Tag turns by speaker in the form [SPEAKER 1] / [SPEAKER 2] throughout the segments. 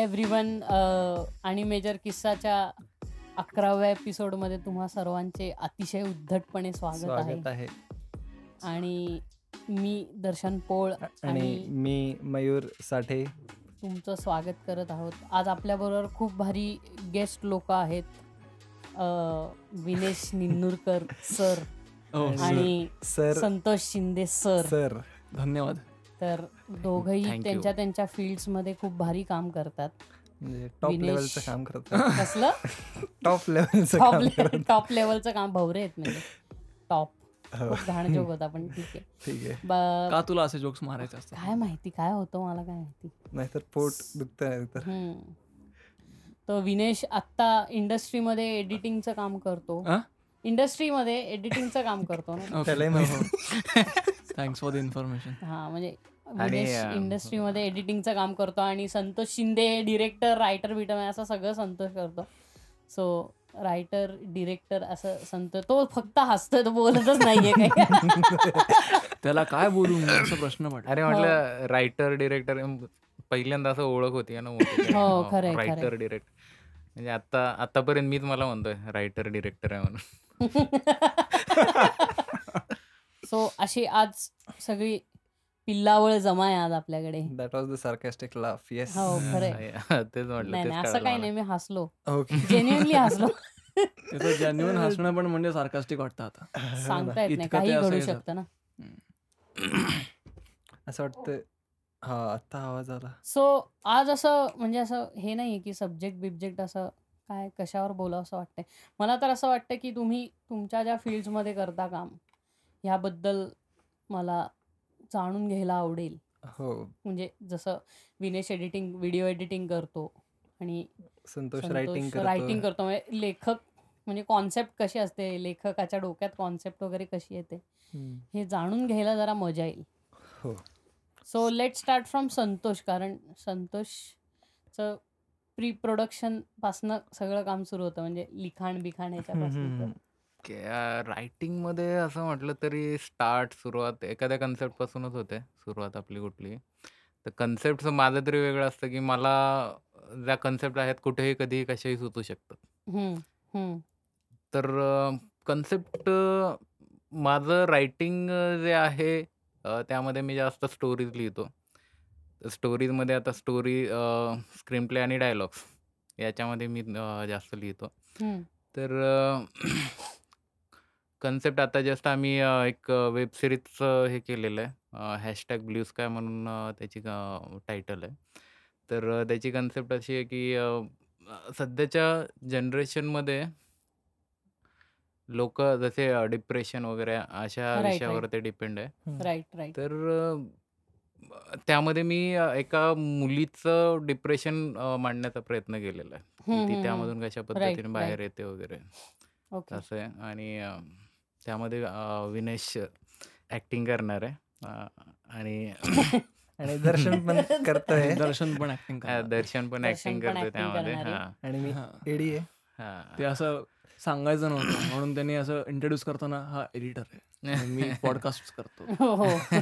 [SPEAKER 1] Hi everyone आणि major किस्साच्या अकराव्या एपिसोडमध्ये तुम्हा सर्वांचे अतिशय उद्धटपणे स्वागत आहे. आणि मी दर्शन पोळ
[SPEAKER 2] आणि मी मयूर साठे.
[SPEAKER 1] तुमचं स्वागत करत आहोत. आज आपल्याबरोबर खूप भारी गेस्ट लोक आहेत विनेश निन्नूरकर सर
[SPEAKER 3] हो
[SPEAKER 1] आणि
[SPEAKER 2] sir.
[SPEAKER 1] Santosh Shinde sir.
[SPEAKER 2] Sir
[SPEAKER 3] धन्यवाद.
[SPEAKER 1] तर दोघही
[SPEAKER 3] Thank you.
[SPEAKER 1] त्यांच्या त्यांच्या फील्ड्समध्ये खूप भारी काम करतात.
[SPEAKER 2] म्हणजे टॉप
[SPEAKER 1] विनेश.
[SPEAKER 2] लेवलचं काम करतात.
[SPEAKER 1] कसलं?
[SPEAKER 2] टॉप लेवलचं
[SPEAKER 1] टॉप
[SPEAKER 2] काम करतात.
[SPEAKER 1] टॉप लेवलचं काम. भवरे आहेत म्हणजे. टॉप
[SPEAKER 2] हो,
[SPEAKER 1] खूप घाण जोक होता पण ठीक आहे.
[SPEAKER 2] ठीक आहे.
[SPEAKER 1] ब-
[SPEAKER 3] का तुला असे जोक्स मारायचे असतात?
[SPEAKER 1] काय माहिती काय होतं मला काय माहिती.
[SPEAKER 2] नाहीतर पोट दुखत नाही तर
[SPEAKER 1] हम्म. तो विनेश आत्ता इंडस्ट्रीमध्ये एडिटिंगचं काम करतो.
[SPEAKER 3] अं?
[SPEAKER 1] इंडस्ट्रीमध्ये एडिटिंगचं काम करतो ना.
[SPEAKER 2] त्यालाही माहिती.
[SPEAKER 3] थँक्स फॉर द इन्फॉर्मेशन
[SPEAKER 1] हा म्हणजे
[SPEAKER 4] आणि,
[SPEAKER 1] इंडस्ट्रीमध्ये एडिटिंगचं काम करतो आणि संतोष शिंदे डिरेक्टर रायटर बिटर असं सगळं संतोष करतो. सो रायटर डिरेक्टर असं संतोष तो फक्त हसतोय तो बोलतच नाहीये काय
[SPEAKER 3] त्याला काय बोलू असा प्रश्न
[SPEAKER 4] अरे म्हटलं रायटर डिरेक्टर पहिल्यांदा असं ओळख होती ना
[SPEAKER 1] हो, खरंय.
[SPEAKER 4] रायटर डिरेक्टर म्हणजे आता आतापर्यंत मीच मला म्हणतोय रायटर डिरेक्टर आहे म्हणून.
[SPEAKER 1] सो अशी आज सगळी पिल्लावळ जमा आहे आज आपल्याकडे.
[SPEAKER 2] That was the sarcastic laugh yes
[SPEAKER 1] हो खरंय
[SPEAKER 4] तेच म्हटलं
[SPEAKER 1] नाही
[SPEAKER 4] तेच
[SPEAKER 1] नाही असं काही. नाही मी हसलो.
[SPEAKER 2] ओके
[SPEAKER 1] जेन्युअनली हसलो.
[SPEAKER 3] जेन्युन हसणं पण म्हणजे सार्कास्टिक वाटतं आता.
[SPEAKER 1] सांगता येत नाही
[SPEAKER 3] ते
[SPEAKER 1] काही घडू
[SPEAKER 3] असायचं.
[SPEAKER 1] शकतं ना.
[SPEAKER 2] असं वाटतं हा आता आवाज आला.
[SPEAKER 1] सो आज असं म्हणजे असं हे नाही की सब्जेक्ट बिब्जेक्ट असं काय कशावर बोलावं असं वाटतंय. मला तर असं वाटतं की तुम्ही तुमच्या ज्या फील्ड्समध्ये करता काम ह्याबद्दल मला जाणून घ्यायला आवडेल.
[SPEAKER 2] हो.
[SPEAKER 1] म्हणजे जसं विनेश एडिटिंग व्हिडिओ एडिटिंग करतो आणि
[SPEAKER 2] संतोष रायटिंग
[SPEAKER 1] संतोष रायटिंग करतो. म्हणजे लेखक म्हणजे कॉन्सेप्ट कशी असते? लेखकाच्या डोक्यात कॉन्सेप्ट वगैरे कशी येते? हे जाणून घ्यायला जरा मजा येईल.
[SPEAKER 2] हो.
[SPEAKER 1] So let start from Santosh कारण संतोषचं प्री प्रोडक्शन पासनं सगळं काम सुरू होतं. म्हणजे लिखाण बिखाण ह्याच्यापासून तर.
[SPEAKER 4] रायटिंगमध्ये असं म्हटलं तरी स्टार्ट सुरुवात एखाद्या कन्सेप्ट पासूनच होते सुरुवात आपली कुठली तर कन्सेप्ट माझं तरी वेगळं असतं की मला ज्या कन्सेप्ट आहेत कुठेही कधीही कशाही सुचू शकतात. तर कन्सेप्ट माझं रायटिंग जे आहे अ, त्यामध्ये मी जास्त स्टोरीज लिहितो. स्टोरीजमध्ये आता स्टोरी स्क्रीन प्ले आणि डायलॉग्स याच्यामध्ये मी अ, जास्त लिहितो. तर कन्सेप्ट आता जस्ट आम्ही अ, एक वेब सिरीजचं हे केलेलं आहे. हॅशटॅग ब्ल्यू स्काय म्हणून अ, त्याची टायटल आहे. तर अ, त्याची कन्सेप्ट अशी आहे की अ, अ, सध्याच्या जनरेशनमध्ये लोक जसे डिप्रेशन वगैरे अशा
[SPEAKER 1] Right, right.
[SPEAKER 4] विषयावर ते डिपेंड आहे.
[SPEAKER 1] राईट राईट
[SPEAKER 4] तर अ, त्यामध्ये मी अ, एका मुलीचं डिप्रेशन मांडण्याचा प्रयत्न केलेला आहे. की ती त्यामधून कशा पद्धतीने. बाहेर येते वगैरे.
[SPEAKER 1] ओके.
[SPEAKER 4] असं आहे. आणि अ, त्यामध्ये विनेश ॲक्टिंग करणार आहे. आणि
[SPEAKER 2] आणि दर्शन पण करतोय.
[SPEAKER 3] दर्शन पण ऍक्टिंग
[SPEAKER 4] दर्शन पण ऍक्टिंग करतोय त्यामध्ये. हां.
[SPEAKER 2] आणि मी. एडी आहे.
[SPEAKER 4] हां.
[SPEAKER 3] ते असं सांगायचं नव्हतं. म्हणून त्यांनी असं इंट्रोड्यूस करताना हा एडिटर आहे. मी पॉडकास्ट करतो.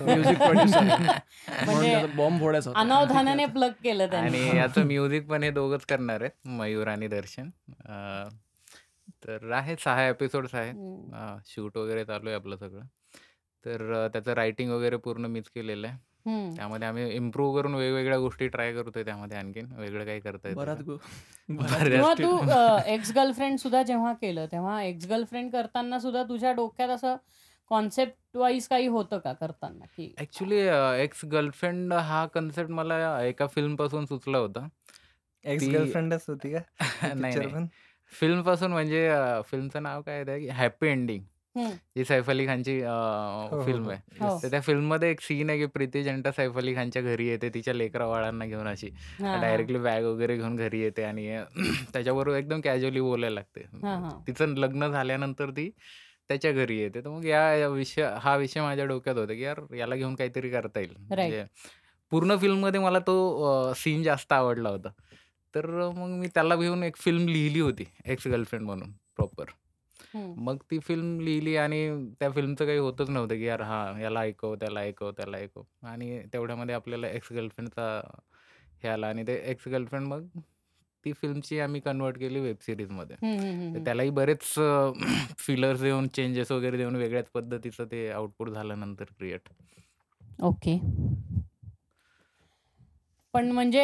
[SPEAKER 3] म्युझिक प्रोड्युसर
[SPEAKER 1] म्हणजे
[SPEAKER 3] बॉम्ब फोडायचा होता.
[SPEAKER 1] अनावधानाने प्लग केलं त्यांनी.
[SPEAKER 4] आणि याचं म्युझिक पण हे दोघंच करणार आहेत. मयूर आणि दर्शन. तर आहे सहा एपिसोड्स आहेत. शूट वगैरे चालू आहे आपलं सगळं. तर अ, त्याचं रायटिंग वगैरे पूर्ण मीच केलेलं आहे. त्यामध्ये आम्ही इम्प्रूव्ह करून वेगवेगळ्या गोष्टी ट्राय करतोय त्यामध्ये आणखीन. वेगळं काही करता येतं
[SPEAKER 3] बराच
[SPEAKER 4] का?
[SPEAKER 3] गो-
[SPEAKER 4] बऱ्याच
[SPEAKER 1] किंवा
[SPEAKER 4] गोष्टी.
[SPEAKER 1] तू एक्स गर्लफ्रेंड सुद्धा जेव्हा केलं तेव्हा एक्स गर्लफ्रेंड करताना सुद्धा तुझ्या डोक्यात असं कॉन्सेप्ट वाईज काही होतं का करताना? की
[SPEAKER 4] ऍक्च्युली एक्स गर्लफ्रेंड हा कन्सेप्ट मला एका फिल्मपासून सुचला होता.
[SPEAKER 2] एक्स
[SPEAKER 4] ती-
[SPEAKER 2] गर्लफ्रेंडच होती का?
[SPEAKER 4] नाही
[SPEAKER 2] पिक्चर
[SPEAKER 4] नाही.
[SPEAKER 2] पण?
[SPEAKER 4] फिल्मपासून म्हणजे फिल्मचं नाव काय आहे हॅपी एंडिंग. ही सैफ अली खानची
[SPEAKER 2] हो,
[SPEAKER 4] फिल्म
[SPEAKER 2] हो.
[SPEAKER 4] आहे
[SPEAKER 1] हो.
[SPEAKER 4] तर त्या फिल्ममध्ये एक सीन आहे की प्रीती जंटा सैफ अली खानच्या घरी येते तिच्या लेकरा बाळांना घेऊन अशी
[SPEAKER 1] हा, हा.
[SPEAKER 4] डायरेक्टली बॅग वगैरे घेऊन घरी येते आणि त्याच्याबरोबर एकदम कॅज्युअली बोलायला लागते
[SPEAKER 1] हा, हा.
[SPEAKER 4] तिचं लग्न झाल्यानंतर ती त्याच्या घरी येते तर मग या विषय हा विषय माझ्या डोक्यात होता की यार याला घेऊन काहीतरी करता येईल म्हणजे पूर्ण फिल्ममध्ये मला तो सीन जास्त आवडला होता तर मग मी त्याला घेऊन एक फिल्म लिहिली होती एक्स गर्लफ्रेंड म्हणून प्रॉपर. मग ती फिल्म लिहिली आणि त्या फिल्मचं काही होतच नव्हतं की यार हा याला ऐकव त्याला ऐकव त्याला ऐकव. आणि तेवढ्यामध्ये आपल्याला एक्स गर्लफ्रेंडचा ह्याला आणि ते एक्स गर्लफ्रेंड मग ती फिल्मची आम्ही कन्वर्ट केली वेब सिरीजमध्ये तर
[SPEAKER 1] हम्म.
[SPEAKER 4] त्यालाही बरेच फिलर्स देऊन चेंजेस वगैरे देऊन वेगळ्याच पद्धतीचं ते आउटपुट झालं नंतर क्रिएट
[SPEAKER 1] ओके पण म्हणजे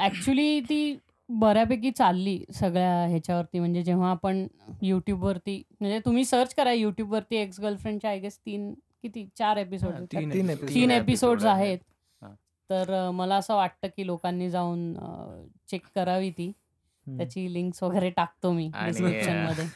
[SPEAKER 1] ऍक्च्युली ती बऱ्यापैकी चालली सगळ्या ह्याच्यावरती म्हणजे जेव्हा आपण युट्यूबवरती म्हणजे तुम्ही सर्च करा युट्यूबवरती एक्स गर्लफ्रेंडच्या आय गेस तीन किती चार एपिसोड
[SPEAKER 3] हा,
[SPEAKER 2] तीन
[SPEAKER 1] तीन.
[SPEAKER 4] तीन
[SPEAKER 1] एपिसोड्स
[SPEAKER 4] आहेत.
[SPEAKER 1] आहेत
[SPEAKER 4] हा.
[SPEAKER 1] तर अ, मला असं वाटतं की लोकांनी जाऊन चेक करावी ती
[SPEAKER 2] हम्म.
[SPEAKER 1] त्याची लिंक्स वगैरे टाकतो मी
[SPEAKER 4] आणि
[SPEAKER 1] डिस्क्रिप्शन मध्ये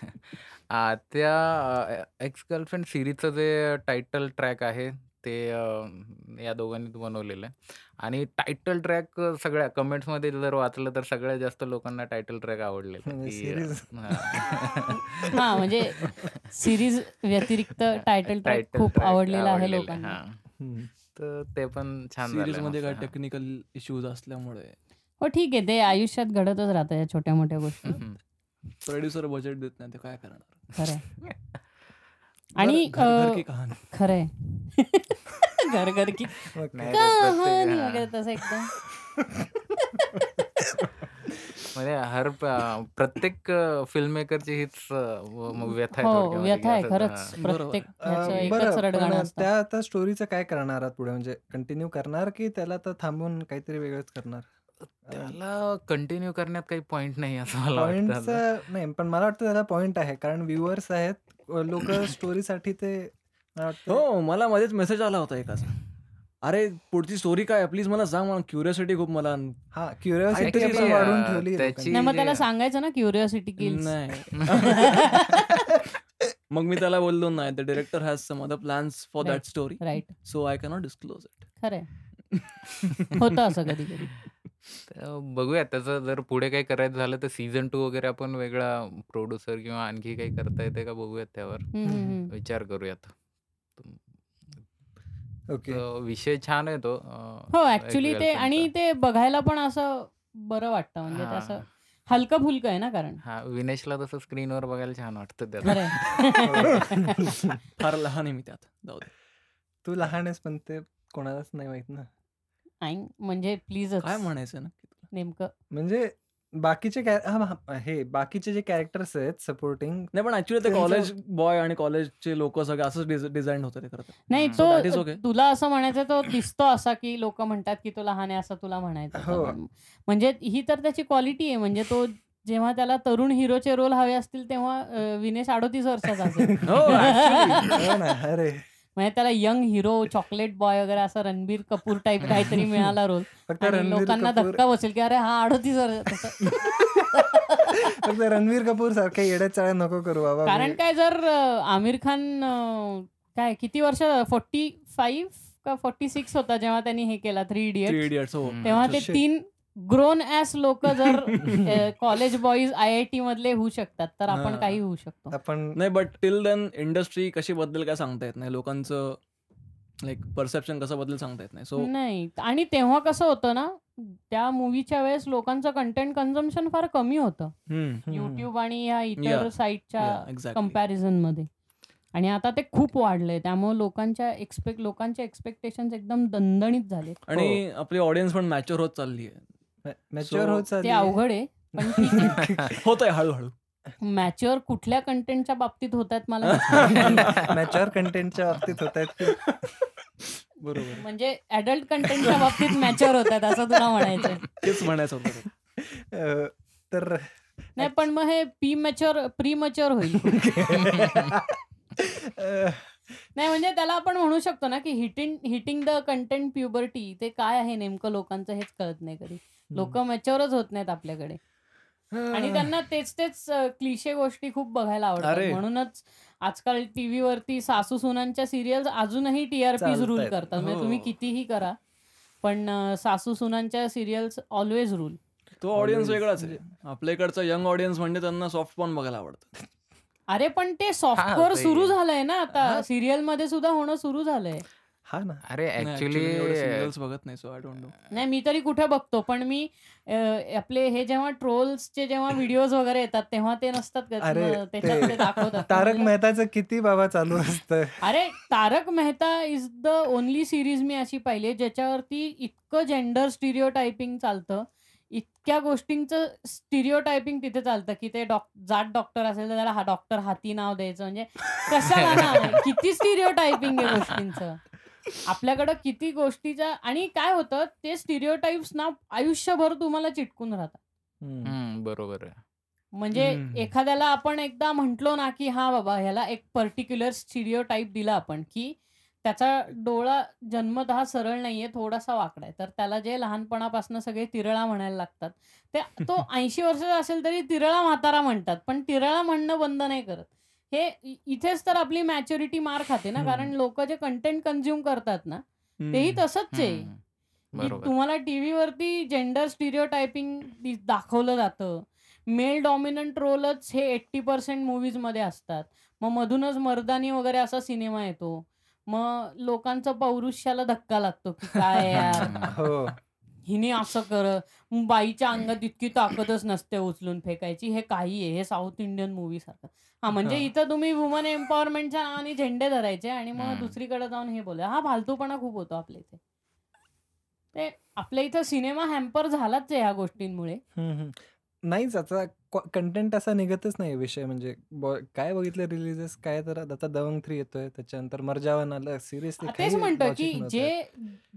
[SPEAKER 4] आ, त्या एक्स गर्लफ्रेंड सिरीजचं जे टायटल ट्रॅक आहे ते अ, या दोघांनी बनवलेलं आहे आणि टायटल ट्रॅक सगळ्या कमेंट्समध्ये जर वाचलं तर सगळ्यात जास्त लोकांना टायटल ट्रॅक आवडलेलं आहे
[SPEAKER 2] म्हणजे
[SPEAKER 4] की, अ,
[SPEAKER 2] series.
[SPEAKER 4] हा.
[SPEAKER 1] हा म्हणजे सिरीज व्यतिरिक्त टायटल ट्रॅक खूप आवडलेला आहे
[SPEAKER 4] आवडलेलं
[SPEAKER 1] लोकांना
[SPEAKER 4] हा.
[SPEAKER 2] हम्म.
[SPEAKER 4] तर ते पण छान झालंय
[SPEAKER 3] सिरीज
[SPEAKER 4] मस्त,
[SPEAKER 3] काय
[SPEAKER 4] हा.
[SPEAKER 3] टेक्निकल इश्यूज असल्यामुळे
[SPEAKER 1] हो ठीक आहे ते आयुष्यात घडतच राहतं या छोट्या मोठ्या गोष्टी.
[SPEAKER 3] प्रोड्युसर बजेट देत नाही ते काय करणार
[SPEAKER 1] खरंय आणि
[SPEAKER 3] घर- घर- घर की
[SPEAKER 1] अ,
[SPEAKER 3] कहाणी.
[SPEAKER 1] खरंय. घर घर की कहाणी. वगैरे तसं एकदम.
[SPEAKER 4] म्हणजे हर प्रत्येक फिल्म मेकरची हीच व्यथा आहे
[SPEAKER 1] हो व्यथा आहे खरंच. प्रत्येक
[SPEAKER 2] त्या आता स्टोरीचं काय करणार आहात पुढे? म्हणजे कंटिन्यू करणार की त्याला तर थांबून काहीतरी वेगळंच करणार?
[SPEAKER 4] त्याला कंटिन्यू करण्यात काही पॉइंट नाही असं मला वाटतं.
[SPEAKER 2] नाही पण मला वाटतं त्याला पॉइंट आहे. कारण व्ह्युअर्स आहेत लोक स्टोरीसाठी ते मला वाटतं
[SPEAKER 3] हो मला मध्येच मेसेज आला होता एकाचा अरे पुढची स्टोरी काय प्लीज मला सांग मला क्युरियोसिटी खूप मला
[SPEAKER 2] हा क्युरियोसिटी
[SPEAKER 3] काहीतरी,
[SPEAKER 2] आपण वाढवून
[SPEAKER 4] अं,
[SPEAKER 2] ठेवली
[SPEAKER 4] त्याची-
[SPEAKER 2] लोकांनी.
[SPEAKER 1] नाही मग त्याला सांगायचं ना क्युरिओसिटी किल्स
[SPEAKER 3] नाही. मग मी त्याला बोललो नाही the director has some other plans for
[SPEAKER 1] Right.
[SPEAKER 3] That story
[SPEAKER 1] right
[SPEAKER 3] so I cannot disclose it
[SPEAKER 1] खरंय. होतं असं कधी कधी
[SPEAKER 4] तर बघूया. त्याचं जर पुढे काही करायचं झालं तर सीझन टू वगैरे आपण वेगळा प्रोड्युसर किंवा आणखी काही करता येते का बघूयात त्यावर? विचार करूयात.
[SPEAKER 2] ओके.
[SPEAKER 4] तर विषय छान आहे तो
[SPEAKER 1] हो ऍक्च्युली ते आणि. ते बघायला पण असं बरं वाटतं. म्हणजे ते
[SPEAKER 4] हा.
[SPEAKER 1] असं हलकं फुलकं आहे ना कारण?
[SPEAKER 4] हा विनेशला तसं स्क्रीनवर बघायला छान वाटतं त्याला.
[SPEAKER 1] खरंय
[SPEAKER 3] फार लहान आहे मी त्यात. जाऊ दे.
[SPEAKER 2] तू लहान आहेस पण ते कोणालाच नाही माहीत ना.
[SPEAKER 1] आई, म्हणजे प्लीजच
[SPEAKER 3] काय म्हणायचं नक्की तुला?
[SPEAKER 1] नेमकं
[SPEAKER 2] म्हणजे बाकीचे कॅ- हा, हा, हे बाकीचे जे कॅरेक्टर्स आहेत सपोर्टिंग
[SPEAKER 3] नाही पण ऍक्च्युली ते
[SPEAKER 2] त्यांचं-
[SPEAKER 3] कॉलेज बॉय आणि कॉलेजचे लोक सगळे असंच डिझाईन होतं ते
[SPEAKER 1] नाही
[SPEAKER 4] So
[SPEAKER 3] that is
[SPEAKER 1] तो
[SPEAKER 3] okay.
[SPEAKER 1] तुला असं म्हणायचं तो दिसतो असा की लोक म्हणतात की तो लहान आहे असं तुला म्हणायचं
[SPEAKER 2] हो.
[SPEAKER 1] होतं. म्हणजे ही तर त्याची क्वालिटी आहे म्हणजे तो जेव्हा त्याला तरुण हिरोचे रोल हवे असतील तेव्हा अं, विनेश अडोतीस वर्षाचा असेल
[SPEAKER 3] हो actually.
[SPEAKER 2] हो अरे
[SPEAKER 1] म्हणजे त्याला यंग हिरो चॉकलेट बॉय वगैरे असं रणबीर कपूर टाईप काहीतरी मिळाला रोल लोकांना धक्का बसेल की अरे हा अडोतीस वर्ष
[SPEAKER 2] फक्त रणवीर कपूर सारख्या येड्या चाळ्या नको करू बाबा.
[SPEAKER 1] कारण
[SPEAKER 2] मी-
[SPEAKER 1] काय जर आमिर खान काय किती वर्ष फोर्टी फाईव्ह का फोर्टी सिक्स होता जेव्हा त्यांनी हे केला थ्री
[SPEAKER 3] Three
[SPEAKER 1] इडियट
[SPEAKER 3] Idiots, हो.
[SPEAKER 1] तेव्हा ते. तीन ग्रोन ॲस लोक जर college boys I I T मधले होऊ शकतात तर आपण. काही होऊ शकतो.
[SPEAKER 2] आपण
[SPEAKER 3] नाही बट टिल देन इंडस्ट्री कशी बदलेल काय सांगता येत नाही? लोकांचं लाईक परसेप्शन कसं बदलेल सांगता येत नाही? सो
[SPEAKER 1] नाही. आणि तेव्हा कसं होतं ना त्या मूवीच्या वेळेस लोकांचं कंटेंट कन्झम्पन फार कमी होतं.
[SPEAKER 2] हम्म.
[SPEAKER 1] युट्यूब आणि ह्या इतर. साईटच्या कंपॅरिझनमध्ये. आणि आता ते खूप वाढलंय त्यामुळे लोकांच्या एक्सपेक्ट लोकांचे एक्सपेक्टेशन एकदम दणदणीत झाले
[SPEAKER 3] आणि आपली ऑडियन्स पण मॅच्युअर होत चालली आहे
[SPEAKER 2] मॅच्युअर होत
[SPEAKER 1] ते अवघड आहे पण
[SPEAKER 3] होत आहे. हळूहळू.
[SPEAKER 1] मॅच्युअर कुठल्या कंटेंटच्या बाबतीत होत आहेत मला.
[SPEAKER 2] मॅच्युअर कंटेंटच्या बाबतीत होत आहेत
[SPEAKER 3] बरोबर.
[SPEAKER 1] म्हणजे ऍडल्ट कंटेंटच्या बाबतीत मॅच्युअर होत आहेत असं तुला म्हणायचं
[SPEAKER 3] तेच म्हणायचं होतं.
[SPEAKER 2] तर
[SPEAKER 1] नाही पण मग हे पी मॅच्युअर प्री मॅच्युअर होईल नाही म्हणजे त्याला आपण म्हणू शकतो ना की hitting hitting the content puberty ते काय आहे नेमकं लोकांचं हेच कळत नाही कधी. लोक मॅच्युअरच होत नाहीत आपल्याकडे. आणि त्यांना तेच तेच क्लिशे गोष्टी खूप बघायला आवडतात. म्हणूनच आजकाल टीव्ही वरती सासू सुनांच्या सिरियल अजूनही टीआरपीज रूल. करतात. म्हणजे
[SPEAKER 3] हो.
[SPEAKER 1] तुम्ही कितीही करा पण सासू सुनांच्या सिरियल्स ऑलवेज रूल
[SPEAKER 3] तो ऑडियन्स. वेगळाच आहे. आपल्या इकडचा यंग ऑडियन्स म्हणजे त्यांना सॉफ्ट पॉन बघायला आवडतं.
[SPEAKER 1] अरे पण ते सॉफ्टवेअर सुरू झालंय ना आता. सिरियलमध्ये सुद्धा होणं सुरू झालंय.
[SPEAKER 2] हा ना.
[SPEAKER 4] अरे
[SPEAKER 3] नाही,
[SPEAKER 4] ऍक्च्युली
[SPEAKER 3] बघत नाही सो आय डोंट नो
[SPEAKER 1] नाही मी तरी कुठे बघतो पण मी आपले हे जेव्हा ट्रोल्सचे जेव्हा व्हिडिओज वगैरे येतात तेव्हा ते नसतात दाखवतात
[SPEAKER 2] तारक मेहताचं किती बाबा चालू असतं.
[SPEAKER 1] अरे Tarak Mehta is the only series मी अशी पाहिली ज्याच्यावरती इतकं जेंडर स्टिरिओ टायपिंग चालतं. इतक्या गोष्टींचं स्टिरिओ टायपिंग तिथे चालतं की ते डॉक जाट डॉक्टर असेल तर त्याला हा डॉक्टर हाती नाव द्यायचं म्हणजे कशाला ना किती स्टिरिओ टायपिंग आहे गोष्टींचं? आपल्याकडं किती गोष्टीच्या आणि काय होतं ते स्टिरिओ टाईप्स ना आयुष्यभर तुम्हाला चिटकून राहतात.
[SPEAKER 2] हम्म.
[SPEAKER 4] बरोबर आहे.
[SPEAKER 1] म्हणजे. एखाद्याला आपण एकदा म्हंटलो ना की हा बाबा ह्याला एक पर्टिक्युलर स्टिरिओ टाईप दिला आपण की त्याचा डोळा जन्मतः सरळ नाहीये थोडासा वाकडा आहे. तर त्याला जे लहानपणापासून सगळे तिरळा म्हणायला लागतात. ते तो ऐंशी वर्षाचा असेल तरी तिरळा म्हातारा म्हणतात पण तिरळा म्हणणं बंद नाही करत. हे इथेच तर आपली मॅच्युरिटी मार खाते ना कारण लोक जे कंटेंट कन्झ्युम करतात ना तेही तसंच आहे. तुम्हाला टीव्हीवरती जेंडर स्टिरिओ टायपिंग दाखवलं जातं. मेल डॉमिनंट रोलच हे एट्टी पर्सेंट मूवीजमध्ये असतात. मग मधूनच मर्दानी वगैरे असा सिनेमा येतो. मग लोकांचं पौरुष्याला धक्का लागतो की काय यार?
[SPEAKER 2] हो.
[SPEAKER 1] हिने असं कर बाईच्या अंगात इतकी ताकदच नसते उचलून फेकायची हे काही आहे हे साऊथ इंडियन मूवी सारखं हा म्हणजे. इथं तुम्ही वुमन एम्पॉवरमेंटच्या नावाने झेंडे धरायचे आणि मग. दुसरीकडे जाऊन हे बोला हा फालतूपणा खूप होतो आपल्या इथे ते आपल्या इथं सिनेमा हॅम्पर झालाच आहे ह्या गोष्टींमुळे.
[SPEAKER 2] नाहीच आता कंटेंट असा निघतच नाही विषय. म्हणजे ब- काय बघितलं रिलीजेस काय तर आता दबंग थ्री येतोय. त्याच्यानंतर मर्जावन आलं सिरियसली
[SPEAKER 1] तेच म्हणतो की जे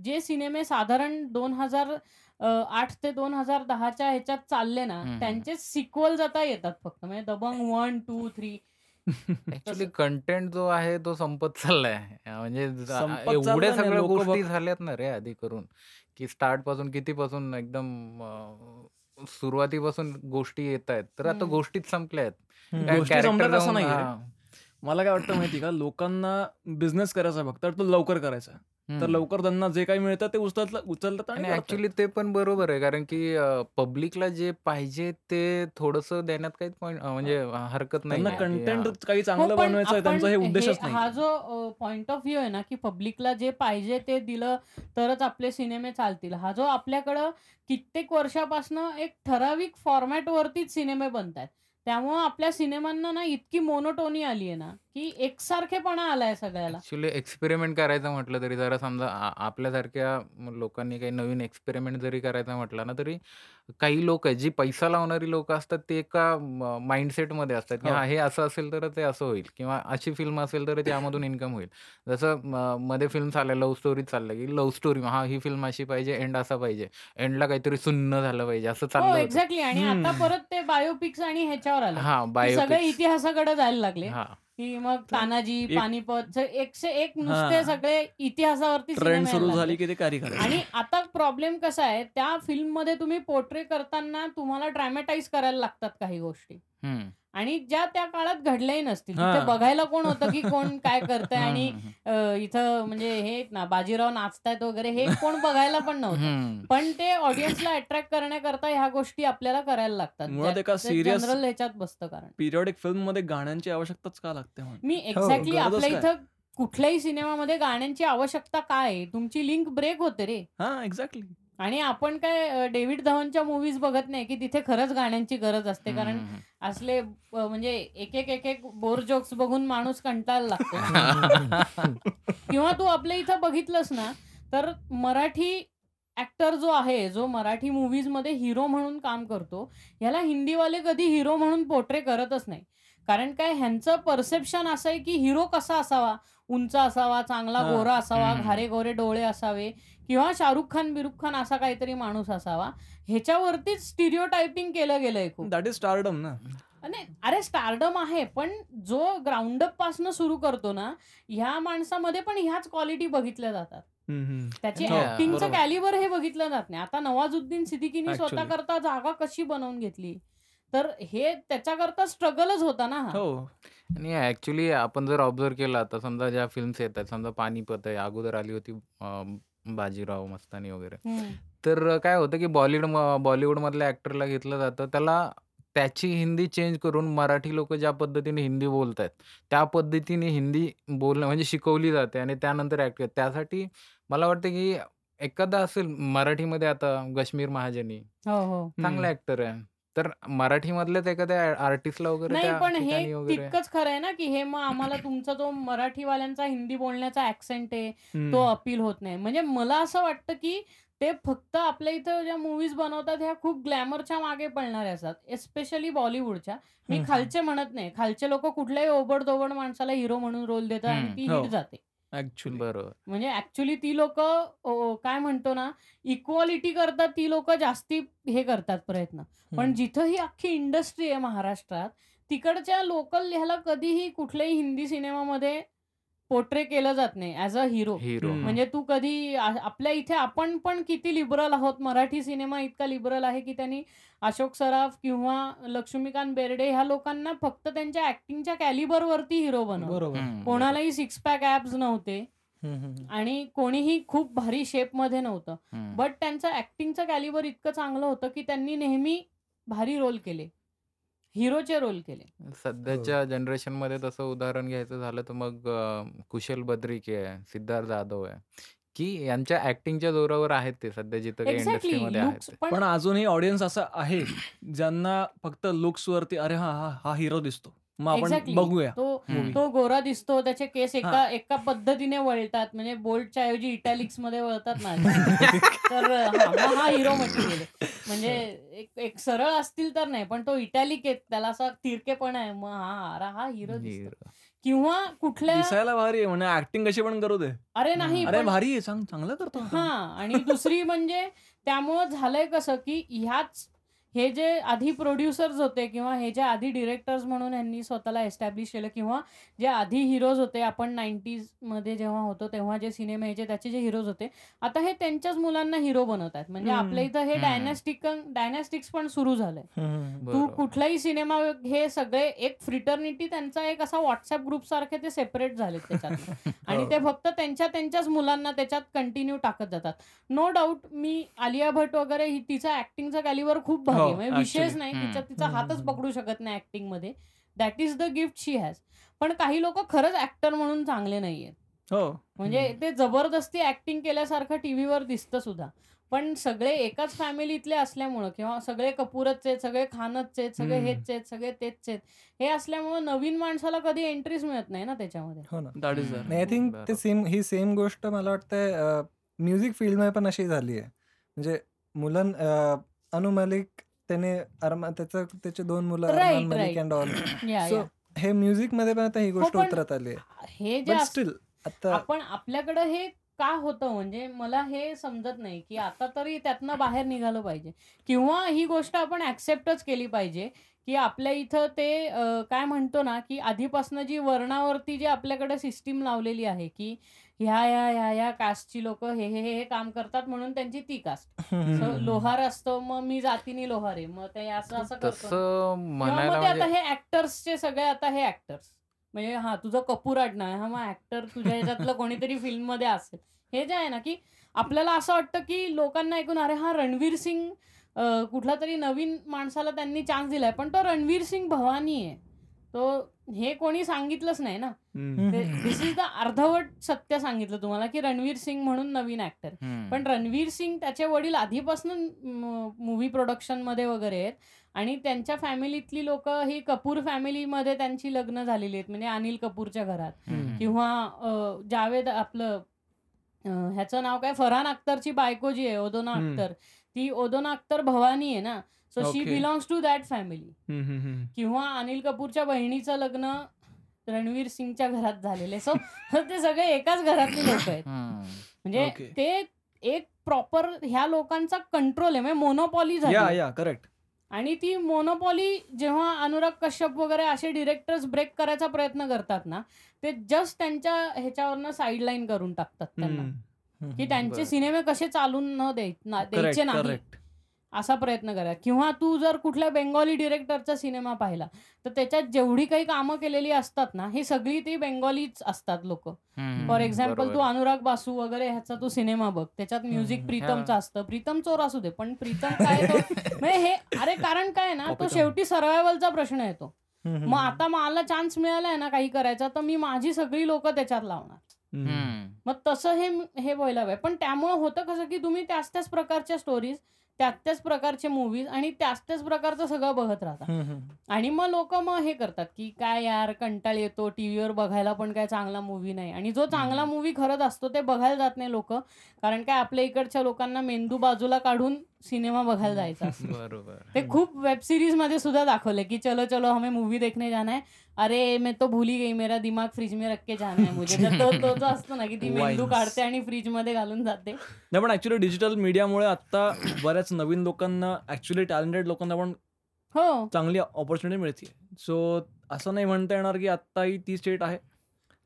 [SPEAKER 1] जे सिनेमे साधारण दोन हजार आठ ते दोन हजार दहाच्या ह्याच्यात चालले ना
[SPEAKER 4] हम्म.
[SPEAKER 1] त्यांचे सिक्वल आता येतात फक्त. म्हणजे Dabangg one two three
[SPEAKER 4] actually content जो आहे तो संपत चाललाय. अं, म्हणजे ज- आ-
[SPEAKER 3] संपत
[SPEAKER 4] एवढ्या
[SPEAKER 3] चाललाय नाही,
[SPEAKER 4] सगळ्या
[SPEAKER 3] लोकं
[SPEAKER 4] गोष्टी
[SPEAKER 3] बघ-
[SPEAKER 4] झाल्यात ना रे आधी करून की स्टार्टपासून किती पासून एकदम अं, सुरुवातीपासून गोष्टी येत आहेत तर आता. गोष्टीच संपल्या आहेत.
[SPEAKER 3] मला काय वाटतं माहिती का लोकांना बिझनेस करायचा फक्त तो लवकर करायचा तर. लवकर त्यांना जे काही मिळतं ते उचलत उचलतात आणि
[SPEAKER 4] आणि
[SPEAKER 3] करतात.
[SPEAKER 4] ऍक्च्युली ते पण बरोबर आहे कारण की पब्लिकला जे पाहिजे ते थोडस देण्यात काही पॉईंट म्हणजे हरकत नाही
[SPEAKER 3] त्यांना
[SPEAKER 4] आहे की,
[SPEAKER 3] कंटेंट
[SPEAKER 4] हा.
[SPEAKER 3] काही
[SPEAKER 1] हो,
[SPEAKER 3] चांगलं
[SPEAKER 1] पण
[SPEAKER 3] बनवायचं आहे त्यांचा हे उद्देशच
[SPEAKER 1] हे-
[SPEAKER 3] नाही
[SPEAKER 1] हा जो पॉइंट ऑफ व्ह्यू आहे ना की पब्लिकला जे पाहिजे ते दिलं तरच आपले सिनेमे चालतील हा जो आपल्याकडं कित्येक वर्षापासून एक ठराविक फॉर्मॅट वरतीच सिनेमे बनतात त्यामुळं आपल्या सिनेमांना ना इतकी मोनोटोनी आली आहे ना की एकसारखेपणा आलाय सगळ्याला.
[SPEAKER 4] ऍक्च्युली एक्सपेरिमेंट करायचं म्हटलं तरी जरा समजा आ- आपल्यासारख्या लोकांनी काही नवीन एक्सपेरिमेंट जरी करायचं म्हटलं ना तरी काही लोक आहेत जी पैसा लावणारी लोक असतात ते एका माइंडसेटमध्ये असतात की
[SPEAKER 3] हो.
[SPEAKER 4] हा हे असं असेल तर ते असं होईल किंवा अशी फिल्म असेल तर त्यामधून इन्कम होईल. जसं म, मध्ये फिल्म चालल्या लव्ह स्टोरी चाललं की लव्ह स्टोरी हा ही फिल्म अशी पाहिजे एंड असा पाहिजे. एंडला काहीतरी सुन्न झालं पाहिजे असं
[SPEAKER 1] हो
[SPEAKER 4] चाललं होतं.
[SPEAKER 1] एक्झॅक्टली आणि. आता परत ते बायोपिक्स आणि ह्याच्यावर आलं.
[SPEAKER 4] हा
[SPEAKER 1] की सगळे
[SPEAKER 4] बायोपिक्स
[SPEAKER 1] इतिहासाकडे जायला लागले.
[SPEAKER 4] हा.
[SPEAKER 1] की मग तानाजी
[SPEAKER 3] एक-
[SPEAKER 1] पानिपत एकशे एक नुसते
[SPEAKER 3] हा.
[SPEAKER 1] सगळे इतिहासावरती
[SPEAKER 3] ट्रेंड
[SPEAKER 1] सिनेमे
[SPEAKER 3] सुरू झाली. की ते
[SPEAKER 1] आणि आता प्रॉब्लेम कसा आहे त्या फिल्ममध्ये तुम्ही पोर्ट्रे करताना तुम्हाला ड्रॅमॅटाईज करायला लागतात काही गोष्टी
[SPEAKER 4] हम्म.
[SPEAKER 1] आणि ज्या त्या काळात घडल्याही नसतील
[SPEAKER 3] हा.
[SPEAKER 1] तिथे बघायला कोण होतं की कोण काय करतंय आणि इथं म्हणजे हे ना बाजीराव नाचतायत वगैरे हे कोण बघायला पण नव्हतं. पण ते ऑडियन्सला अट्रॅक्ट करण्याकरता ह्या गोष्टी आपल्याला करायला लागतात जनरल ह्याच्यात बसतं कारण
[SPEAKER 3] पिरियडिक फिल्ममध्ये गाण्यांची आवश्यकताच का लागते
[SPEAKER 1] मी एक्झॅक्टली
[SPEAKER 3] गरजच
[SPEAKER 1] आपल्या? इथं कुठल्याही सिनेमामध्ये गाण्यांची आवश्यकता काय आहे? तुमची लिंक ब्रेक होते रे
[SPEAKER 3] हा एक्झॅक्टली
[SPEAKER 1] आणि आपण काय डेव्हिड धवनच्या मूवीज बघत नाही की तिथे खरंच गाण्यांची गरज असते कारण. असले म्हणजे एक एक एक एक बोर जोक्स बघून माणूस कंटाळला लागतो किंवा तू आपल्या इथं बघितलंस ना तर मराठी ऍक्टर जो आहे जो मराठी movies मध्ये हिरो म्हणून काम करतो याला हिंदीवाले कधी हिरो म्हणून पोर्ट्रे करतच नाही कारण काय ह्यांचं परसेप्शन असं आहे की हिरो कसा असावा उंच असावा चांगला. गोरा असावा. घारे गोरे डोळे असावे किंवा शाहरुख खान बिरुख खान असा काहीतरी माणूस असावा ह्याच्यावरतीच स्टिरिओ टायपिंग केलं गेलंय खूप
[SPEAKER 3] दॅट इज स्टारडम ना
[SPEAKER 1] नाही अरे स्टारडम आहे पण जो ग्राउंडअपपासून सुरू करतो ना ह्या माणसामध्ये पण ह्याच क्वालिटी बघितल्या जातात
[SPEAKER 3] हम्म, हम्म.
[SPEAKER 1] त्याची
[SPEAKER 4] हो,
[SPEAKER 1] ऍक्टिंगचं
[SPEAKER 3] बरोबर.
[SPEAKER 1] कॅलिबर हे बघितलं जात नाही आता नवाजुद्दीन सिद्दीकीने स्वतः
[SPEAKER 3] Actually.
[SPEAKER 1] करता जागा कशी बनवून घेतली तर हे त्याच्याकरता स्ट्रगलच होता ना हा.
[SPEAKER 3] हो
[SPEAKER 4] आणि ऍक्च्युली आपण जर ऑब्झर्व केला तर समजा ज्या फिल्म्स येतात समजा पानिपत आहे अगोदर आली होती बाजीराव मस्तानी वगैरे. तर काय होतं की बॉलिवूड बॉलिवूड मधल्या ऍक्टरला घेतलं जातं त्याला त्याची हिंदी चेंज करून मराठी लोकं ज्या पद्धतीने हिंदी बोलतायत, त्या पद्धतीने हिंदी बोलणं म्हणजे शिकवली जाते आणि त्यानंतर ॲक्ट त्यासाठी मला वाटतं की एखादा असेल मराठीमध्ये आता कश्मीर महाजनी
[SPEAKER 1] हो, हो.
[SPEAKER 4] चांगला. ॲक्टर आहे. तर मराठीमधल्याच एखाद्या आर्टिस्टला वगैरे
[SPEAKER 1] नाही
[SPEAKER 4] त्या
[SPEAKER 1] पण हे
[SPEAKER 4] ठिकाणी वगैरे
[SPEAKER 1] तितकंच खरं आहे ना, की हे मग आम्हाला तुमचा जो मराठीवाल्यांचा हिंदी बोलण्याचा ॲक्सेंट आहे,
[SPEAKER 3] हं.
[SPEAKER 1] तो अपील होत नाही. म्हणजे मला असं वाटतं, की ते फक्त आपल्या इथं ज्या मूव्हीज बनवतात ह्या खूप ग्लॅमरच्या मागे पळणाऱ्या असतात. एस्पेशली बॉलिवूडच्या. मी
[SPEAKER 2] हं.
[SPEAKER 1] खालचे म्हणत नाही. खालचे लोकं कुठल्याही ओबड-धोबड माणसाला हिरो म्हणून रोल देतात आणि
[SPEAKER 4] हं.
[SPEAKER 1] ती
[SPEAKER 3] हो.
[SPEAKER 1] हिट जाते.
[SPEAKER 3] ॲक्चुअली.
[SPEAKER 4] बरोबर.
[SPEAKER 1] म्हणजे ॲक्चुअली ती लोकं काय म्हणतो ना, इक्वालिटी करता ती लोकं जास्ती हे करतात प्रयत्न. पण
[SPEAKER 2] हं.
[SPEAKER 1] जिथं ही अख्खी इंडस्ट्री आहे महाराष्ट्रात, तिकडच्या लोकल ह्याला कधीही कुठल्याही हिंदी सिनेमामध्ये पोर्ट्रे केलं जात नाही ॲज अ हिरो.
[SPEAKER 4] हिरो.
[SPEAKER 1] म्हणजे तू कधी आपल्या इथे आपण पण किती लिबरल आहोत. मराठी सिनेमा इतका लिबरल आहे, की त्यांनी अशोक सराफ किंवा लक्ष्मीकांत बेर्डे ह्या लोकांना फक्त त्यांच्या ॲक्टिंगच्या कॅलिबरवरती हिरो बनवलं.
[SPEAKER 4] हं.
[SPEAKER 1] कोणालाही सिक्स पॅक ॲब्स नव्हते. आणि कोणीही खूप भारी शेपमध्ये नव्हतं.
[SPEAKER 4] हं.
[SPEAKER 1] बट त्यांचं ॲक्टिंगचं कॅलिबर इतकं चांगलं होतं, की त्यांनी नेहमी भारी रोल केले. हिरोचे रोल केले.
[SPEAKER 2] हो.
[SPEAKER 4] सध्याच्या जनरेशनमध्ये तसं उदाहरण घ्यायचं झालं तर मग अ, कुशल बद्रिके आहे, सिद्धार्थ जाधव आहे, की यांच्या ॲक्टिंगच्या जोरावर आहेत ते सध्या जिथं काही
[SPEAKER 1] एक्झॅक्टली
[SPEAKER 4] इंडस्ट्रीमध्ये आहेत
[SPEAKER 1] लुक्स
[SPEAKER 4] ते.
[SPEAKER 1] पण
[SPEAKER 3] पण अजूनही ऑडियन्स असा आहे, ज्यांना फक्त लुक्सवरती अरे हां, हां, हा हिरो दिसतो. मग आपण. बघूया
[SPEAKER 1] तो. तो गोरा दिसतो, त्याचे केस. एका एका पद्धतीने वळतात. म्हणजे बोल्टच्या ऐवजी इटॅलिक्समध्ये वळतात ना तर हां, हा हिरो मटेरियल आहे. म्हणजे एक एक सरळ असतील तर नाही, पण तो इटॅलिक आहे. त्याला असा तिरकेपणा आहे. मग हां, अरे हा हिरो दिसतो. किंवा कुठल्या
[SPEAKER 3] दिसायला भारी आहे म्हणजे ॲक्टिंग कशी पण करू दे.
[SPEAKER 1] अरे नाही
[SPEAKER 3] अरे भारी आहे, चांग चांगलं करतो. हां
[SPEAKER 1] आणि दुसरी म्हणजे त्यामुळं झालंय कसं, की ह्याच हे जे आधी प्रोड्युसर्स होते किंवा हे जे आधी डिरेक्टर्स म्हणून ह्यांनी स्वतःला एस्टॅब्लिश केलं किंवा जे आधी हिरोज होते आपण 90sमध्ये जेव्हा होतो तेव्हा जे सिनेमे यायचे त्याचे जे हिरोज होते, आता हे त्यांच्याच मुलांना हिरो बनवतायत. म्हणजे. आपल्या इथं हे. डायनॅस्टिक डायनॅस्टिक्स पण सुरू झालंय. तू. कुठलाही सिनेमा हे सगळे एक फ्रिटर्निटी त्यांचा एक असा WhatsApp ग्रुपसारखे ते सेपरेट झालेत त्याच्यातनं आणि. ते फक्त त्यांच्या त्यांच्याच मुलांना त्याच्यात कंटिन्यू टाकत जातात. नो डाउट मी आलिया भट वगैरे ही तिचा ॲक्टिंगचा कॅलिबर खूप आहे. म्हणजे
[SPEAKER 3] ॲक्चुअली.
[SPEAKER 1] नाही.
[SPEAKER 4] हं.
[SPEAKER 1] तिचा तिचा
[SPEAKER 2] हं, हं,
[SPEAKER 1] हातच
[SPEAKER 2] हं.
[SPEAKER 1] पकडू शकत नाही ॲक्टिंगमध्ये. That is the gift she has. पण काही लोकं खरंच ॲक्टर म्हणून चांगले नाहीयेत.
[SPEAKER 3] हो.
[SPEAKER 1] म्हणजे
[SPEAKER 2] हं.
[SPEAKER 1] ते जबरदस्ती ॲक्टिंग केल्यासारखं टीव्हीवर दिसतं सुद्धा. पण सगळे एकाच फॅमिलीतले असल्यामुळं किंवा सगळे कपूरच आहेत, सगळे खानच आहेत, सगळे
[SPEAKER 2] हं.
[SPEAKER 1] हेच आहेत, सगळे तेच आहेत. हे असल्यामुळं नवीन माणसाला कधी एंट्रीच मिळत नाही ना त्याच्यामध्ये.
[SPEAKER 2] हो ना.
[SPEAKER 3] दॅट इज
[SPEAKER 4] हं.
[SPEAKER 2] आय थिंक ते. सेम ही सेम गोष्ट मला वाटतंय म्युझिक फील्डमध्ये पण अशी झाली आहे. म्हणजे मुलं अनु मलिक त्याने अरमा त्याचं त्याचे 2 मुलं Armaan
[SPEAKER 1] right,
[SPEAKER 2] Malik
[SPEAKER 1] right.
[SPEAKER 2] And all.
[SPEAKER 1] Yeah,
[SPEAKER 2] so
[SPEAKER 1] yeah.
[SPEAKER 2] हे म्युझिकमध्ये पण आता ही
[SPEAKER 1] हो
[SPEAKER 2] गोष्ट उतरत आली.
[SPEAKER 1] हे जे
[SPEAKER 2] स्टिल आता
[SPEAKER 1] आपण आपल्याकडं हे का होतं म्हणजे मला हे समजत नाही, की आता तरी त्यातनं बाहेर निघालं पाहिजे किंवा ही गोष्ट आपण ॲक्सेप्टच केली पाहिजे, की आपल्या इथं ते काय म्हणतो ना, की आधीपासनं जी वर्णावरती जी आपल्याकडे सिस्टीम लावलेली आहे, की ह्या, ह्या, ह्या, ह्या कास्टची लोकं हे, हे, हे, हे काम करतात म्हणून त्यांची ती कास्ट. लोहार असतो मग मी जातीने लोहार आहे. मग ते असं असं करतो.
[SPEAKER 4] तसं
[SPEAKER 1] किंवा
[SPEAKER 4] म्हणायला
[SPEAKER 1] मग ते आता
[SPEAKER 4] म्हणजे
[SPEAKER 1] हे ॲक्टर्सचे सगळे आता हे ॲक्टर्स. म्हणजे हां, तुझं कपूर आडनाव आहे. हां, मग ॲक्टर तुझ्या ह्याच्यातलं कोणीतरी फिल्ममध्ये असेल. हे जे आहे ना, की आपल्याला असं वाटतं, की लोकांना ऐकून अरे हां, रणवीर सिंग अ, कुठलातरी नवीन माणसाला त्यांनी चान्स दिलाय. पण तो रणवीर सिंग भवानी आहे. तो हे कोणी सांगितलंच नाही ना. धिस इज द अर्धवट सत्य सांगितलं तुम्हाला, की रणवीर सिंग म्हणून नवीन ॲक्टर. पण. रणवीर सिंग त्याचे वडील आधीपासून मूव्ही प्रोडक्शनमध्ये वगैरे आहेत आणि त्यांच्या फॅमिलीतली लोकं ही कपूर फॅमिलीमध्ये त्यांची लग्न झालेली आहेत. म्हणजे अनिल कपूरच्या घरात. किंवा जावेद आपलं ह्याचं नाव काय फरहान अख्तरची बायको जी आहे ओदोना. अख्तर, ती ओदोना अख्तर भवानी आहे ना. So she
[SPEAKER 3] okay.
[SPEAKER 1] Belongs to that family. किंवा अनिल कपूरच्या बहिणीचं लग्न रणवीर सिंगच्या घरात झालेलं सो ते सगळे एकाच घरातली लोकं आहेत. म्हणजे. ते एक प्रॉपर ह्या लोकांचा कंट्रोल आहे. म्हणजे मोनोपॉली झाली
[SPEAKER 3] या,
[SPEAKER 1] आहे.
[SPEAKER 3] या. करेक्ट.
[SPEAKER 1] आणि ती मोनोपॉली जेव्हा अनुराग कश्यप वगैरे असे डिरेक्टर्स ब्रेक करायचा प्रयत्न करतात ना, ते जस्ट त्यांच्या ह्याच्यावरनं साइडलाईन करून टाकतात त्यांना. की. त्यांचे. सिनेमे कसे चालून न द्यायचे नाही. असा प्रयत्न करा. किंवा तू जर कुठल्या बेंगॉली डिरेक्टरचा सिनेमा पाहिला तर त्याच्यात जेवढी काही कामं केलेली असतात ना ही सगळी ती बेंगॉलीच असतात लोक. फॉर एक्झाम्पल तू. अनुराग बासू वगैरे ह्याचा तू सिनेमा बघ. त्याच्यात म्युझिक. प्रीतमचं. असतं. प्रीतम चोर असू दे पण प्रीतम काय तो म्हणजे हे अरे कारण काय ना तो शेवटी सर्वायवलचा प्रश्न येतो. मग आता मला चान्स मिळालाय ना काही करायचा तर मी माझी सगळी लोक त्याच्यात लावणार. मग तसं हे हे व्हायला हवंय पण त्यामुळे होतं कसं की तुम्ही त्याच त्याच प्रकारच्या स्टोरीज त्याच त्याच प्रकारचे मूवीज आणि त्याच त्याच प्रकारचं सगळं बघत राहता
[SPEAKER 2] हम्म, हम्म.
[SPEAKER 1] आणि मग लोक मग हे करतात की काय यार कंटाळ येतो टीव्हीवर बघायला पण काय चांगला मूवी नाही आणि जो चांगला. मूवी खरंच असतो ते बघायला जात नाही लोक कारण काय आपल्या इकडच्या लोकांना मेंदू बाजूला काढून सिनेमा बघायला जायचा.
[SPEAKER 4] बरोबर.
[SPEAKER 1] ते खूप वेब सिरीजमध्ये सुद्धा दाखवले की चलो चलो हमें मूवी देखने जाना है. अरे मैं तो भूल गई. मेरा दिमाग फ्रीज में रख के जाना है मुझे. तर तो तो जो असतो ना की ती मेंदू. काढते आणि फ्रीजमध्ये घालून जाते.
[SPEAKER 3] नाही पण ऍक्च्युली डिजिटल मीडियामुळे आता बऱ्याच नवीन लोकांना ऍक्च्युली टॅलेंटेड लोकांना पण
[SPEAKER 1] हो.
[SPEAKER 3] चांगली ऑपॉर्च्युनिटी मिळते सो असं नाही म्हणता येणार की आता ही ती स्टेट आहे.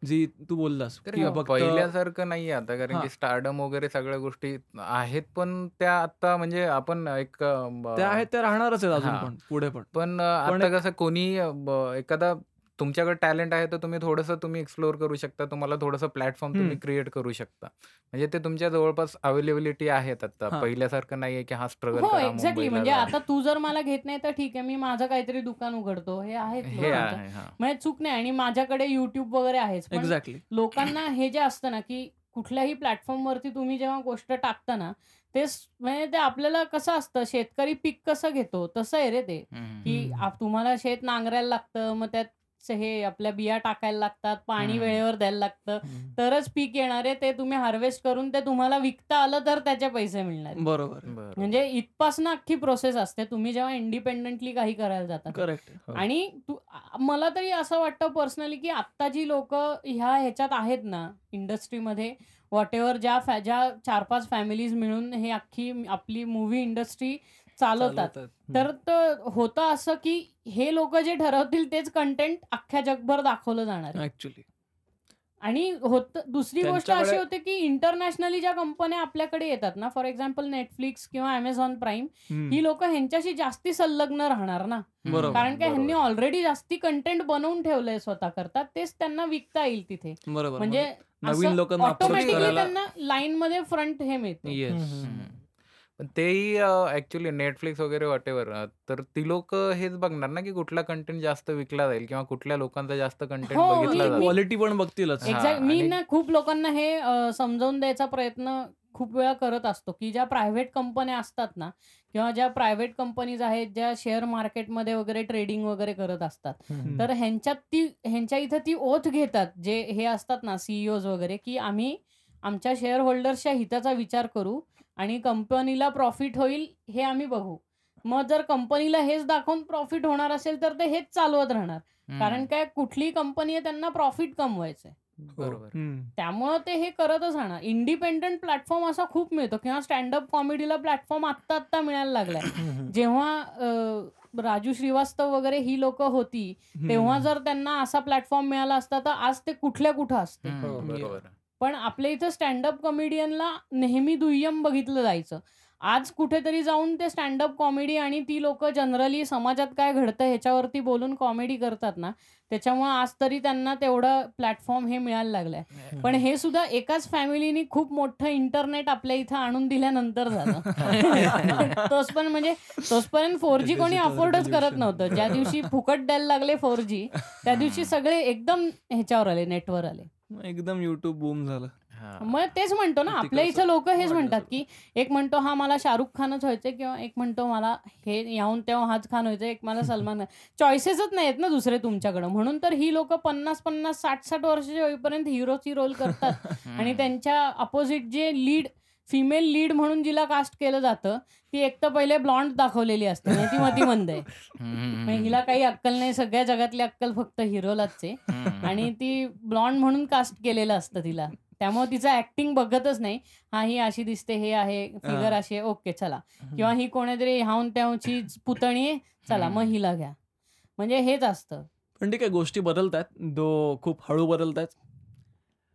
[SPEAKER 3] जी तू बोललास फक्त
[SPEAKER 4] पहिल्यासारखं नाही आता कारण
[SPEAKER 3] हा.
[SPEAKER 4] की स्टार्डम वगैरे सगळ्या गोष्टी आहेत पण त्या आता म्हणजे आपण एक अ,
[SPEAKER 3] त्या आहेत त्या राहणारच आहेत अजून
[SPEAKER 4] हा.
[SPEAKER 3] पण पुढे पण
[SPEAKER 4] पण अ,
[SPEAKER 3] पण
[SPEAKER 4] आता कसं कोणी अ, ब- एखादा तुमच्याकडे टॅलेंट आहे तर तुम्ही थोडंसं तुम्ही एक्सप्लोअर करू शकता तुम्हाला थोडंसं प्लॅटफॉर्म तुम्ही. क्रिएट करू शकता म्हणजे ते तुमच्या जवळपास अवेलेबिलिटी आहेत आता
[SPEAKER 3] हा.
[SPEAKER 4] पहिल्यासारखं नाहीये की हा स्ट्रगल
[SPEAKER 1] हो
[SPEAKER 4] करा
[SPEAKER 1] एक्झॅक्टली
[SPEAKER 4] मुंबईला
[SPEAKER 1] म्हणजे
[SPEAKER 4] जा.
[SPEAKER 1] आता तू जर मला घेत नाही तर ठीक आहे मी माझं काहीतरी दुकान उघडतो हे आहेत
[SPEAKER 4] हे
[SPEAKER 1] लोकांचं.
[SPEAKER 4] आहे हा
[SPEAKER 1] म्हणजे चूक नाही आणि माझ्याकडे युट्यूब वगैरे आहेच पण
[SPEAKER 3] एक्झॅक्टली
[SPEAKER 1] लोकांना हे जे असतं ना की कुठल्याही प्लॅटफॉर्मवरती तुम्ही जेव्हा गोष्ट टाकता ना ते स- म्हणजे ते आपल्याला कसं असतं शेतकरी पीक कसं घेतो तसं आहे रे ते. की. आप- तुम्हाला शेत नांगरायला लागतं मग त्यात स- हे आपल्या बिया टाकायला लागतात पाणी. वेळेवर द्यायला लागतं. तरच पीक येणार आहे ते तुम्ही हार्वेस्ट करून ते तुम्हाला विकता आलं तर त्याचे पैसे मिळणार.
[SPEAKER 3] बरोबर
[SPEAKER 4] बरोबर.
[SPEAKER 1] म्हणजे इथपासनं अख्खी प्रोसेस असते तुम्ही जेव्हा इंडिपेंडेंटली काही करायला जाता
[SPEAKER 3] करेक्ट
[SPEAKER 2] हो.
[SPEAKER 1] आणि मला तरी असं वाटतं पर्सनली की आत्ता जी लोक ह्या ह्याच्यात आहेत ना इंडस्ट्रीमध्ये वॉट एव्हर ज्या ज्या चार पाच फॅमिलीज मिळून हे अख्खी आपली मूवी इंडस्ट्री चालवतात. तर त- होतं असं की हे लोक जे ठरवतील तेच कंटेंट अख्ख्या जगभर दाखवलं जाणार आहे.
[SPEAKER 3] ऍक्च्युली
[SPEAKER 1] आणि होत दुसरी गोष्ट अशी होते की इंटरनॅशनली ज्या कंपन्या आपल्याकडे येतात ना फॉर एक्झाम्पल नेटफ्लिक्स किंवा अमेझॉन प्राईम ही लोक ह्यांच्याशी जास्ती संलग्न राहणार ना. कारण का ह्यांनी. ऑलरेडी जास्ती कंटेंट बनवून ठेवलंय स्वतः करता तेच त्यांना विकता येईल तिथे
[SPEAKER 3] बरोबर
[SPEAKER 1] म्हणजे
[SPEAKER 3] नवीन लोकांना approach
[SPEAKER 1] ऑटोमॅटिकली
[SPEAKER 3] करायला-
[SPEAKER 1] त्यांना लाईन मध्ये फ्रंट हे मिळतं.
[SPEAKER 4] पण तेही ऍक्च्युली नेटफ्लिक्स वगैरे वॉटेवर तर ती लोक हेच बघणार ना की कुठला कंटेंट जास्त विकला जाईल किंवा कुठल्या लोकांचा जास्त कंटेंट
[SPEAKER 1] हो,
[SPEAKER 4] बघितला
[SPEAKER 1] मी-
[SPEAKER 4] जाईल
[SPEAKER 1] मी-
[SPEAKER 3] क्वालिटी पण बघतीलच
[SPEAKER 4] हा,
[SPEAKER 1] एक्झॅक्ट मी
[SPEAKER 4] आणि-
[SPEAKER 1] ना खूप लोकांना हे अ, समजावून द्यायचा प्रयत्न खूप वेळा करत असतो की ज्या प्रायव्हेट कंपन्या असतात ना किंवा ज्या प्रायव्हेट कंपनीज आहेत ज्या शेअर मार्केटमध्ये वगैरे ट्रेडिंग वगैरे करत असतात. तर ह्यांच्यात ती ह्यांच्या इथं ती ओथ घेतात जे हे असतात ना सीईओज वगैरे की आम्ही आमच्या शेअर होल्डर्सच्या हिताचा विचार करू आणि कंपनीला प्रॉफिट होईल हे आम्ही बघू. मग जर कंपनीला हेच दाखवून प्रॉफिट होणार असेल तर ते हेच चालवत राहणार. कारण काय कुठली कंपनी आहे त्यांना प्रॉफिट कमवायचंय.
[SPEAKER 4] बरोबर.
[SPEAKER 3] हम्म.
[SPEAKER 1] त्यामुळं ते हे करतच राहणार. इंडिपेंडंट प्लॅटफॉर्म असा खूप मिळतो. किंवा स्टँडअप कॉमेडीला प्लॅटफॉर्म आत्ता आत्ता मिळायला लागलाय. जेव्हा राजू श्रीवास्तव वगैरे ही लोक होती तेव्हा जर त्यांना असा प्लॅटफॉर्म मिळाला असता तर आज ते कुठल्या कुठं असते?
[SPEAKER 2] हो,
[SPEAKER 1] पण आपल्या इथं स्टँडअप कॉमेडियनला नेहमी दुय्यम बघितलं जायचं. आज कुठेतरी जाऊन ते स्टँडअप कॉमेडी आणि ती लोक जनरली समाजात काय घडतं ह्याच्यावरती बोलून कॉमेडी करतात ना त्याच्यामुळे आज तरी त्यांना तेवढं प्लॅटफॉर्म हे मिळायला लागलंय. पण हे सुद्धा एकाच फॅमिलीनी खूप मोठं इंटरनेट आपल्या इथं आणून दिल्यानंतर झालं. तोच पण म्हणजे तोचपर्यंत फोर जी कोणी अफोर्डच करत. नव्हतं. ज्या दिवशी फुकट द्यायला लागले फोर जी त्या दिवशी सगळे एकदम ह्याच्यावर आले नेटवर आले.
[SPEAKER 3] एकदम युट्यूब बूम झालं.
[SPEAKER 1] मग तेच म्हणतो ना आपल्या इथं लोक हेच म्हणतात. की एक म्हणतो हा मला शाहरुख खानच व्हायचंय किंवा एक म्हणतो मला हे याहून तेव्हा हाच खान व्हायचं एक मला सलमान खान चॉईसेसच नाहीत ना दुसरे तुमच्याकडे म्हणून तर ही लोक पन्नास पन्नास साठ साठ वर्षाचे होईपर्यंत हिरोची रोल करतात आणि. त्यांच्या अपोजिट जे लीड फिमेल लीड म्हणून जिला कास्ट केलं जातं ती एक तर पहिले ब्लॉन्ड दाखवलेली असते आणि ती मतीमंद आहे.
[SPEAKER 4] हम्म,
[SPEAKER 1] मग हिला काही अक्कल नाही सगळ्या जगातली अक्कल फक्त हिरोलाच आहे. आणि ती ब्लॉन्ड म्हणून कास्ट केलेलं असतं तिला. त्यामुळे तिचं ऍक्टिंग बघतच नाही. हा ही अशी दिसते हे आहे फिगर. अशी आहे ओके चला. किंवा ही कोणीतरी ह्याहून त्याहूनची पुतणी आहे चला मग. हिला घ्या. म्हणजे हेच असतं.
[SPEAKER 3] पण ठीक आहे गोष्टी बदलत आहेत दो खूप हळू बदलत आहेत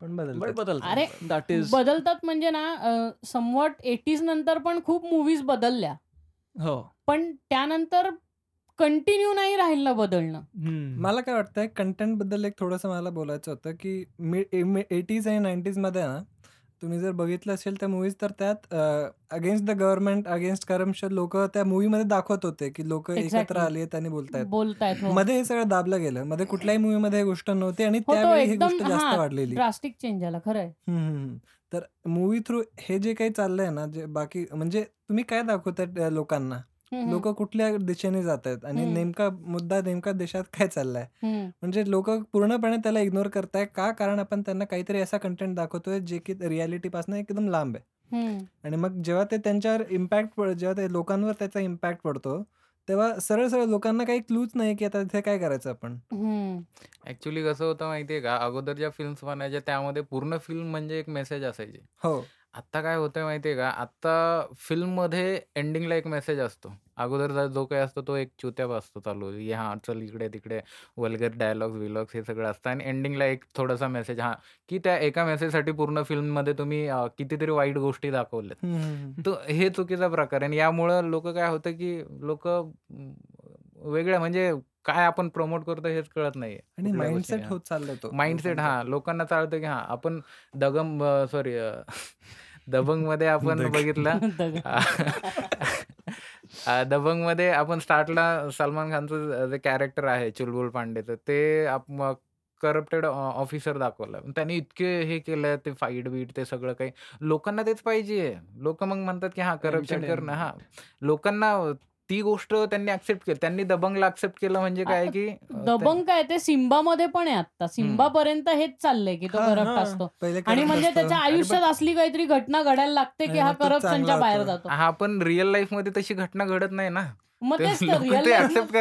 [SPEAKER 2] पण बदल
[SPEAKER 1] अरे,
[SPEAKER 3] दॅट इज
[SPEAKER 1] बदलतात म्हणजे ना समवट एटीज नंतर पण खूप मुव्हीज बदलल्या.
[SPEAKER 3] हो.
[SPEAKER 1] पण त्यानंतर कंटिन्यू नाही राहिलं बदलणं.
[SPEAKER 2] मला काय वाटतंय कंटेंटबद्दल एक थोडंसं मला बोलायचं होतं, की 80s आणि 90sमध्ये ना, तुम्ही जर बघितलं असेल त्या मूव्हीज तर त्यात against the government, against corruption लोकं त्या मूव्हीमध्ये दाखवत होते, की लोकं एकत्र. आली आणि बोलतायत.
[SPEAKER 1] बोलतायत. हो.
[SPEAKER 2] मध्ये हे सगळं दाबलं गेलं. मध्ये कुठल्याही मूव्हीमध्ये ही गोष्ट नव्हती आणि
[SPEAKER 1] हो,
[SPEAKER 2] त्यावेळी ही गोष्ट जास्त
[SPEAKER 1] हां,
[SPEAKER 2] वाढलेली.
[SPEAKER 1] ड्रास्टिक चेंज झाला. खरं.
[SPEAKER 2] हं, हं, हं. तर मूव्ही थ्रू हे जे काही चाललंय ना, जे बाकी म्हणजे तुम्ही काय दाखवताय लोकांना? लोकं कुठल्या दिशेने जातायत आणि
[SPEAKER 1] हं.
[SPEAKER 2] नेमका मुद्दा नेमका देशात काय चाललाय?
[SPEAKER 1] हं.
[SPEAKER 2] म्हणजे लोकं पूर्णपणे त्याला इग्नोर करताय. का? कारण आपण त्यांना काहीतरी असा कंटेंट दाखवतोय जे की रिॲलिटीपासून एकदम लांब आहे. आणि मग जेव्हा ते त्यांच्यावर इम्पॅक्ट पड जेव्हा ते लोकांवर त्याचा इम्पॅक्ट पडतो, तेव्हा सरळ-सरळ लोकांना काही क्लूच नाही, की आता इथे काय करायचं आपण?
[SPEAKER 4] ॲक्चुअली कसं होतं माहिती आहे का? अगोदर ज्या फिल्म्स बनायच्या त्यामध्ये पूर्ण फिल्म म्हणजे एक मेसेज असायची.
[SPEAKER 2] हो.
[SPEAKER 4] आत्ता काय होतंय माहिती आहे का? आत्ता फिल्ममध्ये एंडिंगला एक मेसेज असतो. अगोदरचा जो काही असतो तो एक चुत्याप असतो चालू. "ये हां, चल इकडे-तिकडे वल्गर डायलॉग्स-बिलॉग्स हे सगळं असतं आणि एंडिंगला एक थोडासा मेसेज हां, की त्या एका मेसेजसाठी पूर्ण फिल्ममध्ये तुम्ही अ, कितीतरी वाईट गोष्टी दाखवल्यात.
[SPEAKER 2] हं, हं, हं.
[SPEAKER 4] तर हे चुकीचा प्रकार आहे आणि यामुळं लोकं काय होतं, की लोकं वेगळ्या म्हणजे काय आपण प्रमोट करतो हेच कळत नाहीये
[SPEAKER 2] आणि
[SPEAKER 4] कुठल्या
[SPEAKER 2] माइंडसेट. होत चाललाय तो
[SPEAKER 4] माइंडसेट
[SPEAKER 2] लोकांचा.
[SPEAKER 4] हां, लोकांना चालतं, की हां, आपण दगम अ, सॉरी अ, दबंगमध्ये आपण
[SPEAKER 2] दग.
[SPEAKER 4] बघितलं
[SPEAKER 1] दग.
[SPEAKER 4] अ, दबंगमध्ये आपण स्टार्टला सलमान खानचं जे कॅरेक्टर आहे चुलबुल पांडेचं ते आप मग करप्टेड ऑफिसर दाखवलं. त्याने इतके हे केलं ते फाईट-बीट ते सगळं काही. लोकांना तेच पाहिजे. लोकं मग म्हणतात, की हां, करप्शन करणं हां. लोकांना ती गोष्ट त्यांनी ॲक्सेप्ट केली. त्यांनी दबंगला ॲक्सेप्ट केलं म्हणजे काय की
[SPEAKER 1] दबंग काय ते सिम्बामध्ये पण आहे आता. सिम्बापर्यंत हेच चाललंय, की तो करप्ट
[SPEAKER 2] हां.
[SPEAKER 1] असतो.
[SPEAKER 2] पहिले
[SPEAKER 1] आणि म्हणजे. त्याच्या आयुष्यात असली काहीतरी घटना घडायला लागते, की हा करप्शनच्या बाहेर. जातो.
[SPEAKER 4] हां, पण रिअल लाईफमध्ये तशी घटना घडत नाही ना.
[SPEAKER 1] मग तेच तर रिअल लाईफ.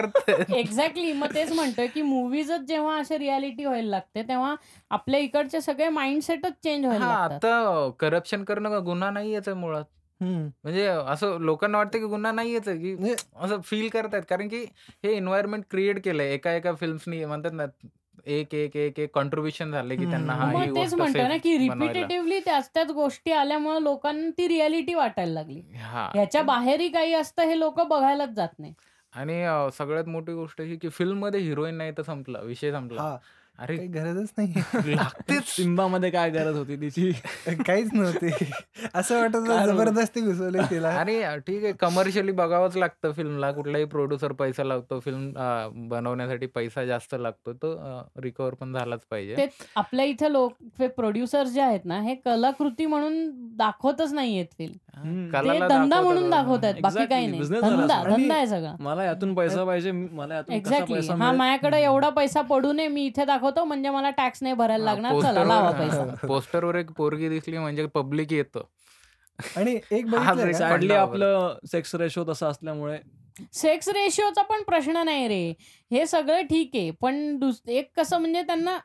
[SPEAKER 1] एक्झॅक्टली. मग तेच म्हणतोय, की मूव्हीजच जेव्हा अशी रिॲलिटी व्हायला लागते, तेव्हा आपल्या इकडचे सगळे माइंडसेटच चेंज व्हायला
[SPEAKER 4] हां. आता करप्शन करणं गुन्हा नाहीयेच आहे मुळात.
[SPEAKER 2] हं.
[SPEAKER 4] म्हणजे असं लोकांना वाटतं, की गुन्हा नाहीयेच आहे, की
[SPEAKER 2] म्हणजे
[SPEAKER 4] असं फील करतायत. कारण की हे एन्व्हायर्नमेंट क्रिएट केलंय. एका-एका फिल्म्सनी म्हणतात ना, एक, एक, एक, एक कॉन्ट्रिब्युशन झालंय, की त्यांना
[SPEAKER 2] हं.
[SPEAKER 4] हां, ही
[SPEAKER 1] तेच
[SPEAKER 4] गोष्ट
[SPEAKER 1] म्हणतोय ना, की
[SPEAKER 4] बनवायला.
[SPEAKER 1] रिपिटेटिव्हली त्याच-त्याच गोष्टी आल्यामुळे लोकांना ती रिॲलिटी वाटायला लागली.
[SPEAKER 4] हां.
[SPEAKER 1] ह्याच्या बाहेरही काही असतं हे लोकं बघायलाच जात नाही.
[SPEAKER 4] आणि अ, सगळ्यात मोठी गोष्ट ही, की फिल्ममध्ये हिरोईन नाही तर संपला. विषय संपला.
[SPEAKER 2] हां.
[SPEAKER 4] अरे
[SPEAKER 2] काही गरजच नाहीये.
[SPEAKER 4] लागतेच.
[SPEAKER 3] सिम्बामध्ये काय गरज होती तिची?
[SPEAKER 2] काहीच नव्हती. असं वाटत? जबरदस्ती घुसवली तिला.
[SPEAKER 4] आणि ठीक आहे कमर्शियली बघावंच लागतं फिल्मला. कुठलाही प्रोड्युसर पैसा लावतो. फिल्म बनवण्यासाठी पैसा जास्त लागतो. तो अ, रिकव्हर पण झालाच पाहिजे.
[SPEAKER 1] ते आपल्या इथे लोक प्रोड्युसर जे आहेत ना, हे कलाकृती म्हणून दाखवतच नाहीयेत फिल्म. ते
[SPEAKER 4] कलाला
[SPEAKER 1] धंदा म्हणून
[SPEAKER 4] दाखवतात.
[SPEAKER 1] दाखवतायत. बाकी काही. नाही. धंदा. धंदा आहे सगळा.
[SPEAKER 3] मला यातून पैसा पाहिजे. मला यातून
[SPEAKER 1] एक्झॅक्टली. हां? माझ्याकडे एवढा पैसा पडू नये, मी इथे दाखवतो म्हणजे मला टॅक्स नाही भरायला लागणार. चला लावा पैसा.
[SPEAKER 4] पोस्टरवर एक पोरगी दिसली म्हणजे पब्लिक येतं.
[SPEAKER 2] आणि एक
[SPEAKER 4] फंडा
[SPEAKER 3] आपलं सेक्स रेशो तसा असल्यामुळे
[SPEAKER 1] सेक्स रेशिओचा पण प्रश्न नाही रे. हे सगळं ठीक आहे. पण एक कसं म्हणजे त्यांना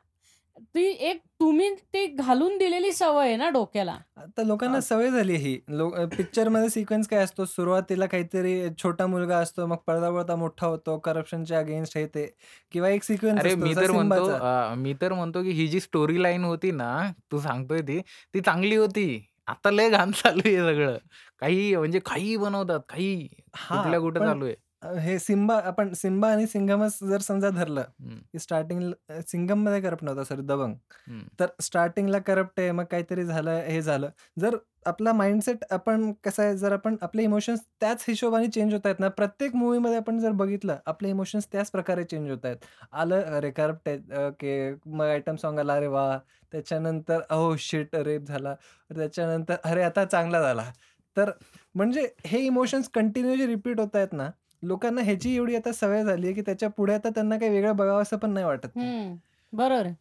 [SPEAKER 1] ती एक तुम्ही ती घालून दिलेली सवय आहे ना डोक्याला.
[SPEAKER 2] आता लोकांना. सवय झाली ही. लो पिक्चरमध्ये सिक्वेन्स काय असतो, सुरुवातीला काहीतरी छोटा मुलगा असतो, मग पळता-पळता मोठा होतो, करप्शनच्या अगेन्स्ट हे ते किंवा एक सिक्वेन्स
[SPEAKER 4] अरे मी तर म्हणतो मी तर म्हणतो, की ही जी स्टोरी लाईन होती ना, तू सांगतोय ती, ती चांगली होती. आता लय घाण चालू आहे सगळं. काही म्हणजे काहीही बनवतात. काही
[SPEAKER 2] हां,
[SPEAKER 4] कुठल्या कुठे चालू आहे.
[SPEAKER 2] अ, हे सिम्बा आपण सिम्बा आणि सिंघमच जर समजा धरलं,
[SPEAKER 4] हं,
[SPEAKER 2] की स्टार्टिंग सिंघममध्ये करप्ट नव्हता सॉरी दबंग.
[SPEAKER 4] हं.
[SPEAKER 2] तर स्टार्टिंगला करप्ट आहे, मग काहीतरी झालं, हे झालं. जर आपला माइंडसेट आपण कसं आहे, जर आपण आपले इमोशन्स त्याच हिशोबाने चेंज होत आहेत ना, प्रत्येक मूव्हीमध्ये आपण जर बघितलं, आपले इमोशन्स त्याच प्रकारे चेंज होत आहेत. आलं, अरे करप्ट आहे, ओके. मग आयटम सॉन्ग आला, अरे वाह! त्याच्यानंतर ओह शिट रेप झाला. त्याच्यानंतर अरे आता चांगला झाला. तर म्हणजे हे इमोशन्स कंटिन्यूअसली रिपीट होत आहेत ना, लोकांना ह्याची एवढी आता सवय झाली आहे, की त्याच्या पुढे आता त्यांना काही वेगळं बघावंसं पण नाही वाटत.
[SPEAKER 1] हं. बरोबर आहे.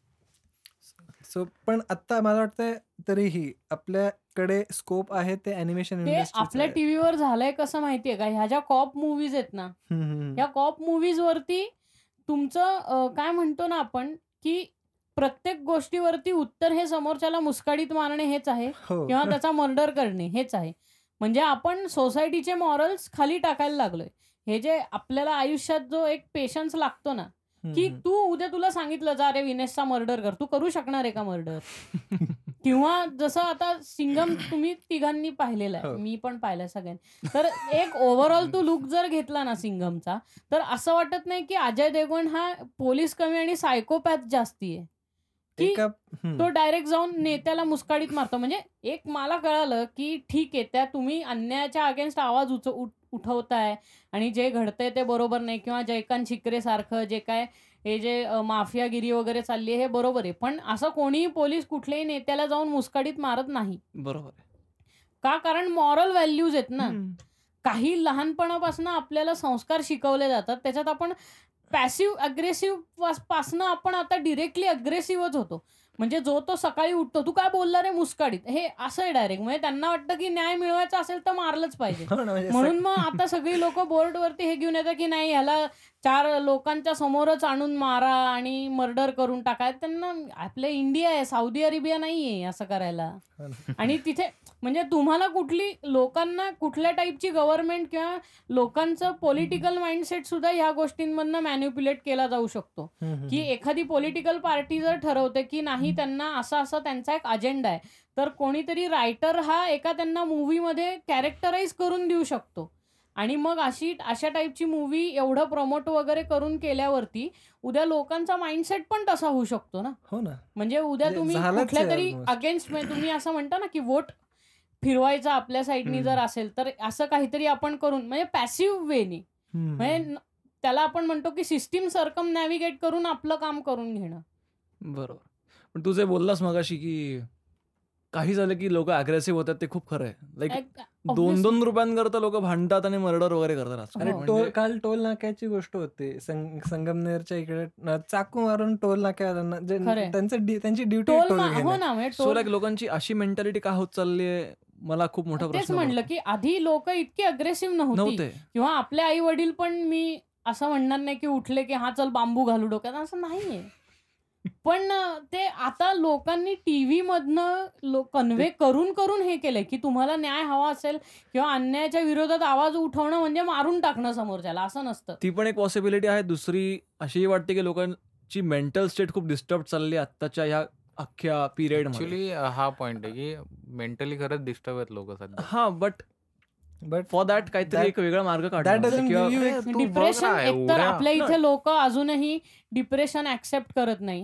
[SPEAKER 2] सो पण आत्ता मला वाटतंय तरीही आपल्याकडे स्कोप आहे ते इंडस्ट्रीचं
[SPEAKER 1] आपल्या
[SPEAKER 2] आहे.
[SPEAKER 1] टीव्हीवर झालंय कसं माहितीये का, ह्या ज्या कॉप मूव्हीज आहेत ना,
[SPEAKER 2] हं, हं, हं.
[SPEAKER 1] या कॉप मूव्हीजवरती तुमचं अ, काय म्हणतो ना आपण, की प्रत्येक गोष्टीवरती उत्तर हे समोरच्याला मुस्काडीत मारणे हेच आहे
[SPEAKER 2] हो.
[SPEAKER 1] किंवा त्याचा मर्डर करणे हेच आहे. म्हणजे आपण सोसायटीचे मॉरल्स खाली टाकायला लागलोय. हे जे आपल्याला आयुष्यात जो एक पेशन्स लागतो ना, की. तू उद्या तुला सांगितलं जा रे विनेशचा मर्डर कर तू करू शकणार आहे का मर्डर किंवा जसं आता सिंगम तुम्ही तिघांनी पाहिलेला आहे
[SPEAKER 2] हो.
[SPEAKER 1] मी पण पाहिलंय सगळ्यांनी तर एक ओव्हरऑल तू लुक जर घेतला ना सिंगमचा तर असं वाटत नाही की अजय देवगण हा पोलीस कमी आणि सायकोपॅथ जास्ती आहे की. तो डायरेक्ट जाऊन नेत्याला मुस्काडीत मारतो म्हणजे एक मला कळालं की ठीक आहे त्या तुम्ही अन्यायाच्या अगेन्स्ट आवाज उच उठ- उठवताय. आणि जे घडतंय ते बरोबर नाही किंवा जयकांत शिकरे सारखं जे काय हे जे माफियागिरी वगैरे चालली आहे हे बरोबर आहे. पण असं कोणीही पोलीस कुठल्याही नेत्याला जाऊन मुस्काडीत मारत नाही.
[SPEAKER 3] बरोबर.
[SPEAKER 1] का? कारण मॉरल व्हॅल्यूज आहेत ना. काही लहानपणापासून आपल्याला संस्कार शिकवले जातात. त्याच्यात आपण पॅसिव्ह अग्रेसिव्ह पासनं आपण आता डिरेक्टली अग्रेसिव्हच होतो. म्हणजे जो तो सकाळी उठतो तू काय बोलला रे मुस्काडीत? हे असं आहे डायरेक्ट म्हणजे त्यांना वाटतं की न्याय मिळवायचा असेल तर मारलंच पाहिजे.
[SPEAKER 2] हो म्हणजे
[SPEAKER 1] म्हणून मग आता सगळी लोक बोर्डवरती हे घेऊन येतात की नाही ह्याला चार लोकांच्या समोरच आणून मारा आणि मर्डर करून टाकाय त्यांना आपलं इंडिया आहे सौदी अरेबिया नाहीये असं करायला.
[SPEAKER 2] हो.
[SPEAKER 1] आणि तिथे म्हणजे तुम्हाला कुठली लोकांना कुठल्या टाईपची गव्हर्नमेंट किंवा लोकांचं पॉलिटिकल माइंडसेट सुद्धा ह्या गोष्टींमधनं मॅन्युप्युलेट केला जाऊ शकतो. की. एखादी पॉलिटिकल पार्टी जर ठरवते की नाही त्यांना असा असा त्यांचा एक अजेंडा आहे. तर कोणीतरी रायटर हा एका त्यांना मूवीमध्ये कॅरेक्टराईज करून देऊ शकतो. आणि मग अशी अशा टाईपची मूवी एवढं प्रमोट वगैरे करून केल्यावरती उद्या लोकांचा माइंडसेट पण तसा होऊ शकतो ना.
[SPEAKER 2] हो ना.
[SPEAKER 1] म्हणजे उद्या
[SPEAKER 2] म्हणजे
[SPEAKER 1] तुम्ही कुठल्या तरी. अगेन्स्ट तुम्ही असं म्हणता ना की वोट फिरवायचा आपल्या साईडनी. जर असेल तर असं काहीतरी आपण करून म्हणजे पॅसिव्ह वेनी म्हणजे त्याला आपण म्हणतो की सिस्टीम सरकम नॅव्हिगेट करून आपलं काम करून घेणं.
[SPEAKER 3] बरोबर. पण तू जे बोललास मगाशी की काही झालं की लोक अग्रेसिव्ह होतात ते खूप खरं आहे लाईक दोन. दोन रुपयांकरता लोक भांडतात आणि मर्डर वगैरे करतात.
[SPEAKER 2] अरे.
[SPEAKER 3] म्हणजे
[SPEAKER 2] टोल काल टोल नाक्याची गोष्ट होती संग- संगमनेरच्या इकडे चाकू मारून टोल नाक्यावाल्यांना
[SPEAKER 1] खरंय.
[SPEAKER 2] त्यांचं ड्यु- त्यांची ड्युटी.
[SPEAKER 1] हो म्हणजे
[SPEAKER 3] सो लाईक लोकांची अशी मेंटॅलिटी का होत चालली आहे मला खूप मोठा
[SPEAKER 1] तेच
[SPEAKER 3] प्रश्न
[SPEAKER 1] म्हणलं. की आधी लोक इतकी अग्रेसिव्ह नव्हती
[SPEAKER 3] नव्हते
[SPEAKER 1] किंवा आपले आई वडील पण मी असं म्हणणार नाही की उठले की हा चल बांबू घालू डोक्यात असं नाहीये पण ते आता लोकांनी टीव्ही मधनं कन्व्हे करून करून हे केलंय की तुम्हाला न्याय हवा असेल किंवा अन्यायाच्या विरोधात आवाज उठवणं म्हणजे मारून टाकणं समोरच्याला असं नसतं.
[SPEAKER 3] ती पण एक पॉसिबिलिटी आहे. दुसरी अशीही वाटते की लोकांची मेंटल स्टेट खूप डिस्टर्ब चालली आहे आत्ताच्या ह्या अख्ख्या पिरियड
[SPEAKER 4] ऍक्च्युली हा पॉइंट आहे की मेंटली खरंच डिस्टर्ब आहेत लोक सध्या.
[SPEAKER 3] हा बट
[SPEAKER 2] बट
[SPEAKER 3] फॉर दॅट काहीतरी
[SPEAKER 2] That-
[SPEAKER 3] एक वेगळा मार्ग
[SPEAKER 1] डिप्रेशन एकतर आपल्या इथे लोक अजूनही डिप्रेशन ऍक्सेप्ट करत नाही.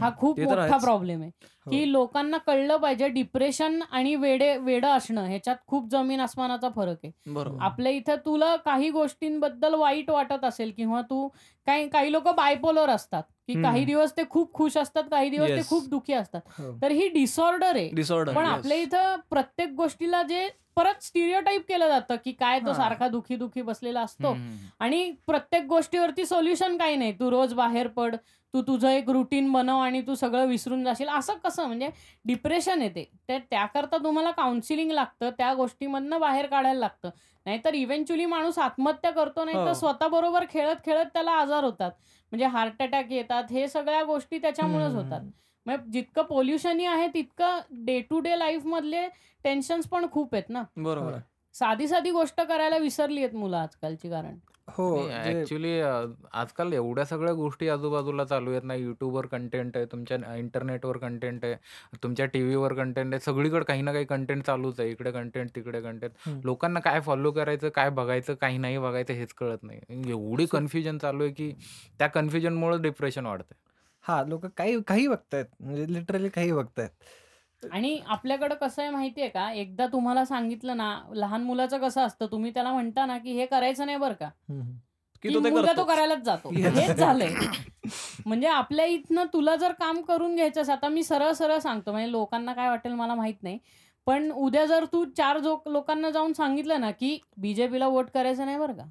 [SPEAKER 1] हा खूप मोठा. प्रॉब्लेम आहे
[SPEAKER 2] हो.
[SPEAKER 1] की लोकांना कळलं पाहिजे डिप्रेशन आणि वेडे वेडं असणं ह्याच्यात खूप जमीन आसमानाचा फरक आहे
[SPEAKER 3] बरोबर
[SPEAKER 1] आपल्या इथं तुला काही गोष्टींबद्दल वाईट वाटत असेल किंवा तू काही काही लोक बायपोलर असतात की. काही दिवस ते खूप खुश असतात काही दिवस ते. खूप दुखी असतात
[SPEAKER 2] हो.
[SPEAKER 1] तर ही डिसऑर्डर आहे
[SPEAKER 3] डिसऑर्डर
[SPEAKER 1] पण आपल्या इथं प्रत्येक गोष्टीला जे परत स्टिरियोटाईप केलं जातं की काय तो
[SPEAKER 2] हा.
[SPEAKER 1] सारखा दुखी दुखी बसलेला असतो. आणि प्रत्येक गोष्टीवरती सोल्युशन काही नाही तू रोज बाहेर पड तू तुझं एक रुटीन बनव आणि तू सगळं विसरून जाशील. असं कसं? म्हणजे डिप्रेशन येते. ते त्याकरता तुम्हाला काउन्सिलिंग लागतं. त्या गोष्टीमधनं बाहेर काढायला लागतं. नाहीतर इव्हेंच्युअली माणूस आत्महत्या करतो नाही तर
[SPEAKER 3] हो.
[SPEAKER 1] स्वतःबरोबर खेळत खेळत त्याला आजार होतात. म्हणजे हार्ट अटॅक येतात. हे सगळ्या गोष्टी त्याच्यामुळेच. होतात. म्हणजे जितकं पोल्युशनही आहे तितकं डे टू डे लाईफ मधले टेन्शन्स पण खूप आहेत ना?
[SPEAKER 3] बरोबर.
[SPEAKER 1] साधी साधी गोष्ट करायला विसरली आहेत मुलं आजकालची कारण.
[SPEAKER 2] हो जे-
[SPEAKER 4] ऍक्च्युली आजकाल एवढ्या सगळ्या गोष्टी आजूबाजूला चालू आहेत ना युट्यूबवर कंटेंट आहे तुमच्या इंटरनेटवर कंटेंट आहे तुमच्या टीव्हीवर कंटेंट आहे सगळीकडे काही ना काही कंटेंट चालूच आहे इकडे कंटेंट तिकडे कंटेंट. लोकांना काय फॉलो करायचं काय बघायचं काही नाही बघायचं हेच कळत नाही. एवढी कन्फ्युजन चालू आहे की त्या कन्फ्युजनमुळे डिप्रेशन वाढतंय.
[SPEAKER 2] हा लोक काही काही बघतायत म्हणजे लिटरली काही बघतायत.
[SPEAKER 1] आणि आपल्याकडं कसं आहे माहितीये का? एकदा तुम्हाला सांगितलं ना लहान मुलाचं कसं असतं तुम्ही त्याला म्हणता ना की हे करायचं नाही बरं का?
[SPEAKER 3] तो
[SPEAKER 1] मुलगा तो. करायलाच जातो. हेच झालंय. म्हणजे आपल्या इथनं तुला जर काम करून घ्यायचं आता मी सरळ सरळ सांगतो म्हणजे लोकांना काय वाटेल मला माहीत नाही. पण उद्या जर तू चार जो लोकांना जाऊन सांगितलं ना की बीजेपीला वोट करायचं नाही बरं का?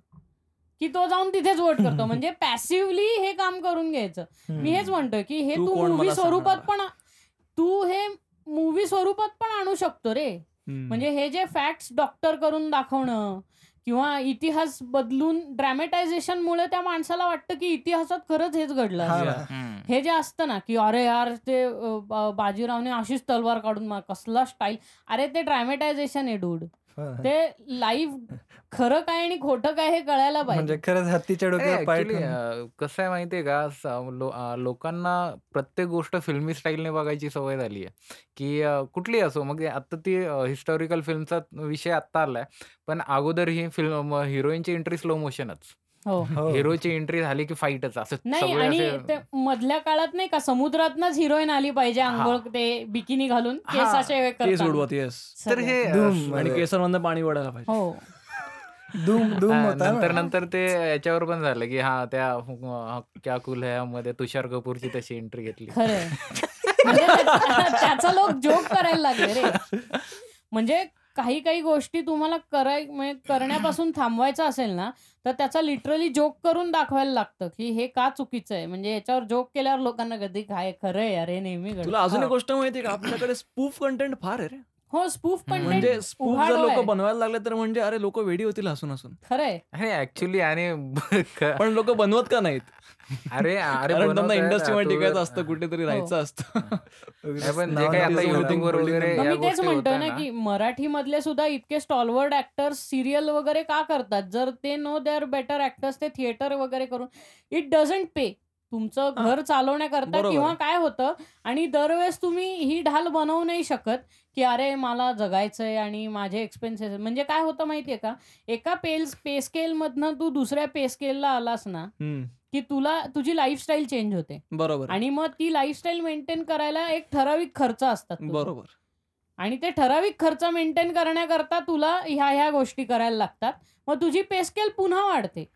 [SPEAKER 1] की तो जाऊन तिथेच वोट करतो. म्हणजे पॅसिव्हली हे काम करून घ्यायचं. मी हेच म्हणतोय की हे
[SPEAKER 3] तू
[SPEAKER 1] मूवी स्वरूपात पण? तू हे मूवी स्वरूपात पण आणू शकतो रे. म्हणजे हे जे फॅक्ट्स डॉक्टर करून दाखवणं किंवा इतिहास बदलून ड्रॅमेटायझेशन मुळे त्या माणसाला वाटतं की इतिहासात खरंच हेच घडलं
[SPEAKER 2] हा.
[SPEAKER 1] हे जे असतं ना की अरे यार ते बाजीरावने अशीच तलवार काढून मार कसला स्टाईल अरे ते ड्रॅमेटायझेशन आहे डूड. ते लाईव्ह खरं काय आणि खोटं काय हे कळायला
[SPEAKER 2] म्हणजे
[SPEAKER 1] पाहिजे.
[SPEAKER 2] खरंच हत्तीच्या डोक्यावर पाय
[SPEAKER 4] ऍक्च्युली
[SPEAKER 2] ठेवून.
[SPEAKER 4] कसं आहे माहितीये का? लोकांना प्रत्येक गोष्ट फिल्मी स्टाईलने बघायची सवय झाली आहे. की कुठली असो मग आता ती हिस्टॉरिकल फिल्मचा विषय आत्ता आलाय. पण अगोदर ही फिल्म हिरोईनची एंट्री स्लो मोशनच
[SPEAKER 1] हो.
[SPEAKER 2] हो
[SPEAKER 4] हिरोची एंट्री झाली की फाईटच असं
[SPEAKER 1] नाही
[SPEAKER 4] सगळे
[SPEAKER 1] आणि
[SPEAKER 4] असे
[SPEAKER 1] ते मधल्या काळात नाही का समुद्रातनच हिरोईन आली पाहिजे. अंघोळ ते बिकिनी घालून केस
[SPEAKER 4] हा.
[SPEAKER 1] असे हे
[SPEAKER 3] केस
[SPEAKER 1] करताना.
[SPEAKER 3] उडवत येस
[SPEAKER 4] तर
[SPEAKER 1] सगळं.
[SPEAKER 4] हे अ,
[SPEAKER 2] धूम
[SPEAKER 4] स-
[SPEAKER 3] आणि. केसांमधनं पाणी वडायला पाहिजे
[SPEAKER 1] हो
[SPEAKER 2] धूम धूम
[SPEAKER 4] हा,
[SPEAKER 2] होता
[SPEAKER 4] नंतर
[SPEAKER 2] ना
[SPEAKER 4] नंतर ते याच्यावर पण झालं की हा त्या अ, क्या कुल है मध्ये तुषार कपूरची तशी एंट्री घेतली
[SPEAKER 1] खरंय म्हणजे त्या- त्याचा लोक जोक करायला लागले रे म्हणजे काही काही गोष्टी तुम्हाला कराय म्हणजे करण्यापासून थांबवायचं असेल ना तर त्याचा लिटरली जोक करून दाखवायला लागतं की हे का चुकीचं आहे. म्हणजे याच्यावर जोक केल्यावर लोकांना कधी काय खरं आहे अरे नेहमी.
[SPEAKER 3] तुला अजून एक. गोष्ट माहिती का? आपल्याकडे स्पूफ कंटेंट फार आहे रे.
[SPEAKER 1] हो स्पूफ पण
[SPEAKER 3] म्हणजे स्पूफ जर लोक. बनवायला लागले तर म्हणजे अरे लोक वेडी होतील हसून हसून.
[SPEAKER 1] खरंय
[SPEAKER 4] ऍक्च्युली आणि
[SPEAKER 3] पण लोक बनवत का नाहीत?
[SPEAKER 4] अरे अरे
[SPEAKER 3] कारण त्यांना
[SPEAKER 4] बनवतायत,
[SPEAKER 3] इंडस्ट्रीमध्ये टिकायचं असतं कुठेतरी
[SPEAKER 1] हो.
[SPEAKER 3] राहायचं असतं.
[SPEAKER 4] पण जे काही आता युट्यूबवर वगैरे
[SPEAKER 1] मी तेच म्हणतोय
[SPEAKER 4] होताय
[SPEAKER 1] ना की मराठी मधले सुद्धा इतके स्टॉलवर्ड ऍक्टर्स सिरियल वगैरे का करतात? जर ते no they are better actors ते थिएटर वगैरे करून. इट डझंट पे तुमचं. घर चालवण्याकरता किंवा. काय होतं? आणि दरवेळेस तुम्ही ही ढाल बनवू नाही शकत की अरे मला जगायचंय आणि माझे एक्सपेन्सेस म्हणजे काय होतं माहितीये का? एका पेल पे स्केल मधनं तू दुसऱ्या पे स्केलला आलास ना की तुला तुझी लाईफस्टाईल चेंज होते.
[SPEAKER 3] बरोबर.
[SPEAKER 1] आणि मग ती लाईफस्टाईल मेंटेन करायला एक ठराविक खर्च असतात.
[SPEAKER 3] बरोबर.
[SPEAKER 1] आणि ते ठराविक खर्च मेंटेन करण्याकरता तुला ह्या ह्या गोष्टी करायला लागतात. मग तुझी पे स्केल पुन्हा वाढते.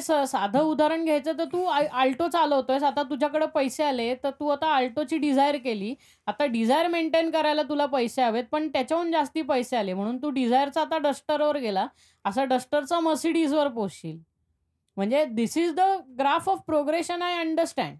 [SPEAKER 1] स- साधं उदाहरण घ्यायचं तर तू आल्टो चालवतोयस. आता तुझ्याकडे पैसे आले तर तू आता आल्टोची डिझायर केली. आता डिझायर मेंटेन करायला तुला पैसे हवेत पण त्याच्याहून जास्ती पैसे आले. म्हणून तू डिझायरचा आता डस्टरवर गेला. असा डस्टरचा मर्सिडीजवर पोचशील म्हणजे this is the graph of progression I understand.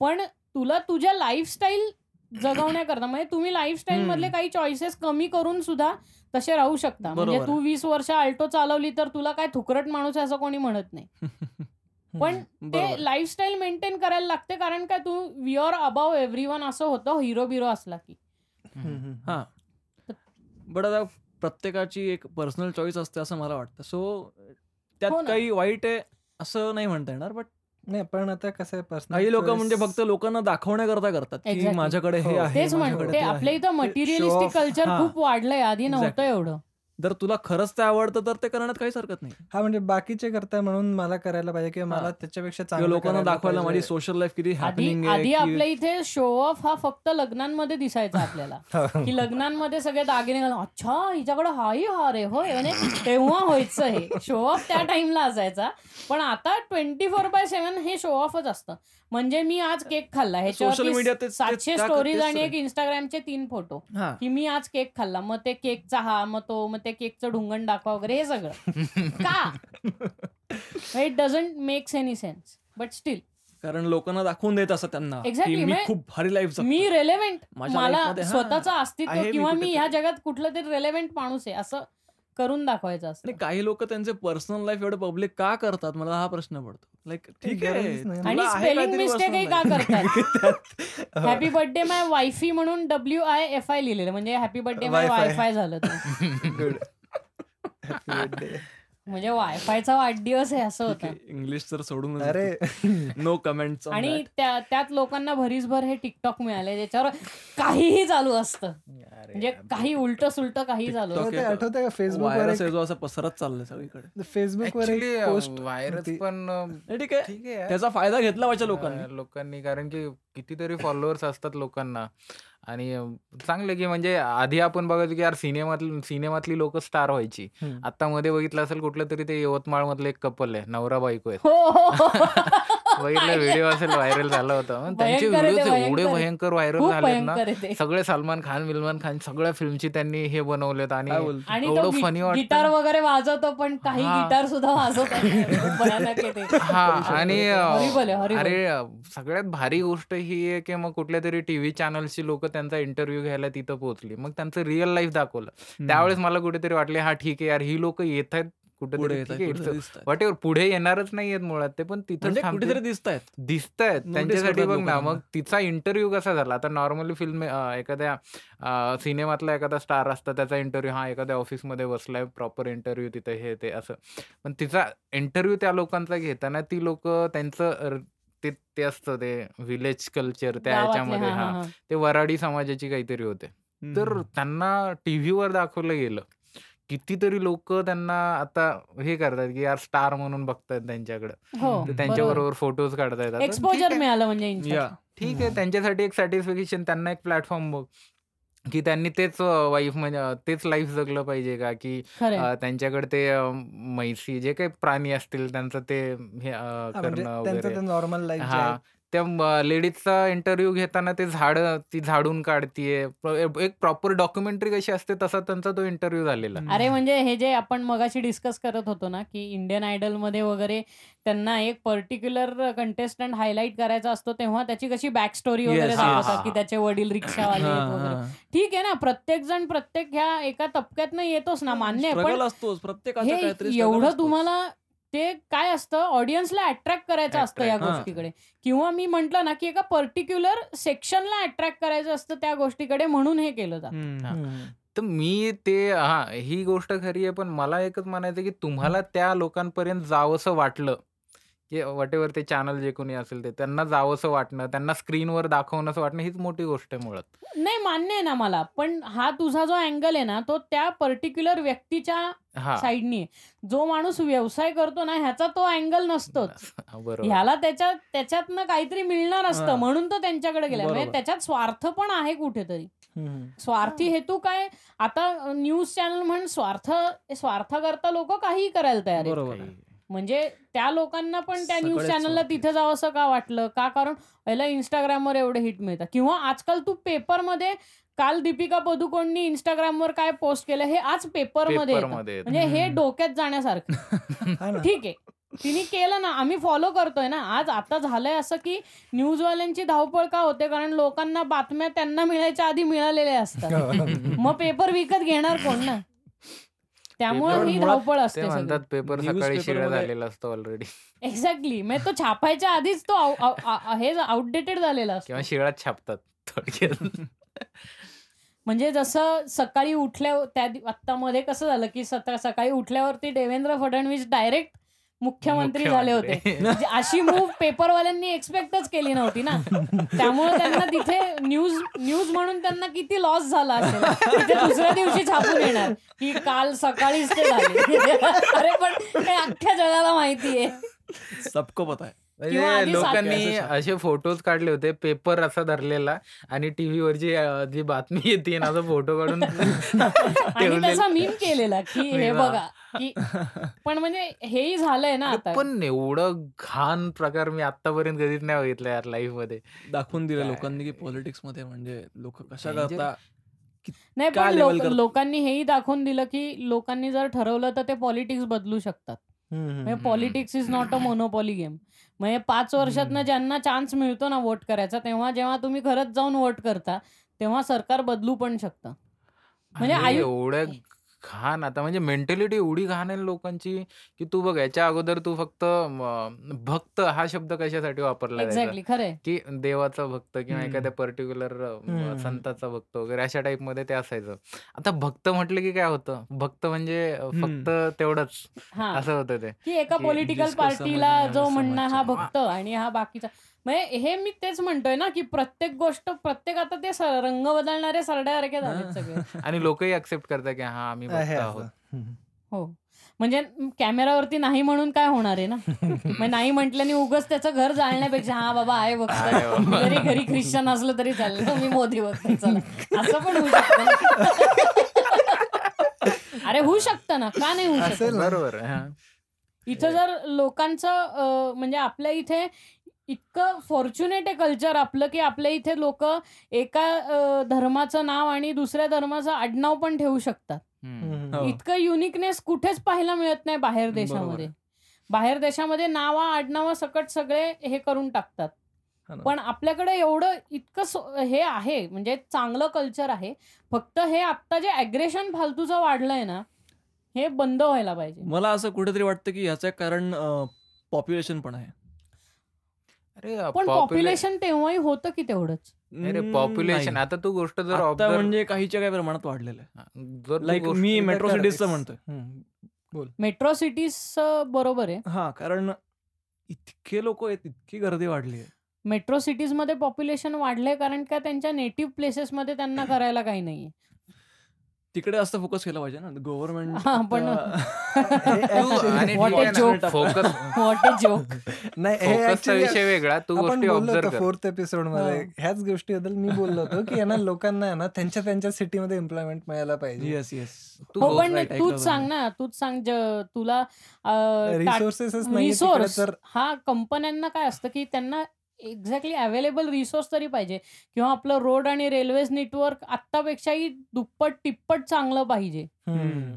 [SPEAKER 1] पण तुला तुझ्या लाईफस्टाईल जगवण्याकरता म्हणजे तुम्ही लाईफस्टाईल मधले. काही चॉईसेस कमी करून सुद्धा तसे राहू शकता. म्हणजे तू. वीस वर्ष आल्टो चालवली तर तुला काय थुकरट माणूस आहे असं कोणी म्हणत नाही. पण ते. लाईफस्टाईल मेंटेन करायला लागते कारण काय तू we are above every one असं होतं हिरो बिरो असला की.
[SPEAKER 3] हा. बट आता प्रत्येकाची एक पर्सनल चॉईस असते असं मला वाटतं. सो त्यात
[SPEAKER 1] हो.
[SPEAKER 3] काही वाईट आहे असं नाही म्हणता येणार बट
[SPEAKER 2] नाही पण आता कसं आहे पर्सनल
[SPEAKER 3] काही लोक म्हणजे फक्त लोकांना दाखवण्याकरता करतात की. माझ्याकडे हे
[SPEAKER 2] हो.
[SPEAKER 3] आहे
[SPEAKER 1] तेच
[SPEAKER 3] माझ्याकडे
[SPEAKER 1] म्हणते
[SPEAKER 3] ते
[SPEAKER 1] आपल्या. इथं मटेरियलिस्टिक कल्चर. खूप वाढलंय आधी नव्हतं. एवढं
[SPEAKER 3] जर तुला खरंच ते आवडतं तर ते करण्यात काहीच हरकत नाही
[SPEAKER 2] हा म्हणजे बाकीचे करताय म्हणून मला करायला पाहिजे किंवा. मला त्याच्यापेक्षा चांगलं
[SPEAKER 3] लोकांना दाखवायला माझी. सोशल लाईफ किती
[SPEAKER 1] आधी
[SPEAKER 3] हॅपनिंग
[SPEAKER 1] आधी
[SPEAKER 3] आहे
[SPEAKER 1] आपल्या इथे शो ऑफ हा फक्त लग्नांमध्ये दिसायचा आपल्याला. की लग्नांमध्ये सगळे दागिने अच्छा हिच्याकडे हाही हार आहे होय म्हणजे तेव्हा व्हायचं हे शो ऑफ त्या टाइमला असायचा पण आता ट्वेंटी फोर बाय सेव्हन हे शो ऑफच असतं म्हणजे मी आज केक खाल्ला.
[SPEAKER 3] Social
[SPEAKER 1] ह्याच्यावरती
[SPEAKER 3] media तेच-
[SPEAKER 1] सातशे स्टोरीज आणि. एक इंस्टाग्रामचे तीन फोटो की मी आज केक खाल्ला. मग ते केकचा हा मग तो मग ते केकचं ढुंगण दाखवा वगैरे हे सगळं. का? It doesn't makes any sense but still
[SPEAKER 3] कारण लोकांना दाखवून देत असं त्यांना
[SPEAKER 1] Exactly,
[SPEAKER 3] की मी
[SPEAKER 1] म्हणजे
[SPEAKER 3] खूप भारी लाईफ
[SPEAKER 1] मी रेलेव्हेंट मला
[SPEAKER 3] हा,
[SPEAKER 1] स्वतःचं अस्तित्व किंवा मी. ह्या जगात कुठलं तरी रेलेव्हेंट माणूस आहे असं करून दाखवायचं
[SPEAKER 3] आणि
[SPEAKER 1] असतं
[SPEAKER 3] काही लोक त्यांचे पर्सनल लाईफ एवढं पब्लिक का करतात मला हा प्रश्न पडतो लाईक ठीक आहे.
[SPEAKER 1] आणि स्पेलिंग मिस्टेकही का. करतात
[SPEAKER 2] हो.
[SPEAKER 1] हॅपी बर्थडे माय वायफी म्हणून डब्ल्यू आय एफ आय लिहिलेलं म्हणजे हॅपी बर्थडे माय. वायफाय झालं म्हणजे वायफायचा वाढदिवस आहे असं होतं.
[SPEAKER 3] इंग्लिश तर सोडून
[SPEAKER 2] अरे.
[SPEAKER 3] नो कमेंट
[SPEAKER 1] आणि त्या त्यात लोकांना भरीसभर हे टिकटॉक मिळाले ज्याच्यावर काहीही चालू असतं. म्हणजे काही उलट सुलट काही चालू
[SPEAKER 3] TikTok
[SPEAKER 1] असतं
[SPEAKER 2] ते आठवतंय का फेसबुक
[SPEAKER 3] असं पसरत चाललंय सगळीकडे.
[SPEAKER 2] फेसबुक वर
[SPEAKER 4] व्हायरस पण
[SPEAKER 3] ठीक आहे. त्याचा फायदा घेतला पाहिजे लोकांनी.
[SPEAKER 4] लोकांनी कारण की कितीतरी फॉलोअर्स असतात लोकांना. आणि अ, चांगलं की म्हणजे आधी आपण बघायचो की यार सिनेमातली सिनेमातली लोक स्टार व्हायची. आता मध्ये बघितलं असेल कुठलं तरी ते यवतमाळ मधलं एक कपल आहे नवरा बायको आहे
[SPEAKER 1] हो, हो, हो.
[SPEAKER 4] बघितलं व्हिडिओ असेल व्हायरल झाला होता मग त्यांचे
[SPEAKER 1] भयंकर आहे ते,
[SPEAKER 4] व्हिडिओ एवढे
[SPEAKER 1] भयंकर आहे.
[SPEAKER 4] भयंकर व्हायरल
[SPEAKER 1] खूप
[SPEAKER 4] झालेत ना
[SPEAKER 1] भयंकर आहे ते
[SPEAKER 4] सगळे सलमान खान विलमान खान सगळ्या फिल्मची त्यांनी हे बनवलेत आणि
[SPEAKER 3] काय बोलतो?
[SPEAKER 1] आणि तो
[SPEAKER 4] एवढं वाटतं
[SPEAKER 1] गिटार. वगैरे वाजवतो पण काही
[SPEAKER 4] हा.
[SPEAKER 1] गिटार सुद्धा वाजवत नाही. खूप भयानक आहे ते
[SPEAKER 4] हा आणि अ,
[SPEAKER 1] आहे.
[SPEAKER 4] अरे अ, सगळ्यात भारी गोष्ट ही आहे की मग कुठल्या तरी टीव्ही चॅनलची लोक त्यांचा इंटरव्ह्यू घ्यायला तिथं पोहोचली मग त्यांचं रिअल लाईफ दाखवलं त्यावेळेस मला कुठेतरी वाटले हा ठीक आहे यार ही लोक येत आहेत
[SPEAKER 3] दिसतायत.
[SPEAKER 4] एव्हर पुढे येणारच नाहीयेत मुळात ते पण तिथं
[SPEAKER 3] म्हणजे कुठेतरी दिसत आहेत
[SPEAKER 4] दिसत आहेत
[SPEAKER 3] Notice
[SPEAKER 4] त्यांच्यासाठी बघ ना. मग तिचा इंटरव्ह्यू कसा झाला? आता नॉर्मली फिल्म एखाद्या सिनेमातला एखादा स्टार असता त्याचा इंटरव्ह्यू हा एखाद्या ऑफिसमध्ये बसलाय प्रॉपर इंटरव्ह्यू तिथे हे ते असं. पण तिचा इंटरव्ह्यू त्या लोकांचा घेताना ती लोक त्यांचं ते ते असतं ते विलेज कल्चर त्या ह्याच्यामध्ये
[SPEAKER 1] हा
[SPEAKER 4] ते वराडी समाजाची काहीतरी होते. तर. त्यांना टीव्हीवर दाखवलं गेलं. कितीतरी लोक त्यांना आता हे करतात की यार स्टार म्हणून बघतायत त्यांच्याकडे.
[SPEAKER 1] हो. बरोबर
[SPEAKER 4] त्यांच्याबरोबर फोटोज काढता येतात. तर ठीक
[SPEAKER 1] एक्सपोजर
[SPEAKER 4] आहे.
[SPEAKER 1] मिळालं म्हणजे
[SPEAKER 4] ठीक आहे त्यांच्यासाठी एक सॅटिस्फॅक्शन त्यांना एक प्लॅटफॉर्म बघ. की त्यांनी तेच वाईफ म्हणजे अं, तेच लाईफ जगलं पाहिजे का? की
[SPEAKER 1] खरंय
[SPEAKER 4] अं, त्यांच्याकडे ते अं, म्हैसी जे काही प्राणी असतील त्यांचं ते हे अं,
[SPEAKER 2] हा, म्हणजे
[SPEAKER 4] करणं
[SPEAKER 2] त्यांचं
[SPEAKER 4] वगैरे.
[SPEAKER 2] ते नॉर्मल लाईफ जे
[SPEAKER 4] हा.
[SPEAKER 2] आहे.
[SPEAKER 4] त्या लेडीजचा इंटरव्ह्यू घेताना ते झाड ती झाडून काढतीये प्र- एक प्रॉपर डॉक्युमेंटरी कशी असते तसा त्यांचा तो इंटरव्ह्यू झालेला
[SPEAKER 1] अरे म्हणजे हे जे आपण मगाशी डिस्कस करत होतो ना की इंडियन आयडलमध्ये वगैरे त्यांना एक पर्टिक्युलर कंटेस्टंट हायलाईट करायचा असतो तेव्हा त्याची कशी बॅक स्टोरी वगैरे
[SPEAKER 4] हा,
[SPEAKER 1] दाखवतात की. त्याचे वडील रिक्षावाले
[SPEAKER 3] हा,
[SPEAKER 1] वगैरे
[SPEAKER 3] हा.
[SPEAKER 1] ठीक आहे ना प्रत्येक जण प्रत्येक ह्या एका टप्प्यात येतोच ना मान्य आहे
[SPEAKER 3] स्ट्रगल
[SPEAKER 1] पण
[SPEAKER 3] असतोच प्रत्येकाचं
[SPEAKER 1] हे
[SPEAKER 3] काहीतरी struggle
[SPEAKER 1] एवढं
[SPEAKER 3] असतोच.
[SPEAKER 1] तुम्हाला ते काय असतं ऑडियन्सला अट्रॅक्ट करायचं असतं या. गोष्टीकडे किंवा मी म्हंटल ना की एका पर्टिक्युलर सेक्शनला अट्रॅक्ट करायचं असतं त्या गोष्टीकडे म्हणून हे केलं जातं.
[SPEAKER 4] हा. तर मी ते हा ही गोष्ट खरी आहे पण मला एकच म्हणायचं की तुम्हाला त्या लोकांपर्यंत जावंसं वाटलं की वॉट एव्हर ते चॅनल जे कोणी असेल ते त्यांना जावंसं वाटणं त्यांना स्क्रीनवर दाखवणंसं वाटणं हीच मोठी गोष्ट आहे मुळात.
[SPEAKER 1] नाही मान्य आहे ना मला पण हा तुझा जो अँगल आहे ना तो त्या पर्टिक्युलर व्यक्तीच्या
[SPEAKER 4] हा.
[SPEAKER 1] साईडनी आहे. जो माणूस व्यवसाय करतो ना ह्याचा तो अँगल नसतोच.
[SPEAKER 4] बरोबर.
[SPEAKER 1] ह्याला त्याच्यात त्याच्यातनं काहीतरी मिळणार असतं
[SPEAKER 3] हा.
[SPEAKER 1] म्हणून तो त्यांच्याकडे गेला म्हणजे
[SPEAKER 3] बरोबर.
[SPEAKER 1] त्याच्यात स्वार्थ पण आहे कुठेतरी.
[SPEAKER 2] हम्म.
[SPEAKER 1] स्वार्थी हेतू काय? आता न्यूज चॅनल म्हण स्वार्थ स्वार्थ करता लोक काहीही करायला तयार आहेत.
[SPEAKER 3] बरोबर आहे.
[SPEAKER 1] म्हणजे त्या लोकांना पण त्या न्यूज चॅनलला. तिथे जावं असं का वाटलं? का कारण पहिला इंस्टाग्रामवर एवढे हिट मिळतात? किंवा आजकाल तू पेपरमध्ये काल दीपिका पदुकोणनी इंस्टाग्रामवर काय पोस्ट केलं हे आज पेपरमध्ये. म्हणजे हे. डोक्यात जाण्यासारखं. ठीक आहे. तिने केलं ना आम्ही फॉलो करतोय ना. आज आता झालंय असं की न्यूजवाल्यांची धावपळ का होते? कारण लोकांना बातम्या त्यांना मिळायच्या आधी मिळालेल्या असतात. मग पेपर विकत घेणार कोण ना? त्यामुळे ही धावपळ
[SPEAKER 4] ते
[SPEAKER 1] असते
[SPEAKER 4] म्हणतात पेपर सकाळी शिळा
[SPEAKER 3] मध्ये-
[SPEAKER 4] झालेला असतो ऑलरेडी
[SPEAKER 1] एक्झॅक्टली म्हणजे तो छापायच्या आधीच तो आउ- आउ- आ- हे आउटडेटेड झालेला असतो.
[SPEAKER 4] किंवा शिळात छापतात थोडक्यात.
[SPEAKER 1] म्हणजे जसं सकाळी उठल्या त्या दि- आत्ता मध्ये कसं झालं की सत- सकाळी उठल्यावरती देवेंद्र फडणवीस डायरेक्ट मुख्यमंत्री झाले होते. म्हणजे अशी मूव्ह पेपरवाल्यांनी एक्सपेक्टच केली नव्हती ना. त्यामुळे त्यांना तिथे न्यूज न्यूज म्हणून त्यांना किती लॉस झाला असेल. तिथे दुसऱ्या दिवशी छापून येणार. की काल सकाळीच ते झाले. अरे पण हे अख्ख्या जगाला माहिती आहे
[SPEAKER 3] सबको पता है.
[SPEAKER 4] म्हणजे लोकांनी. असे फोटोज काढले होते पेपर असा धरलेला आणि टीव्हीवर जी जी बातमी येते ना तो फोटो काढून.
[SPEAKER 1] त्याचा मीम केलेला की हे
[SPEAKER 4] हा.
[SPEAKER 1] बघा की पण म्हणजे हेही झालंय ना आता
[SPEAKER 4] पण एवढं घाण प्रकार मी आतापर्यंत कधीच नाही बघितलं यार लाईफमध्ये
[SPEAKER 3] दाखवून दिलं? लोकांनी की पॉलिटिक्समध्ये म्हणजे लोक कशा. करता
[SPEAKER 1] नाही पण? लोकांनी हेही दाखवून दिलं की लोकांनी जर ठरवलं तर ते पॉलिटिक्स बदलू शकतात. म्हणजे politics is not a monopoly game म्हणजे पाच वर्षातनं. ज्यांना चान्स मिळतो ना वोट करायचा तेव्हा जेव्हा तुम्ही खरंच जाऊन वोट करता तेव्हा सरकार बदलू पण शकतं म्हणजे
[SPEAKER 4] एवढ्या घाण आता म्हणजे मेंटॅलिटी एवढी घाण आहे लोकांची की तू बघ याच्या अगोदर तू फक्त म, भक्त हा शब्द कशासाठी वापरला जायचा?
[SPEAKER 1] एक्झॅक्टली खरंय
[SPEAKER 4] की देवाचा भक्त किंवा
[SPEAKER 3] हम्म.
[SPEAKER 4] एखाद्या पर्टिक्युलर
[SPEAKER 2] हम्म.
[SPEAKER 4] संताचा भक्त वगैरे अशा टाइपमध्ये ते असायचं. आता भक्त म्हटलं की काय होतं? भक्त म्हणजे अ, फक्त तेवढंच
[SPEAKER 1] हा.
[SPEAKER 4] असं होतं ते.
[SPEAKER 1] की एका
[SPEAKER 4] की
[SPEAKER 1] पॉलिटिकल
[SPEAKER 3] जिसको
[SPEAKER 1] पार्टीला
[SPEAKER 3] समझना
[SPEAKER 1] जो म्हणणं हा भक्त आणि हा बाकीचा म्हणजे हे मी तेच म्हणतोय ना की प्रत्येक गोष्ट प्रत्येक आता ते रंग बदलणारे सरड्यासारखे झालेत सगळे
[SPEAKER 4] आणि लोकही ऍक्सेप्ट करतात की हा आम्ही. आहोत.
[SPEAKER 1] हो म्हणजे कॅमेरावरती नाही म्हणून काय होणार आहे ना मग नाही म्हटल्याने उगच त्याचं घर जाळण्यापेक्षा हा बाबा आहे
[SPEAKER 4] बाबा.
[SPEAKER 1] जरी घरी ख्रिश्चन असलं तरी चालेल मी मोदी बघतो चला असं पण होऊ शकतं अरे होऊ शकतं ना का नाही होऊ शकत.
[SPEAKER 4] बरोबर आहे.
[SPEAKER 1] इथं जर लोकांचं म्हणजे आपल्या इथे इतकं फॉर्च्युनेट आहे कल्चर आपलं की आपल्या इथे लोक एका धर्माचं नाव आणि दुसऱ्या धर्माचं आडनाव पण ठेवू शकतात.
[SPEAKER 3] हो.
[SPEAKER 1] इतकं युनिकनेस कुठेच पाहायला मिळत नाही बाहेर देशामध्ये बाहेर देशामध्ये नावा आडनावा सकट सगळे हे करून टाकतात
[SPEAKER 3] हा.
[SPEAKER 1] पण आपल्याकडे एवढं इतकं हे आहे म्हणजे चांगलं कल्चर आहे फक्त हे आत्ता जे अग्रेशन फालतूचं वाढलंय ना हे बंद व्हायला पाहिजे
[SPEAKER 3] मला असं कुठेतरी वाटतं की ह्याचं कारण पॉप्युलेशन पण आहे
[SPEAKER 4] अरे
[SPEAKER 1] पण
[SPEAKER 4] पॉप्युले
[SPEAKER 1] पॉप्युलेशन तेव्हाही होतं की तेवढंच.
[SPEAKER 4] अरे
[SPEAKER 3] हम्म,
[SPEAKER 4] पॉप्युलेशन
[SPEAKER 3] नाही.
[SPEAKER 4] आता तू गोष्ट जर
[SPEAKER 3] आता म्हणजे काहीच्या काही प्रमाणात वाढलेलं आहे.
[SPEAKER 4] जर तू
[SPEAKER 3] लाईक
[SPEAKER 4] गोष्ट
[SPEAKER 3] मी मेट्रो
[SPEAKER 2] कर,
[SPEAKER 3] सिटीजचं म्हणतोय.
[SPEAKER 2] हम्म.
[SPEAKER 1] मेट्रो सिटीज बरोबर आहे.
[SPEAKER 3] हा कारण इतके लोक आहेत इतकी गर्दी वाढली आहे.
[SPEAKER 1] मेट्रो सिटीजमध्ये पॉप्युलेशन वाढलंय कारण का त्यांच्या नेटिव्ह प्लेसेसमध्ये त्यांना करायला काही नाहीये.
[SPEAKER 3] तिकडे जास्त फोकस केला पाहिजे ना. गव्हर्नमेंट
[SPEAKER 2] नाही
[SPEAKER 4] फोकसचा
[SPEAKER 2] actually
[SPEAKER 4] विषय वेगळा तू गोष्टी ऑब्झर्व
[SPEAKER 2] फोर्थ
[SPEAKER 1] एपिसोडमध्ये.
[SPEAKER 2] ह्याच गोष्टीबद्दल मी बोललो होतो की यांना लोकांना ना त्यांच्या त्यांच्या सिटीमध्ये एम्प्लॉयमेंट मिळायला पाहिजे.
[SPEAKER 3] येस येस
[SPEAKER 4] तू
[SPEAKER 1] हो पण तूच सांग
[SPEAKER 3] मी.
[SPEAKER 1] ना तूच सांग तुला
[SPEAKER 2] रिसोर्सेस नाही
[SPEAKER 1] रिसोर्स
[SPEAKER 2] तर.
[SPEAKER 1] हा कंपन्यांना काय असतं की त्यांना एक्झॅक्टली अवेलेबल रिसोर्स तरी पाहिजे किंवा आपलं रोड आणि रेल्वेज नेटवर्क आत्तापेक्षाही दुप्पट तिप्पट चांगलं पाहिजे.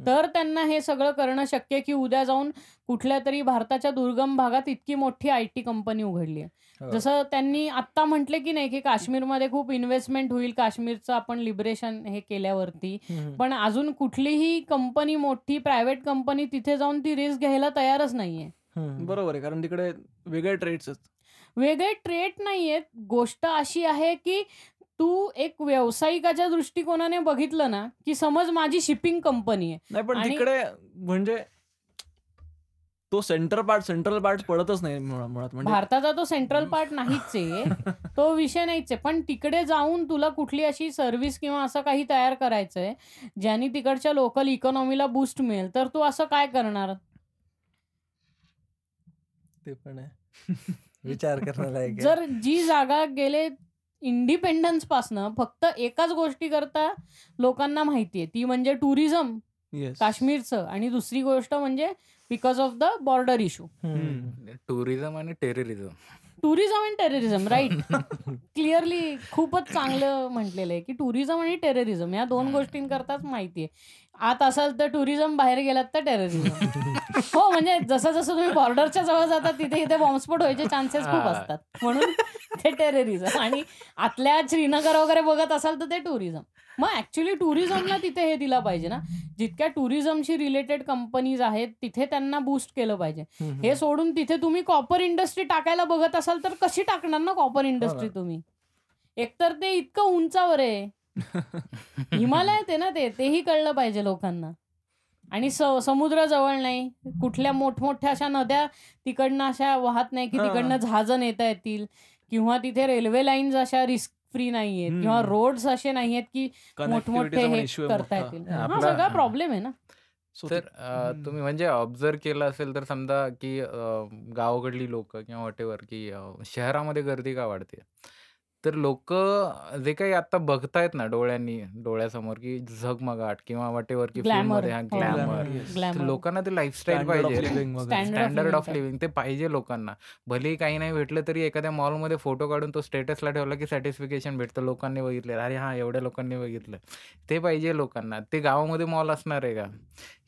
[SPEAKER 1] तर त्यांना हे सगळं करणं शक्य की उद्या जाऊन कुठल्या तरी भारताच्या दुर्गम भागात इतकी मोठी आय टी कंपनी उघडली आहे
[SPEAKER 2] हो.
[SPEAKER 1] जसं त्यांनी आत्ता म्हटले की नाही की काश्मीरमध्ये खूप इन्व्हेस्टमेंट होईल काश्मीरचं आपण लिबरेशन हे केल्यावरती. पण अजून कुठलीही कंपनी मोठी प्रायव्हेट कंपनी तिथे जाऊन ती रिस्क घ्यायला तयारच नाहीये.
[SPEAKER 3] बरोबर आहे कारण तिकडे वेगळे ट्रेड्स आहेत
[SPEAKER 1] वेगळे ट्रेट नाहीयेत. गोष्ट अशी आहे की तू एक व्यावसायिकाच्या दृष्टिकोनाने बघितलं ना की समज माझी शिपिंग कंपनी आहे
[SPEAKER 3] नाही पण तिकडे म्हणजे तो सेंटर पार्ट सेंट्रल पार्ट पडतच नाही मुळात. म्हणजे
[SPEAKER 1] भारताचा तो सेंट्रल पार्ट नाहीच आहे. तो विषय नाहीच आहे. पण तिकडे जाऊन तुला कुठली अशी सर्व्हिस किंवा असं काही तयार करायचंय ज्याने तिकडच्या लोकल इकॉनॉमीला बूस्ट मिळेल. तर तू असं काय करणार?
[SPEAKER 2] ते पण आहे. विचार करण्याला एक आहे.
[SPEAKER 1] जर जी जागा गेले इंडिपेंडन्स पासनं फक्त एकाच गोष्टी करता लोकांना माहितीये ती म्हणजे टुरिझम
[SPEAKER 3] येस
[SPEAKER 1] काश्मीरचं. आणि दुसरी गोष्ट म्हणजे because of the border issue
[SPEAKER 2] hmm.
[SPEAKER 4] Tourism आणि terrorism
[SPEAKER 1] tourism and terrorism right clearly खूपच चांगलं म्हटलेलं आहे की टुरिझम आणि टेररिझम या दोन गोष्टींकरताच माहिती आहे. आत असाल तर टुरिझम बाहेर गेलात तर टेररिझम हो म्हणजे जसं जसं तुम्ही बॉर्डरच्या जवळ जातात तिथे इथे बॉम्बस्फोट व्हायचे चान्सेस खूप. असतात. म्हणून ते टेररिझम आणि आतल्या श्रीनगर वगैरे बघत असाल तर ते टुरिझम मग ऍक्च्युली टुरिझमला तिथे हे दिलं पाहिजे ना. जितक्या टुरिझमशी रिलेटेड कंपनीज आहेत तिथे त्यांना बूस्ट केलं पाहिजे. हे सोडून तिथे तुम्ही कॉपर इंडस्ट्री टाकायला बघत असाल तर कशी टाकणार ना कॉपर इंडस्ट्री. तुम्ही? एकतर ते इतकं उंचावर आहे. हिमालयात आहे ना ते तेही कळलं पाहिजे लोकांना आणि समुद्र जवळ नाही कुठल्या मोठमोठ्या अशा नद्या तिकडनं अशा वाहत नाही की
[SPEAKER 3] हा.
[SPEAKER 1] तिकडनं जहाजं नेता येतील किंवा तिथे रेल्वे लाईन्स अशा रिस्क फ्री नाहीयेत. किंवा रोड्स असे नाहीयेत की मोठमोठे हे करता. येतील
[SPEAKER 2] हा,
[SPEAKER 4] आपला-
[SPEAKER 1] सगळा प्रॉब्लेम आहे ना
[SPEAKER 4] तर
[SPEAKER 3] हम्म.
[SPEAKER 4] तुम्ही म्हणजे ऑब्झर्व केलं असेल तर समजा की गावाकडली लोक किंवा वॉटेवर की शहरामध्ये गर्दी का वाढते तर लोक जे काही आता बघतायत ना डोळ्यांनी डोळ्यासमोर की झगमगाट किंवा वॉटेवर की. फिल्ममध्ये हा
[SPEAKER 1] हो.
[SPEAKER 4] ग्लॅमर.
[SPEAKER 3] Glamour.
[SPEAKER 4] लोकांना ते लाईफस्टाईल पाहिजे
[SPEAKER 3] वगैरे.
[SPEAKER 4] स्टँडर्ड ऑफ लिव्हिंग ते पाहिजे लोकांना भलेही काही नाही भेटलं तरी एखाद्या मॉलमध्ये फोटो काढून तो स्टेटसला ठेवला की सॅटिस्फिकेशन भेटतं लोकांनी बघितलं अरे हा एवढ्या लोकांनी बघितलं ते पाहिजे लोकांना ते गावामध्ये मॉल असणार आहे का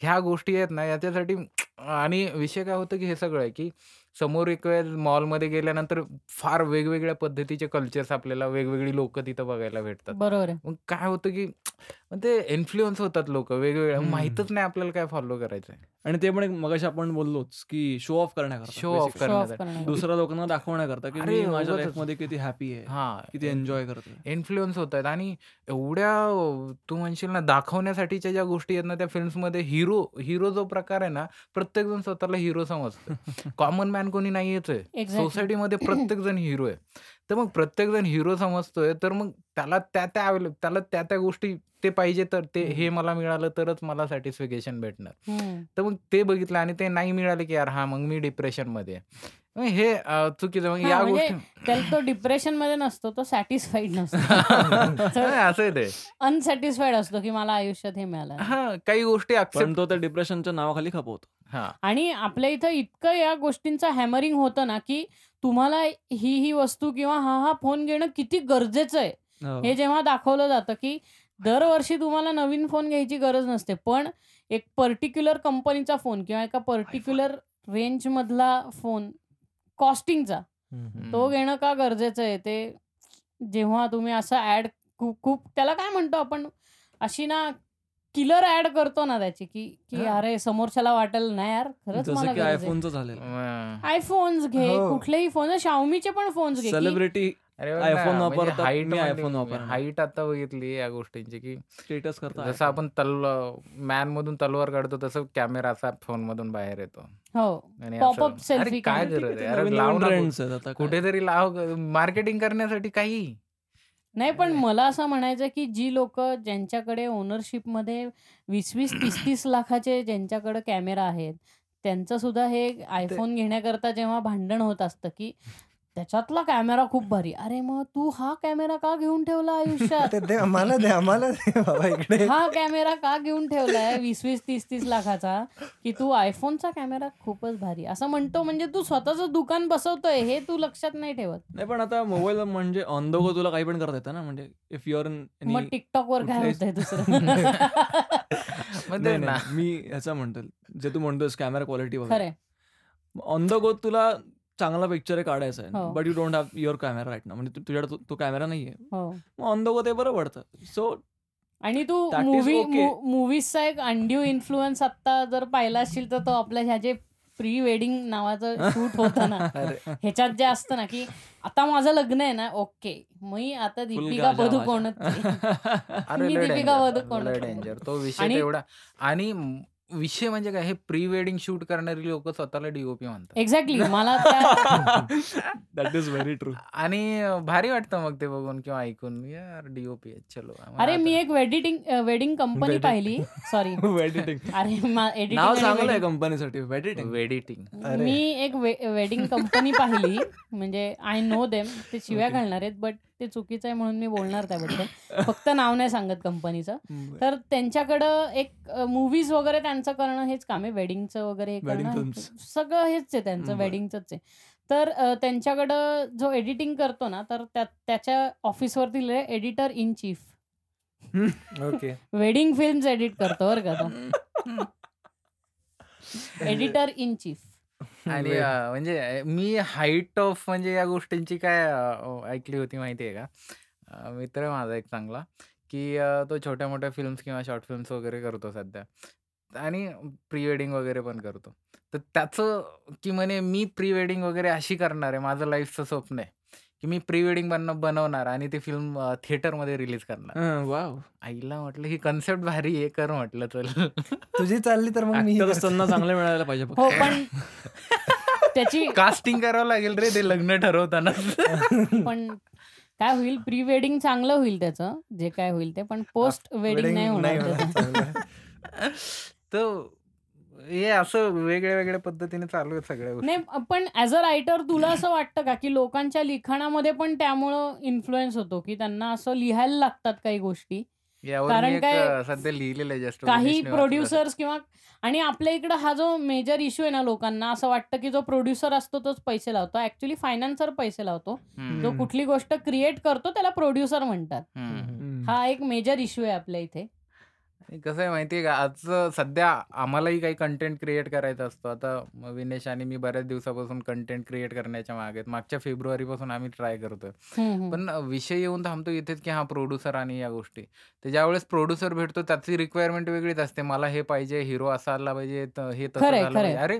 [SPEAKER 4] ह्या गोष्टी आहेत ना याच्यासाठी आणि विषय काय होतं की हे सगळं आहे की समोर एक वेळ मॉलमध्ये गेल्यानंतर फार वेगवेगळ्या पद्धतीचे कल्चर्स आपल्याला वेगवेगळी लोक तिथं बघायला भेटतात.
[SPEAKER 1] बरोबर आहे.
[SPEAKER 4] मग काय होतं की मग ते इन्फ्लुअन्स होतात लोक वेगवेगळ्या. माहीतच नाही आपल्याला काय फॉलो करायचं आहे
[SPEAKER 3] आणि ते पण एक मगाशी आपण बोललोच की शो ऑफ करण्याकरता
[SPEAKER 4] off करण्यात
[SPEAKER 1] करण्यासाठी.
[SPEAKER 3] दुसऱ्या लोकांना दाखवण्याकरता की मी माझ्या
[SPEAKER 4] उगाचच.
[SPEAKER 3] लाईफमध्ये किती हॅपी आहे
[SPEAKER 4] हा
[SPEAKER 3] किती एन्जॉय करतोय
[SPEAKER 4] इन्फ्लुअन्स होत आहेत आणि एवढ्या तू म्हणशील ना दाखवण्यासाठीच्या ज्या गोष्टी आहेत ना त्या फिल्म्समध्ये हिरो हिरो जो प्रकार आहे ना प्रत्येक जण स्वतःला हिरो समजतो कॉमन मॅन कोणी नाहीच आहे. सोसायटीमध्ये प्रत्येक जण हिरो आहे तर मग प्रत्येक जण हिरो समजतोय तर मग त्याला त्या त्या avail- त्याला त्या त्या गोष्टी ते पाहिजे तर ते हे. मला मिळालं तरच मला सॅटिस्फिकेशन भेटणार. तर मग ते बघितलं आणि ते नाही मिळाले की यार हा मग मी डिप्रेशनमध्ये हे चुकीचं मग
[SPEAKER 1] हा,
[SPEAKER 4] या
[SPEAKER 1] म्हणजे
[SPEAKER 4] गोष्टी
[SPEAKER 1] तो डिप्रेशनमध्ये नसतो तो सॅटिस्फाईड नसतो.
[SPEAKER 4] असं आहे ते.
[SPEAKER 1] अनसॅटिस्फाईड असतो की मला आयुष्यात हे मिळालं.
[SPEAKER 4] हा काही गोष्टी
[SPEAKER 3] तो त्या डिप्रेशनच्या नावाखाली खपवतो.
[SPEAKER 4] हा.
[SPEAKER 1] आणि आपल्या इथं इतकं या गोष्टींचं हॅमरिंग होतं ना की तुम्हाला ही ही वस्तू किंवा हा हा फोन घेणं किती गरजेचं आहे
[SPEAKER 3] हो.
[SPEAKER 1] हे जेव्हा दाखवलं जातं की दरवर्षी तुम्हाला नवीन फोन घ्यायची गरज नसते पण एक पर्टिक्युलर कंपनीचा फोन किंवा एका पर्टिक्युलर रेंज मधला फोन कॉस्टिंगचा. तो घेणं का गरजेचं आहे ते जेव्हा तुम्ही असं ऍड खूप खूप त्याला काय म्हणतो आपण अशी ना किलर ऍड करतो ना त्याची की की. अरे समोरच्याला वाटेल नाही यार खरंच मला
[SPEAKER 3] आयफोनचं झालेलं
[SPEAKER 4] अं,
[SPEAKER 1] आयफोन्स घे
[SPEAKER 2] हो.
[SPEAKER 1] कुठलेही फोन शाओमीचे पण फोन्स घे
[SPEAKER 3] सेलिब्रिटी
[SPEAKER 4] ना,
[SPEAKER 3] मी
[SPEAKER 4] मध्ये-
[SPEAKER 3] iPhone वापरणार.
[SPEAKER 4] height आता बघितली या गोष्टींची की
[SPEAKER 3] स्टेटस करता
[SPEAKER 4] जसं आपण तल मॅन मधून तलवार काढतो तसं कॅमेरा असा फोन मधून बाहेर येतो
[SPEAKER 1] हो
[SPEAKER 4] काय. गरज ना. कुठेतरी लाव मार्केटिंग करण्यासाठी काही
[SPEAKER 1] नाही पण मला असं म्हणायचं की जी लोक ज्यांच्याकडे ओनरशिपमध्ये वीस वीस तीस तीस लाखाचे ज्यांच्याकडे कॅमेरा आहेत त्यांचं सुद्धा हे आयफोन घेण्याकरता जेव्हा भांडण होत असतं की त्याच्यातला कॅमेरा खूप भारी. अरे मग तू हा कॅमेरा का घेऊन ठेवला आयुष्यात?
[SPEAKER 2] ते दे आम्हाला दे आम्हाला दे बाबा इकडे.
[SPEAKER 1] हा कॅमेरा का घेऊन ठेवलाय? वीस वीस तीस तीस लाखाचा. की तू आयफोनचा कॅमेरा खूपच भारी. असं म्हणतो म्हणजे तू स्वतःच दुकान बसवतोय हे तू लक्षात नाही ठेवत.
[SPEAKER 3] नाही पण आता मोबाईल म्हणजे ऑन द गो तुला काही पण करता येतं ना? म्हणजे इफ युअर
[SPEAKER 1] मग टिकटॉक वर काय
[SPEAKER 3] कुठल्याही-
[SPEAKER 1] होतंय दुसरं?
[SPEAKER 3] मी ह्याचा म्हणतो जे तू म्हणतोस कॅमेरा क्वालिटी वगैरे. ऑन द गो तुला चांगला पिक्चर काढायचा आहे. But you don't have your camera right ना म्हणजे तुझ्याकडे तो- कॅमेरा नाहीये.
[SPEAKER 1] हो.
[SPEAKER 3] मग ऑन द गो ते बरं पडतं. सो
[SPEAKER 1] आणि तू मूवी. मूवीजचा एक अंड्यू इन्फ्लुएन्स आता जर पाहिला असशील तर तो आपल्या ह्या जे प्री वेडिंग नावाचं शूट होतं ना ह्याच्यात जे असतं ना की आता माझं लग्न आहे ना ओके मी आता दीपिका मी
[SPEAKER 4] लय
[SPEAKER 1] दीपिका
[SPEAKER 4] लय
[SPEAKER 1] होतो.
[SPEAKER 4] डेंजर तो विषय
[SPEAKER 1] आणि-
[SPEAKER 4] तेवढा आणि विषय म्हणजे काय हे प्री वेडिंग शूट करणारी लोक स्वतःला डीओपी म्हणतात.
[SPEAKER 1] एक्झॅक्टली मला त्या
[SPEAKER 3] दॅट इज व्हेरी ट्रू
[SPEAKER 4] आणि भारी वाटतं मग ते बघून किंवा ऐकून. यार डीओपी चलो. आम्हाला
[SPEAKER 1] अरे मी
[SPEAKER 4] आता-
[SPEAKER 1] एक वेडिटिंग वेडिंग कंपनी
[SPEAKER 2] Wedding.
[SPEAKER 1] पाहिली. सॉरी
[SPEAKER 3] एडिटिंग
[SPEAKER 1] अरे
[SPEAKER 3] नाव चांगलं आहे
[SPEAKER 1] एडिटिंग
[SPEAKER 3] कंपनीसाठी एडिटिंग
[SPEAKER 4] वेडिटिंग
[SPEAKER 2] अरे.
[SPEAKER 1] मी एक वेडिंग कंपनी पाहिली. म्हणजे आय नो देम ते शिव्या घालणार आहेत बट ते चुकीचं आहे म्हणून मी बोलणार त्याबद्दल. फक्त नाव नाही सांगत कंपनीचं. तर त्यांच्याकडं एक मूवीज वगैरे त्यांचं करणं हेच काम आहे. वेडिंगचं वगैरे हे
[SPEAKER 3] Wedding
[SPEAKER 1] करणं
[SPEAKER 3] films.
[SPEAKER 1] सगळं हेच आहे त्यांचं. वेडिंगचंच आहे. तर त्यांच्याकडं जो एडिटिंग करतो ना तर त्या त्याच्या ऑफिसवरती लिहिलंय editor in chief
[SPEAKER 2] okay.
[SPEAKER 1] Wedding films edit करतो बरं का तो. एडिटर इन चीफ
[SPEAKER 4] आणि. अं, म्हणजे मी हाईट ऑफ म्हणजे या गोष्टींची काय अं, ऐकली होती माहिती आहे का? अं, मित्र आहे माझा एक चांगला की अं, तो छोट्या मोठ्या फिल्म्स किंवा शॉर्ट फिल्म्स वगैरे करतो सध्या. आणि प्री वेडिंग वगैरे पण करतो. तर त्याचं की म्हणे मी प्री वेडिंग वगैरे अशी करणार आहे माझं लाईफचं स्वप्न आहे. की मी प्री वेडिंग बन बनवणार आणि ती फिल्म थिएटरमध्ये रिलीज करणार.
[SPEAKER 3] वाव.
[SPEAKER 4] आईला म्हटलं ही कन्सेप्ट भारी आहे कर म्हटलं चल.
[SPEAKER 2] तुझी चालली तर मग मी
[SPEAKER 3] असताना चांगले मिळायला पाहिजे फक्त.
[SPEAKER 1] हो पण त्याची
[SPEAKER 4] कास्टिंग करावं लागेल रे ते लग्न ठरवताना.
[SPEAKER 1] पण काय होईल प्री वेडिंग चांगलं होईल त्याचं जे काय होईल ते पण पोस्ट वेडिंग नाही होणार त्याचं.
[SPEAKER 4] तर हे असं वेगळ्या वेगळ्या पद्धतीने चालू आहे सगळ्या गोष्टी.
[SPEAKER 1] नाही पण ऍज अ रायटर तुला असं वाटतं का की लोकांच्या लिखाणामध्ये पण त्यामुळं इन्फ्लुएन्स होतो? की त्यांना असं लिहायला लागतात काही गोष्टी? कारण काय-
[SPEAKER 4] सध्या लिहिलेलं आहे जस्ट
[SPEAKER 1] काही प्रोड्युसर्स किंवा आणि आपल्या इकडं हा जो मेजर इश्यू आहे ना लोकांना असं वाटतं की जो प्रोड्युसर असतो तोच पैसे लावतो. ऍक्च्युली फायनान्सर पैसे लावतो. जो. कुठली गोष्ट क्रिएट करतो त्याला प्रोड्युसर म्हणतात. हा एक मेजर इश्यू आहे आपल्या इथे.
[SPEAKER 4] कसं आहे माहितीये का? आज सध्या आम्हालाही काही कंटेंट क्रिएट करायचा असतो. आता म- विनेश आणि मी बऱ्याच दिवसापासून कंटेंट क्रिएट करण्याच्या मागे आहेत. मागच्या फेब्रुवारीपासून आम्ही ट्राय करतोय. पण विषय येऊन थांबतो इथेच की हा प्रोड्युसर आणि या गोष्टी. तर ज्यावेळेस प्रोड्युसर भेटतो त्याची रिक्वायरमेंट वेगळीच असते. मला हे पाहिजे हिरो असा आला पाहिजे त- हे तसं
[SPEAKER 1] खरंय,
[SPEAKER 4] झालं
[SPEAKER 1] खरंय.
[SPEAKER 4] पाहिजे अरे!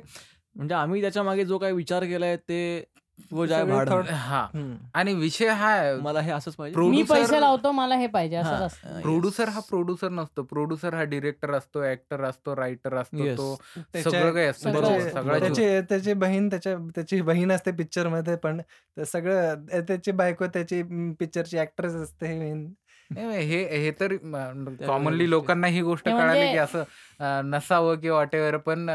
[SPEAKER 3] म्हणजे आम्ही त्याच्यामागे जो काही विचार केलाय ते वो जाय
[SPEAKER 2] सगळे
[SPEAKER 3] भाड
[SPEAKER 2] thought-
[SPEAKER 4] हा. आणि विषय हा आहे
[SPEAKER 3] मला हे असंच पाहिजे.
[SPEAKER 1] मी
[SPEAKER 4] producer-
[SPEAKER 1] पैसे लावतो मला हे पाहिजे
[SPEAKER 3] yes.
[SPEAKER 4] प्रोड्युसर हा प्रोड्युसर नसतो. प्रोड्युसर हा डिरेक्टर असतो ऍक्टर असतो रायटर असतो. तो सगळं काही असतं.
[SPEAKER 1] सगळं
[SPEAKER 4] बरोबर,
[SPEAKER 1] असतं.
[SPEAKER 4] सगळं
[SPEAKER 2] त्याची त्याची बहीण त्याच्या त्याची बहीण असते पिक्चरमध्ये पण ते सगळं त्याची बायको त्याची पिक्चरची ऍक्ट्रेस असते
[SPEAKER 4] हे हे तर कॉमनली
[SPEAKER 3] गोष्टी.
[SPEAKER 4] लोकांना ही गोष्ट
[SPEAKER 1] ते
[SPEAKER 4] कळाली
[SPEAKER 1] म्हणजे-
[SPEAKER 4] की असं नसावं किंवा वॉटेवर पण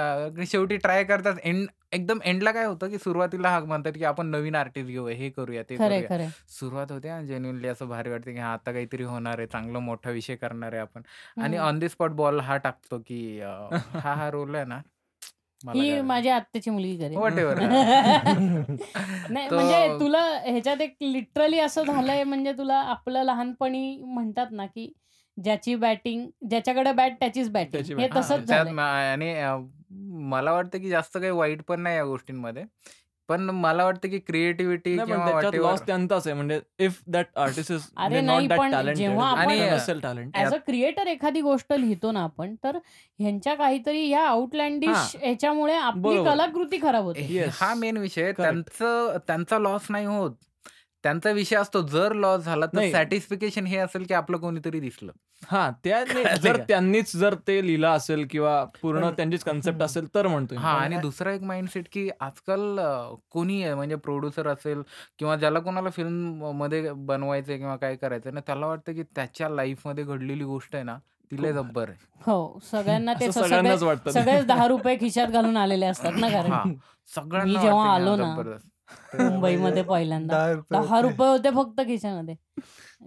[SPEAKER 4] शेवटी ट्राय करतात. एंड एकदम एंडला काय होतं की सुरुवातीला हा म्हणतात की आपण नवीन आर्टिस्ट घेऊया हे करूया ते करूया. सुरुवात होते जेन्युनली असं भारी वाटते की हा आता काहीतरी होणार आहे चांगला मोठा विषय करणार आहे आपण. आणि ऑन दी स्पॉट बॉल हा टाकतो की हा हा रोल आहे ना.
[SPEAKER 1] ही माझ्या आत्याची मुलगी करेल. नाही म्हणजे तुला ह्याच्यात एक लिटरली असं झालंय म्हणजे तुला आपलं लहानपणी म्हणतात ना की ज्याची बॅटिंग ज्याच्याकडे बॅट त्याचीच
[SPEAKER 3] त्याची
[SPEAKER 1] बॅटिंग हे. तसंच
[SPEAKER 4] आणि मला वाटतं की जास्त काही वाईट पण नाही या गोष्टींमध्ये. पण मला वाटतं की क्रिएटिव्हिटी
[SPEAKER 3] लॉस त्यांचाच आहे म्हणजे इफ दॅट आर्टिस्ट इज
[SPEAKER 1] अरे
[SPEAKER 3] not that talent
[SPEAKER 1] as a creator एखादी गोष्ट लिहितो ना आपण तर ह्यांच्या काहीतरी या आउटलँडिश. ह्याच्यामुळे आपली. कलाकृती खराब होते.
[SPEAKER 4] हा मेन विषय. त्यांचं त्यांचा लॉस नाही होत त्यांचा विषय असतो जर लॉस झाला तर. सॅटिस्फिकेशन हे असेल की आपलं कोणीतरी दिसलं
[SPEAKER 3] हा त्याने
[SPEAKER 4] कळलं
[SPEAKER 3] जर? त्यांनीच जर ते लिहिलं असेल किंवा पूर्ण त्यांचीच कन्सेप्ट असेल तर म्हणतोय मी.
[SPEAKER 4] हा आणि दुसरा एक माइंडसेट की आजकाल कोणी आहे म्हणजे प्रोड्युसर असेल किंवा ज्याला कोणाला फिल्ममध्ये बनवायचंय किंवा काय करायचंय ना त्याला वाटतं की त्याच्या लाईफमध्ये घडलेली गोष्ट आहे ना तिला जब्बर आहे
[SPEAKER 1] हो सगळ्यांना ते
[SPEAKER 3] सगळ्यांनाच वाटतं
[SPEAKER 1] सगळेच दहा रुपये खिशात घालून आलेले असतात ना कारण
[SPEAKER 4] सगळ्यांना
[SPEAKER 1] जेव्हा आलो ना. मुंबईमध्ये पहिल्यांदा.
[SPEAKER 2] दहा रुपये होते.
[SPEAKER 1] फक्त खिशामध्ये.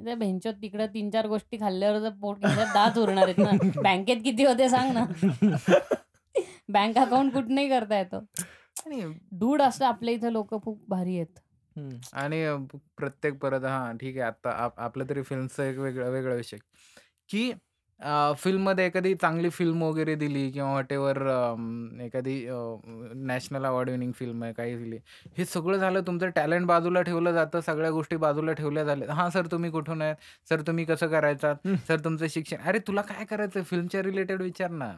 [SPEAKER 1] त्या भेंचोत तिकडे तीन चार गोष्टी खाल्ल्यावर पोट खिशात दात उरणार आहेत ना. बँकेत किती होते सांग ना. बँक अकाउंट कुठनंही करता येतो.
[SPEAKER 4] आणि
[SPEAKER 1] दूड असं आपल्या इथे लोक खूप भारी आहेत.
[SPEAKER 4] आणि प्रत्येक परत हा ठीक आहे. आता आप- आपलं तरी फिल्मचं एक वेगळा वेगळा विषय. की फिल्ममध्ये एखादी चांगली फिल्म वगैरे दिली किंवा वॉट एव्हर एखादी नॅशनल अवॉर्ड विनिंग फिल्म आहे काही दिली. हे सगळं झालं तुमचं टॅलेंट बाजूला ठेवलं जातं सगळ्या गोष्टी बाजूला ठेवल्या झाल्या. हां सर तुम्ही कुठून आहेत? सर तुम्ही कसं करायचात?
[SPEAKER 3] हम्म.
[SPEAKER 4] सर तुमचं शिक्षण. अरे तुला काय करायचं फिल्मच्या रिलेटेड विचार ना.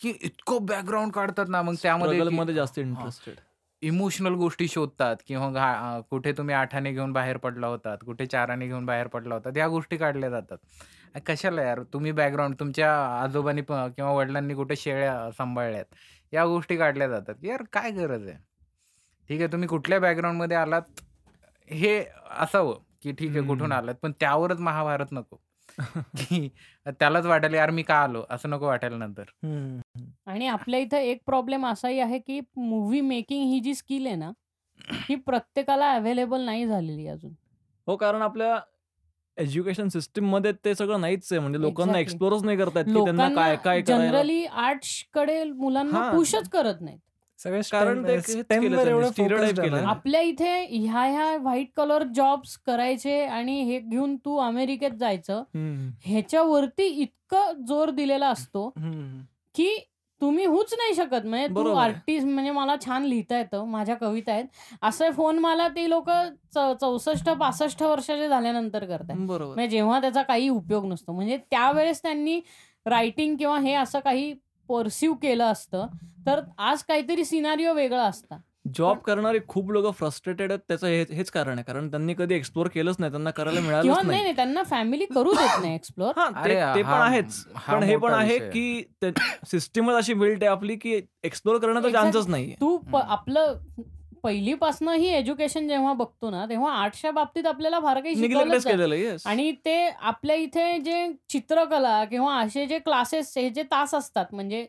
[SPEAKER 4] की इतकं बॅकग्राऊंड काढतात ना मग त्यामध्ये की-
[SPEAKER 3] जास्त इंटरेस्टेड
[SPEAKER 4] इमोशनल गोष्टी शोधतात किंवा घा- अं, कुठे तुम्ही आठाने घेऊन बाहेर पडला होतात कुठे चाराने घेऊन बाहेर पडला होतात या गोष्टी काढल्या जातात. कशाला यार? तुम्ही बॅकग्राऊंड तुमच्या आजोबांनी प- किंवा वडिलांनी कुठे शेळ्या सांभाळल्यात? या गोष्टी काढल्या जातात. की यार काय गरज आहे? ठीक आहे तुम्ही कुठल्या बॅकग्राऊंडमध्ये आलात? हे असावं की ठीक आहे कुठून
[SPEAKER 3] हम्म.
[SPEAKER 4] आलात? पण त्यावरच महाभारत नको. की त्यालाच वाटेल यार मी का आलो? असं नको वाटायला नंतर.
[SPEAKER 2] हम्म.
[SPEAKER 1] आणि आपल्या इथं एक प्रॉब्लेम असाही आहे की मूवी मेकिंग ही जी स्किल आहे ना ही प्रत्येकाला अवेलेबल नाही झालेली अजून.
[SPEAKER 3] हो कारण आपल्या एज्युकेशन सिस्टीममध्ये ते सगळं नाहीच आहे म्हणजे लोकांना. एक्सप्लोरच नाही करतायत की त्यांना काय काय
[SPEAKER 1] जनरली आर्ट्सकडे मुलांना. पुशच करत नाहीत
[SPEAKER 2] सगळे.
[SPEAKER 1] आपल्या इथे ह्या ह्या व्हाईट कलर जॉब्स करायचे आणि हे घेऊन तू अमेरिकेत जायचं. ह्याच्यावरती इतकं जोर दिलेला असतो. की तुम्ही होऊच नाही शकत. म्हणजे तू. आर्टिस्ट म्हणजे मला छान लिहिता येतं माझ्या कविता आहेत. असे फोन मला ते लोक चौसष्ट पासष्ट वर्षाचे झाल्यानंतर करतात म्हणजे जेव्हा त्याचा काही उपयोग नसतो. म्हणजे त्यावेळेस त्यांनी रायटिंग किंवा हे असं काही परसिव्ह केलं असतं तर आज काहीतरी सिनारिओ वेगळा असता.
[SPEAKER 3] जॉब करणारे खूप लोक फ्रस्ट्रेटेड आहेत त्याचं हे- हेच कारण आहे कारण त्यांनी कधी एक्सप्लोर केलंच नाही त्यांना करायला
[SPEAKER 1] किंवा
[SPEAKER 3] मिळालंच
[SPEAKER 1] नाही
[SPEAKER 3] नाही
[SPEAKER 1] नाही त्यांना फॅमिली करू देत नाही एक्सप्लोर
[SPEAKER 3] हा ते पण आहेच
[SPEAKER 4] हा
[SPEAKER 3] पण हे पण आहे. की सिस्टीमच अशी बिल्ट आहे आपली की एक्सप्लोर करण्याचा. चान्सच नाहीये
[SPEAKER 1] तू. आपलं पहिलीपासनं ही एज्युकेशन जेव्हा बघतो ना तेव्हा आर्ट्सच्या बाबतीत आपल्याला फार काही शिकवलं आणि ते आपल्या इथे जे चित्रकला किंवा असे जे क्लासेस हे जे तास असतात म्हणजे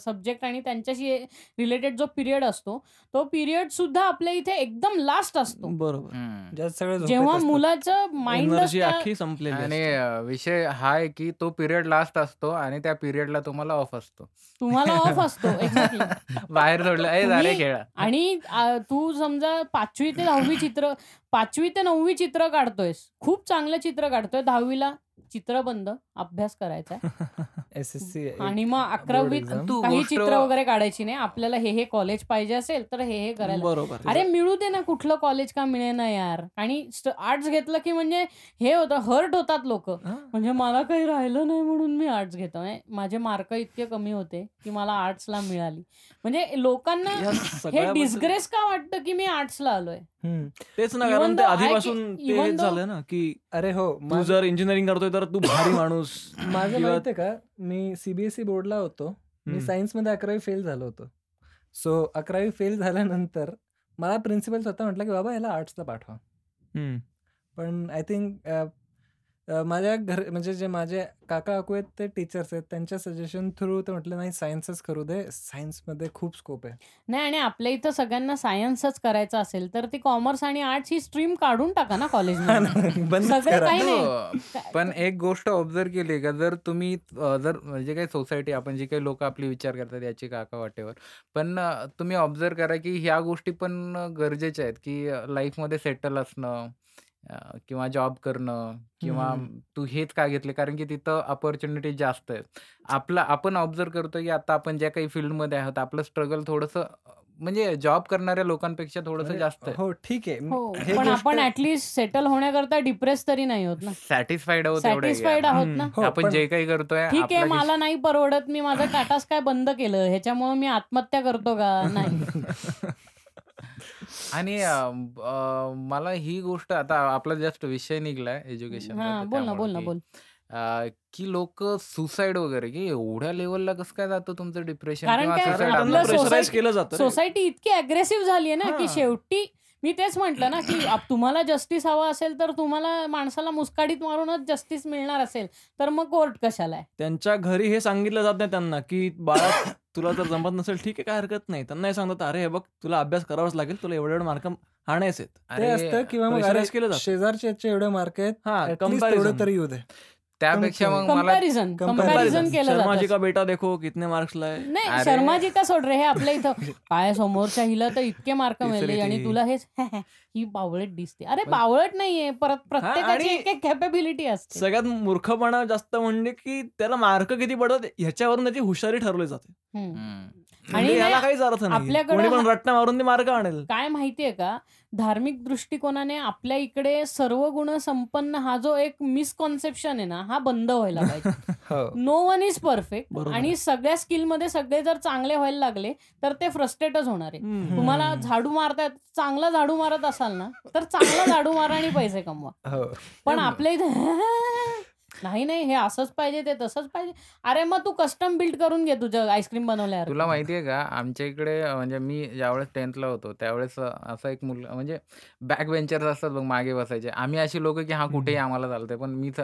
[SPEAKER 1] सब्जेक्ट आणि त्यांच्याशी रिलेटेड जो पिरियड असतो तो पिरियड सुद्धा आपल्या इथे एकदम लास्ट असतो.
[SPEAKER 3] बरोबर.
[SPEAKER 1] जेव्हा. मुलाचं माइंड
[SPEAKER 3] संपलेली
[SPEAKER 4] आणि विषय हा आहे की तो पिरियड लास्ट असतो आणि त्या पिरियडला तुम्हाला ऑफ असतो.
[SPEAKER 1] तुम्हाला ऑफ असतो एक्झॅक्टली
[SPEAKER 4] बाहेर सोडलं खेळा.
[SPEAKER 1] आणि तू समजा पाचवी ते दहावी चित्र पाचवी ते नववी चित्र काढतोयस खूप चांगलं चित्र काढतोय दहावीला. चित्र बंद अभ्यास करायचा
[SPEAKER 2] SSC एक
[SPEAKER 1] आणि मग अकरावीत.
[SPEAKER 4] तू
[SPEAKER 1] काही
[SPEAKER 4] गोष्ट-
[SPEAKER 1] चित्र वगैरे काढायची नाही. आपल्याला हे हे कॉलेज पाहिजे असेल तर हे हे करायला.
[SPEAKER 3] बरोबर
[SPEAKER 1] अरे मिळू दे ना कुठलं कॉलेज का मिळेना यार. आणि आर्ट्स घेतलं की म्हणजे हे होतं हर्ट होतात लोक.
[SPEAKER 3] हा.
[SPEAKER 1] म्हणजे मला काही राहिलं नाही म्हणून मी आर्ट्स घेतो. म्हणजे माझे मार्क इतके कमी होते की मला आर्ट्सला मिळाली. म्हणजे लोकांना
[SPEAKER 3] या
[SPEAKER 1] हे
[SPEAKER 3] सगळ्याबद्दल-
[SPEAKER 1] डिस्ग्रेस का वाटतं की मी आर्ट्सला आलोय?
[SPEAKER 2] हम्म.
[SPEAKER 3] तेच ना
[SPEAKER 1] Even
[SPEAKER 3] कारण ते
[SPEAKER 1] though I
[SPEAKER 3] आधीपासून ते
[SPEAKER 1] though-
[SPEAKER 3] झालं ना की
[SPEAKER 2] अरे हो
[SPEAKER 3] तू
[SPEAKER 2] माझं
[SPEAKER 3] जर इंजिनिअरिंग करतोय तर तू भारी माणूस
[SPEAKER 2] माझं माहितीये का मी सीबीएसई बोर्डला होतो मी. सायन्समध्ये अकरावी फेल झालो होतो सो अकरावी फेल झाल्यानंतर मला प्रिन्सिपल स्वतः म्हटलं की बाबा याला आर्ट्सला पाठवा. पण आय थिंक माझ्या घर म्हणजे जे माझे काका काकू आहेत ते टीचर्स आहेत. त्यांच्या सजेशन थ्रू ते म्हटलं नाही सायन्सच करू दे. सायन्समध्ये खूप स्कोप आहे.
[SPEAKER 1] नाही आणि आपल्या इथं सगळ्यांना सायन्सच करायचं असेल तर ती कॉमर्स आणि आर्ट्स ही स्ट्रीम काढून टाका ना कॉलेजमध्ये
[SPEAKER 2] बंदच
[SPEAKER 1] सगळं
[SPEAKER 2] करा.
[SPEAKER 1] काही नाही.
[SPEAKER 4] हो, पण एक गोष्ट ऑब्झर्व केली का? जर तुम्ही अ, जर म्हणजे काही सोसायटी आपण जे काही लोक आपली विचार करतात याची काका वाटेवर पण अ, तुम्ही ऑब्झर्व करा की ह्या गोष्टी पण गरजेच्या आहेत की लाईफमध्ये सेटल असणं अ, किंवा जॉब करणं किंवा
[SPEAKER 2] हम्म.
[SPEAKER 4] तू हेच का घेतले कारण की तिथं अपॉर्च्युनिटी जास्त आहेत. आपलं आपण ऑब्झर्व करतो की आता आपण ज्या काही फील्डमध्ये आहोत आपलं स्ट्रगल थोडंसं म्हणजे जॉब करणाऱ्या लोकांपेक्षा थोडंसं
[SPEAKER 2] म्हणजे
[SPEAKER 4] जास्त आहे.
[SPEAKER 2] हो ठीक आहे. मी-
[SPEAKER 1] हो
[SPEAKER 2] हे
[SPEAKER 1] पण
[SPEAKER 2] गोष्ट-
[SPEAKER 1] आपण ऍटलिस्ट सेटल होण्याकरता डिप्रेस तरी नाही होत ना.
[SPEAKER 4] सॅटिस्फाईड आहोत एवढं आहे की
[SPEAKER 1] सॅटिस्फाईड
[SPEAKER 4] यार.
[SPEAKER 1] आहोत ना.
[SPEAKER 2] हो,
[SPEAKER 4] आपण
[SPEAKER 2] पण-
[SPEAKER 4] जे काही करतोय
[SPEAKER 1] ठीक आहे
[SPEAKER 4] आपलं
[SPEAKER 1] मला नाही परवडत. मी माझं टाटाच काय बंद केलं. ह्याच्यामुळे मी आत्महत्या करतो का? नाही.
[SPEAKER 4] आणि अं, अं, मला ही गोष्ट आता आपला जस्ट विषय निघलाय एज्युकेशन
[SPEAKER 1] हा बोल ना बोल ना बोल
[SPEAKER 4] की लोक सुसाईड वगैरे की एवढ्या लेवलला कसं काय जातं तुमचं डिप्रेशन
[SPEAKER 1] कारण
[SPEAKER 4] किंवा
[SPEAKER 1] काय,
[SPEAKER 3] कारण
[SPEAKER 4] suicide
[SPEAKER 1] आपलं
[SPEAKER 3] त्यांना
[SPEAKER 4] आपलं-
[SPEAKER 1] society-
[SPEAKER 3] प्रेशराईज केलं जातं रे.
[SPEAKER 1] सोसायटी इतकी अग्रेसिव्ह झाली आहे ना की
[SPEAKER 3] हा.
[SPEAKER 1] शेवटी मी तेच म्हंटल ना की तुम्हाला जस्टिस हवा असेल तर तुम्हाला माणसाला मुस्काडीत मारूनच जस्टिस मिळणार असेल तर मग कोर्ट कशाला आहे?
[SPEAKER 3] त्यांच्या घरी हे सांगितलं जात नाही त्यांना की बाळा तुला जर जमत नसेल ठीक आहे काय हरकत नाही. त्यांना हे सांगतात अरे हे बघ तुला अभ्यास करावाच लागेल तुला एवढे एवढे मार्क आणायचे आहेत
[SPEAKER 2] ते असतं किंवा मग. शेजारचे एवढे मार्क आहेत
[SPEAKER 3] हा
[SPEAKER 2] तरी येऊ दे.
[SPEAKER 4] त्यापेक्षा मग मला
[SPEAKER 2] कंपॅरिझन.
[SPEAKER 1] कंपॅरिझन केलं
[SPEAKER 3] शर्मा जी
[SPEAKER 1] जातं.
[SPEAKER 3] का बेटा देखो कितने मार्क्स लाए?
[SPEAKER 1] नाही. शर्माजी का सोड रे हे आपल्या इथं. काय समोरच्या हिला तर इतके मार्क मिळाले आणि. तुला हेच ही बावळट दिसते. अरे बावळट नाहीये परत प्रत्येकाची एक एक कॅपेबिलिटी असते.
[SPEAKER 3] सगळ्यात मूर्खपणा जास्त म्हणजे की त्याला मार्क किती पडत ह्याच्यावरून त्याची हुशारी ठरवली जाते.
[SPEAKER 1] आणि
[SPEAKER 3] याला
[SPEAKER 1] नाही,
[SPEAKER 3] काहीच अर्थ नाही.
[SPEAKER 1] आपल्याकडं
[SPEAKER 3] कोणी पण रट्टा मारून ते मार्क आणेल.
[SPEAKER 1] काय माहितीये का? धार्मिक दृष्टिकोनाने आपल्या इकडे सर्व गुण संपन्न हा जो एक मिसकॉन्सेप्शन आहे ना हा बंद व्हायला पाहिजे. No one is perfect. आणि सगळ्या स्किलमध्ये सगळे जर चांगले व्हायला लागले तर ते फ्रस्ट्रेटच होणार आहे. तुम्हाला झाडू मारता येत- चांगला झाडू मारत असाल ना तर चांगला झाडू मारा आणि पैसे कमवा.
[SPEAKER 2] हो.
[SPEAKER 1] पण आपल्या इथे नाही नाही हे असंच पाहिजे ते तसंच पाहिजे. अरे मग तू कस्टम बिल्ड करून घे तुझं आईस्क्रीम बनवल्यावर.
[SPEAKER 4] तुला माहितीये का? आमच्या इकडे अं, म्हणजे मी ज्यावेळेस टेन्थला होतो त्यावेळेस अं, असा एक मुलगा म्हणजे बॅक बेंचर्स असतात बघ मागे बसायचे. आम्ही अशी लोक की हा कुठेही आम्हाला चालतंय पण मी स-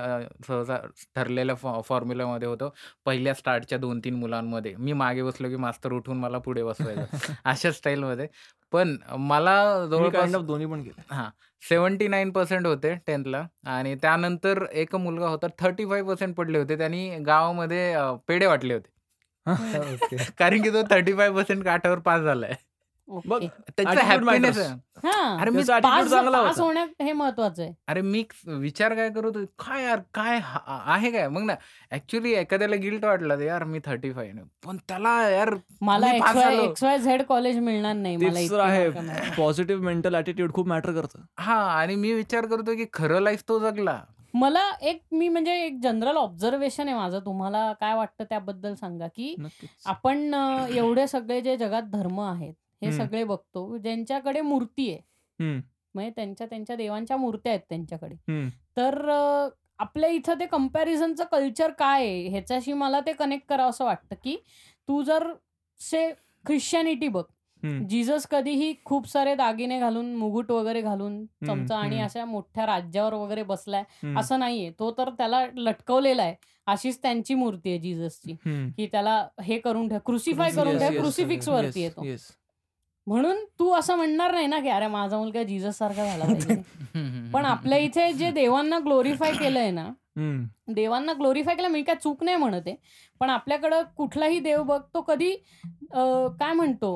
[SPEAKER 4] सहसा ठरलेल्या फॉ फॉर्म्युलामध्ये होतो पहिल्या स्टार्टच्या दोन तीन मुलांमध्ये. मी मागे बसलो की मास्तर उठून मला पुढे बसवायचं. अशा स्टाईलमध्ये पण मला
[SPEAKER 3] मी
[SPEAKER 4] जवळपास
[SPEAKER 3] काइंड ऑफ दोन्ही पण केले.
[SPEAKER 4] हां सेवन्टी नाईन पर्सेंट होते टेन्थला आणि त्यानंतर एक मुलगा होता थर्टी फाईव्ह पर्सेंट पडले होते. त्यांनी गावामध्ये अं, पेढे वाटले होते. कारण की तो थर्टी फाईव्ह पर्सेंट काठावर पास झालाय.
[SPEAKER 3] बघ
[SPEAKER 4] त्याचा हॅपीनेस
[SPEAKER 1] हा
[SPEAKER 4] अरे मी
[SPEAKER 1] पास
[SPEAKER 3] चांगला होता.
[SPEAKER 1] हे महत्वाचं आहे.
[SPEAKER 4] अरे मी विचार काय करत काय यार काय आहे काय? मग ना ऍक्च्युली एखाद्याला गिल्ट वाटला यार मी थर्टी फाईव्ह पण त्याला यार
[SPEAKER 1] मला
[SPEAKER 4] मी pass
[SPEAKER 1] एक्स वाय
[SPEAKER 4] झालो.
[SPEAKER 1] एक्स वाय झेड कॉलेज मिळणार नाही.
[SPEAKER 3] पॉझिटिव्ह मेंटल ऍटिट्यूड खूप मॅटर करतं.
[SPEAKER 4] हा आणि मी विचार करतो की खरं लाईफ तो जगला.
[SPEAKER 1] मला एक मी म्हणजे एक जनरल ऑब्झर्वेशन आहे माझं. तुम्हाला काय वाटतं त्याबद्दल सांगा की आपण एवढे सगळे जे जगात धर्म आहेत हे
[SPEAKER 3] हम्म.
[SPEAKER 1] सगळे बघतो ज्यांच्याकडे मूर्ती आहे
[SPEAKER 3] हम्म,
[SPEAKER 1] म्हणजे त्यांच्या त्यांच्या देवांच्या मूर्त्या आहेत त्यांच्याकडे
[SPEAKER 3] हम्म.
[SPEAKER 1] तर अं, आपल्या इथं ते कम्पॅरिझनचं कल्चर काय आहे ह्याच्याशी मला ते कनेक्ट करावं असं वाटतं की तू जर से ख्रिश्चॅनिटी बघ
[SPEAKER 3] हम्म.
[SPEAKER 1] जीसस कधीही खूप सारे दागिने घालून मुकुट वगैरे घालून चमचा आणि
[SPEAKER 3] हम्म.
[SPEAKER 1] अशा मोठ्या राज्यावर वगैरे बसलाय
[SPEAKER 3] हम्म,
[SPEAKER 1] असं नाहीये तो तर त्याला लटकवलेला आहे अशीच त्यांची मूर्ती आहे
[SPEAKER 3] हम्म.
[SPEAKER 1] की त्याला हे करून ठेव क्रुसिफाय करून
[SPEAKER 3] Yes,
[SPEAKER 1] ठेव
[SPEAKER 3] yes,
[SPEAKER 1] क्रुसिफिक्स
[SPEAKER 3] yes,
[SPEAKER 1] वरती येतो
[SPEAKER 3] yes.
[SPEAKER 1] म्हणून तू असं म्हणणार नाही ना की अरे माझा मुलगा जीसस सारखा झाला पाहिजे पण आपल्या इथे जे देवांना ग्लोरीफाय केलंय ना. देवांना ग्लोरीफाय केलं मी काय चूक नाही म्हणत आहे पण आपल्याकडं कुठलाही देव बघ तो कधी काय म्हणतो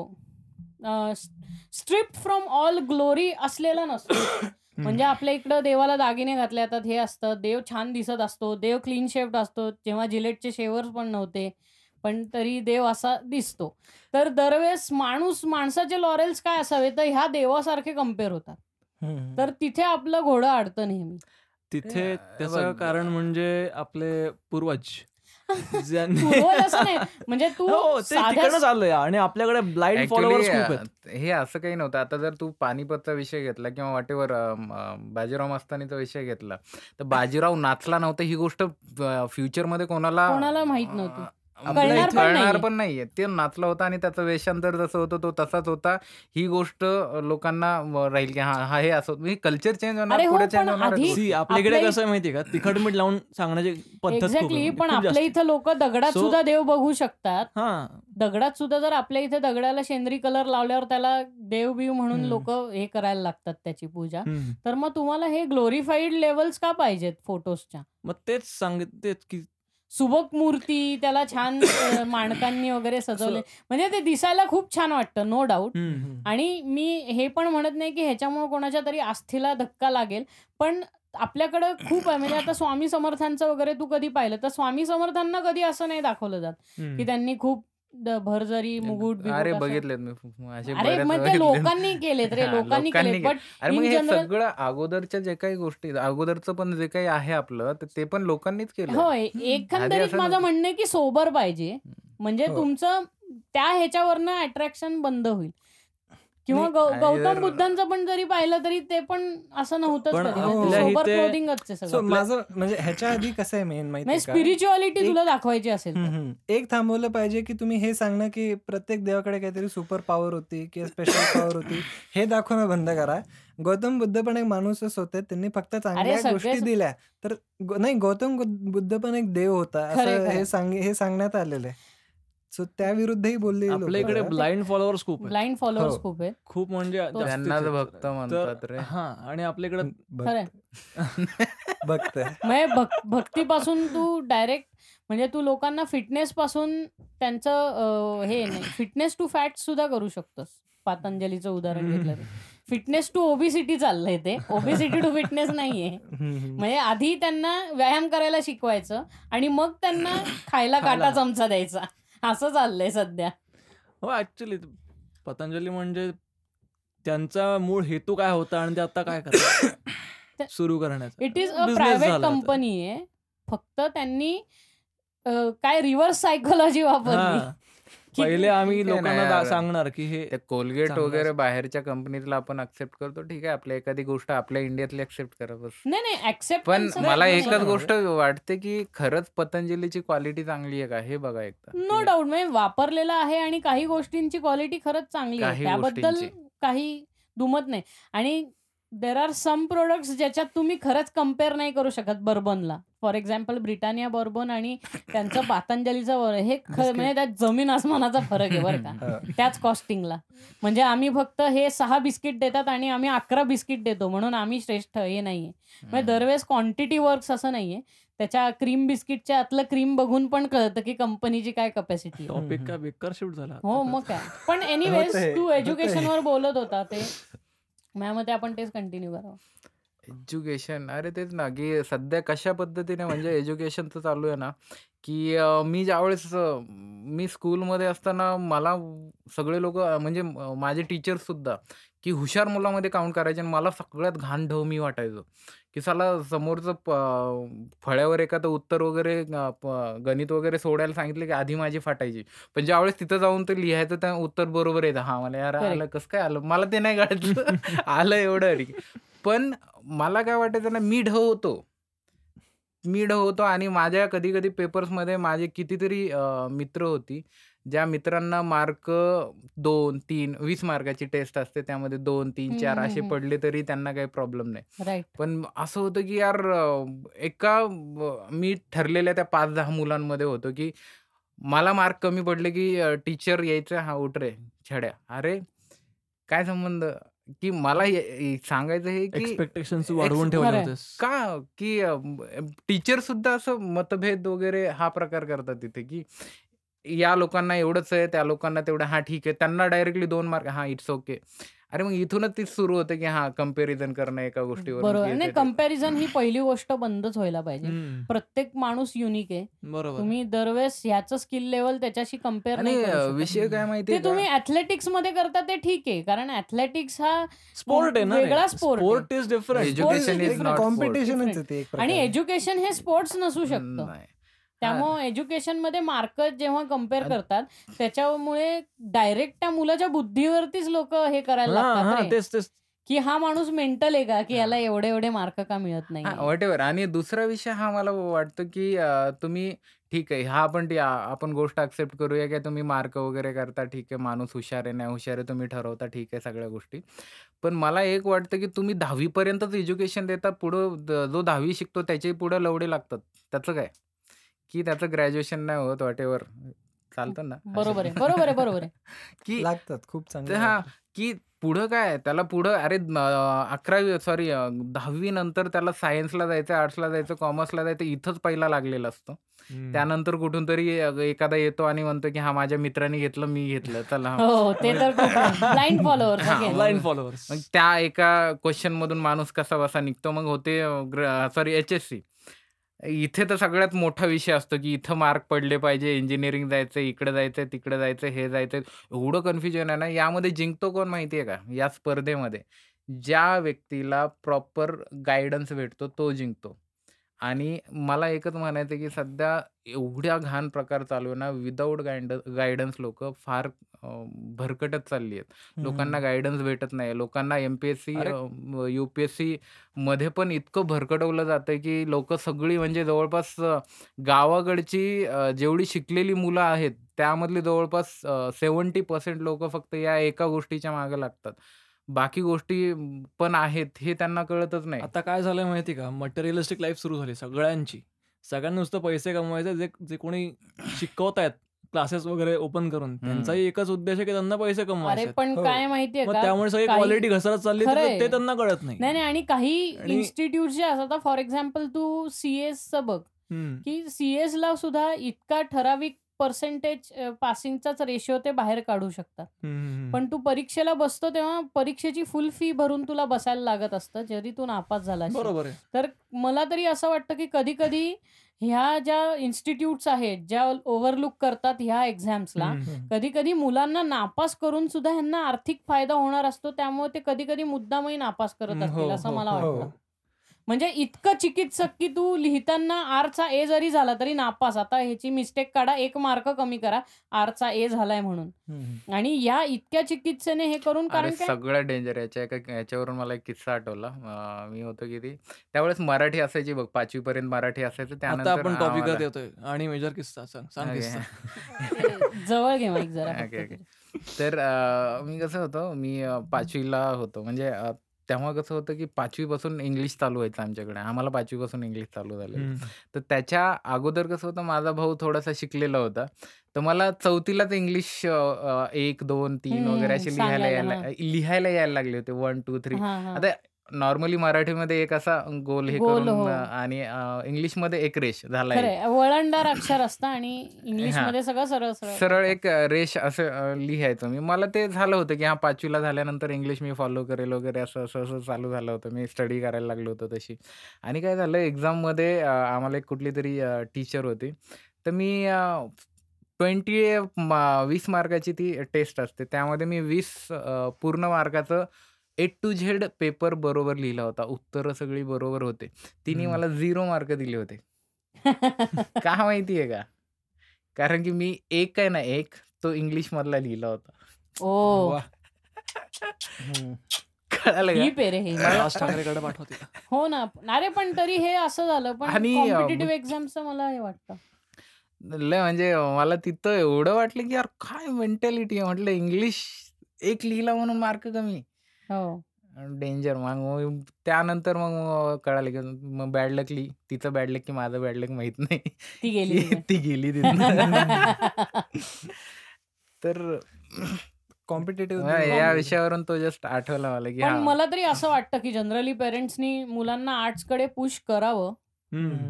[SPEAKER 1] स्ट्रिप फ्रॉम ऑल ग्लोरी असलेला नसतो म्हणजे आपल्या इकडं देवाला दागिने घातले जातात हे असतं देव छान दिसत असतो देव क्लीन शेप्ड असतो जेव्हा जिलेटचे शेवर्स पण नव्हते पण तरी देव असा दिसतो. तर दरवेळेस माणूस माणसाचे लॉरेल्स काय असावे? तर ह्या देवासारखे कंपेअर होतात. तर तिथे आपलं घोडं अडतं नेहमी.
[SPEAKER 3] तिथे त्याचं. कारण म्हणजे आपले पूर्वज.
[SPEAKER 1] म्हणजे तू
[SPEAKER 3] हो आणि आपल्याकडे ब्लाइंड फॉलोअर्स खूप आहेत.
[SPEAKER 4] Actually, हे असं काही नव्हतं. आता जर तू पानिपतचा विषय घेतला किंवा वाटेवर बाजीराव मस्तानीचा विषय घेतला तर बाजीराव नाचला नव्हता ही गोष्ट फ्युचरमध्ये कोणाला
[SPEAKER 1] कोणाला माहीत नव्हती. कळणार पण
[SPEAKER 4] कळणार
[SPEAKER 1] नाहीये.
[SPEAKER 4] पण नाहीये ते नाचला होता आणि त्याचं वेषांतर जसं होतं तो तसाच होता ही गोष्ट लोकांना राहील की हा हा हे असं कल्चर चेंज होणार
[SPEAKER 1] हो,
[SPEAKER 4] पुढे
[SPEAKER 1] पण
[SPEAKER 4] चेंज होणार
[SPEAKER 1] आधी-
[SPEAKER 3] See, आपल्याकडे
[SPEAKER 1] आपल्या-
[SPEAKER 3] कसं आहे माहितीये का तिखट मीठ लावून सांगण्याची पद्धत खूप आहे.
[SPEAKER 1] एक्झॅक्टली
[SPEAKER 3] म्हणजे
[SPEAKER 1] पण
[SPEAKER 3] खूप
[SPEAKER 1] आपल्या
[SPEAKER 3] जास्त.
[SPEAKER 1] इथं लोक दगडात
[SPEAKER 3] So-
[SPEAKER 1] सुद्धा देव बघू शकतात
[SPEAKER 3] हा
[SPEAKER 1] दगडात सुद्धा जर आपल्या इथे दगडाला शेंद्री कलर लावल्यावर त्याला देव बिव म्हणून
[SPEAKER 3] हम्म.
[SPEAKER 1] लोक हे करायला लागतात त्याची पूजा
[SPEAKER 3] हम्म.
[SPEAKER 1] तर मग तुम्हाला हे ग्लोरीफाईड लेवल्स का पाहिजेत फोटोजच्या
[SPEAKER 3] मग तेच सांगितले की
[SPEAKER 1] सुबक मूर्ती त्याला छान माणकांनी वगैरे सजवले. म्हणजे ते दिसायला खूप छान वाटतं नो डाऊट. आणि मी हे पण म्हणत नाही की ह्याच्यामुळे कोणाच्या तरी आस्थेला धक्का लागेल पण आपल्याकडं खूप आहे. म्हणजे आता स्वामी समर्थांचं वगैरे तू कधी पाहिलं? तर स्वामी समर्थांना कधी असं नाही दाखवलं जात. की त्यांनी खूप भरजरी बिकुट
[SPEAKER 4] अरे. बघितलेत मी.
[SPEAKER 1] लोकांनी केलेत रे लोकांनी
[SPEAKER 4] केले.
[SPEAKER 1] बट
[SPEAKER 4] अरे मग हे सगळं अगोदरच्या जे काही गोष्टी अगोदरचं पण जे काही आहे आपलं ते पण लोकांनीच केलं
[SPEAKER 1] होय एकंदरीत माझं. म्हणणं की सोबर पाहिजे म्हणजे
[SPEAKER 2] हो.
[SPEAKER 1] तुमचं त्या ह्याच्यावरनं अट्रॅक्शन बंद होईल किंवा गौतम बुद्धांचं पण जरी पाहिलं तरी ते पण असं
[SPEAKER 2] सो
[SPEAKER 1] सगळं.
[SPEAKER 2] माझं म्हणजे ह्याच्या आधी कसं आहे मेन माहिती
[SPEAKER 1] म्हणजे स्पिरिच्युअलिटी
[SPEAKER 2] एक-
[SPEAKER 1] तुला दाखवायची असेल.
[SPEAKER 2] एक थांबवलं पाहिजे की तुम्ही हे सांगणं की प्रत्येक देवाकडे काहीतरी सुपर पॉवर होती किंवा स्पेशल पॉवर होती हे दाखवणं बंद करा. गौतम बुद्ध पण एक माणूसच होते त्यांनी फक्त चांगल्या गोष्टी दिल्या. तर नाही गौतम बुद्ध पण एक देव होता असं. हे हे सांगण्यात आलेलं आहे. सो त्याविरुद्धही बोलले
[SPEAKER 3] आपल्या इकडे ब्लाइंड फॉलोअर्स खूप आहेत.
[SPEAKER 1] ब्लाइंड फॉलोअर्स
[SPEAKER 2] हो.
[SPEAKER 1] खूप आहेत.
[SPEAKER 3] खूप म्हणजे.
[SPEAKER 4] भक्त म्हणतात
[SPEAKER 3] तर
[SPEAKER 4] रे.
[SPEAKER 3] हा आणि आपल्या इकडे
[SPEAKER 1] खरंय.
[SPEAKER 2] भक्त.
[SPEAKER 1] म्हणजे भक- भक्तीपासून तू डायरेक्ट म्हणजे तू लोकांना फिटनेस पासून त्यांचं हे नाही फिटनेस टू फॅट सुद्धा करू शकतोस. पातंजलीचं उदाहरण घेतलं फिटनेस टू ओबिसिटी चाललंय ते. ओबिसिटी टू फिटनेस नाहीये. म्हणजे आधी त्यांना व्यायाम करायला शिकवायचं आणि मग त्यांना खायला काटा. चमचा द्यायचा. असं चाललंय सध्या.
[SPEAKER 3] हो ऍक्च्युली पतंजली म्हणजे त्यांचा मूळ हेतू काय होता आणि ते आता काय करतात? सुरू करण्याचा.
[SPEAKER 1] It is a private. Company आहे. फक्त त्यांनी काय रिव्हर्स सायकोलॉजी वापरली.
[SPEAKER 3] पहिले आम्ही
[SPEAKER 4] ठीक आहे ना
[SPEAKER 3] लोकांना दा-
[SPEAKER 4] यार.
[SPEAKER 3] सांगणार की हे
[SPEAKER 4] ते कोलगेट
[SPEAKER 3] चांगलं
[SPEAKER 4] वगैरे
[SPEAKER 3] असतं.
[SPEAKER 4] बाहेरच्या कंपनीतला आपण ऍक्सेप्ट करतो ठीक आहे आपल्या एखादी गोष्ट आपल्या इंडियातली ऍक्सेप्ट करा बस
[SPEAKER 1] नाही नाही
[SPEAKER 4] पण मला
[SPEAKER 3] नाही,
[SPEAKER 4] एकच
[SPEAKER 3] नाही.
[SPEAKER 4] गोष्ट वाटते की खरंच पतंजलीची क्वालिटी चांगली आहे का हे बघा एकदा
[SPEAKER 1] नो डाऊट म्हणजे वापरलेला आहे आणि काही गोष्टींची क्वालिटी खरंच चांगली आहे
[SPEAKER 4] काही
[SPEAKER 1] त्याबद्दल
[SPEAKER 4] गोष्टींची.
[SPEAKER 1] काही दुमत नाही आणि देर आर सम प्रोडक्ट्स ज्याच्यात तुम्ही खरंच कंपेअर नाही करू शकत बर्बनला. फॉर एक्झाम्पल ब्रिटानिया बर्बन आणि त्यांचं पातंजलीचं वर हे. म्हणजे त्यात जमीन आसमानाचा फरक आहे बरं का. त्याच कॉस्टिंगला म्हणजे आम्ही फक्त हे सहा बिस्किट देतात आणि आम्ही अकरा बिस्किट देतो म्हणून आम्ही श्रेष्ठ हे नाहीये. म्हणजे दरवेळेस क्वांटिटी वर्क्स असं नाहीये. त्याच्या क्रीम बिस्किटच्या आतलं क्रीम बघून पण कळतं की कंपनीची काय कपॅसिटी
[SPEAKER 3] टॉपिक काय बेकार शिफ्ट झाला?
[SPEAKER 1] हो मग काय. पण एनिवेज तू. एज्युकेशनवर बोलत होता ते. माझ्या मते आपण तेच कंटिन्यू करावं.
[SPEAKER 4] एज्युकेशन अरे तेच ना की सध्या कशा पद्धतीने म्हणजे एज्युकेशनचं चालू आहे ना की मी ज्यावेळेस अं, मी स्कूलमध्ये असताना मला सगळे लोक म्हणजे म- माझे टीचर्स सुद्धा की हुशार मुलामध्ये काउंट करायचे आणि मला सगळ्यात घाण ढव मी वाटायचो. की साला समोरचं प- फळ्यावर एखादं उत्तर वगैरे अं, प- गणित वगैरे सोडायला सांगितलं की आधी माझी फाटायची. पण ज्यावेळेस तिथं जाऊन ते लिहायचं त्या उत्तर बरोबर येतं. हा मला यार. आलं कसं काय आलं? मला ते नाही कळायचं. आलं एवढं अरे. पण मला काय वाटायचं ना मी ढ होतो. मी ढ होतो आणि माझ्या कधी कधी पेपर्समध्ये माझे कितीतरी अं, मित्र होती. ज्या मित्रांना मार्क दोन तीन वीस मार्काची टेस्ट असते त्यामध्ये दोन तीन चार
[SPEAKER 1] हम्म,
[SPEAKER 4] असे
[SPEAKER 1] हम्म.
[SPEAKER 4] पडले तरी त्यांना काही प्रॉब्लेम नाही.
[SPEAKER 1] राईट.
[SPEAKER 4] पण असं होतं की यार अं, एका अं, मी ठरलेल्या त्या पाच दहा मुलांमध्ये होतो की मला मार्क कमी पडले की टीचर यायचं हा उठ रे छड्या. अरे काय संबंध? की मला हे- हे सांगायचं हे की
[SPEAKER 3] एक्सपेक्टेशन वाढवून
[SPEAKER 4] Ex-
[SPEAKER 3] ठेवले
[SPEAKER 1] खरंय.
[SPEAKER 3] होतेस.
[SPEAKER 4] का? की टीचर सुद्धा असं मतभेद वगैरे हा प्रकार करतात तिथे की या लोकांना एवढंच आहे त्या लोकांना तेवढं हा ठीक आहे. त्यांना डायरेक्टली दोन मार्क हा इट्स ओके अरे मग इथूनच तीच सुरू होते की हा कंपॅरिझन करणं एका गोष्टीवर
[SPEAKER 1] बरोबर. नाही कंपॅरिझन ही पहिली गोष्ट बंदच व्हायला पाहिजे. प्रत्येक माणूस युनिक आहे.
[SPEAKER 3] बरोबर.
[SPEAKER 1] तुम्ही दरवेळेस ह्याचं स्किल लेवल त्याच्याशी
[SPEAKER 4] कंपेअर
[SPEAKER 1] नाही.
[SPEAKER 4] विषय काय माहितीये
[SPEAKER 1] ते
[SPEAKER 4] का?
[SPEAKER 1] तुम्ही ऍथलेटिक्समध्ये करता ते ठीक आहे. कारण ऍथलेटिक्स हा
[SPEAKER 3] स्पोर्ट आहे ना
[SPEAKER 1] वेगळा.
[SPEAKER 3] स्पोर्ट इज डिफरंट
[SPEAKER 2] ते एक
[SPEAKER 1] आणि. एज्युकेशन हे स्पोर्ट्स नसू शकतं. त्यामुळे एज्युकेशनमध्ये मार्क जेव्हा
[SPEAKER 4] कंपेअर
[SPEAKER 1] करतात त्याच्यामुळे डायरेक्ट त्या मुलाच्या बुद्धीवरतीच लोक हे करायला लागतात रे.
[SPEAKER 3] तेच तेच.
[SPEAKER 1] की हा माणूस मेंटल आहे का? की याला एवढे एवढे मार्क का मिळत नाही?
[SPEAKER 4] वॉट एव्हर आणि दुसरा विषय हा मला वाटतं की तुम्ही ठीक आहे हा आपण आपण गोष्ट ऍक्सेप्ट करूया की तुम्ही मार्क वगैरे करता ठीक आहे. माणूस हुशार आहे नाही हुशार आहे तुम्ही ठरवता ठीक आहे सगळ्या गोष्टी. पण मला एक वाटतं की तुम्ही दहावीपर्यंतच एज्युकेशन देता पुढं जो दहावी शिकतो त्याच्याही पुढं लवडे लागतात. त्याचं काय? की त्याचं ग्रॅज्युएशन नाही होत वॉट एव्हर चालतं ना.
[SPEAKER 1] बरोबर आहे बरोबर आहे बरोबर आहे.
[SPEAKER 4] की
[SPEAKER 2] लागतात खूप चांगले
[SPEAKER 4] हा. की पुढं काय त्याला पुढं अरे अकरावी सॉरी दहावी नंतर त्याला सायन्सला जायचं आर्ट्सला जायचं कॉमर्सला जायचं इथंच पहिला लागलेलं असतं. त्यानंतर कुठून तरी एखादा येतो आणि म्हणतो की हा माझ्या मित्राने घेतलं मी घेतलं चला हा.
[SPEAKER 1] ते तर ब्लाइंड फॉलोअर
[SPEAKER 3] ब्लाइंड फॉलोअर्स
[SPEAKER 4] मग त्या एका क्वेश्चन मधून माणूस कसा बसा निघतो? मग होते सॉरी एच एस सी इथे तर सगळ्यात मोठा विषय असतो, की इथं मार्क पडले पाहिजे, इंजिनिअरिंग जायचंय, इकडे जायचं तिकडे जायचंय, हे जायचंय. एवढं कन्फ्युजन आहे ना, यामध्ये जिंकतो कोण माहिती आहे का? या स्पर्धेमध्ये ज्या व्यक्तीला प्रॉपर गायडन्स भेटतो तो जिंकतो. आणि मला एकच म्हणायचं आहे, की सध्या एवढ्या घाण प्रकार चालू आहे ना, विदाऊट गाईड गाईडन्स लोकं फार अ, भरकटत चालली आहेत. लोकांना
[SPEAKER 2] हं.
[SPEAKER 4] गाईडन्स भेटत नाही. लोकांना एम-पी-एस-सी
[SPEAKER 3] अरे
[SPEAKER 4] अ, यू-पी-एस-सीमध्ये पण इतकं भरकटवलं जातंय, की लोकं सगळी म्हणजे जवळपास अ, गावाकडची अ, जेवढी शिकलेली मुलं आहेत, त्यामधली जवळपास अ, 70% लोकं फक्त या एका गोष्टीच्या मागे लागतात. बाकी गोष्टी पण आहेत, हे त्यांना कळतच नाही.
[SPEAKER 3] आता काय झालंय माहिती का? मटेरिअलिस्टिक लाईफ सुरू झाली सगळ्यांची. सगळ्यांना नुसतं पैसे कमवायचे. जे जे कोणी शिकवतायत क्लासेस वगैरे ओपन करून. त्यांचाही एकच उद्देश आहे, की त्यांना पैसे कमवायचे.
[SPEAKER 1] पण
[SPEAKER 2] हो.
[SPEAKER 1] काय माहितीये?
[SPEAKER 3] त्यामुळे सगळी क्वालिटी घसरत चालली. ते त्यांना कळत नाही.
[SPEAKER 1] नाही, नाही आणि काही इन्स्टिट्यूट जे असतात फॉर एक्झाम्पल तू सी-एसचं बघ. की सी-एसला सुद्धा इतका ठराविक पर्सेंटेज पासिंगचाच रेशिओ ते बाहेर काढू शकतात. पण तू परीक्षेला बसतो तेव्हा परीक्षेची फुल फी भरून तुला बसायला लागत असतं, जरी तू नापास झाला. तर मला तरी असं वाटतं, की कधी-कधी ह्या ज्या इन्स्टिट्यूट्स आहेत, ज्या ओव्हरलूक करतात ह्या एक्झाम्सला.
[SPEAKER 3] हं.
[SPEAKER 1] कधी-कधी मुलांना नापास करून सुद्धा ह्यांना आर्थिक फायदा होणार असतो. त्यामुळे ते कधी-कधी मुद्दामही नापास करत असतील
[SPEAKER 3] हो,
[SPEAKER 1] असं
[SPEAKER 3] हो,
[SPEAKER 1] मला
[SPEAKER 3] हो.
[SPEAKER 1] वाटतं. म्हणजे इतकं चिकित्सक, की तू लिहिताना आरचा ए जरी झाला तरी नापास. आता ह्याची मिस्टेक काढा, 1 मार्क कमी करा, आरचा ए झालाय म्हणून. आणि या इतक्या चिकित्सेने हे करून
[SPEAKER 4] अरे
[SPEAKER 1] कारण काय
[SPEAKER 4] सगळं डेंजर. याच्या एका याच्यावरून मला एक किस्सा आठवला. मी होतो किती त्यावेळेस मराठी असायची बघ 5वी पर्यंत मराठी असायचं.
[SPEAKER 3] आता
[SPEAKER 4] त्यानंतर
[SPEAKER 3] आपण
[SPEAKER 4] आम्हाला
[SPEAKER 3] येतोय आणि मेजर किस्सा सांग.
[SPEAKER 1] जवळ घे माईक जरा.
[SPEAKER 4] तर मी कसं होतं, मी अ, 5वीला होतो. म्हणजे तेव्हा कसं होतं, की 5वी पासून इंग्लिश चालू व्हायचं आमच्याकडे. आम्हाला 5वी पासून इंग्लिश चालू झालेलं.
[SPEAKER 3] हं.
[SPEAKER 4] तर त्याच्या अगोदर कसं होतं, माझा भाऊ थोडासा शिकलेला होता. तर मला 4थीलाच इंग्लिश अ, अ, 1, 2, 3 वगैरे
[SPEAKER 1] हं,
[SPEAKER 4] असे लिहायला
[SPEAKER 1] सांगायला.
[SPEAKER 4] यायला
[SPEAKER 1] हां.
[SPEAKER 4] लिहायला यायला लागले होते. 1, 2, 3
[SPEAKER 1] हां, हां.
[SPEAKER 4] आता नॉर्मली मराठीमध्ये एक असा गोल हे
[SPEAKER 1] गोल,
[SPEAKER 4] करून
[SPEAKER 1] हो.
[SPEAKER 4] आणि इंग्लिशमध्ये एक रेष झाला
[SPEAKER 1] खरं
[SPEAKER 4] एक.
[SPEAKER 1] आहे. वळणदार अक्षर असतं आणि
[SPEAKER 4] हां.
[SPEAKER 1] इंग्लिशमध्ये सगळं
[SPEAKER 4] सरळ
[SPEAKER 1] करतात.
[SPEAKER 4] एक रेष असं अ, लिहायचो मी. मला ते झालं होतं, की हां 5वीला झाल्यानंतर इंग्लिश मी फॉलो करेल वगैरे असं, असं, असं चालू झालं होतं. मी स्टडी करायला लागलो होतो तशी. आणि काय झालं एक्झाममध्ये अ, आम्हाला एक कुठलीतरी अ, टीचर होती. तर मी अ, 20 मा 20 मार्काची ती टेस्ट असते. त्यामध्ये मी 20 अ, पूर्ण मार्काचं ए टू झेड पेपर बरोबर लिहिला होता. उत्तरं सगळी बरोबर होते. तिने. मला 0 मार्क दिले होते. का माहिती आहे का? कारण की मी एक आहे ना एक तो इंग्लिशमधला लिहिला होता.
[SPEAKER 2] हं.
[SPEAKER 4] कळालं
[SPEAKER 1] हे.
[SPEAKER 3] राज ठाकरेकडे पाठवते का?
[SPEAKER 1] हो ना. अरे पण तरी हे असं झालं. पण
[SPEAKER 4] आणि अ,
[SPEAKER 1] कॉम्पिटिटिव्ह एक्झामचं मला हे वाटतं.
[SPEAKER 4] लय म्हणजे मला तिथं एवढं वाटलं, की यार काय मेंटॅलिटी आहे. म्हटलं इंग्लिश एक लिहिला म्हणून मार्क कमी.
[SPEAKER 1] हो.
[SPEAKER 4] डेंजर. मग मग त्यानंतर मग अ, कळालं, की मग बॅड लकली तिचं बॅड लक की माझं बॅड लक माहीत नाही.
[SPEAKER 1] ती गेली
[SPEAKER 4] की
[SPEAKER 1] तिथे.
[SPEAKER 4] ती गेली तिथनं. तर
[SPEAKER 2] कॉम्पिटिटिव्ह
[SPEAKER 4] या विषयावरून तो जस्ट आठवला मला, की
[SPEAKER 1] पण
[SPEAKER 4] हां.
[SPEAKER 1] मला तरी असं वाटतं, की जनरली पेरेंट्सनी मुलांना आर्ट्सकडे पुश करावं.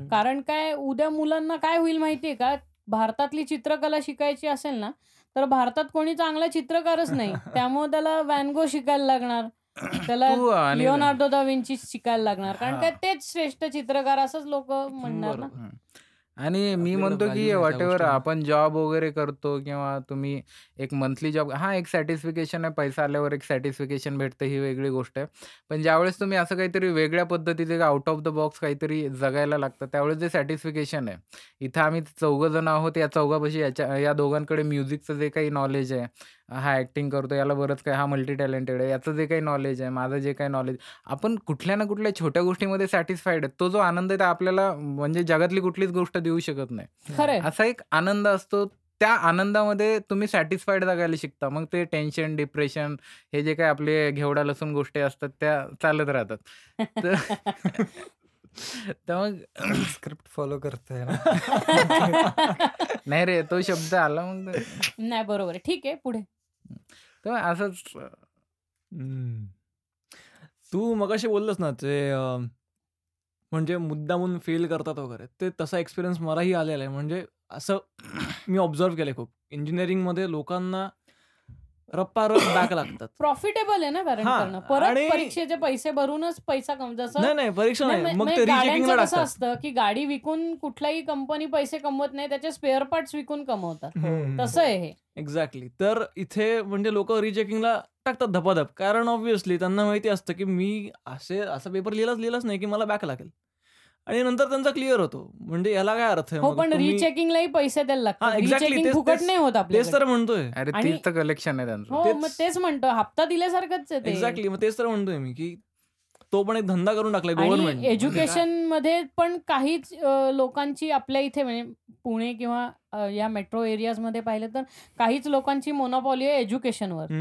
[SPEAKER 1] कारण काय उद्या मुलांना काय होईल माहितीये का? भारतातली चित्रकला शिकायची असेल ना, तर भारतात कोणी चांगला चित्रकारच नाही. त्यामुळे त्याला व्हॅन गो शिकायला लागणार. त्याला लिओनार्डो दा विंची शिकायला लागणार. कारण. काय तेच श्रेष्ठ चित्रकार असंच लोकं म्हणणार ना.
[SPEAKER 4] आणि मी
[SPEAKER 3] आपल्याकडे
[SPEAKER 4] म्हणतो,
[SPEAKER 3] व्हॅल्यू
[SPEAKER 4] की
[SPEAKER 3] नाही त्या
[SPEAKER 4] व्हॉटएव्हर
[SPEAKER 3] गोष्टींना.
[SPEAKER 4] आपण जॉब वगैरे करतो किंवा तुम्ही एक मंथली जॉब हां, एक सॅटिस्फिकेशन आहे. पैसा आल्यावर एक सॅटिस्फिकेशन भेटतं ही वेगळी गोष्ट आहे. पण ज्यावेळेस तुम्ही असं काहीतरी वेगळ्या पद्धतीचे आउट ऑफ द बॉक्स काहीतरी जगायला लागतं, त्यावेळेस जे सॅटिस्फिकेशन आहे. इथं आम्ही चौघं जण आहोत. या चौघापाशी याच्या या दोघांकडे म्युझिकचं जे काही नॉलेज आहे, हा ॲक्टिंग करतो, याला बरंच काही हा मल्टी टॅलेंटेड आहे. याचं जे काही नॉलेज आहे, माझं जे काही नॉलेज आपण कुठल्या ना कुठल्या छोट्या गोष्टीमध्ये सॅटिस्फाईड आहे. तो जो आनंद आहे तो आपल्याला म्हणजे जगातली कुठलीच गोष्ट देऊ शकत नाही.
[SPEAKER 1] खरंय.
[SPEAKER 4] असा एक आनंद असतो. त्या आनंदामध्ये तुम्ही सॅटिस्फाईड जगायला शिकता. मग ते टेन्शन, डिप्रेशन हे जे काही आपले घेवडा लसूण गोष्टी असतात त्या चालत राहतात. तर तर मग
[SPEAKER 2] स्क्रिप्ट फॉलो करतोय ना.
[SPEAKER 4] नाही रे, तो शब्द आला मग ते
[SPEAKER 1] नाही बरोबर. ठीक आहे पुढे.
[SPEAKER 4] तर असंच.
[SPEAKER 3] तू मगाशी बोललास ना ते म्हणजे मुद्दामून फेल करतात वगैरे. ते तसा एक्सपिरियन्स मलाही आलेला आहे. म्हणजे असं मी ऑब्झर्व्ह केलंय खूप. इंजिनिअरिंगमध्ये लोकांना रप्पारप बॅक लागतात.
[SPEAKER 1] प्रॉफिटेबल आहे ना कारण
[SPEAKER 3] हा,
[SPEAKER 1] करणं. परत परीक्षेचे पैसे भरूनच पैसा कम जसं
[SPEAKER 3] नाही नाही परीक्षा
[SPEAKER 1] नाही,
[SPEAKER 3] नाही मग ते रिचेकिंगला
[SPEAKER 1] कसं असतं की गाडी विकून कुठलाही कंपनी पैसे कमवत नाही त्याचे स्पेअर पार्ट्स विकून कमवतात. तसं आहे हे.
[SPEAKER 3] एक्झॅक्टली तर इथे म्हणजे लोक रिचेकिंगला टाकतात धपाधप. कारण ऑब्व्हियसली त्यांना माहिती असतं की मी असे असा पेपर लिहिलाच लिहिलाच नाही की मला बॅक लागेल. आणि नंतर त्यांचा क्लिअर होतो. म्हणजे याला काय अर्थ आहे?
[SPEAKER 1] हो पण रिचेकिंगलाही पैसे द्यायला लागतात.
[SPEAKER 3] exactly,
[SPEAKER 1] रिचेकिंग फुकट नाही होत
[SPEAKER 3] तेच तर म्हणतोय.
[SPEAKER 4] अरे तीच तर कलेक्शन आहे त्यांचं.
[SPEAKER 1] हो
[SPEAKER 3] तेच-
[SPEAKER 1] मग तेच म्हणतो. हप्ता दिल्यासारखंच आहे ते.
[SPEAKER 3] एक्झॅक्टली मग तेच तर म्हणतोय मी की तो पण एक धंदा करून टाकलाय गव्हर्नमेंट
[SPEAKER 1] एज्युकेशनमध्ये पण काहीच लोकांची आपल्या इथे म्हणजे पुणे किंवा या मेट्रो एरियाजमध्ये पाहिलं तर काहीच लोकांची मोनोपॉली आहे एज्युकेशनवर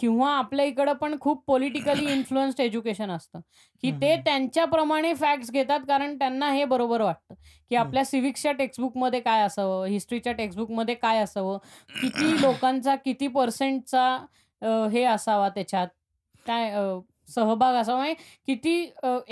[SPEAKER 1] किंवा आपल्या इकडं पण खूप पॉलिटिकली इन्फ्लुएन्स्ड एज्युकेशन असतं. की ते. त्यांच्याप्रमाणे फॅक्ट्स घेतात कारण त्यांना हे बरोबर वाटतं. की आपल्या सिव्हिक्सच्या टेक्स्टबुकमध्ये काय असावं? हिस्ट्रीच्या टेक्स्टबुकमध्ये काय असावं? किती लोकांचा किती पर्सेंटचा हे असावा त्याच्यात? काय सहभाग असावा? म्हणजे किती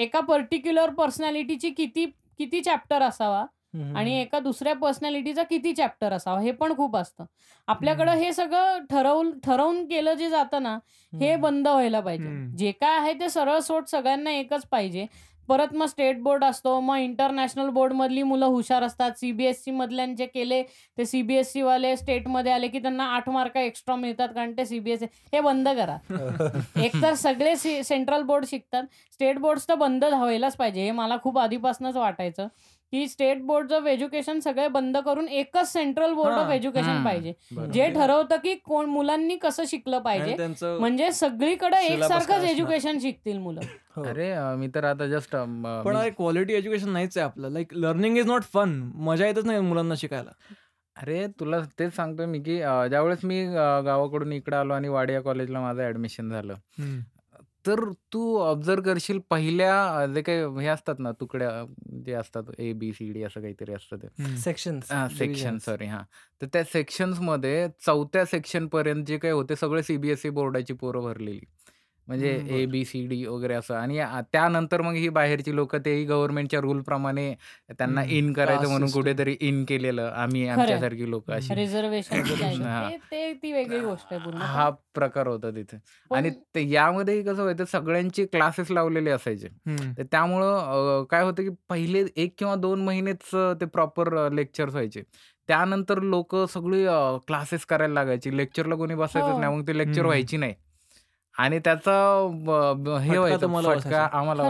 [SPEAKER 1] एका पर्टिक्युलर पर्सनॅलिटीची किती किती चॅप्टर असावा. आणि एका दुसऱ्या पर्सनॅलिटीचा किती चॅप्टर असावा हे पण खूप असतं. आपल्याकडं हे सगळं ठरवून ठरवून केलं जे जातं ना हे. बंद व्हायला पाहिजे. जे काय आहे ते सरळ सोट सगळ्यांना एकच पाहिजे. परत मग स्टेट बोर्ड असतो मग इंटरनॅशनल बोर्ड मधली मुलं हुशार असतात. सीबीएसई मधल्यांचे केले ते सीबीएसई वाले स्टेटमध्ये आले की त्यांना आठ मार्क एक्स्ट्रा मिळतात कारण ते सीबीएसई हे बंद करा. एक तर सगळे सेंट्रल बोर्ड शिकतात. स्टेट बोर्ड्स तर बंद व्हायलाच पाहिजे हे मला खूप आधीपासूनच वाटायचं. की स्टेट बोर्ड ऑफ एज्युकेशन सगळे बंद करून एकच सेंट्रल बोर्ड ऑफ. एज्युकेशन. पाहिजे. जे ठरवतं की कोण मुलांनी कसं शिकलं पाहिजे म्हणजे सगळीकडे एकसारखंच? एज्युकेशन शिकतील मुलं
[SPEAKER 2] हो.
[SPEAKER 4] अरे मी तर आता जस्ट
[SPEAKER 3] पण क्वालिटी एज्युकेशन नाहीच आहे आपलं like learning is not fun मजा येतच नाही मुलांना शिकायला
[SPEAKER 4] अरे तुला तेच सांगतोय मी की ज्यावेळेस मी गावाकडून इकडे आलो आणि वाडिया कॉलेजला माझं ऍडमिशन झालं तर तू ऑब्झर्व करशील पहिल्या अं, जे काही हे असतात ना तुकड्या अं, जे असतात ए बी सी डी असं काहीतरी असतं ते.
[SPEAKER 2] Sections
[SPEAKER 4] section. सॉरी हा. तर त्या सेक्शन्समध्ये चौथ्या सेक्शन पर्यंत जे काही होते सगळे सीबीएसई बोर्डाची पोरं भरलेली. म्हणजे
[SPEAKER 3] हम्म,
[SPEAKER 4] ए
[SPEAKER 3] बरं.
[SPEAKER 4] बी सी डी वगैरे असं आणि आ- त्यानंतर मग ही बाहेरची लोक तेही गव्हर्नमेंटच्या रूल प्रमाणे त्यांना
[SPEAKER 3] हम्म,
[SPEAKER 4] इन करायचं म्हणून. कुठेतरी इन केलेलं आम्ही
[SPEAKER 1] खरंय.
[SPEAKER 4] आमच्यासारखी लोक अशी
[SPEAKER 1] रिझर्वेशन
[SPEAKER 4] हा.
[SPEAKER 1] ते ती वेगळी गोष्ट आहे पूर्ण
[SPEAKER 4] हा प्रकार होता तिथे
[SPEAKER 1] पण-
[SPEAKER 4] आणि ते यामध्ये कसं व्हायचं सगळ्यांचे क्लासेस लावलेले असायचे
[SPEAKER 3] हम्म.
[SPEAKER 4] तर त्यामुळं अ, काय होतं की पहिले एक किंवा दोन महिनेच अ, ते प्रॉपर लेक्चर्स व्हायचे त्यानंतर लोक सगळी क्लासेस करायला लागायची लेक्चरला कोणी बसायचंच
[SPEAKER 1] हो.
[SPEAKER 4] नाही मग ते लेक्चर
[SPEAKER 3] हम्म.
[SPEAKER 4] व्हायची नाही आणि त्याचा हे व्हायचं. आम्हाला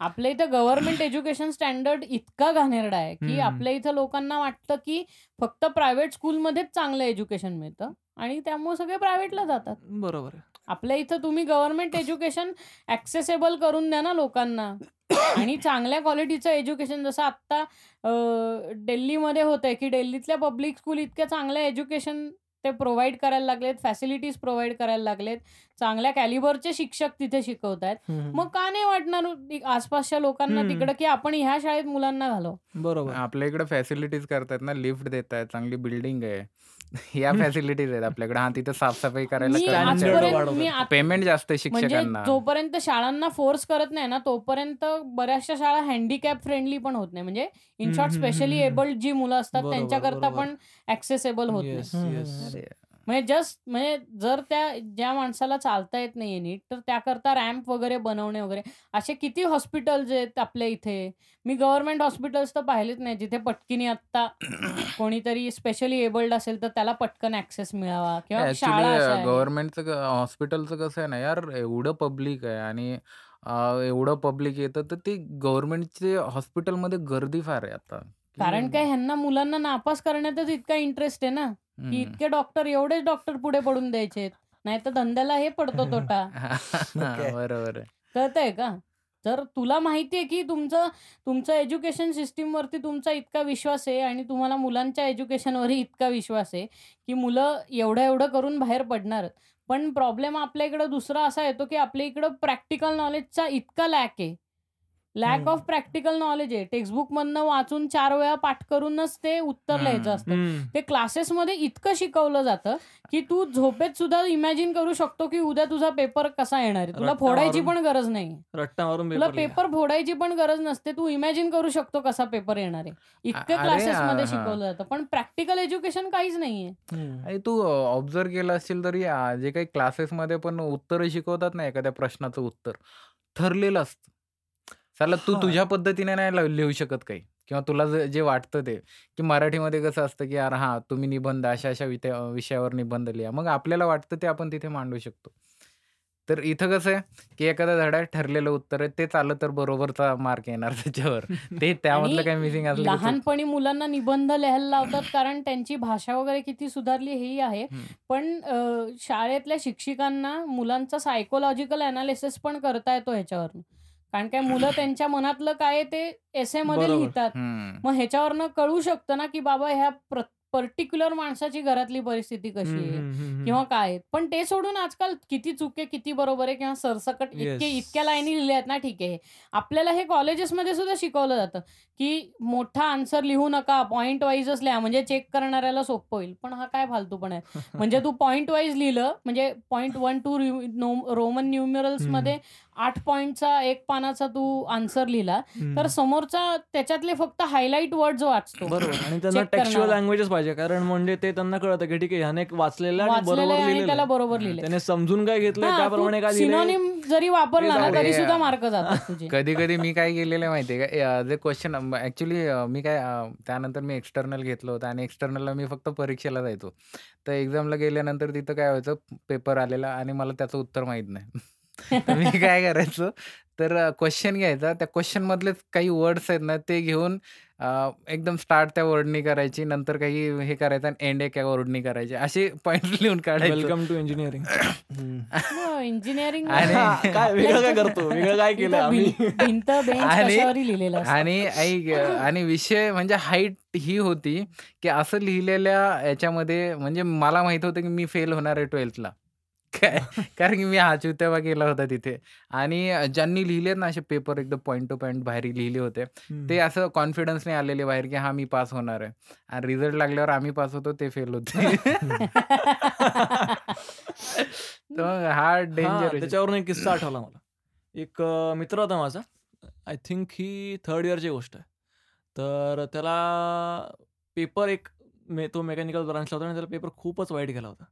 [SPEAKER 1] आपल्या इथं गव्हर्नमेंट एज्युकेशन स्टँडर्ड इतका घाणेरडा आहे की. आपल्या इथं लोकांना वाटतं की फक्त प्रायव्हेट स्कूलमध्येच चांगलं एज्युकेशन मिळतं आणि त्यामुळे सगळे प्रायव्हेटला जातात.
[SPEAKER 3] बरोबर आहे.
[SPEAKER 1] आपल्या इथं तुम्ही गव्हर्नमेंट एज्युकेशन ऍक्सेसेबल करून द्या ना लोकांना. आणि चांगल्या क्वालिटीचं एज्युकेशन जसं आत्ता अं, दिल्लीमध्ये होतंय की दिल्लीतल्या पब्लिक स्कूल इतक्या चांगल्या एज्युकेशन ते प्रोव्हाइड करायला लागलेत फॅसिलिटीज प्रोव्हाइड करायला लागलेत. चांगल्या कॅलिबरचे शिक्षक तिथे शिकवत आहेत मग का नाही वाटणार आसपासच्या लोकांना. तिकडं की आपण ह्या शाळेत मुलांना घालव
[SPEAKER 3] बरोबर.
[SPEAKER 4] आपल्या इकडे फॅसिलिटीज करतात ना लिफ्ट देत आहेत चांगली बिल्डिंग आहे. या फॅसिलिटीज आहेत आपल्याकडे हा तिथे साफसफाई करायला
[SPEAKER 1] मी
[SPEAKER 3] standard
[SPEAKER 1] आजपर्यंत
[SPEAKER 3] वाढवतात.
[SPEAKER 1] मी आत-
[SPEAKER 4] पेमेंट जास्त आहे
[SPEAKER 1] म्हणजे
[SPEAKER 4] शिक्षकांना
[SPEAKER 1] जोपर्यंत शाळांना फोर्स करत नाही ना तोपर्यंत बऱ्याचशा शाळा हँडिकॅप फ्रेंडली पण होत नाही म्हणजे इन शॉर्ट
[SPEAKER 3] हम्म, हम्म,
[SPEAKER 1] स्पेशली
[SPEAKER 3] हम्म.
[SPEAKER 1] एबल्ड जी मुलं असतात
[SPEAKER 3] बरोबर,
[SPEAKER 1] त्यांच्याकरता
[SPEAKER 3] बरोबर.
[SPEAKER 1] पण ऍक्सेसेबल होत नाही
[SPEAKER 3] Yes,
[SPEAKER 2] हम्म.
[SPEAKER 3] yes.
[SPEAKER 4] अरे,
[SPEAKER 1] म्हणजे जस्ट म्हणजे जर त्या ज्या माणसाला चालता येत नाहीये नीट तर त्याकरता रॅम्प वगैरे बनवणे वगैरे. असे किती हॉस्पिटल्स आहेत आपल्या इथे? मी गव्हर्नमेंट हॉस्पिटल्स तर पाहिलेच नाही. जिथे पटकीने आता कोणीतरी स्पेशली एबल्ड असेल तर त्याला पटकन ऍक्सेस मिळावा. किंवा शाळा.
[SPEAKER 4] गव्हर्नमेंटचं हॉस्पिटलचं कसं आहे ना यार एवढं पब्लिक आहे आणि एवढं पब्लिक येतं तर ते गव्हर्नमेंटचे हॉस्पिटलमध्ये गर्दी फार आहे आता.
[SPEAKER 1] कारण काय ह्यांना मुलांना नापास करण्यातच इतका इंटरेस्ट आहे ना? की. इतके डॉक्टर एवढेच डॉक्टर पुढे पडून द्यायचे नाही तर धंद्याला हे पडतो तोटा?
[SPEAKER 4] बरोबर आहे.
[SPEAKER 1] कळतंय का? तर तुला माहिती आहे की तुमचं तुमचं एज्युकेशन सिस्टीमवरती तुमचा इतका विश्वास आहे आणि तुम्हाला मुलांच्या एज्युकेशनवरही इतका विश्वास आहे की मुलं एवढं एवढं करून बाहेर पडणारच पण प्रॉब्लेम आपल्या इकडं दुसरा असा येतो की आपल्या इकडं प्रॅक्टिकल नॉलेजचा इतका लॅक आहे. लॅक. ऑफ प्रॅक्टिकल नॉलेज आहे. टेक्स्टबुक मधनं वाचून चार वेळा पाठ करूनच ते उत्तर. लिहायचं असतं. ते क्लासेसमध्ये इतकं शिकवलं जातं की तू झोपेत सुद्धा इमॅजिन करू शकतो की उद्या तुझा पेपर कसा येणार आहे. तुला फोडायची पण गरज नाही.
[SPEAKER 3] रट्टा मारून
[SPEAKER 1] तुला
[SPEAKER 3] पेपर
[SPEAKER 1] फोडायची पण गरज नसते. तू इमॅजिन करू शकतो कसा पेपर येणार आहे. इतकं क्लासेसमध्ये. शिकवलं जातं. पण प्रॅक्टिकल एज्युकेशन काहीच नाहीये.
[SPEAKER 4] तू ऑब्झर्व केलं असेल तरी जे काही क्लासेसमध्ये पण उत्तर शिकवतात ना एखाद्या प्रश्नाचं उत्तर ठरलेलं असतं. चला तू. तुझ्या पद्धतीने नाही लिहू शकत काही. किंवा तुला जे वाटतं ते. की मराठीमध्ये कसं असतं की यार हा तुम्ही निबंध अशा अशा विषयावर निबंध लिहा. मग आपल्याला वाटतं ते आपण तिथे मांडू शकतो. तर इथं कसं आहे की एखाद्या धड्यात ठरलेलं उत्तर आहे ते चाललं तर बरोबरचा मार्क येणार त्याच्यावर. ते त्यामधलं काही मिसिंग असलं
[SPEAKER 1] लहानपणी मुलांना निबंध लिहायला लावतात कारण त्यांची भाषा वगैरे किती सुधारली हेही आहे. पण शाळेतल्या शिक्षिकांना मुलांचा सायकोलॉजिकल अनालिसिस पण करता येतो ह्याच्यावरनं. कारण काय मुलं त्यांच्या मनातलं काय ते एसे मध्ये. लिहितात. मग ह्याच्यावरनं कळू शकतं ना की बाबा ह्या पर्टिक्युलर माणसाची घरातली परिस्थिती कशी आहे किंवा काय. पण ते सोडून आजकाल किती चुके किती बरोबर आहे किंवा सरसकट इतके. इतक्या लाईनी लिहिल्या आहेत ना ठीक आहे आपल्याला हे कॉलेजेसमध्ये सुद्धा शिकवलं जातं की मोठा आन्सर लिहू नका पॉईंट वाईजच लिहा म्हणजे चेक करणाऱ्याला सोपं होईल पण हा काय फालतूपण आहे म्हणजे तू पॉईंट वाईज लिहिलं म्हणजे पॉईंट वन टू रोमन न्यूमरल्समध्ये आठ पॉईंटचा एक पानाचा तू आन्सर लिहिला. तर समोरचा त्याच्यातले फक्त हायलाईट वर्ड वाचतो.
[SPEAKER 3] बरोबर. आणि त्यांना टेक्स्च्युअल. लँग्वेजच पाहिजे. कारण म्हणजे ते त्यांना कळतं की ठीक आहे ह्याने वाचलेलं आणि
[SPEAKER 1] त्याला. बरोबर लिहिलंय
[SPEAKER 3] त्याने समजून काय घेतलंय त्याप्रमाणे काय
[SPEAKER 1] सिनोनिम जरी वापरला ना तरी. सुद्धा मार्क जातात तुझे.
[SPEAKER 4] कधी कधी मी काय केलेलं आहे माहितीये का? जे क्वेश्चन ऍक्च्युली मी काय त्यानंतर मी एक्सटर्नल घेतलं होतं आणि एक्सटर्नलला मी फक्त परीक्षेला जायचो. तर एक्झामला गेल्यानंतर तिथं काय व्हायचं? पेपर आलेला आणि मला त्याचं उत्तर माहीत नाही. मी काय करायचो तर क्वेश्चन घ्यायचा. त्या क्वेश्चन मधलेच काही वर्ड्स आहेत ना ते घेऊन एकदम स्टार्ट त्या वर्डनी करायची. नंतर काही हे करायचं आणि एंड एका वर्डनी करायचे. असे पॉइंट लिहून काढायचे.
[SPEAKER 3] Welcome to engineering.
[SPEAKER 1] इंजिनिअरिंग
[SPEAKER 4] आणि-
[SPEAKER 3] काय वेगळं काय करतो? वेगळं काय केलं आम्ही?
[SPEAKER 1] भिंत बेंच
[SPEAKER 4] आणि- आणि विषय म्हणजे हाईट ही होती की असं लिहिलेल्या याच्यामध्ये म्हणजे मला माहीत होतं की मी फेल होणार आहे ट्वेल्थला काय? कारण की मी हा चुत्यावा केला होता तिथे. आणि ज्यांनी लिहिले ना असे पेपर एकदम पॉईंट टू पॉईंट बाहेर लिहिले होते. ते असं कॉन्फिडन्सने आलेले बाहेर की हा मी पास होणार आहे. आणि रिझल्ट लागल्यावर आम्ही पास होतो ते फेल होते. तर हा डेंजर
[SPEAKER 3] त्याच्यावरून एक किस्सा आठवला मला. एक मित्र होता माझा. आय थिंक ही थर्ड इयरची गोष्ट आहे. तर त्याला पेपर एक मे तो मेकॅनिकल ब्रांचला होता आणि त्याला पेपर खूपच वाईट गेला होता.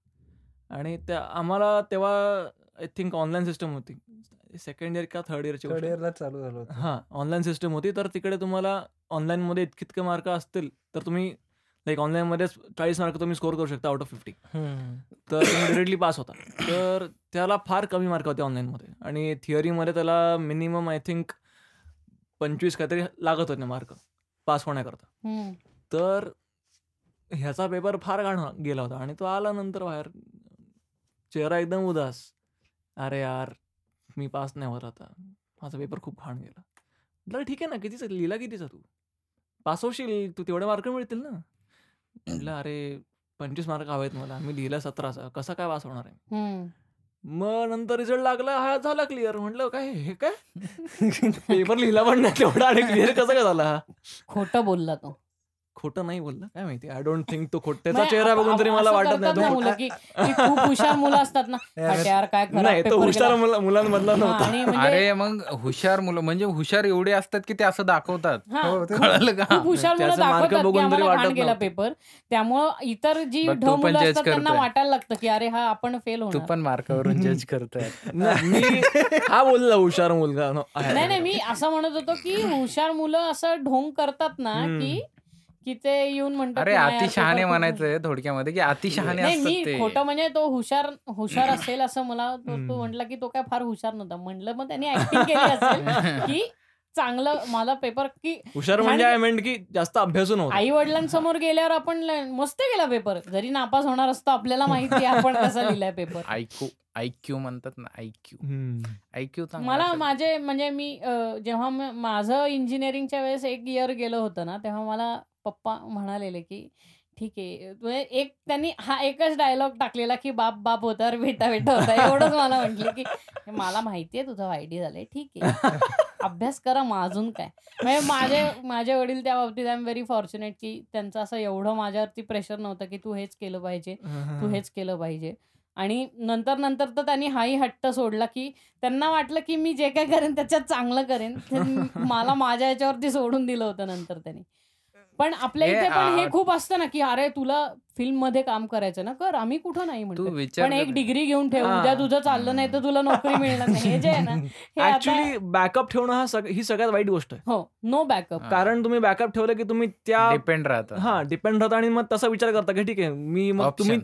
[SPEAKER 3] आणि त्या आम्हाला तेव्हा आय थिंक ऑनलाईन सिस्टम होती. सेकंड इयर का थर्ड इयरची
[SPEAKER 2] थर्ड. इयरला चालू झालं होतं.
[SPEAKER 3] हां ऑनलाईन सिस्टम होती. तर तिकडे तुम्हाला ऑनलाईनमध्ये इतके इतके मार्क असतील तर तुम्ही लाईक ऑनलाईनमध्येच चाळीस मार्क तुम्ही स्कोर करू शकता आउट ऑफ फिफ्टी. तर तुम्ही डिरेक्टली पास होता. तर त्याला फार कमी मार्क होते ऑनलाईनमध्ये आणि थिअरीमध्ये त्याला मिनिमम आय थिंक पंचवीस काहीतरी लागत होते मार्क पास होण्याकरता. तर ह्याचा पेपर फार घाण गेला होता. आणि तो आला नंतर बाहेर चेहरा एकदम उदास. अरे यार मी पास नाही होत आता. माझा पेपर खूप घाण गेला. म्हटलं ठीक आहे ना कितीचा लिहिला कितीचा तू? पास होशील तू तेवढे मार्क मिळतील ना. म्हटलं अरे पंचवीस मार्क हवेत मला. मी लिहिला सतराचा कसा काय पास होणार आहे. मग नंतर रिझल्ट लागला हा झाला क्लिअर म्हटलं काय हे काय? पेपर लिहिला पण नाही तेवढा आणि क्लिअर कसं काय झाला? हा
[SPEAKER 1] खोटं बोलला तो.
[SPEAKER 3] खोटं नाही बोलला काय माहिती आय डोंट थिंक तो खोट त्याचा चेहरा बघून तरी मला वाटत नाही
[SPEAKER 1] खूप हुशार मुलं असतात ना "हट यार काय
[SPEAKER 3] नाही तो हुशार
[SPEAKER 1] गेला."
[SPEAKER 3] मुला- मुलांमधला नव्हता
[SPEAKER 1] म्हणजे
[SPEAKER 4] अरे मग हुशार मुलं म्हणजे हुशार एवढे असतात की ते असं दाखवतात
[SPEAKER 1] हा,
[SPEAKER 4] कळलं का
[SPEAKER 1] हुशार मुलं दाखवतात
[SPEAKER 3] बघून तरी वाटत
[SPEAKER 1] गेला. पेपर त्यामुळं इतर जी ढ मुलं असतात त्यांना. वाटायला लागतं की अरे हा आपण फेल
[SPEAKER 4] तू
[SPEAKER 1] होणार
[SPEAKER 4] पण मार्कावरून जज करतोय
[SPEAKER 3] हा बोलला हुशार मुलगा.
[SPEAKER 1] नाही नाही मी असं म्हणत होतो की हुशार मुलं असं ढोंग करतात ना. की की ते येऊन म्हणतात
[SPEAKER 4] अरे
[SPEAKER 1] की नाही
[SPEAKER 4] अति
[SPEAKER 1] यार,
[SPEAKER 4] शहाणे
[SPEAKER 1] पेपर खूप-
[SPEAKER 4] म्हणायचंय थोडक्यामध्ये की अति शहाणे
[SPEAKER 1] नाही
[SPEAKER 4] असतात
[SPEAKER 1] मी खोटं म्हणजे तो हुशार हुशार असेल असं मला तो. म्हटला की तो काय फार हुशार नव्हता. म्हणलं मग त्यांनी ऍक्टिंग केली असेल की चांगलं मला पेपर की
[SPEAKER 3] हुशार म्हणजे आय मेंट की जास्त अभ्यासू नव्हता.
[SPEAKER 1] आई वडिलांसमोर गेल्यावर आपण मस्त गेला पेपर जरी नापास होणार असतो आपल्याला माहिती आहे आपण कसा लिहिलाय पेपर
[SPEAKER 4] आयक्यू आयक्यू म्हणतात ना आयक्यू
[SPEAKER 3] हम्म.
[SPEAKER 4] आयक्यू
[SPEAKER 1] मला माझे म्हणजे मी जेव्हा माझं इंजिनिअरिंगच्या वेळेस एक इयर गेलं होतं ना तेव्हा मला पप्पा म्हणालेले की ठीक आहे. म्हणजे एक त्यांनी हा एकच डायलॉग टाकलेला की बाप बाप होता बेटा बेटा होता. एवढंच मला म्हटलं की मला माहिती आहे तुझं वाईडी झालंय. ठीक आहे. अभ्यास करा मग अजून काय. म्हणजे माझे माझे वडील त्या बाबतीत आय एम व्हेरी फॉर्च्युनेट की त्यांचं असं एवढं माझ्यावरती प्रेशर नव्हतं की तू हेच केलं पाहिजे तू हेच केलं पाहिजे. आणि नंतर नंतर तर त्यांनी हाही हट्ट सोडला की त्यांना वाटलं की मी जे काय करेन त्याच्यात चांगलं करेन. मला माझ्या याच्यावरती सोडून दिलं होतं नंतर त्यांनी. पण आपल्या इथे पण हे खूप असतं ना की अरे तुला फिल्ममध्ये काम करायचं ना कर. आम्ही कुठं नाही म्हणतो पण एक. डिग्री घेऊन ठेव. उद्या तुझं चाललं नाही तर तुला नोकरी मिळणार नाही. हे जे आहे ना हे
[SPEAKER 3] ऍक्च्युली बॅकअप ठेवणं हा ही सगळ्यात वाईट गोष्ट आहे.
[SPEAKER 1] हो नो बॅकअप.
[SPEAKER 3] कारण तुम्ही बॅकअप ठेवलं की तुम्ही त्या
[SPEAKER 4] डिपेंड राहतं.
[SPEAKER 3] हा डिपेंड राहता आणि मग तसा विचार करता की ठीक आहे मी मग तुम्ही.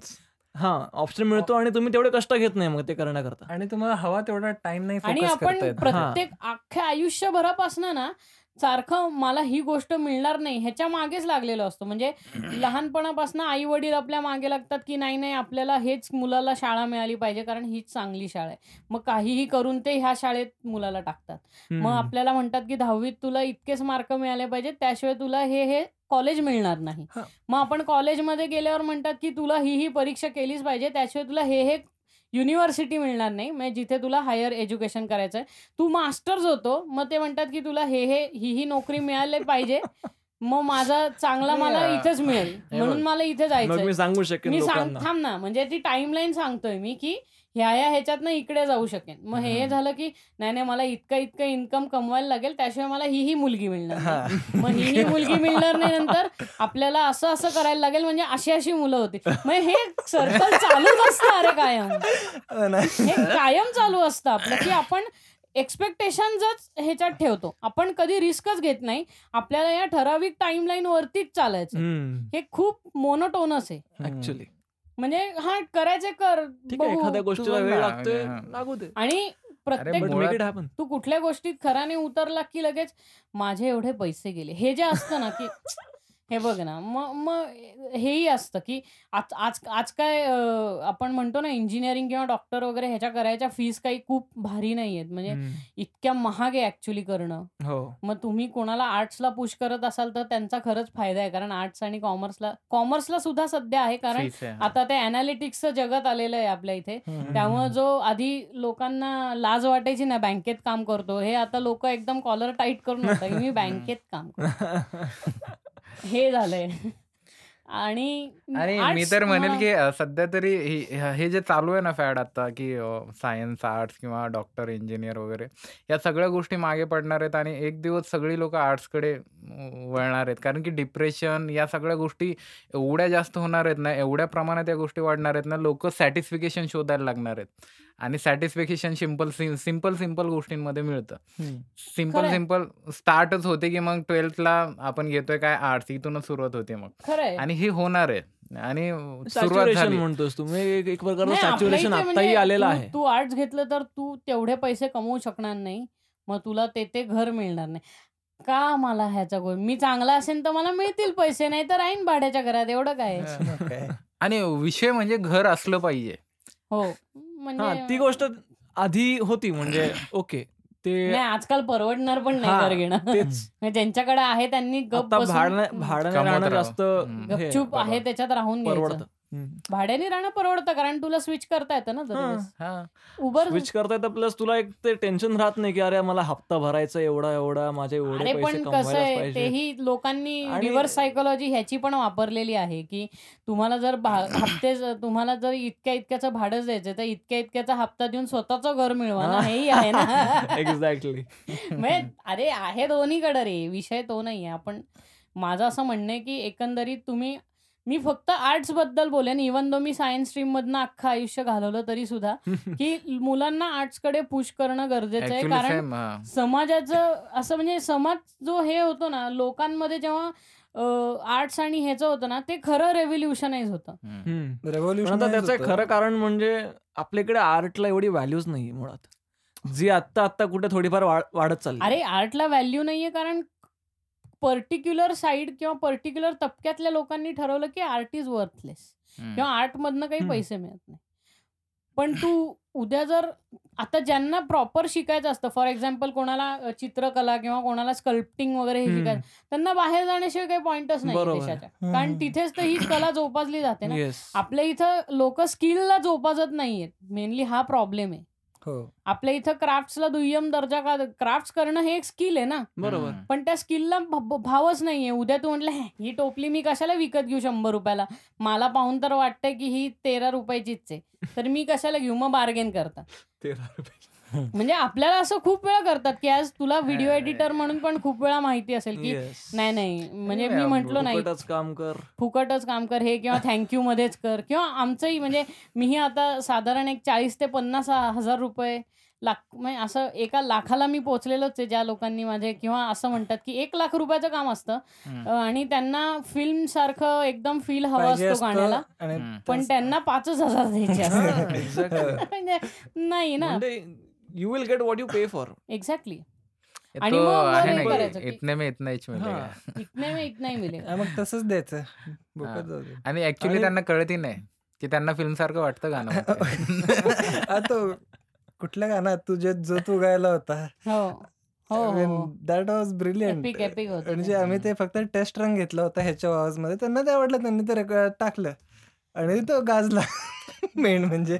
[SPEAKER 3] हा ऑप्शन मिळतो आणि तुम्ही तेवढे कष्ट घेत नाही मग ते करण्याकरता.
[SPEAKER 2] आणि तुम्हाला हवा तेवढा टाइम नाही
[SPEAKER 1] आणि
[SPEAKER 2] फोकस
[SPEAKER 1] आपण प्रत्येक अख्ख्या आयुष्यभरापासनं ना सारखं मला ही गोष्ट मिळणार नाही ह्याच्या मागेच लागलेलो असतो म्हणजे लहानपणापासून आई वडील आपल्या मागे लागतात की नाही नाही आपल्याला हेच मुलाला शाळा मिळाली पाहिजे कारण हीच चांगली शाळा आहे मग काहीही करून ते ह्या शाळेत मुलाला टाकतात मग. आपल्याला म्हणतात की दहावीत तुला इतकेच मार्क मिळाले पाहिजेत त्याशिवाय तुला हे हे कॉलेज मिळणार नाही. मग आपण कॉलेजमध्ये गेल्यावर म्हणतात की तुला ही ही परीक्षा केलीच पाहिजे त्याशिवाय तुला हे हे युनिव्हर्सिटी मिळणार नाही. म्हणजे जिथे तुला हायर एज्युकेशन करायचं आहे तू मास्टर्स होतो. मग ते म्हणतात की तुला हे हे ही ही नोकरी मिळाली पाहिजे. मग माझा चांगला मला इथेच मिळेल. म्हणून. मला इथे जायचं
[SPEAKER 3] मी सांगू शकेन
[SPEAKER 1] मी सांग थांब ना. म्हणजे ती टाइमलाईन सांगतोय मी की ह्या ह्या ह्याच्यातनं इकडे जाऊ शकेन. मग हे. झालं की नाही नाही मला इतकं इतकं इन्कम कमवायला लागेल त्याशिवाय मला ही ही मुलगी मिळणार. मग ही ही मुलगी मिळणार नाही नंतर आपल्याला असं असं करायला लागेल म्हणजे अशी अशी मुलं होती. मग हे सर्कल चालूच असतं अरे कायम.
[SPEAKER 2] हो.
[SPEAKER 1] हे कायम चालू असतं आपलं की आपण एक्सपेक्टेशनच ह्याच्यात ठेवतो. आपण कधी रिस्कच घेत नाही. आपल्याला या ठराविक टाइमलाईन वरतीच चालायचं हे खूप मोनोटोनस आहे.
[SPEAKER 3] ऍक्च्युली
[SPEAKER 1] म्हणजे हा करायचे कर
[SPEAKER 3] ठीक आहे
[SPEAKER 1] बघू.
[SPEAKER 3] एखाद्या गोष्टीला वेळ लागतोय. लागू दे
[SPEAKER 1] आणि प्रत्येक तू कुठल्या गोष्टीत खराने उतरला की लगेच माझे एवढे पैसे गेले हे जे असतं ना की हे बघ ना मग मग हेही असतं की आज आज आज काय आपण म्हणतो ना इंजिनिअरिंग किंवा डॉक्टर वगैरे ह्याच्या करायच्या फीस काही खूप भारी नाही आहेत. म्हणजे इतक्या महाग आहे ऍक्च्युली करणं.
[SPEAKER 3] हो.
[SPEAKER 1] मग तुम्ही कोणाला आर्ट्सला पुश करत असाल तर त्यांचा खरंच फायदा आहे. कारण आर्ट्स आणि कॉमर्सला कॉमर्सला सुद्धा सध्या आहे. कारण. आता ते अनालिटिक्सचं जगत आलेलं आहे आपल्या इथे. त्यामुळे जो आधी लोकांना लाज वाटायची ना बँकेत काम करतो. हे आता लोक एकदम कॉलर टाईट करून होतं की मी बँकेत काम करतो. हे झालंय. आणि
[SPEAKER 4] मी तर म्हणेल की सध्या तरी हे हे जे चालू आहे ना फॅड आता की सायन्स आर्ट्स किंवा डॉक्टर इंजिनियर वगैरे या सगळ्या गोष्टी मागे पडणार आहेत आणि एक दिवस सगळी लोक आर्ट्सकडे वळणार आहेत. कारण की डिप्रेशन या सगळ्या गोष्टी एवढ्या जास्त होणार आहेत ना एवढ्या प्रमाणात या गोष्टी वाढणार आहेत ना लोक सॅटिस्फिकेशन शोधायला लागणार आहेत. आणि सॅटिस्फिकेशन सिंपल सिंपल सिंपल गोष्टींमध्ये मिळतं.
[SPEAKER 1] सिंपल.
[SPEAKER 4] सिंपल स्टार्टच होते की मग ट्वेल्थला आपण घेतोय काय? आर्ट्स इथूनच सुरुवात होते मग. आणि हे होणार आहे. आणि सुरुवात झाली
[SPEAKER 3] म्हणतोस तुम्ही एक- प्रकारचं सॅच्युरेशन आताही
[SPEAKER 1] म्हणजे
[SPEAKER 3] आलेलं
[SPEAKER 1] तू-
[SPEAKER 3] आहे.
[SPEAKER 1] तू आर्ट्स घेतलं तर तू तेवढे पैसे कमवू शकणार नाही. मग तुला ते ते घर मिळणार नाही. का मला ह्याचा गोल? मी चांगला असेल तर मला मिळतील पैसे नाही तर राहीन भाड्याच्या घरात. एवढं काय.
[SPEAKER 4] आणि विषय म्हणजे घर असलं पाहिजे.
[SPEAKER 1] हो.
[SPEAKER 3] हा
[SPEAKER 1] म्हणजे
[SPEAKER 3] ती गोष्ट आधी होती म्हणजे ओके ते
[SPEAKER 1] नाही आजकाल परवडणार पण नाही घेणं. म्हणजे ज्यांच्याकडे आहे त्यांनी गप
[SPEAKER 3] भाडं
[SPEAKER 4] राहावं.
[SPEAKER 3] जास्त
[SPEAKER 1] गपचूप आहे. त्याच्यात राहून
[SPEAKER 3] परवडतं.
[SPEAKER 1] भाड्याने राहणं परवडतं कारण तुला स्विच करता येतं ना
[SPEAKER 4] हा.
[SPEAKER 1] उबर
[SPEAKER 3] स्विच करता येतं प्लस तुला एक ते टेन्शन राहत नाही की अरे मला हप्ता भरायचा एवढा एवढा माझे एवढे
[SPEAKER 1] पण कसं आहे तेही लोकांनी रिव्हर्स सायकोलॉजी ह्याची पण वापरलेली आहे की तुम्हाला जर हप्ते तुम्हाला जर इतक्या इतक्याचं भाडं द्यायचं तर इतक्या इतक्याचा हप्ता देऊन स्वतःचं घर मिळवा ना. हेही आहे ना.
[SPEAKER 3] एक्झॅक्टली
[SPEAKER 1] म्हणजे अरे आहे दोन्हीकडे रे विषय तो नाही आहे आपण माझं असं म्हणणं आहे की एकंदरीत तुम्ही मी फक्त आर्ट्सबद्दल बोलेन इवन दो मी सायन्स स्ट्रीम मधनं अख्खं आयुष्य घालवलं तरी सुद्धा की मुलांना आर्ट्सकडे पुश करणं गरजेचं आहे. कारण
[SPEAKER 4] सेम
[SPEAKER 1] समाजाचं असं म्हणजे समाज जो हे होतो ना लोकांमध्ये जेव्हा आर्ट्स आणि ह्याचं होतं ना ते खरं रेव्होल्युशनाइज होतं.
[SPEAKER 3] आता त्याचं
[SPEAKER 2] होतं.
[SPEAKER 3] खरं कारण म्हणजे आपल्याकडे आर्टला एवढी व्हॅल्यूच नाही मुळात. जी आत्ता आत्ता कुठे थोडीफार वाढ- वाढत चालली.
[SPEAKER 1] अरे आर्टला व्हॅल्यू नाहीये कारण पर्टिक्युलर साईड किंवा पर्टिक्युलर तबक्यातल्या लोकांनी ठरवलं की आर्ट इज वर्थलेस. किंवा आर्ट मधनं काही. पैसे मिळत नाही पण तू उद्या जर आता ज्यांना प्रॉपर शिकायचं असतं फॉर एक्झाम्पल कोणाला चित्रकला किंवा कोणाला स्कल्प्टिंग वगैरे हे. शिकायचं त्यांना बाहेर जाण्याशिवाय काही पॉइंटच नाही. देशाच्या. कारण तिथेच तर ही कला जोपासली जाते ना आपल्या इथं लोक स्किलला जोपासत नाहीयेत मेनली हा प्रॉब्लेम आहे
[SPEAKER 2] हो.
[SPEAKER 1] आपल्या इथं क्राफ्ट्सला दुय्यम दर्जा का क्राफ्ट्स करणं हे एक स्किल आहे ना.
[SPEAKER 3] बरोबर.
[SPEAKER 1] पण त्या स्किलला भावच नाहीये. उद्या तू म्हटलं, "हे, टोपली मी कशाला विकत घेऊ ₹100 ला? मला पाहून तर वाटतंय की ही ₹13 चीच आहे. तर मी कशाला घेऊ?" मग बार्गेन करतात.
[SPEAKER 3] ₹13
[SPEAKER 1] म्हणजे आपल्याला असं खूप वेळा करतात, की आज तुला व्हिडिओ! एडिटर म्हणून पण खूप वेळा माहिती असेल, की. नाही, नाही म्हणजे मी म्हटलो नाही.
[SPEAKER 3] फुकटच काम कर.
[SPEAKER 1] फुकटच काम कर हे किंवा थँक यू मध्येच कर किंवा आमचंही म्हणजे मीही आता साधारण एक 40 ते 50 हजार रुपये लाख म्हणजे असं एका लाखाला मी पोहोचलेलोच आहे ज्या लोकांनी माझे किंवा असं म्हणतात की एक लाख रुपयाचं काम असतं आणि त्यांना फिल्म सारखं एकदम फील हवा असतो गाण्याला. पण त्यांना पाचच हजार द्यायचे असतात. म्हणजे नाही ना
[SPEAKER 3] म्हणजे you will get what you pay for.
[SPEAKER 1] Exactly आणि
[SPEAKER 4] इतने में इतना हिच मिलेगा.
[SPEAKER 1] इतने में इतना ही मिलेगा
[SPEAKER 2] मग तसंच द्यायचं.
[SPEAKER 4] आणि
[SPEAKER 2] आणि
[SPEAKER 4] त्यांना कळतही नाही, की त्यांना फिल्मसारखं वाटतं गाणं
[SPEAKER 2] तो कुठल्या गाण्यात तुझे जो तू गायला होता. That was brilliant. म्हणजे. आम्ही ते फक्त टेस्ट रन घेतला होता ह्याच्या आवाजमध्ये. त्यांना ते आवडलं. त्यांनी ते रेकॉर्ड टाकलं आणि तो गाजला. मेन म्हणजे.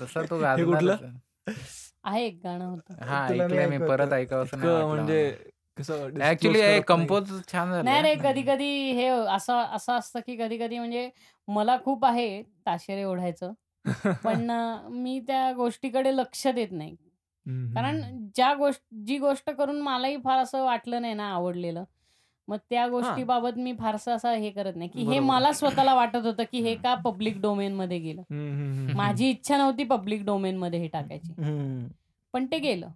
[SPEAKER 4] तसा तो
[SPEAKER 3] कुठलं?
[SPEAKER 4] गाजणारच.
[SPEAKER 1] आहे एक गाणं होतं
[SPEAKER 4] हां,
[SPEAKER 2] तुला
[SPEAKER 4] ऐकलंय मी. परत
[SPEAKER 2] तर.
[SPEAKER 4] ऐकावंसं नाही
[SPEAKER 3] इतकं
[SPEAKER 4] वाटलं
[SPEAKER 3] म्हणजे
[SPEAKER 4] मला.
[SPEAKER 3] कसं
[SPEAKER 4] ॲक्चुअली
[SPEAKER 3] डिस्क्लोज
[SPEAKER 4] हे
[SPEAKER 3] करत नाही.
[SPEAKER 4] कंपोज छान.
[SPEAKER 1] नाही रे कधी कधी हे असं असं असतं की कधी कधी म्हणजे मला खूप आहे ताशेरे ओढायचं पण अं, मी त्या गोष्टीकडे लक्ष देत नाही कारण. ज्या गोष्ट जी गोष्ट करून मलाही फार असं वाटलं नाही ना आवडलेलं मग त्या गोष्टीबाबत मी फारसं असं हे करत नाही की हे. मला स्वतःला वाटत होतं की हे का पब्लिक डोमेन मध्ये गेलं
[SPEAKER 3] हं, हं, हं.
[SPEAKER 1] माझी इच्छा नव्हती पब्लिक डोमेन मध्ये हे टाकायची
[SPEAKER 2] हं.
[SPEAKER 1] पण ते गेलं.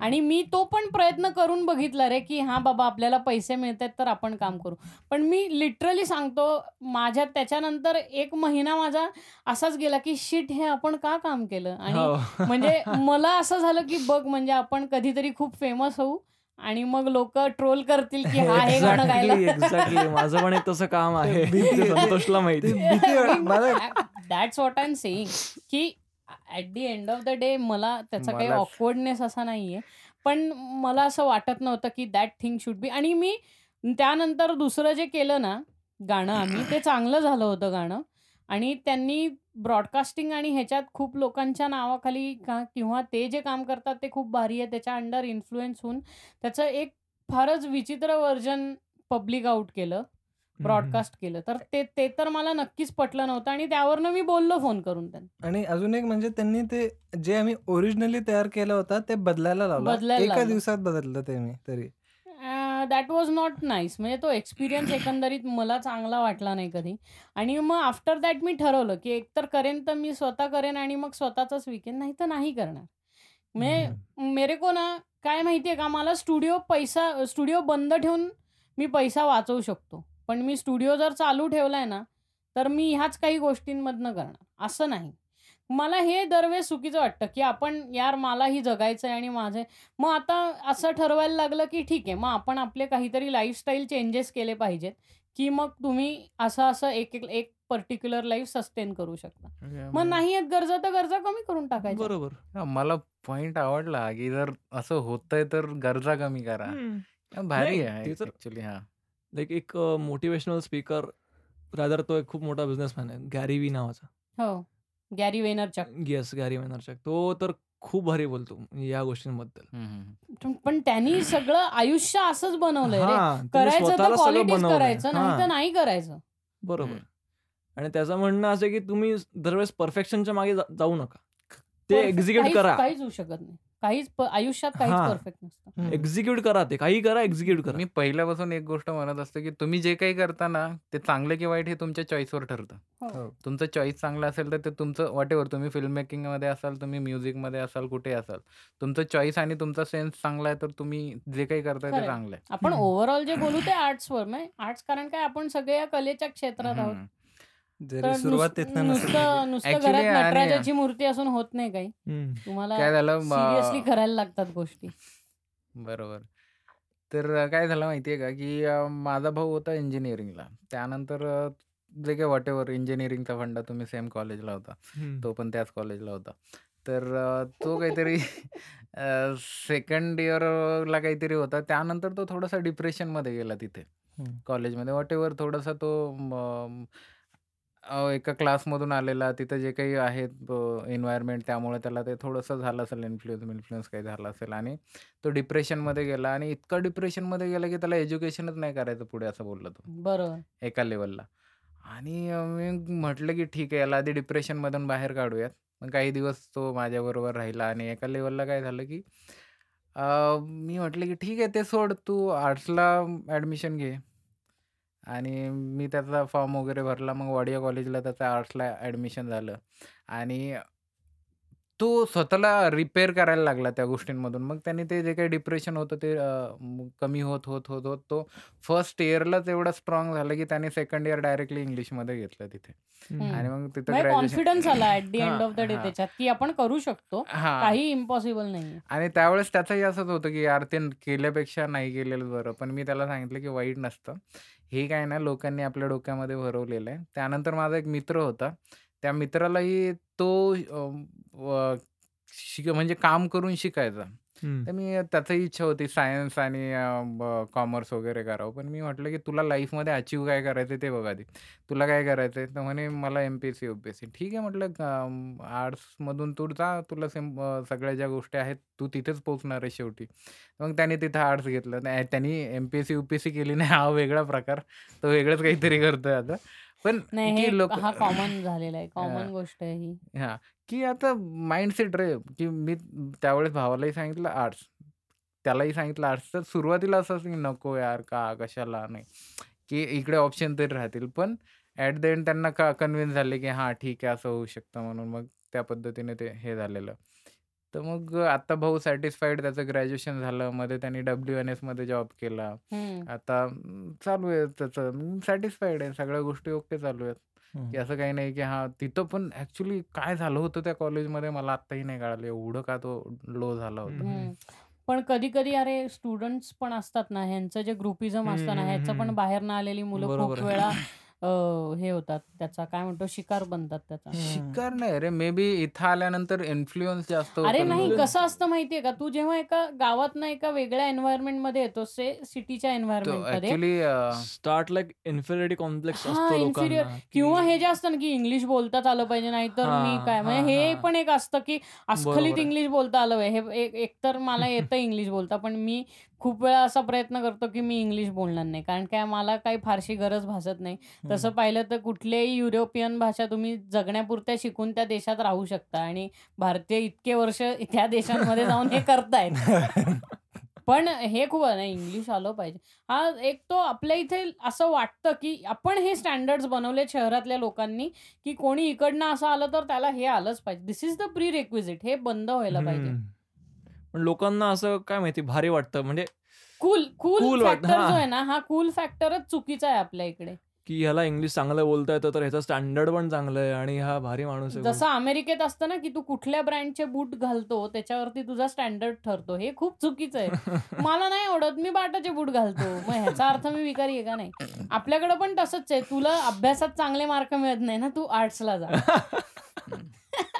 [SPEAKER 1] आणि मी तो पण प्रयत्न करून बघितला रे की हा बाबा आपल्याला पैसे मिळत आहेत तर आपण काम करू पण मी लिटरली सांगतो माझ्या त्याच्यानंतर एक महिना माझा असाच गेला की शिट हे आपण का काम केलं आणि
[SPEAKER 3] हो.
[SPEAKER 1] म्हणजे मला असं झालं की बघ म्हणजे आपण कधीतरी खूप फेमस होऊ आणि मग लोक ट्रोल करतील की हा हे गाणं गायला.
[SPEAKER 3] एक्झॅक्टली माझं पण एक तसं काम आहे. संतोषला माहिती.
[SPEAKER 1] That's what I am saying की at the end of the day मला त्याचा काही ऑकवर्डनेस असा नाहीये. पण मला असं वाटत नव्हतं की दॅट थिंग शुड बी आणि मी त्यानंतर दुसरं जे केलं ना गाणं आम्ही ते चांगलं झालं होतं गाणं. आणि त्यांनी ब्रॉडकास्टिंग आणि ह्याच्यात खूप लोकांच्या नावाखाली का किंवा ते जे काम करतात ते खूप भारी आहे त्याच्या अंडर इन्फ्लुएन्स होऊन त्याचं एक फारच विचित्र व्हर्जन पब्लिक आउट केलं ब्रॉडकास्ट केलं तर ते ते तर मला नक्कीच पटलं नव्हतं आणि त्यावरनं मी बोललो फोन करून त्यांना
[SPEAKER 2] आणि अजून एक म्हणजे त्यांनी ते जे आम्ही ओरिजिनली तयार केलं होतं ते बदलायला लावलं. एका. दिवसात बदललं ते मी तरी.
[SPEAKER 1] दॅट वॉज नॉट नाईस म्हणजे तो एक्सपिरियन्स एकंदरीत मला चांगला वाटला नाही कधी. आणि मग आफ्टर दॅट मी ठरवलं की एकतर करेन तर मी स्वतः करेन आणि मग स्वतःचाच विकेन नाही तर नाही करणार. म्हणजे मेरे को ना काय माहितीये का मला स्टुडिओ पैसा स्टुडिओ बंद ठेवून मी पैसा वाचवू शकतो. पण मी स्टुडिओ जर चालू ठेवलाय ना तर मी ह्याच काही गोष्टींमधनं करणार. असं नाही. मला हे दरवेळेस चुकीचं वाटतं की आपण यार मलाही जगायचं आहे आणि माझे मग आता असं ठरवायला लागलं की ठीक आहे मग आपण आपले काहीतरी लाईफस्टाईल चेंजेस केले पाहिजेत की मग तुम्ही असं असं एक एक एक पर्टिक्युलर लाईफ सस्टेन करू शकता. मग नाही आहेत गरजा तर गरजा कमी करून टाकायच्या.
[SPEAKER 3] बरोबर.
[SPEAKER 4] मला पॉइंट आवडला, की जर असं होतंय तर गरजा कमी करा. भारी आहे हां.
[SPEAKER 3] लाईक एक मोटिवेशनल स्पीकर रादर तो एक खूप मोठा बिझनेसमॅन आहे गॅरी वी नावाचा.
[SPEAKER 1] हो. Gary Vaynerchuk
[SPEAKER 3] yes Gary Vaynerchuk तो तर खूप भारी बोलतो या गोष्टींबद्दल.
[SPEAKER 1] पण त्यांनी सगळं आयुष्य असंच बनवलंय
[SPEAKER 3] हां,
[SPEAKER 1] करायचं तर. करायचं नाही तर
[SPEAKER 3] हां,
[SPEAKER 1] नाही करायचं.
[SPEAKER 3] बरोबर.
[SPEAKER 4] हं.
[SPEAKER 3] आणि त्याचं म्हणणं असं आहे की तुम्ही दरवेळेस परफेक्शनच्या मागे जाऊ नका. ते एक्झिक्यूट करा.
[SPEAKER 1] काहीच होऊ शकत नाही. काहीच प- आयुष्यात काहीच
[SPEAKER 3] हां.
[SPEAKER 1] परफेक्ट नसतं
[SPEAKER 2] हं.
[SPEAKER 3] एक्झिक्यूट करा ते काही करा एक्झिक्यूट करा
[SPEAKER 4] मी पहिल्यापासून एक गोष्ट म्हणत असतो, की तुम्ही जे काही करता ना, ते चांगलं की वाईट हे तुमच्या चॉईसवर ठरतं.
[SPEAKER 2] हो.
[SPEAKER 4] तुमचं चॉईस चांगलं असेल तर ते तुमचं व्हॉटएव्हर तुम्ही फिल्म मेकिंगमध्ये असाल, तुम्ही म्युझिकमध्ये असाल, कुठेही असाल. तुमचं चॉईस आणि तुमचा सेन्स चांगला आहे तर तुम्ही जे काही करताय ते
[SPEAKER 1] खरंय.
[SPEAKER 4] चांगलं आहे.
[SPEAKER 1] आपण
[SPEAKER 2] हं.
[SPEAKER 1] ओव्हरऑल जे बोलू ते आर्ट्सवर म्हणजे आर्ट्स कारण काय आपण सगळे या कलेच्या क्षेत्रात आहोत
[SPEAKER 4] हं.
[SPEAKER 2] जरी
[SPEAKER 1] तर
[SPEAKER 2] सुरुवात
[SPEAKER 1] नुसतं घरात नटराजाची मूर्ती असून होत नाही काही. तुम्हाला
[SPEAKER 4] काय झालं
[SPEAKER 1] सिरियसली करायला लागतात गोष्टी
[SPEAKER 4] बरोबर. तर काय झालं माहिती आहे का, की माझा भाऊ होता इंजिनिअरिंगला. त्यानंतर जे काही व्हॉटएव्हर इंजिनिअरिंगचा फंडा तुम्ही सेम कॉलेजला होता. तो पण त्याच कॉलेजला होता. तर तो काहीतरी सेकंड इयरला काहीतरी होता. त्यानंतर तो थोडासा डिप्रेशनमध्ये गेला तिथे. कॉलेजमध्ये. व्हॉटएव्हर थोडासा तो अ, एका क्लासमधून आलेला. तिथं जे काही आहेत एन्व्हायर्नमेंट त्यामुळे त्याला ते थोडंसं झालं असेल इन्फ्लुअन्स-विन्फ्लुअन्स काही झाला असेल आणि तो डिप्रेशनमध्ये गेला आणि इतका डिप्रेशनमध्ये गेला, की त्याला एज्युकेशनच नाही करायचं पुढे असं बोलला तो.
[SPEAKER 1] बरोबर.
[SPEAKER 4] एका लेव्हलला. आणि अ, मी म्हटलं, की ठीक आहे याला आधी डिप्रेशनमधून बाहेर काढूयात. मग काही दिवस तो माझ्याबरोबर राहिला आणि एका लेव्हलला काय झालं, की अ, मी म्हटलं, की "ठीक आहे ते सोड तू आर्ट्सला ॲडमिशन घे." आणि मी त्याचा फॉर्म वगैरे भरला. मग वाडिया कॉलेजला त्याचं आर्ट्सला ॲडमिशन झालं आणि तो स्वतःला रिपेअर करायला लागला त्या गोष्टींमधून. मग त्याने ते जे काही डिप्रेशन होतं ते अ, कमी होत, होत, होत, होत तो फर्स्ट इयरलाच एवढा स्ट्राँग झाला, की त्याने सेकंड इयर डायरेक्टली इंग्लिशमध्ये घेतलं तिथे. आणि
[SPEAKER 1] हं.
[SPEAKER 4] मग तिथं
[SPEAKER 1] म्हणजे
[SPEAKER 4] ग्रॅज्युएशन
[SPEAKER 1] कॉन्फिडन्स आला ॲट द एंड
[SPEAKER 4] हां,
[SPEAKER 1] ऑफ द डे
[SPEAKER 4] हां.
[SPEAKER 1] त्याच्यात, की आपण करू शकतो.
[SPEAKER 4] हां.
[SPEAKER 1] काही इम्पॉसिबल नाहीये.
[SPEAKER 4] आणि त्यावेळेस त्याचंही असंच होतं, की यार ते केल्यापेक्षा नाही केलेलं बरं. पण मी त्याला सांगितलं, की वाईट नसतं. हे काय ना लोकांनी आपल्या डोक्यामध्ये भरवलेलं आहे. त्यानंतर माझा एक मित्र होता. त्या मित्रालाही तो अ, अ, शिक म्हणजे काम करून शिकायचा.
[SPEAKER 3] हं.
[SPEAKER 4] तर मी त्याचंही इच्छा होती सायन्स आणि अ, ब कॉमर्स वगैरे करावं. पण मी म्हटलं, की "तुला लाईफमध्ये अचीव्ह काय करायचं ते बघ आधी. तुला काय करायचंय?" तर म्हणे, "मला एम-पी-एस-सी, यू-पी-एस-सी." ठीक आहे म्हटलं अ, आर्ट्समधून तू जा. तुला सेम अ, सगळ्या ज्या गोष्टी आहेत तू तिथेच पोहोचणार आहे शेवटी. मग त्याने तिथं आर्ट्स घेतलं. नाही त्यांनी एम-पी-एस-सी, यू-पी-एस-सी केली नाही हा वेगळा प्रकार. तो वेगळंच काहीतरी करतोय आता. पण
[SPEAKER 1] नाही हे
[SPEAKER 4] की लोक
[SPEAKER 1] हा कॉमन झालेला आहे.
[SPEAKER 4] हां.
[SPEAKER 1] कॉमन गोष्ट आहे ही.
[SPEAKER 4] हां, की आता माइंडसेट रे, की मी त्यावेळेस भावालाही सांगितलं आर्ट्स. त्यालाही सांगितलं आर्ट्स. तर सुरुवातीला असं की नको यार का, कशाला नाही. की इकडे ऑप्शन तरी राहतील. पण ॲट द एंड त्यांना का कन्विन्स झाले, की हां, ठीक आहे असं होऊ शकतं म्हणून मग त्या पद्धतीने ते हे झालेलं. तर मग आता भाऊ सॅटिस्फाईड त्याचं ग्रॅज्युएशन झालं. मध्ये त्यांनी डब्ल्यू-एन-एसमध्ये जॉब केला.
[SPEAKER 1] हं.
[SPEAKER 4] आता अं, चालू आहे त्याचं सॅटिस्फाईड आहे. सगळ्या गोष्टी ओके चालू आहेत. की
[SPEAKER 3] हं.
[SPEAKER 4] असं काही नाही, की हां, तिथं पण ॲक्चुअली काय झालं होतं त्या कॉलेजमध्ये मला आत्ताही नाही कळालं. एवढं का तो लो झाला
[SPEAKER 3] हं,
[SPEAKER 4] होता.
[SPEAKER 3] हं.
[SPEAKER 1] हं. पण कधी-कधी अरे स्टुडंट्स पण असतात ना, ह्यांचं जे ग्रुपिझम
[SPEAKER 3] हं,
[SPEAKER 1] असतं ना,
[SPEAKER 3] हं,
[SPEAKER 1] ह्याचं पण
[SPEAKER 3] हं.
[SPEAKER 1] बाहेरनं आलेली मुलं खूप
[SPEAKER 3] बरोबर आहे.
[SPEAKER 1] वेळा अ, हे होतात त्याचा काय म्हणतो शिकार बनतात त्याचा.
[SPEAKER 3] हं.
[SPEAKER 4] शिकार नाही रे, मे बी इथं आल्यानंतर इन्फ्लुअन्स जास्त
[SPEAKER 1] अरे
[SPEAKER 4] होतं
[SPEAKER 1] नाही कसं असतं माहितीये का, तू जेव्हा एका गावातनं एका वेगळ्या एन्व्हायर्नमेंटमध्ये येतोस ते सिटीच्या
[SPEAKER 4] तो
[SPEAKER 3] स्टार्ट लाइक इन्फेरियरिटी कॉम्प्लेक्स
[SPEAKER 1] हां,
[SPEAKER 3] असतो
[SPEAKER 1] इन्फिरियर
[SPEAKER 3] लोकांना,
[SPEAKER 1] किंवा
[SPEAKER 3] की
[SPEAKER 1] हे जे असतं ना, की इंग्लिश बोलताच आलं पाहिजे, नाहीतर मी
[SPEAKER 3] हां,
[SPEAKER 1] काय म्हणजे
[SPEAKER 3] हां,
[SPEAKER 1] हे
[SPEAKER 3] हां.
[SPEAKER 1] पण एक असतं, की अस्खलित
[SPEAKER 3] बरोबर आहे.
[SPEAKER 1] इंग्लिश बोलता आलं पाहिजे. हे एक एकतर मला येतं इंग्लिश बोलता, पण मी खूप वेळा असा प्रयत्न करतो, की मी इंग्लिश बोलणार नाही. कारण काय मला काही फारशी गरज भासत नाही. तसं. पाहिलं तर कुठल्याही युरोपियन भाषा तुम्ही जगण्यापुरत्या शिकून त्या देशात राहू शकता आणि भारतीय इतके वर्ष त्या देशांमध्ये जाऊन हे करतायत. पण हे खूप आहे ना, इंग्लिश आलं पाहिजे. हा एक तो आपल्या इथे असं वाटतं, की आपण हे स्टँडर्ड्स बनवलेत शहरातल्या लोकांनी, की कोणी इकडनं असं आलं तर त्याला हे आलंच पाहिजे. This is the prerequisite हे बंद व्हायला पाहिजे.
[SPEAKER 3] पण लोकांना असं काय माहिती भारी वाटतं म्हणजे
[SPEAKER 1] कूल कूल फॅक्टर जो आहे. ना, हा कूल फॅक्टरच चुकीचा आहे आपल्या इकडे.
[SPEAKER 3] की ह्याला इंग्लिश चांगलं बोलता येतं, तर ह्याचं स्टँडर्ड पण चांगलं आहे आणि हा भारी माणूस आहे.
[SPEAKER 1] जसं अमेरिकेत असतं ना, की तू कुठल्या ब्रँडचे बूट घालतो त्याच्यावरती तुझा स्टँडर्ड ठरतो. हे खूप चुकीचं आहे. मला नाही आवडत, मी बाटाचे बूट घालतो. मग ह्याचा अर्थ मी विकारी आहे का नाही? आपल्याकडे पण तसंच आहे. तुला अभ्यासात चांगले मार्क मिळत नाही ना, तू आर्ट्सला जा.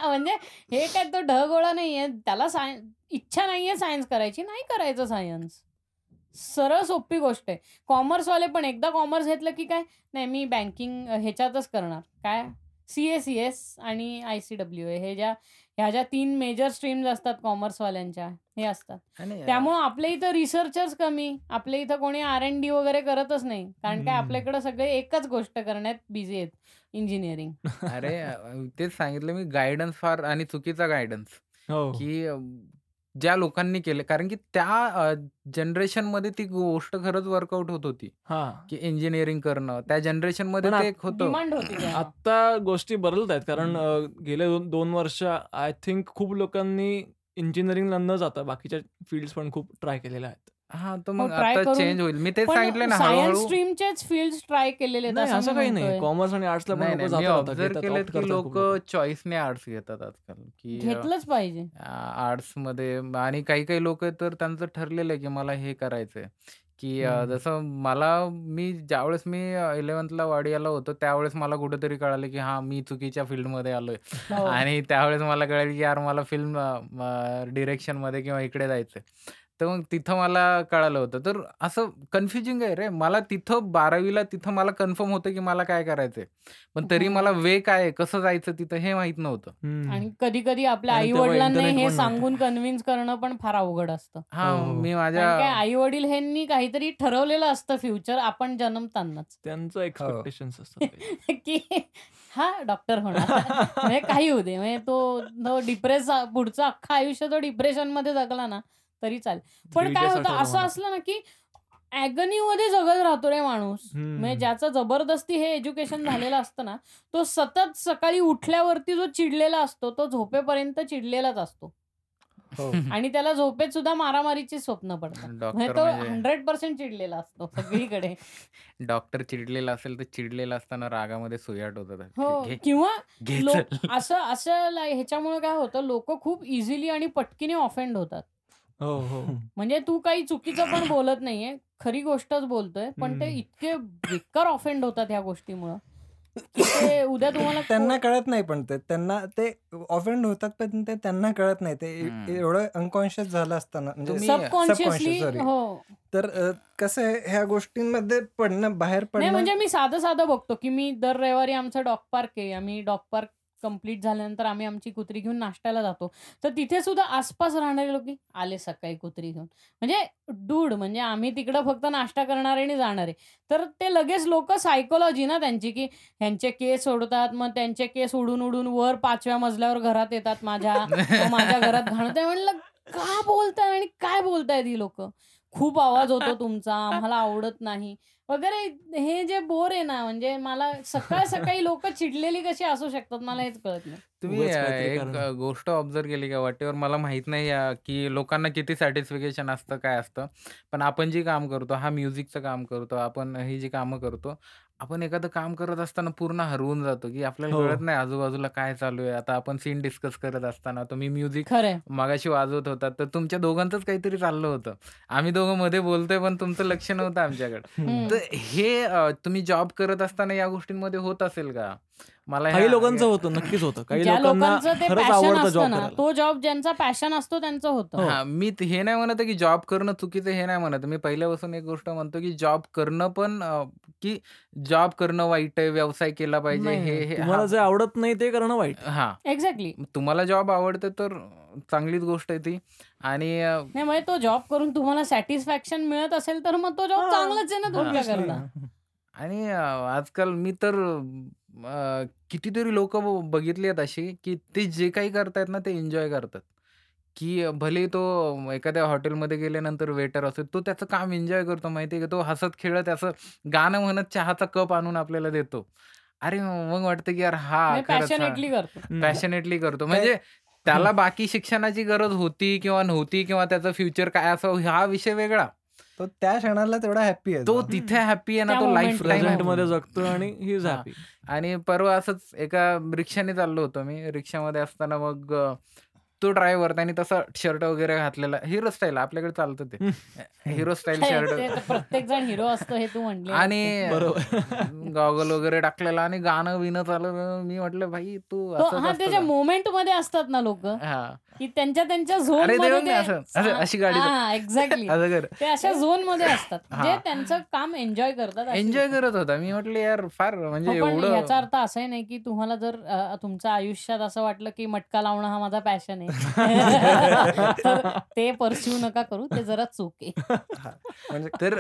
[SPEAKER 1] म्हणजे हे काय तो ढगोळा नाहीये. त्याला साय इच्छा नाहीये सायन्स करायची, नाही करायचं सायन्स. सरळ सोपी गोष्ट आहे. कॉमर्सवाले पण एकदा कॉमर्स घेतलं, की काय नाही मी बँकिंग ह्याच्यातच करणार. काय सी-ए, सी-एस आणि आय-सी-डब्ल्यू-ए हे ज्या ह्या ज्या 3 मेजर स्ट्रीम्स असतात कॉमर्सवाल्यांच्या हे असतात. त्यामुळं आपल्या इथं रिसर्चर्स कमी. आपल्या इथं कोणी आर-एन-डी वगैरे करतच नाही. कारण काय. आपल्याकडे सगळे एकच गोष्ट करण्यात बिझी आहेत, इंजिनिअरिंग.
[SPEAKER 4] अरे तेच सांगितलं मी गाईडन्स फार आणि चुकीचा गाईडन्स.
[SPEAKER 3] हो.
[SPEAKER 4] की ज्या लोकांनी केले कारण की त्या अ, जनरेशनमध्ये ती गोष्ट खरंच वर्कआउट होत होती.
[SPEAKER 3] हां.
[SPEAKER 4] की इंजिनिअरिंग करणं. त्या जनरेशनमध्ये
[SPEAKER 3] पण
[SPEAKER 4] ते
[SPEAKER 3] आत
[SPEAKER 4] एक होतं.
[SPEAKER 1] डिमांड होती तेव्हा.
[SPEAKER 3] आत्ता गोष्टी बदलतायत कारण
[SPEAKER 4] हं.
[SPEAKER 3] अ, गेले 2 2 वर्ष आय थिंक खूप लोकांनी इंजिनिअरिंगला न जाता बाकीच्या फील्ड्स पण खूप ट्राय केलेल्या आहेत.
[SPEAKER 4] हां,
[SPEAKER 1] हो,
[SPEAKER 4] मग
[SPEAKER 1] ट्राय
[SPEAKER 4] आता चेंज होईल. मी तेच
[SPEAKER 1] पण
[SPEAKER 4] सांगितलंय ना
[SPEAKER 1] सायन्स
[SPEAKER 4] हळू-हळू
[SPEAKER 1] स्ट्रीमचेच फील्ड्स ट्राय केलेले आहेत
[SPEAKER 3] नाही
[SPEAKER 1] असं
[SPEAKER 3] काही नाही.
[SPEAKER 1] म्हणतोय.
[SPEAKER 3] कॉमर्स आणि आर्ट्सला पण
[SPEAKER 4] नाही,
[SPEAKER 3] लोकं
[SPEAKER 4] नाही. मी
[SPEAKER 3] जातात आता,
[SPEAKER 4] ऑब्झर्व्ह
[SPEAKER 3] घेतात,
[SPEAKER 4] केलेत
[SPEAKER 3] ऑप्ट
[SPEAKER 4] की
[SPEAKER 3] करतात खूप
[SPEAKER 4] लोकं
[SPEAKER 3] लोकं.
[SPEAKER 4] चॉईसने आर्ट्स घेतात आजकाल. की
[SPEAKER 1] घेतलंच पाहिजे.
[SPEAKER 4] आ आर्ट्समध्ये आणि काही-काही लोकं तर त्यांचं ठरलेलं आहे की मला हे करायचंय. की अ. जसं मला मी ज्यावेळेस मी 11थला वाडियाला होतो त्यावेळेस मला कुठेतरी कळालं की हां, मी चुकीच्या फील्डमध्ये आलोय.
[SPEAKER 1] हो.
[SPEAKER 4] आणि त्यावेळेस मला कळालं की यार मला फिल्म अ, डिरेक्शनमध्ये किंवा इकडे जायचंय. तर मग तिथं मला कळालं होतं. तर असं कन्फ्युजिंग आहे रे. मला तिथं 12वीला तिथं मला कन्फर्म होतं, की मला काय करायचंय. पण तरी मला
[SPEAKER 1] हां.
[SPEAKER 4] वे काय आहे, कसं जायचं तिथं हे माहीत नव्हतं.
[SPEAKER 3] हं.
[SPEAKER 1] आणि कधी-कधी आपल्या
[SPEAKER 3] आणि तेव्हा
[SPEAKER 1] आई-वडिलांना
[SPEAKER 3] इंटरनेट
[SPEAKER 1] हे
[SPEAKER 3] पण नव्हतं.
[SPEAKER 1] सांगून कन्व्हिन्स करणं पण फार अवघड असतं.
[SPEAKER 4] हां,
[SPEAKER 3] हो, हो.
[SPEAKER 4] मी
[SPEAKER 1] कारण
[SPEAKER 4] माझ्या
[SPEAKER 1] काय आई-वडील ह्यांनी काहीतरी ठरवलेलं असतं फ्युचर आपण जन्मतानाच.
[SPEAKER 3] त्यांचं
[SPEAKER 2] हो.
[SPEAKER 3] एक्स्पेक्टेशन्स असतात काही.
[SPEAKER 1] की हा डॉक्टर होणार. म्हणजे काही होऊ दे. म्हणजे तो तो डिप्रेस पुढचं अख्खं आयुष्य तो डिप्रेशनमध्ये जगला ना, तरी चालेल. पण काय होतं असं. असलं ना, की ॲगनीमध्ये जगत राहतो रे माणूस. म्हणजे. ज्याचं जबरदस्ती हे एज्युकेशन झालेलं असतं ना, तो सतत सकाळी उठल्यावरती जो चिडलेला असतो, तो झोपेपर्यंत चिडलेलाच असतो.
[SPEAKER 2] हो.
[SPEAKER 1] आणि त्याला झोपेत सुद्धा मारामारीची स्वप्न पडतात. म्हणजे तो
[SPEAKER 4] म्हणजे
[SPEAKER 1] 100% चिडलेला असतो सगळीकडे.
[SPEAKER 4] डॉक्टर चिडलेला असेल, तर चिडलेला असताना रागामध्ये सुया टोचतात.
[SPEAKER 1] हो किंवा. असं असं ह्याच्यामुळे काय होतं, लोकं खूप इझिली आणि पटकीने ऑफेंड होतात.
[SPEAKER 3] हो, हो.
[SPEAKER 1] म्हणजे तू काही चुकीचं पण बोलत नाहीये. खरी गोष्टच बोलतोय. पण ते
[SPEAKER 3] हं.
[SPEAKER 1] इतके बेकार ऑफेंड होतात ह्या गोष्टीमुळं, ते उद्या तुम्हाला
[SPEAKER 2] त्यांना कळत नाही पण ते. त्यांना ते ऑफेंड होतात पण ते त्यांना कळत नाही. ते. एवढं अनकॉन्शियस झालं असताना म्हणजे.
[SPEAKER 1] हो.
[SPEAKER 2] तर कसं आहे ह्या गोष्टींमध्ये पडणं बाहेर पडणं
[SPEAKER 1] म्हणजे मी साधं-साधं बघतो, की मी दर रविवारी आमचं डॉग पार्क आहे. आम्ही डॉग पार्क कंप्लीट झाल्यानंतर आम्ही आमची कुत्री घेऊन नाश्त्याला जातो. तर तिथे सुद्धा आसपास राहणारे लोक आले सकाळी कुत्री घेऊन. म्हणजे डूड म्हणजे आम्ही तिकडं फक्त नाश्ता करणार आणि जाणार. तर ते लगेच लोकं सायकॉलॉजी ना त्यांची, की ह्यांचे केस ओढतात. मग त्यांचे केस उडून-उडून वर 5व्या मजल्यावर घरात येतात माझ्या. माझ्या घरात घाणवताय. म्हणलं का बोलताय आणि काय बोलतायत ही लोकं? खूप आवाज होतो तुमचा, आम्हाला आवडत नाही वगैरे. हे जे बोर आहे ना, म्हणजे मला सकाळ-सकाळी लोकं चिडलेली कशी असू शकतात मला हेच कळत नाही.
[SPEAKER 4] तुम्ही एक गोष्ट ऑब्झर्व्ह केली का व्हॉटएव्हर मला माहीत नाही की लोकांना किती सॅटिस्फिकेशन असतं, काय असतं. पण आपण जे काम करतो, हा म्युझिकचं काम करतो, आपण ही जी कामं करतो, आपण एखादं काम करत असताना पूर्ण हरवून जातो, की आपल्याला कळत
[SPEAKER 3] हो.
[SPEAKER 4] नाही आजूबाजूला काय चालू आहे. आता आपण सीन डिस्कस करत असताना तुम्ही म्युझिक
[SPEAKER 1] खरंय.
[SPEAKER 4] मगाशी वाजवत होतात, तर तुमच्या दोघांचंच काहीतरी चाललं होतं. आम्ही दोघं मध्ये बोलतोय, पण तुमचं लक्ष नव्हतं आमच्याकडे.
[SPEAKER 1] हं.
[SPEAKER 4] तर हे अ, तुम्ही जॉब करत असताना या गोष्टींमध्ये होत असेल का? मला
[SPEAKER 3] काही लोकांचं होतं, नक्कीच होतं. काही लोकांना खरंच आवडतं जॉब.
[SPEAKER 1] तो जॉब ज्यांचा पॅशन असतो त्यांचं होतं.
[SPEAKER 4] मी हे नाही म्हणत की जॉब करणं चुकीचं हे नाही म्हणत. मी पहिल्यापासून एक गोष्ट म्हणतो, की जॉब करणं पण की जॉब करणं वाईट आहे, व्यवसाय केला पाहिजे हे. हे
[SPEAKER 3] तुम्हाला
[SPEAKER 4] हां.
[SPEAKER 3] जे आवडत नाही ते करणं वाईट.
[SPEAKER 4] हां.
[SPEAKER 1] एक्झॅक्टली.
[SPEAKER 4] तुम्हाला जॉब आवडते तर चांगलीच गोष्ट आहे ती आणि
[SPEAKER 1] नाही म्हणजे तो जॉब करून तुम्हाला सॅटिस्फॅक्शन मिळत असेल, तर मग तो जॉब. चांगलाच आहे ना.
[SPEAKER 4] आणि आजकाल मी तर अ, कितीतरी लोकं बघितली आहेत अशी, की ते जे काही करतायत ना, ते एन्जॉय करतात. की भले तो एखाद्या हॉटेलमध्ये गेल्यानंतर वेटर असेल, तो त्याचं काम एन्जॉय करतो माहिती आहे का. तो हसत-खेळत असं गाणं म्हणत चहाचा कप आणून आपल्याला देतो. अरे मग वाटतं, की यार हां,
[SPEAKER 1] म्हणजे
[SPEAKER 4] खरंच हां.
[SPEAKER 1] पॅशनेटली करतो.
[SPEAKER 3] हं.
[SPEAKER 4] पॅशनेटली करतो.
[SPEAKER 2] काय
[SPEAKER 4] म्हणजे त्याला बाकी शिक्षणाची गरज होती किंवा नव्हती किंवा त्याचं फ्युचर काय असावं हा विषय वेगळा.
[SPEAKER 2] तो त्या क्षणाला तेवढा हॅपी आहे
[SPEAKER 4] तो
[SPEAKER 2] तो.
[SPEAKER 4] तिथे हॅपी आहे ना, तो लाईफ
[SPEAKER 3] प्रेझेंटमध्ये
[SPEAKER 1] हो.
[SPEAKER 3] जगतो आणि ही इज. हॅपी.
[SPEAKER 4] आणि परवा असंच एका रिक्षाने चाललो होतो मी. रिक्षामध्ये असताना मग तो ड्रायव्हर त्याने तसा शर्ट वगैरे घातलेला. हिरो स्टाईल आपल्याकडे चालतं ते. हिरो स्टाईल शर्ट
[SPEAKER 1] प्रत्येक जण हिरो असतो हे तू म्हणलेलंस
[SPEAKER 4] आणि. गॉगल वगैरे टाकलेला आणि गाणं-बिणं चालू मी म्हटलं, "भाई तू
[SPEAKER 1] तो
[SPEAKER 4] असंच
[SPEAKER 1] हां,
[SPEAKER 4] का?"
[SPEAKER 1] मोमेंटमध्ये असतात ना लोकं,
[SPEAKER 4] हां.
[SPEAKER 1] की त्यांच्या त्यांच्या
[SPEAKER 4] असं
[SPEAKER 1] हां,
[SPEAKER 4] अशी गाडी
[SPEAKER 1] एक्झॅक्टली. ते अशा झोनमध्ये असतात. जे. त्यांचं काम एन्जॉय करतात
[SPEAKER 4] एन्जॉय. करत होता. मी म्हटलं, "यार फार म्हणजे
[SPEAKER 1] हो,
[SPEAKER 4] एवढं"
[SPEAKER 1] अर्थ असाही नाही, की तुम्हाला जर तुमच्या आयुष्यात असं वाटलं, की मटका लावणं हा माझा पॅशन आहे. ते पर्स्यू नका करू. ते जरा चूक आहे.
[SPEAKER 2] म्हणजे
[SPEAKER 4] तर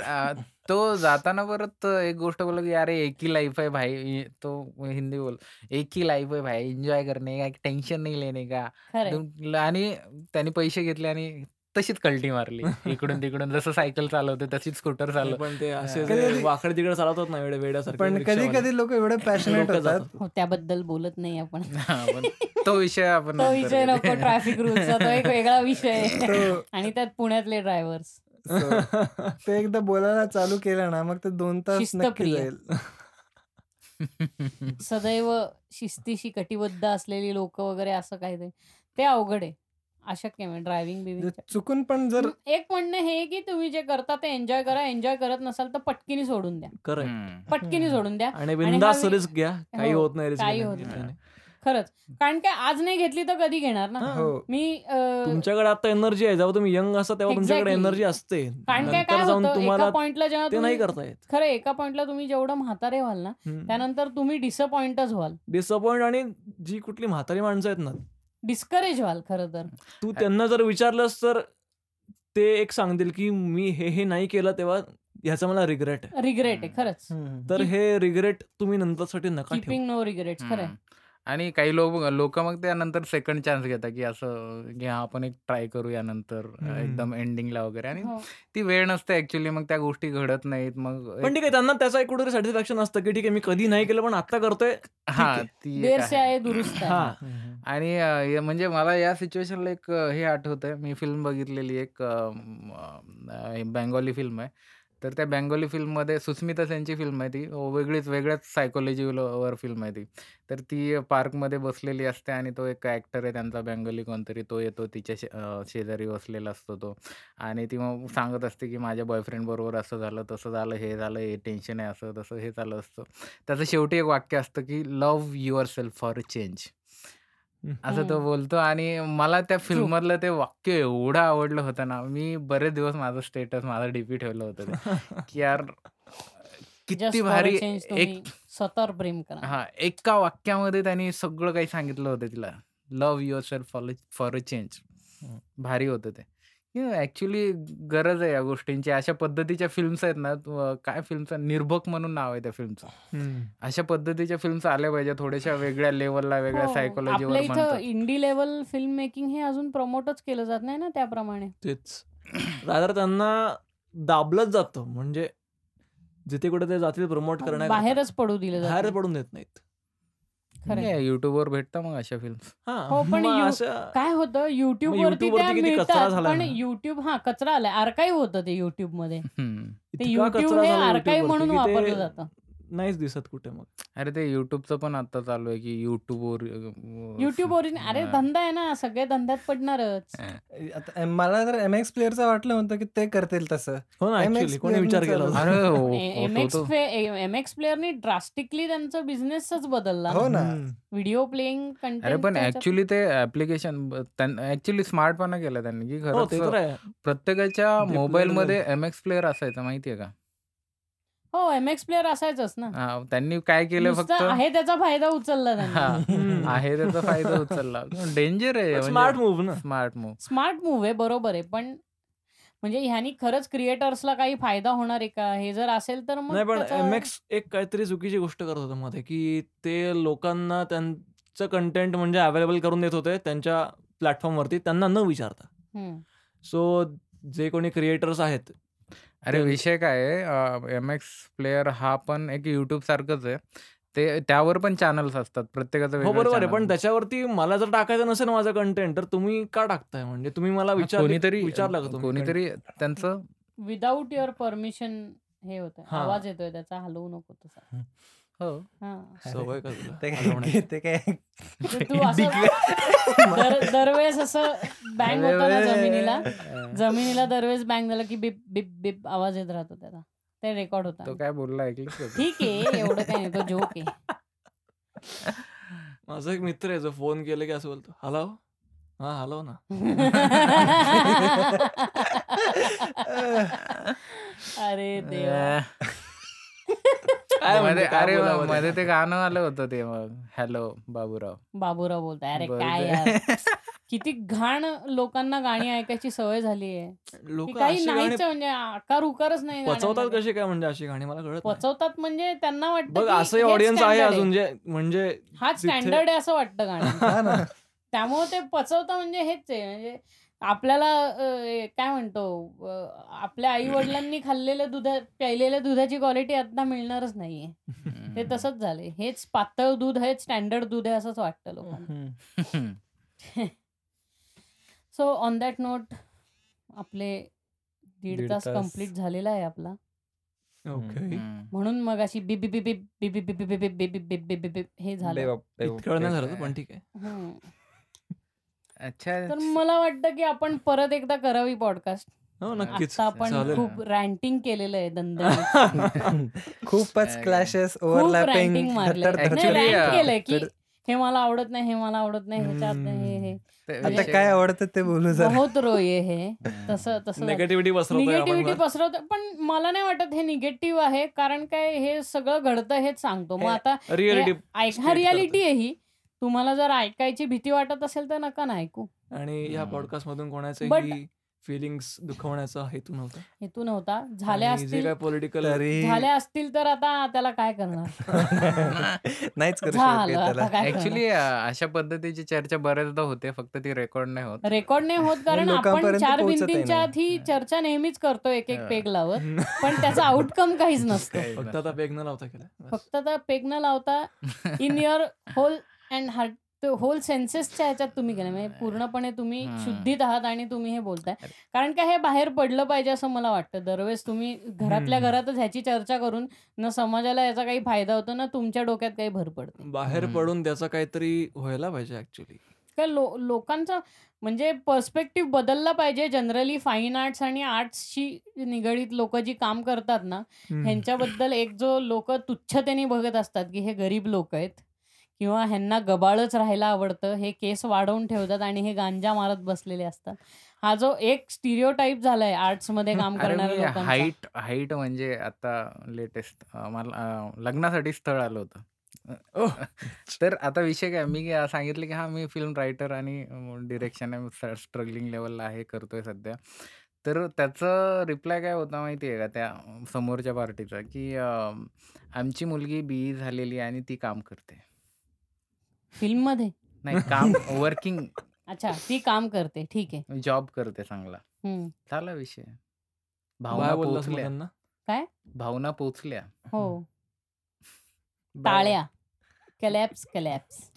[SPEAKER 4] तो जाताना परत एक गोष्ट बोलला, की "अरे एक ही लाइफ है भाई." तो हिंदी बोल, "एक ही लाइफ है भाई, एन्जॉय करने का, टेन्शन नहीं लेने का."
[SPEAKER 1] खरंय.
[SPEAKER 4] आणि त्याने पैसे घेतले आणि तशीच कल्टी मारली इकडून-तिकडून. जसं सायकल चालवते तशीच स्कूटर
[SPEAKER 3] नाही,
[SPEAKER 4] चालव
[SPEAKER 3] पण ते असे
[SPEAKER 4] हां.
[SPEAKER 3] जे
[SPEAKER 2] कधी-कधी
[SPEAKER 3] वाकडे-तिकडे चालवतात ना वेडे वेड्यासारखे
[SPEAKER 2] पण
[SPEAKER 3] रिक्षावाले.
[SPEAKER 2] कधी-कधी लोकं एवढे
[SPEAKER 3] ते
[SPEAKER 2] पॅशनेट
[SPEAKER 3] लोकं
[SPEAKER 2] होतात.
[SPEAKER 3] जातात.
[SPEAKER 1] हो, त्याबद्दल बोलत नाही आपण.
[SPEAKER 4] हां, पण तो विषय आपण
[SPEAKER 1] तो
[SPEAKER 4] नंतर
[SPEAKER 1] विषय नको. ट्रॅफिक रूल्सचा. तो एक वेगळा विषय आहे.
[SPEAKER 2] तो
[SPEAKER 1] आणि त्यात पुण्यातले ड्रायव्हर्स.
[SPEAKER 2] सो ते एकदा बोलायला चालू केलं ना, मग ते 2 तास नक्की. जाईल.
[SPEAKER 1] सदैव शिस्तीशी कटिबद्ध असलेली लोकं वगैरे असं काहीतरी. ते अवघड आहे. अशक्य आहे ड्रायव्हिंग
[SPEAKER 2] म्हणजे
[SPEAKER 1] बिव्हिंगचं.
[SPEAKER 2] चुकून पण जर
[SPEAKER 1] एक म्हणणं हे की तुम्ही जे करता ते एन्जॉय करा. एन्जॉय करत नसाल तर पटकिनी सोडून द्या.
[SPEAKER 3] करेक्ट.
[SPEAKER 1] पटकिनी. सोडून द्या.
[SPEAKER 3] आणि रिस्क घ्या. काही
[SPEAKER 1] हो,
[SPEAKER 3] होत नाही
[SPEAKER 1] काही होत. नाही. खरंच. कारण काय आज नाही घेतली तर कधी घेणार ना?
[SPEAKER 3] हा.
[SPEAKER 1] मी
[SPEAKER 3] तुमच्याकडे आता एनर्जी आहे. जेव्हा तुम्ही यंग असता तेव्हा तुमच्याकडे. एनर्जी असते.
[SPEAKER 1] कारण काय काय होतं
[SPEAKER 3] तुम्हाला
[SPEAKER 1] एका पॉइंटला जेव्हा
[SPEAKER 3] ते नाही करता येत.
[SPEAKER 1] खरं एका पॉइंटला तुम्ही जेवढं म्हातारे व्हाल ना त्यानंतर तुम्ही डिसअपॉइंटच व्हाल.
[SPEAKER 3] डिसअपॉइंट आणि जी कुठली म्हातारी माणसं आहेत ना.
[SPEAKER 1] डिस्करेज व्हाल खरं तर.
[SPEAKER 3] तू त्यांना जर विचारलंस तर ते एक सांगतील की मी हे हे नाही केलं तेव्हा ह्याचा मला रिग्रेट आहे.
[SPEAKER 1] रिग्रेट आहे खरंच.
[SPEAKER 3] तर हे रिग्रेट तुम्ही नंतरसाठी नका ठेवू.
[SPEAKER 1] किपिंग नो रिग्रेट
[SPEAKER 4] हम्म. आणि काही लोक लोक मग त्यानंतर सेकंड चान्स घेतात की असं की हा आपण एक ट्राय करू यानंतर
[SPEAKER 2] हम्म.
[SPEAKER 4] एकदम एंडिंगला वगैरे आणि
[SPEAKER 1] हो.
[SPEAKER 4] ती वेळ नसते ऍक्च्युली मग त्या गोष्टी घडत नाहीत मग
[SPEAKER 3] पण
[SPEAKER 4] एक-
[SPEAKER 3] ठीक आहे त्यांना त्याचा एक कुठेतरी सॅटिस्फॅक्शन असतं की ठीक आहे मी कधी नाही केलं पण आता करतोय
[SPEAKER 4] हा
[SPEAKER 3] आहे.
[SPEAKER 4] ती एक आहे.
[SPEAKER 1] दुरुस्त
[SPEAKER 3] हा.
[SPEAKER 4] आणि अ, हे म्हणजे मला या सिच्युएशनला एक अ, हे आठवतंय मी फिल्म बघितलेली एक अ, म, अ, बेंगॉली फिल्म आहे तर त्या बेंगॉली फिल्ममध्ये सुस्मिता सेनची फिल्म आहे ती. अ, वेगळीच वेगळ्याच सायकोलॉजीवर फिल्म आहे ती. तर ती पार्कमध्ये बसलेली असते आणि तो एक ॲक्टर आहे त्यांचा बेंगॉली कोणतरी. तो येतो तिच्या शे अ, शेजारी बसलेला असतो तो. आणि ती मग सांगत असते की माझ्या बॉयफ्रेंडबरोबर असं झालं तसं झालं हे झालं हे टेन्शन आहे असं तसं हे चालू असतं. त्याचं शेवटी एक वाक्य असतं की love yourself for a change असं तो. बोलतो आणि मला त्या फिल्म मधलं ते वाक्य एवढं आवडलं होतं ना मी बरेच दिवस माझं स्टेटस माझं डीपी ठेवलं होतं ते. की यार किती
[SPEAKER 1] जस्ट फॉर
[SPEAKER 4] भारी
[SPEAKER 1] चेंज
[SPEAKER 4] एक
[SPEAKER 1] तुम्ही स्वतःवर प्रेम करा.
[SPEAKER 4] हा एका वाक्यामध्ये त्यांनी सगळं काही सांगितलं होतं तिला. Love yourself for for a change. भारी होतं ते. ऍक्च्युली गरज आहे या गोष्टींची. अशा पद्धतीच्या फिल्म्स आहेत ना तू- काय फिल्मचं निर्भक म्हणून नाव आहे त्या फिल्मचं. अशा पद्धतीच्या फिल्म्स आल्या पाहिजे थोड्याशा वेगळ्या लेवलला वेगळ्या
[SPEAKER 1] हो. आपल्या
[SPEAKER 4] सायकोलॉजीवर
[SPEAKER 1] इथं
[SPEAKER 4] म्हणतात.
[SPEAKER 1] इंडी लेवल फिल्म मेकिंग हे अजून प्रमोटच केलं जात नाही ना त्याप्रमाणे?
[SPEAKER 3] तेच. रादर त्यांना दाबलंच जातं. म्हणजे जिथे कुठे ते जातील प्रमोट करण्याकरता.
[SPEAKER 1] बाहेरच पडू दिलं
[SPEAKER 3] बाहेर पडून देत नाहीत.
[SPEAKER 1] खरंय.
[SPEAKER 4] युट्यूबवर भेटतं मग अशा फिल्म्स
[SPEAKER 3] हा
[SPEAKER 1] हो, पण
[SPEAKER 3] मग
[SPEAKER 1] यू-
[SPEAKER 3] अशा
[SPEAKER 1] काय होतं? युट्यूब
[SPEAKER 3] मग
[SPEAKER 1] वरती
[SPEAKER 3] YouTube
[SPEAKER 1] त्या
[SPEAKER 3] वरती किती कचरा
[SPEAKER 1] मिळतात
[SPEAKER 3] झालाय
[SPEAKER 1] पण
[SPEAKER 3] ना.
[SPEAKER 1] युट्यूब हा कचरा आलाय. आर्काईव्ह होतं ते युट्यूबमध्ये ते
[SPEAKER 3] इतका
[SPEAKER 1] युट्यूब
[SPEAKER 3] कचरा
[SPEAKER 1] हे
[SPEAKER 3] झाला
[SPEAKER 1] आर्काईव्ह
[SPEAKER 3] YouTube
[SPEAKER 1] म्हणून
[SPEAKER 3] वरती की ते
[SPEAKER 1] वापरलं जातं.
[SPEAKER 3] नाहीच दिसत कुठे मग.
[SPEAKER 4] अरे ते युट्यूबचं पण आता चालू आहे की युट्यूबवर
[SPEAKER 1] युट्यूब ओरिजिन अरे धंदा आहे ना सगळे धंद्यात पडणारच.
[SPEAKER 2] मला तर एम एक्स प्लेअरचं वाटलं होतं की ते करतील तसं.
[SPEAKER 3] हो ना कोणी विचार केला
[SPEAKER 4] हो,
[SPEAKER 1] एम एक्स प्लेअरनी ड्रास्टिकली त्यांचा बिझनेसच बदलला.
[SPEAKER 2] हो ना.
[SPEAKER 1] व्हिडिओ प्लेइंग
[SPEAKER 4] अरे पण ऍक्च्युली ते ऍप्लिकेशन ऍक्च्युली स्मार्टपणा केला त्यांनी की
[SPEAKER 3] हो आहे.
[SPEAKER 4] प्रत्येकाच्या
[SPEAKER 3] ते
[SPEAKER 4] मोबाईल
[SPEAKER 3] player
[SPEAKER 4] मध्ये एम एक्स प्लेअर असायचं माहितीये का?
[SPEAKER 1] हो एम एक्स प्लेअर असायचंच ना.
[SPEAKER 4] हा, त्यांनी काय केलं फक्त?
[SPEAKER 1] नुसतं आहे त्याचा फायदा उचलला
[SPEAKER 4] हा. आहे त्याचा फायदा उचलला. डेंजर आहे
[SPEAKER 3] स्मार्ट मूव्ह ना.
[SPEAKER 4] स्मार्ट मूव
[SPEAKER 1] स्मार्ट मूव्ह आहे बरोबर आहे. पण म्हणजे ह्यानी खरंच क्रिएटर्सला काही फायदा होणार आहे का? हे जर असेल तर मग
[SPEAKER 3] नाही पण
[SPEAKER 1] त्याचं-
[SPEAKER 3] एम एक्स एक काहीतरी चुकीची गोष्ट करत होतं मध्ये की ते लोकांना त्यांचं कंटेंट म्हणजे अवेलेबल करून देत होते त्यांच्या प्लॅटफॉर्मवरती त्यांना न विचारता.
[SPEAKER 1] हम्म.
[SPEAKER 3] सो जे कोणी क्रिएटर्स आहेत
[SPEAKER 4] अरे विषय काय आहे एम एक्स प्लेअर हा पण एक युट्यूब सारखंच आहे. ते त्यावर पण चॅनल्स असतात प्रत्येकाचं
[SPEAKER 3] हो
[SPEAKER 4] वेगळं
[SPEAKER 3] बरोबर आहे. पण त्याच्यावरती मला जर टाकायचं नसेल माझं कंटेंट तर तुम्ही का टाकताय? म्हणजे तुम्ही मला विचार
[SPEAKER 4] कोणीतरी
[SPEAKER 3] विचारलं का
[SPEAKER 4] कोणीतरी त्यांचं
[SPEAKER 1] विदाऊट युअर परमिशन हे होतं. आवाज येतोय त्याचा हलवू नको तसा.
[SPEAKER 4] हो.
[SPEAKER 1] हा.
[SPEAKER 3] सवय का तुला?
[SPEAKER 2] ते? काय ते काय
[SPEAKER 1] तर तू असं दर दरवेळेस असं बँग होतं ना जमिनीला. जमिनीला दरवेळेस बँग झालं की बिप बिप बिप आवाज येत राहतो त्याचा. ते रेकॉर्ड
[SPEAKER 4] तो
[SPEAKER 1] होता
[SPEAKER 4] काय बोलला ऐकलं का तू?
[SPEAKER 1] ठीक आहे एवढं काही नाही तो जोक आहे.
[SPEAKER 3] माझा एक मित्र आहे जो फोन केला की असं बोलतो हॅलो हा हॅलो ना.
[SPEAKER 1] अरे देवा.
[SPEAKER 3] काय म्हणजे,
[SPEAKER 4] मध्ये अरे
[SPEAKER 3] बोलावं
[SPEAKER 4] मध्ये
[SPEAKER 3] ते?
[SPEAKER 4] गाणं आलं होतं ते मग. हॅलो बाबूराव.
[SPEAKER 1] बाबूराव बोलताय. अरे. काय यार? किती घाण लोकांना गाणी ऐकायची सवय झाली आहे.
[SPEAKER 3] लोक
[SPEAKER 1] काही नाहीच म्हणजे आकार उकारच नाही
[SPEAKER 3] पचवतात. कशी काय म्हणजे अशी गाणी? मला कळत नाही.
[SPEAKER 1] पचवतात म्हणजे त्यांना वाटतं हेच
[SPEAKER 3] ऑडियन्स आहे अजून जे म्हणजे
[SPEAKER 1] हा स्टँडर्ड आहे असं वाटतं गाणं
[SPEAKER 2] हा ना.
[SPEAKER 1] त्यामुळे ते पचवतं म्हणजे हेच आहे म्हणजे आपल्याला अं, काय म्हणतो अं, आपल्या आई वडिलांनी खाल्लेल्या दुधा प्यायलेल्या दुधाची क्वालिटी आता मिळणारच नाहीये ते तसंच झाले हेच पातळ दूध हेच स्टँडर्ड दूध आहे असंच वाटतं लोकांना
[SPEAKER 2] हम्म.
[SPEAKER 1] सो ऑन दॅट नोट आपले दीड
[SPEAKER 2] दीड
[SPEAKER 1] तास
[SPEAKER 2] तास.
[SPEAKER 1] कंप्लीट झालेला आहे आपला
[SPEAKER 3] ओके
[SPEAKER 1] म्हणून मग अशी बी बी बी बी बी बी बी बी बी बी बी बी बी बी बी बी हे झालं
[SPEAKER 2] बेबाप, बेबाप.
[SPEAKER 3] इतकं नाही झालं पण ठीक आहे.
[SPEAKER 4] अच्छा.
[SPEAKER 1] तर मला वाटतं की आपण परत एकदा करावी पॉडकास्ट
[SPEAKER 3] हो नक्कीच.
[SPEAKER 1] आपण. खूप रँटिंग केलेलं आहे दंद
[SPEAKER 2] खूपच क्लॅशेस ओव्हरलॅपिंग
[SPEAKER 1] मारले केलंय की हे मला आवडत नाही हे मला आवडत नाही ह्याच्यात नाही हे हे.
[SPEAKER 2] आता काय आवडतं ते बोलू जरा.
[SPEAKER 1] बहुत रो ये हे. तसं तसं
[SPEAKER 3] निगेटिव्हिटी पसरवतोय आपण
[SPEAKER 1] निगेटिव्हिटी. पसरवत पण मला नाही वाटत हे निगेटिव्ह आहे कारण काय हे सगळं घडतं हेच सांगतो. मग आता
[SPEAKER 3] रिअलिटी
[SPEAKER 1] आहे ही. तुम्हाला जर ऐकायची भीती वाटत असेल तर नका ना ऐकू
[SPEAKER 3] आणि या. पॉडकास्ट मधून कोणाचंही फिलिंग्स दुखवण्याचा हेतू नव्हता
[SPEAKER 1] हेतू नव्हता झाल्या असतील
[SPEAKER 3] काय पॉलिटिकल
[SPEAKER 2] तरी
[SPEAKER 1] झाल्या असतील तर आता त्याला काय करणार
[SPEAKER 2] नाहीच
[SPEAKER 4] ऍक्च्युली अशा पद्धतीची चर्चा बऱ्याचदा होते फक्त ती रेकॉर्ड नाही होत
[SPEAKER 1] रेकॉर्ड नाही होत कारण आपण चार भिंतींच्या. आत ही चर्चा नेहमीच करतो एक एक. पेग लावत पण त्याचा आउटकम काहीच नसतो
[SPEAKER 3] फक्त. आता पेग न लावता केलं.
[SPEAKER 1] फक्त आता पेग न लावता in your whole and heart whole सेन्सेसच्या ह्याच्यात तुम्ही गेले. म्हणजे पूर्णपणे तुम्ही. शुद्धीत आहात आणि तुम्ही हे बोलताय. कारण काय हे बाहेर पडलं पाहिजे असं मला वाटतं. दरवेळेस तुम्ही घरातल्या. घरातच ह्याची चर्चा करून न समाजाला याचा काही फायदा होतो ना तुमच्या डोक्यात काही भर पडते.
[SPEAKER 3] बाहेर. पडून त्याचा काहीतरी व्हायला पाहिजे ऍक्च्युली
[SPEAKER 1] काय लो लोकांचा म्हणजे पर्स्पेक्टिव्ह बदलला पाहिजे. जनरली फाईन आर्ट्स आणि आर्ट्सशी निगडीत लोक जी काम करतात ना ह्यांच्याबद्दल एक जो लोक तुच्छतेने बघत असतात की हे गरीब लोक आहेत. किंवा ह्यांना गबाळच राहायला आवडतं हे केस वाढवून ठेवतात आणि हे गांजा मारत बसलेले असतात. हा जो एक स्टिरिओ टाईप झालाय आर्ट्समध्ये काम करणाऱ्या लोकांचा.
[SPEAKER 4] हाईट हाईट म्हणजे आता लेटेस्ट मला लग्नासाठी स्थळ आलं होतं. तर आता विषय काय मी सांगितलं की हा मी फिल्म रायटर आणि डिरेक्शन आहे स्ट्रगलिंग लेवलला आहे करतोय सध्या. तर त्याचं रिप्लाय काय होता माहिती आहे का त्या समोरच्या पार्टीचा की आमची मुलगी बी झालेली आहे आणि ती काम करते.
[SPEAKER 1] फिल्ममध्ये
[SPEAKER 4] नाही काम वर्किंग
[SPEAKER 1] अच्छा ती काम करते ठीक आहे.
[SPEAKER 4] जॉब करते चांगला.
[SPEAKER 1] हम्म.
[SPEAKER 4] झाला विषय.
[SPEAKER 3] काय
[SPEAKER 4] भावना
[SPEAKER 3] बोललास मग
[SPEAKER 4] पोचल्या.
[SPEAKER 3] त्यांना?
[SPEAKER 4] भावना पोचल्या.
[SPEAKER 1] हो.
[SPEAKER 3] बाय.
[SPEAKER 1] टाळ्या. कलॅप्स कलॅप्स.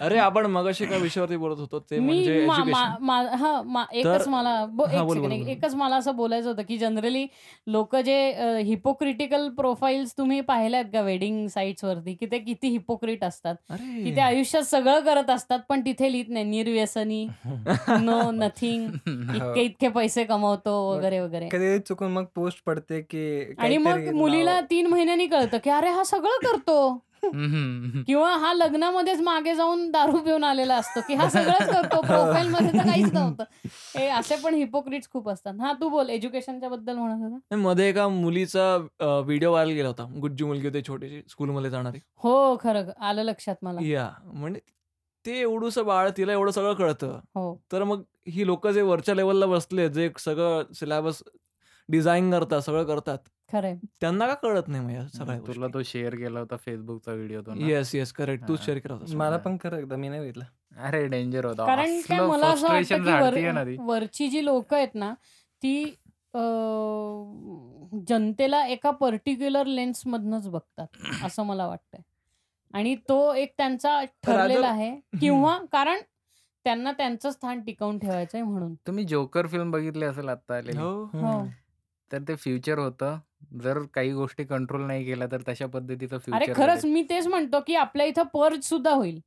[SPEAKER 3] अरे आपण मगाशी एका विषयावरती बोलत होतो ते म्हणजे
[SPEAKER 1] हा, एकच मला
[SPEAKER 3] हा.
[SPEAKER 1] एकच मला असं बोलायचं होतं की जनरली लोक जे हिपोक्रिटिकल प्रोफाईल्स तुम्ही पाहिल्यात का वेडिंग साईट्स वरती की ते किती हिपोक्रिट असतात? की ते आयुष्यात सगळं करत असतात पण तिथे लिहित नाही निर्व्यसनी नो नथिंग इतके इतके पैसे कमवतो वगैरे वगैरे.
[SPEAKER 2] कधी चुकून मग पोस्ट पडते की
[SPEAKER 1] आणि मग मुलीला तीन महिन्यांनी कळतं की अरे हा सगळं करतो. किंवा हा लग्नामध्येच मागे जाऊन दारू पिऊन आलेला असतो की हा सगळंच करतो प्रोफाईल मध्ये तर काहीच नव्हतं. हे असे पण हिपोक्रिट्स खूप असतात. हा तू बोल एज्युकेशनच्या बद्दल म्हणत होता.
[SPEAKER 3] मध्ये एका मुलीचा व्हिडिओ व्हायरल गेला होता. गुज्जू मुलगी होती छोटीशी स्कूलमध्ये जाणारी.
[SPEAKER 1] हो खरं आलं लक्षात मला.
[SPEAKER 3] या म्हणजे ते एवढूस बाळ तिला एवढं सगळं कळतं.
[SPEAKER 1] हो.
[SPEAKER 3] तर मग ही लोक जे वरच्या लेवलला बसले जे सगळं सिलेबस डिझाईन करतात सगळं करतात
[SPEAKER 1] खरंय.
[SPEAKER 3] त्यांना का कळत नाही मग या सगळ्या
[SPEAKER 4] तुला तो शेअर केला होता फेसबुकचा व्हिडिओ तो ना?
[SPEAKER 3] येस येस करेक्ट
[SPEAKER 4] हा.
[SPEAKER 3] शेअर केला होता
[SPEAKER 2] मला पण खरं एकदा मी नाही बघितलं.
[SPEAKER 4] अरे डेंजर होता.
[SPEAKER 1] कारण काय
[SPEAKER 4] असलं
[SPEAKER 1] मला असं वाटतं
[SPEAKER 4] frustration
[SPEAKER 1] की
[SPEAKER 4] झाडतीये ना ती.
[SPEAKER 1] वर, वरची जी लोक आहेत ना ती अं, जनतेला एका पर्टिक्युलर लेन्स मधनच बघतात असं मला वाटतंय. आणि तो एक त्यांचा ठरलेला आहे. किंवा कारण त्यांना त्यांचं स्थान टिकवून ठेवायचंय म्हणून.
[SPEAKER 4] तुम्ही जोकर फिल्म बघितली असेल आता आलेली?
[SPEAKER 3] हो.
[SPEAKER 1] हो.
[SPEAKER 4] तर ते फ्युचर होतं. जर काही गोष्टी कंट्रोल नाही केल्या तर तशा पद्धतीचं
[SPEAKER 1] अरे
[SPEAKER 4] फ्युचर
[SPEAKER 1] खरंच मी तेच म्हणतो की आपल्या इथं पर्ज सुद्धा होईल.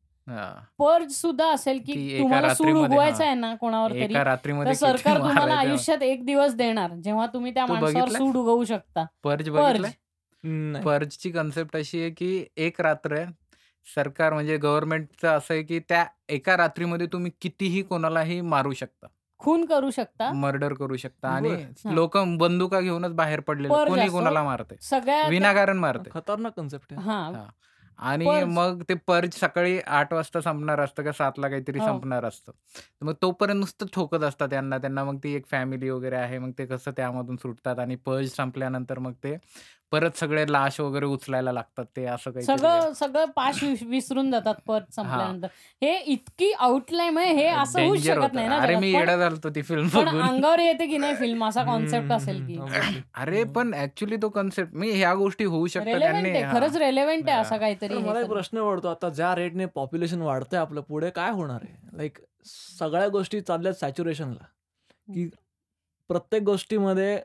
[SPEAKER 1] पर्ज सुद्धा असेल की
[SPEAKER 4] की एका
[SPEAKER 1] तुम्हाला सूड
[SPEAKER 4] रात्रीमध्ये,
[SPEAKER 1] उगवायचा
[SPEAKER 4] हा.
[SPEAKER 1] आहे ना कोणावर तरी
[SPEAKER 4] एका
[SPEAKER 1] तर
[SPEAKER 4] रात्रीमध्ये
[SPEAKER 1] सरकार तुम्हाला आयुष्यात एक दिवस देणार जेव्हा तुम्ही त्या
[SPEAKER 4] तू
[SPEAKER 1] माणसावर
[SPEAKER 4] बघितलंय?
[SPEAKER 1] सूड उगवू शकता.
[SPEAKER 4] पर्ज
[SPEAKER 1] पर्ज
[SPEAKER 3] नाही.
[SPEAKER 4] पर्जची कन्सेप्ट अशी आहे की एक रात्र आहे सरकार म्हणजे गव्हर्नमेंटचं असं आहे की त्या एका रात्रीमध्ये तुम्ही कितीही कोणालाही मारू शकता.
[SPEAKER 1] खून करू शकता
[SPEAKER 4] मर्डर करू शकता आणि. लोक बंदुका घेऊनच बाहेर पडलेले
[SPEAKER 1] पर्ज
[SPEAKER 4] कोणी. कोणाला मारते
[SPEAKER 1] सगळ्या
[SPEAKER 4] विनाकारण मारते
[SPEAKER 3] खतरनाक कन्सेप्ट आहे.
[SPEAKER 4] आणि. मग ते पर्ज सकाळी आठ वाजता संपणार असतं का सातला काहीतरी
[SPEAKER 1] हो.
[SPEAKER 4] संपणार असतं मग तोपर्यंत नुसतं ठोकत असतात त्यांना त्यांना मग ती एक फॅमिली वगैरे आहे मग ते कसं त्यामधून सुटतात आणि पर्ज संपल्यानंतर मग ते परत सगळे लाश वगैरे उचलायला लागतात ते असं काही
[SPEAKER 1] सगळं सगळं पाश विस- विसरून जातात पर्ज संपल्यानंतर. हे. इतकी आउटलाईन आहे हे असं होऊच शकत नाही ना
[SPEAKER 4] अरे. मी येडा झालतो ती फिल्म
[SPEAKER 1] अंगावर येते की नाही फिल्म असा कॉन्सेप्ट असेल की.
[SPEAKER 4] अरे पण ऍक्च्युली तो कन्सेप्ट मी ह्या गोष्टी होऊ शकतात
[SPEAKER 1] आहे
[SPEAKER 4] हा.
[SPEAKER 1] खरंच रेलेव्हेंट आहे
[SPEAKER 4] हा.
[SPEAKER 1] असं काहीतरी
[SPEAKER 3] तर
[SPEAKER 1] हे
[SPEAKER 3] मला एक. प्रश्न पडतो आता ज्या रेटने पॉप्युलेशन वाढतंय आपलं पुढे काय होणार आहे? लाईक सगळ्या गोष्टी चालल्यात सॅच्युरेशनला की प्रत्येक गोष्टीमध्ये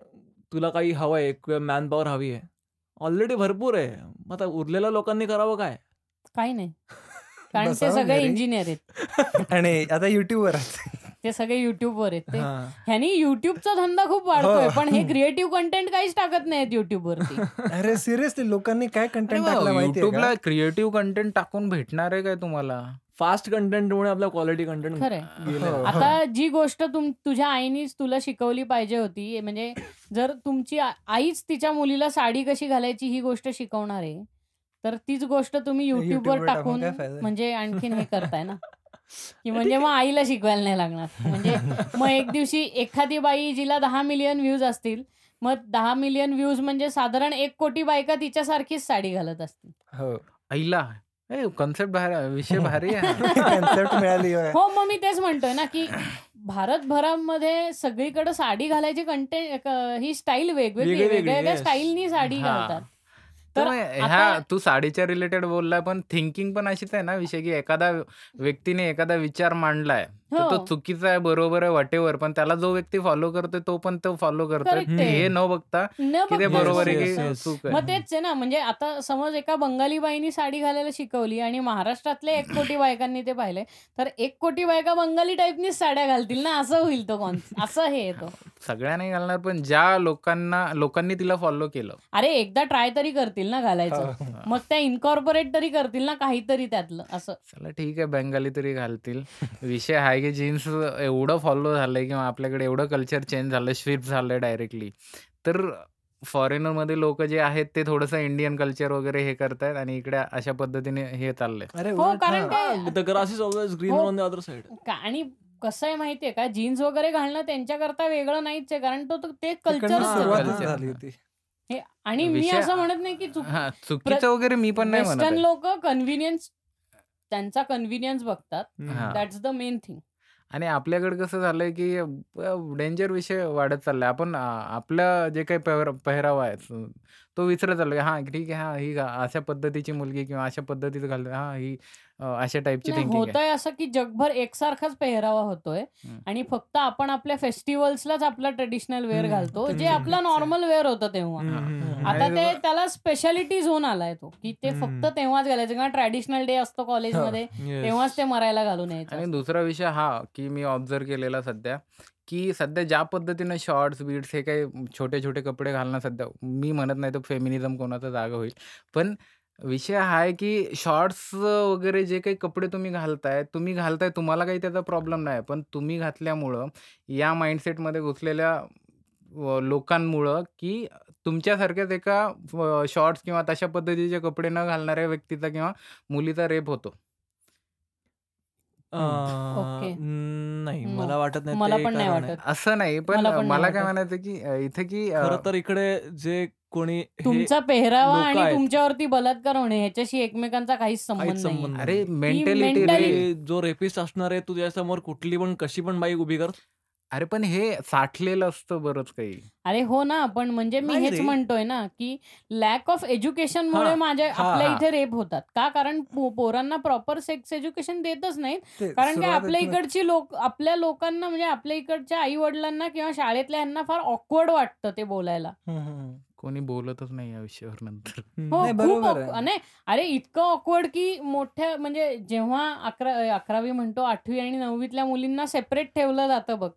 [SPEAKER 3] तुला काही हवंय किंवा मॅन पॉवर हवी आहे. ऑलरेडी भरपूर आहे. मग आता उरलेल्या लोकांनी करावं काय?
[SPEAKER 1] काही नाही. कारण ते सगळे. इंजिनियर आहेत.
[SPEAKER 2] आणि आता युट्यूबवर
[SPEAKER 1] ते सगळे युट्यूबवर आहेत. ते
[SPEAKER 3] हा.
[SPEAKER 1] ह्यानी युट्यूबचा धंदा खूप वाढतोय
[SPEAKER 2] हो.
[SPEAKER 1] पण हे क्रिएटिव्ह कंटेंट काहीच टाकत नाहीत युट्यूबवरती
[SPEAKER 2] अरे सिरियसली लोकांनी काय कंटेंट टाकला
[SPEAKER 4] क्रिएटिव्ह कंटेंट टाकून भेटणार आहे काय तुम्हाला?
[SPEAKER 3] फास्ट कंटेंटमुळे आपल्या क्वालिटी कंटेंट
[SPEAKER 2] हो.
[SPEAKER 1] आता जी गोष्ट तुम तुझ्या आईनीच तुला शिकवली पाहिजे होती म्हणजे जर तुमची आईच तिच्या मुलीला साडी कशी घालायची ही गोष्ट शिकवणार आहे तर तीच गोष्ट तुम्ही
[SPEAKER 2] YouTube
[SPEAKER 1] युट्यूबवर
[SPEAKER 2] वर टाकून?
[SPEAKER 1] म्हणजे आणखीन हे करताय ना? की म्हणजे मग आईला शिकवायला नाही लागणार. म्हणजे मग एक दिवशी एखादी बाई जिला दहा मिलियन व्ह्यूज असतील मग दहा मिलियन व्ह्यूज म्हणजे साधारण एक कोटी बायका तिच्यासारखीच साडी घालत असतील.
[SPEAKER 2] हो.
[SPEAKER 4] कन्सेप्ट भारी विषय भारी आहे
[SPEAKER 2] कन्सेप्ट मिळाली होय.
[SPEAKER 1] हो मग मी तेच म्हणतोय ना की भारतभरामध्ये सगळीकडे साडी घालायची कंटेंट ही स्टाईल वेगवेगळी आहे.
[SPEAKER 3] वेगळी-वेगळी,
[SPEAKER 1] वेगळ्या वेगळ्या
[SPEAKER 3] yes.
[SPEAKER 1] स्टाईलनी साडी
[SPEAKER 4] हा.
[SPEAKER 1] घालतात
[SPEAKER 4] तर
[SPEAKER 1] तर
[SPEAKER 4] मग ह्या
[SPEAKER 1] आता
[SPEAKER 4] तू साडीच्या रिलेटेड बोललाय पण थिंकिंग पण अशीच आहे ना विषय की एखादा व्यक्तीने एखादा विचार मांडलाय तर तो
[SPEAKER 1] हो.
[SPEAKER 4] चुकीचा आहे बरोबर आहे वाटेवर पण त्याला जो व्यक्ती फॉलो करतोय तो पण तो फॉलो करतोय. हे न बघता
[SPEAKER 1] न
[SPEAKER 4] की ते
[SPEAKER 1] बघता.
[SPEAKER 4] बरोबर आहे की. चूक
[SPEAKER 1] मग
[SPEAKER 4] आहे
[SPEAKER 1] तेच आहे ना म्हणजे आता समज एका बंगाली बाईनी साडी घालायला शिकवली आणि महाराष्ट्रातल्या एक कोटी बायकांनी ते पाहिले तर एक कोटी बायका बंगाली टाईपनीच साड्या घालतील ना? असं होईल तो कॉन असं हे येतो
[SPEAKER 4] सगळ्या नाही घालणार पण ज्या लोकांना लोकांनी तिला फॉलो केलं.
[SPEAKER 1] अरे एकदा ट्राय तरी करतील ना घालायचं.
[SPEAKER 2] हो.
[SPEAKER 1] मग त्या इन्कॉर्पोरेट तरी करतील ना काहीतरी त्यातलं असं.
[SPEAKER 4] चला ठीक आहे बंगाली तरी घालतील. विषय आहे की जीन्स एवढं फॉलो झालंय किंवा आपल्याकडे एवढं कल्चर चेंज झालं शिफ्ट झालंय डायरेक्टली तर फॉरेनरमध्ये लोक जे आहेत ते थोडंसं इंडियन कल्चर वगैरे हे करतायत आणि इकडे अशा पद्धतीने हे चाललंय
[SPEAKER 2] अरे
[SPEAKER 1] हो कारण
[SPEAKER 2] हा.
[SPEAKER 1] ते
[SPEAKER 3] the grass is always green
[SPEAKER 1] हो.
[SPEAKER 3] ऑन द अदर साइड
[SPEAKER 1] का- आणि कसं आहे माहितीये का जीन्स वगैरे घालणं त्यांच्याकरता वेगळं नाहीच आहे कारण तो तो- कल्चर
[SPEAKER 2] सुरुवातच
[SPEAKER 4] culture.
[SPEAKER 2] झाली होती
[SPEAKER 1] हे आणि मी
[SPEAKER 4] विषय-
[SPEAKER 1] असं म्हणत नाही की चुक
[SPEAKER 4] हा चुकीचं वगैरे मी पण नाही म्हणत
[SPEAKER 1] वेस्टर्न
[SPEAKER 4] आहे.
[SPEAKER 1] लोक कन्व्हिनियन्स त्यांचा कन्व्हिनियन्स बघतात
[SPEAKER 4] हा.
[SPEAKER 1] दॅट्स द मेन थिंग
[SPEAKER 4] आणि आपल्याकडे कसं झालंय की डेंजर विषय वाढत चाललाय. आपण आपलं जे काही पेहर पेहरावा आहे तो विसरत चाललोय. हां ठीक आहे हां ही अशा पद्धतीची मुलगी किंवा अशा पद्धतीचं घालतोय हां ही अ, अशा टाईपची
[SPEAKER 1] नाही
[SPEAKER 4] थिंकिंग आहे
[SPEAKER 1] होतंय असं की जगभर एकसारखाच पेहरावा होतोय. आणि फक्त आपण आपल्या फेस्टिवल्सलाच आपला ट्रेडिशनल वेअर घालतो जे आपला. नॉर्मल वेअर होतं तेव्हा. आता
[SPEAKER 4] आणि
[SPEAKER 1] ते त्याला स्पेशालिटी झोन आलाय तो की ते फक्त. तेव्हाच घालायचं किंवा ट्रॅडिशनल डे असतो कॉलेजमध्ये तेव्हाच ते मरायला घालून यायचं
[SPEAKER 4] आणि. दुसरा विषय हा की मी ऑब्झर्व केलेला सध्या की सध्या ज्या पद्धतीनं शॉर्ट्स बीट्स हे काही छोटे छोटे कपडे घालणं सध्या मी म्हणत नाही तर फेमिनिझम कोणाचा जागा होईल पण विषय हा आहे की शॉर्ट्स वगैरे जे काही कपडे तुम्ही घालताय तुम्ही घालताय तुम्हाला काही त्याचा प्रॉब्लेम नाही पण तुम्ही घातल्यामुळं या माइंडसेटमध्ये घुसलेल्या अ, लोकांमुळं की तुमच्यासारख्याच एका शॉर्ट्स किंवा तशा पद्धतीचे कपडे न घालणाऱ्या व्यक्तीचा किंवा मुलीचा रेप होतो
[SPEAKER 1] ओके.
[SPEAKER 3] नाही. मला वाटत नाही
[SPEAKER 1] मला
[SPEAKER 3] ते
[SPEAKER 1] पण नाही
[SPEAKER 3] कारण आहे.
[SPEAKER 1] वाटत
[SPEAKER 4] असं नाही पण
[SPEAKER 1] मला पण नाही
[SPEAKER 4] मला काय
[SPEAKER 1] वाटत.
[SPEAKER 4] म्हणायचं की अ, इथे की अ,
[SPEAKER 3] खरं तर इकडे जे कोणी हे
[SPEAKER 1] तुमचा पेहरावा आणि. तुमच्यावरती बलात्कार होणे ह्याच्याशी एकमेकांचा काहीच संबंध
[SPEAKER 3] संबंध
[SPEAKER 4] अरे. मेंटॅलिटी रे
[SPEAKER 3] जो रेपिस्ट असणार आहे तू त्याच्यासमोर कुठली पण कशी पण बाई उभी कर
[SPEAKER 4] अरे पण हे साठलेलं असतं बरंच काही
[SPEAKER 1] अरे हो ना पण म्हणजे मी हेच. म्हणतोय ना की लॅक ऑफ एज्युकेशन मुळे माझ्या आपल्या. इथे रेप होतात का कारण पोरांना प्रॉपर सेक्स एज्युकेशन देतच नाहीत कारण की आपल्या इकडची लोक आपल्या लोकांना म्हणजे आपल्या इकडच्या आई वडिलांना किंवा शाळेतल्या यांना फार ऑकवर्ड वाटतं ते बोलायला.
[SPEAKER 4] कोणी बोलतच नाही या विषयावर नंतर
[SPEAKER 1] हो
[SPEAKER 2] नाही,
[SPEAKER 1] खूप अरे इतकं ऑकवर्ड की मोठ्या म्हणजे जेव्हा अकरा अकरावी म्हणतो आठवी आणि नववीतल्या मुलींना सेपरेट ठेवलं जातं बघ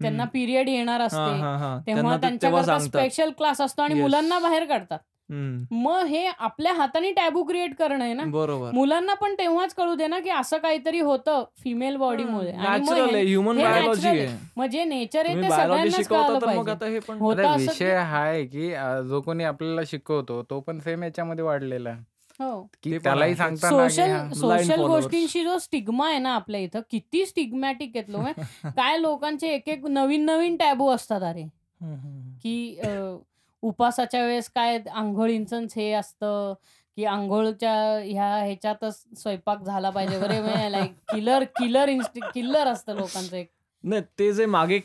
[SPEAKER 1] त्यांना. पिरियड येणार असते. तेव्हा त्यांच्याकरता स्पेशल क्लास असतो आणि. मुलांना बाहेर काढतात. मग हे आपल्या हाताने टॅबू क्रिएट करणं आहे ना.
[SPEAKER 3] बरोबर.
[SPEAKER 1] मुलांना पण तेव्हाच कळू दे ना की असं काहीतरी होतं फिमेल बॉडीमुळे
[SPEAKER 3] ह्युमन बायोलॉजी
[SPEAKER 1] natural
[SPEAKER 3] आहे
[SPEAKER 1] मग जे नेचर आहे ते
[SPEAKER 3] हे
[SPEAKER 1] असं
[SPEAKER 4] विषय
[SPEAKER 1] की-
[SPEAKER 4] हा आहे की जो कोणी आपल्याला शिकवतो तो पण सेम याच्यामध्ये वाढलेला आहे.
[SPEAKER 1] हो.
[SPEAKER 4] त्यालाही की
[SPEAKER 1] सोशल
[SPEAKER 4] हा,
[SPEAKER 1] सोशल. गोष्टींशी जो स्टिग्मा आहे ना आपल्या इथं किती स्टिग्मॅटिक आहेत लोक. काय लोकांचे एक एक नवीन नवीन टॅबू असतात अरे. की उपासाच्या वेळेस काय आंघोळींचं हे असतं? की आंघोळच्या ह्या ह्याच्यातच स्वयंपाक झाला पाहिजे वगैरे लाईक किलर किलर इन्स्टि किल्लर असतं लोकांचं एक.
[SPEAKER 3] नाही ते जे मागे